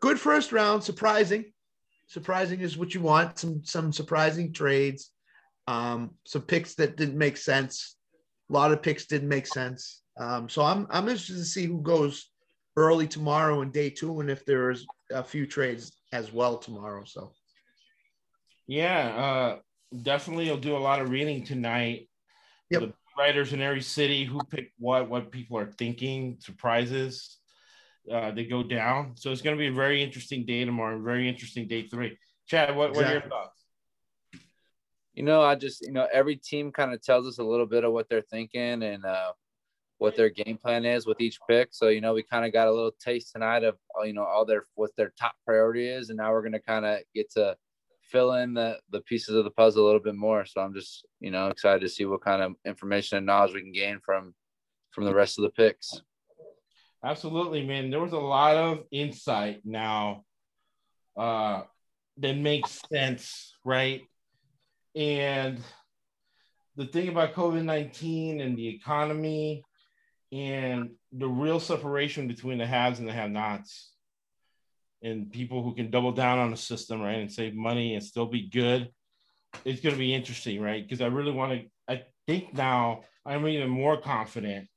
Good first round, surprising. Surprising is what you want. Some some surprising trades. Um, some picks that didn't make sense. A lot of picks didn't make sense. Um, so I'm I'm interested to see who goes early tomorrow and day two, and if there's a few trades as well tomorrow. So Yeah, uh, definitely. I'll do a lot of reading tonight. Yep. The writers in every city who pick what, what people are thinking, surprises. Uh, they go down. So it's going to be a very interesting day tomorrow. Very interesting day three. Chad, what, what are your thoughts? You know, I just you know every team kind of tells us a little bit of what they're thinking and uh, what their game plan is with each pick. So you know, we kind of got a little taste tonight of you know all their what their top priority is, and now we're gonna kind of get to fill in the the pieces of the puzzle a little bit more. So I'm just you know excited to see what kind of information and knowledge we can gain from from the rest of the picks. Absolutely, man. There was a lot of insight now uh, that makes sense, right? And the thing about COVID 19 and the economy and the real separation between the haves and the have nots and people who can double down on the system, right, and save money and still be good, it's going to be interesting, right? Because I really want to, I think now I'm even more confident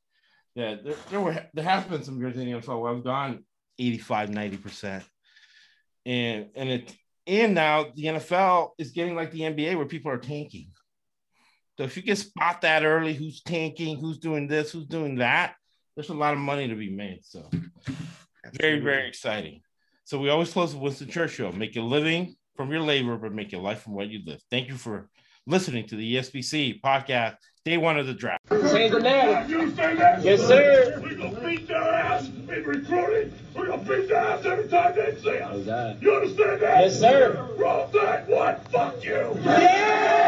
that there, there were there have been some years in the NFL where I've gone 85, 90 percent. And and it And now the NFL is getting like the NBA where people are tanking. So if you can spot that early, who's tanking, who's doing this, who's doing that, there's a lot of money to be made. So very, very exciting. So we always close with Winston Churchill. Make a living from your labor, but make your life from what you live. Thank you for listening to the ESBC podcast, day one of the draft. Change the narrative. Yes, sir. We're going to beat their ass in recruiting. We're going to beat their ass every time they see us. You understand that? Yes, sir. Roll that one. Fuck you. Yeah!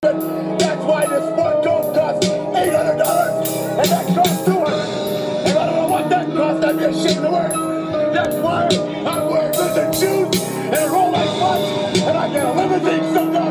That's why this sport coat costs $800 and that costs 200 wear it. That's why I'm with the Jews and a Rolex watch and I get a limousine sometimes.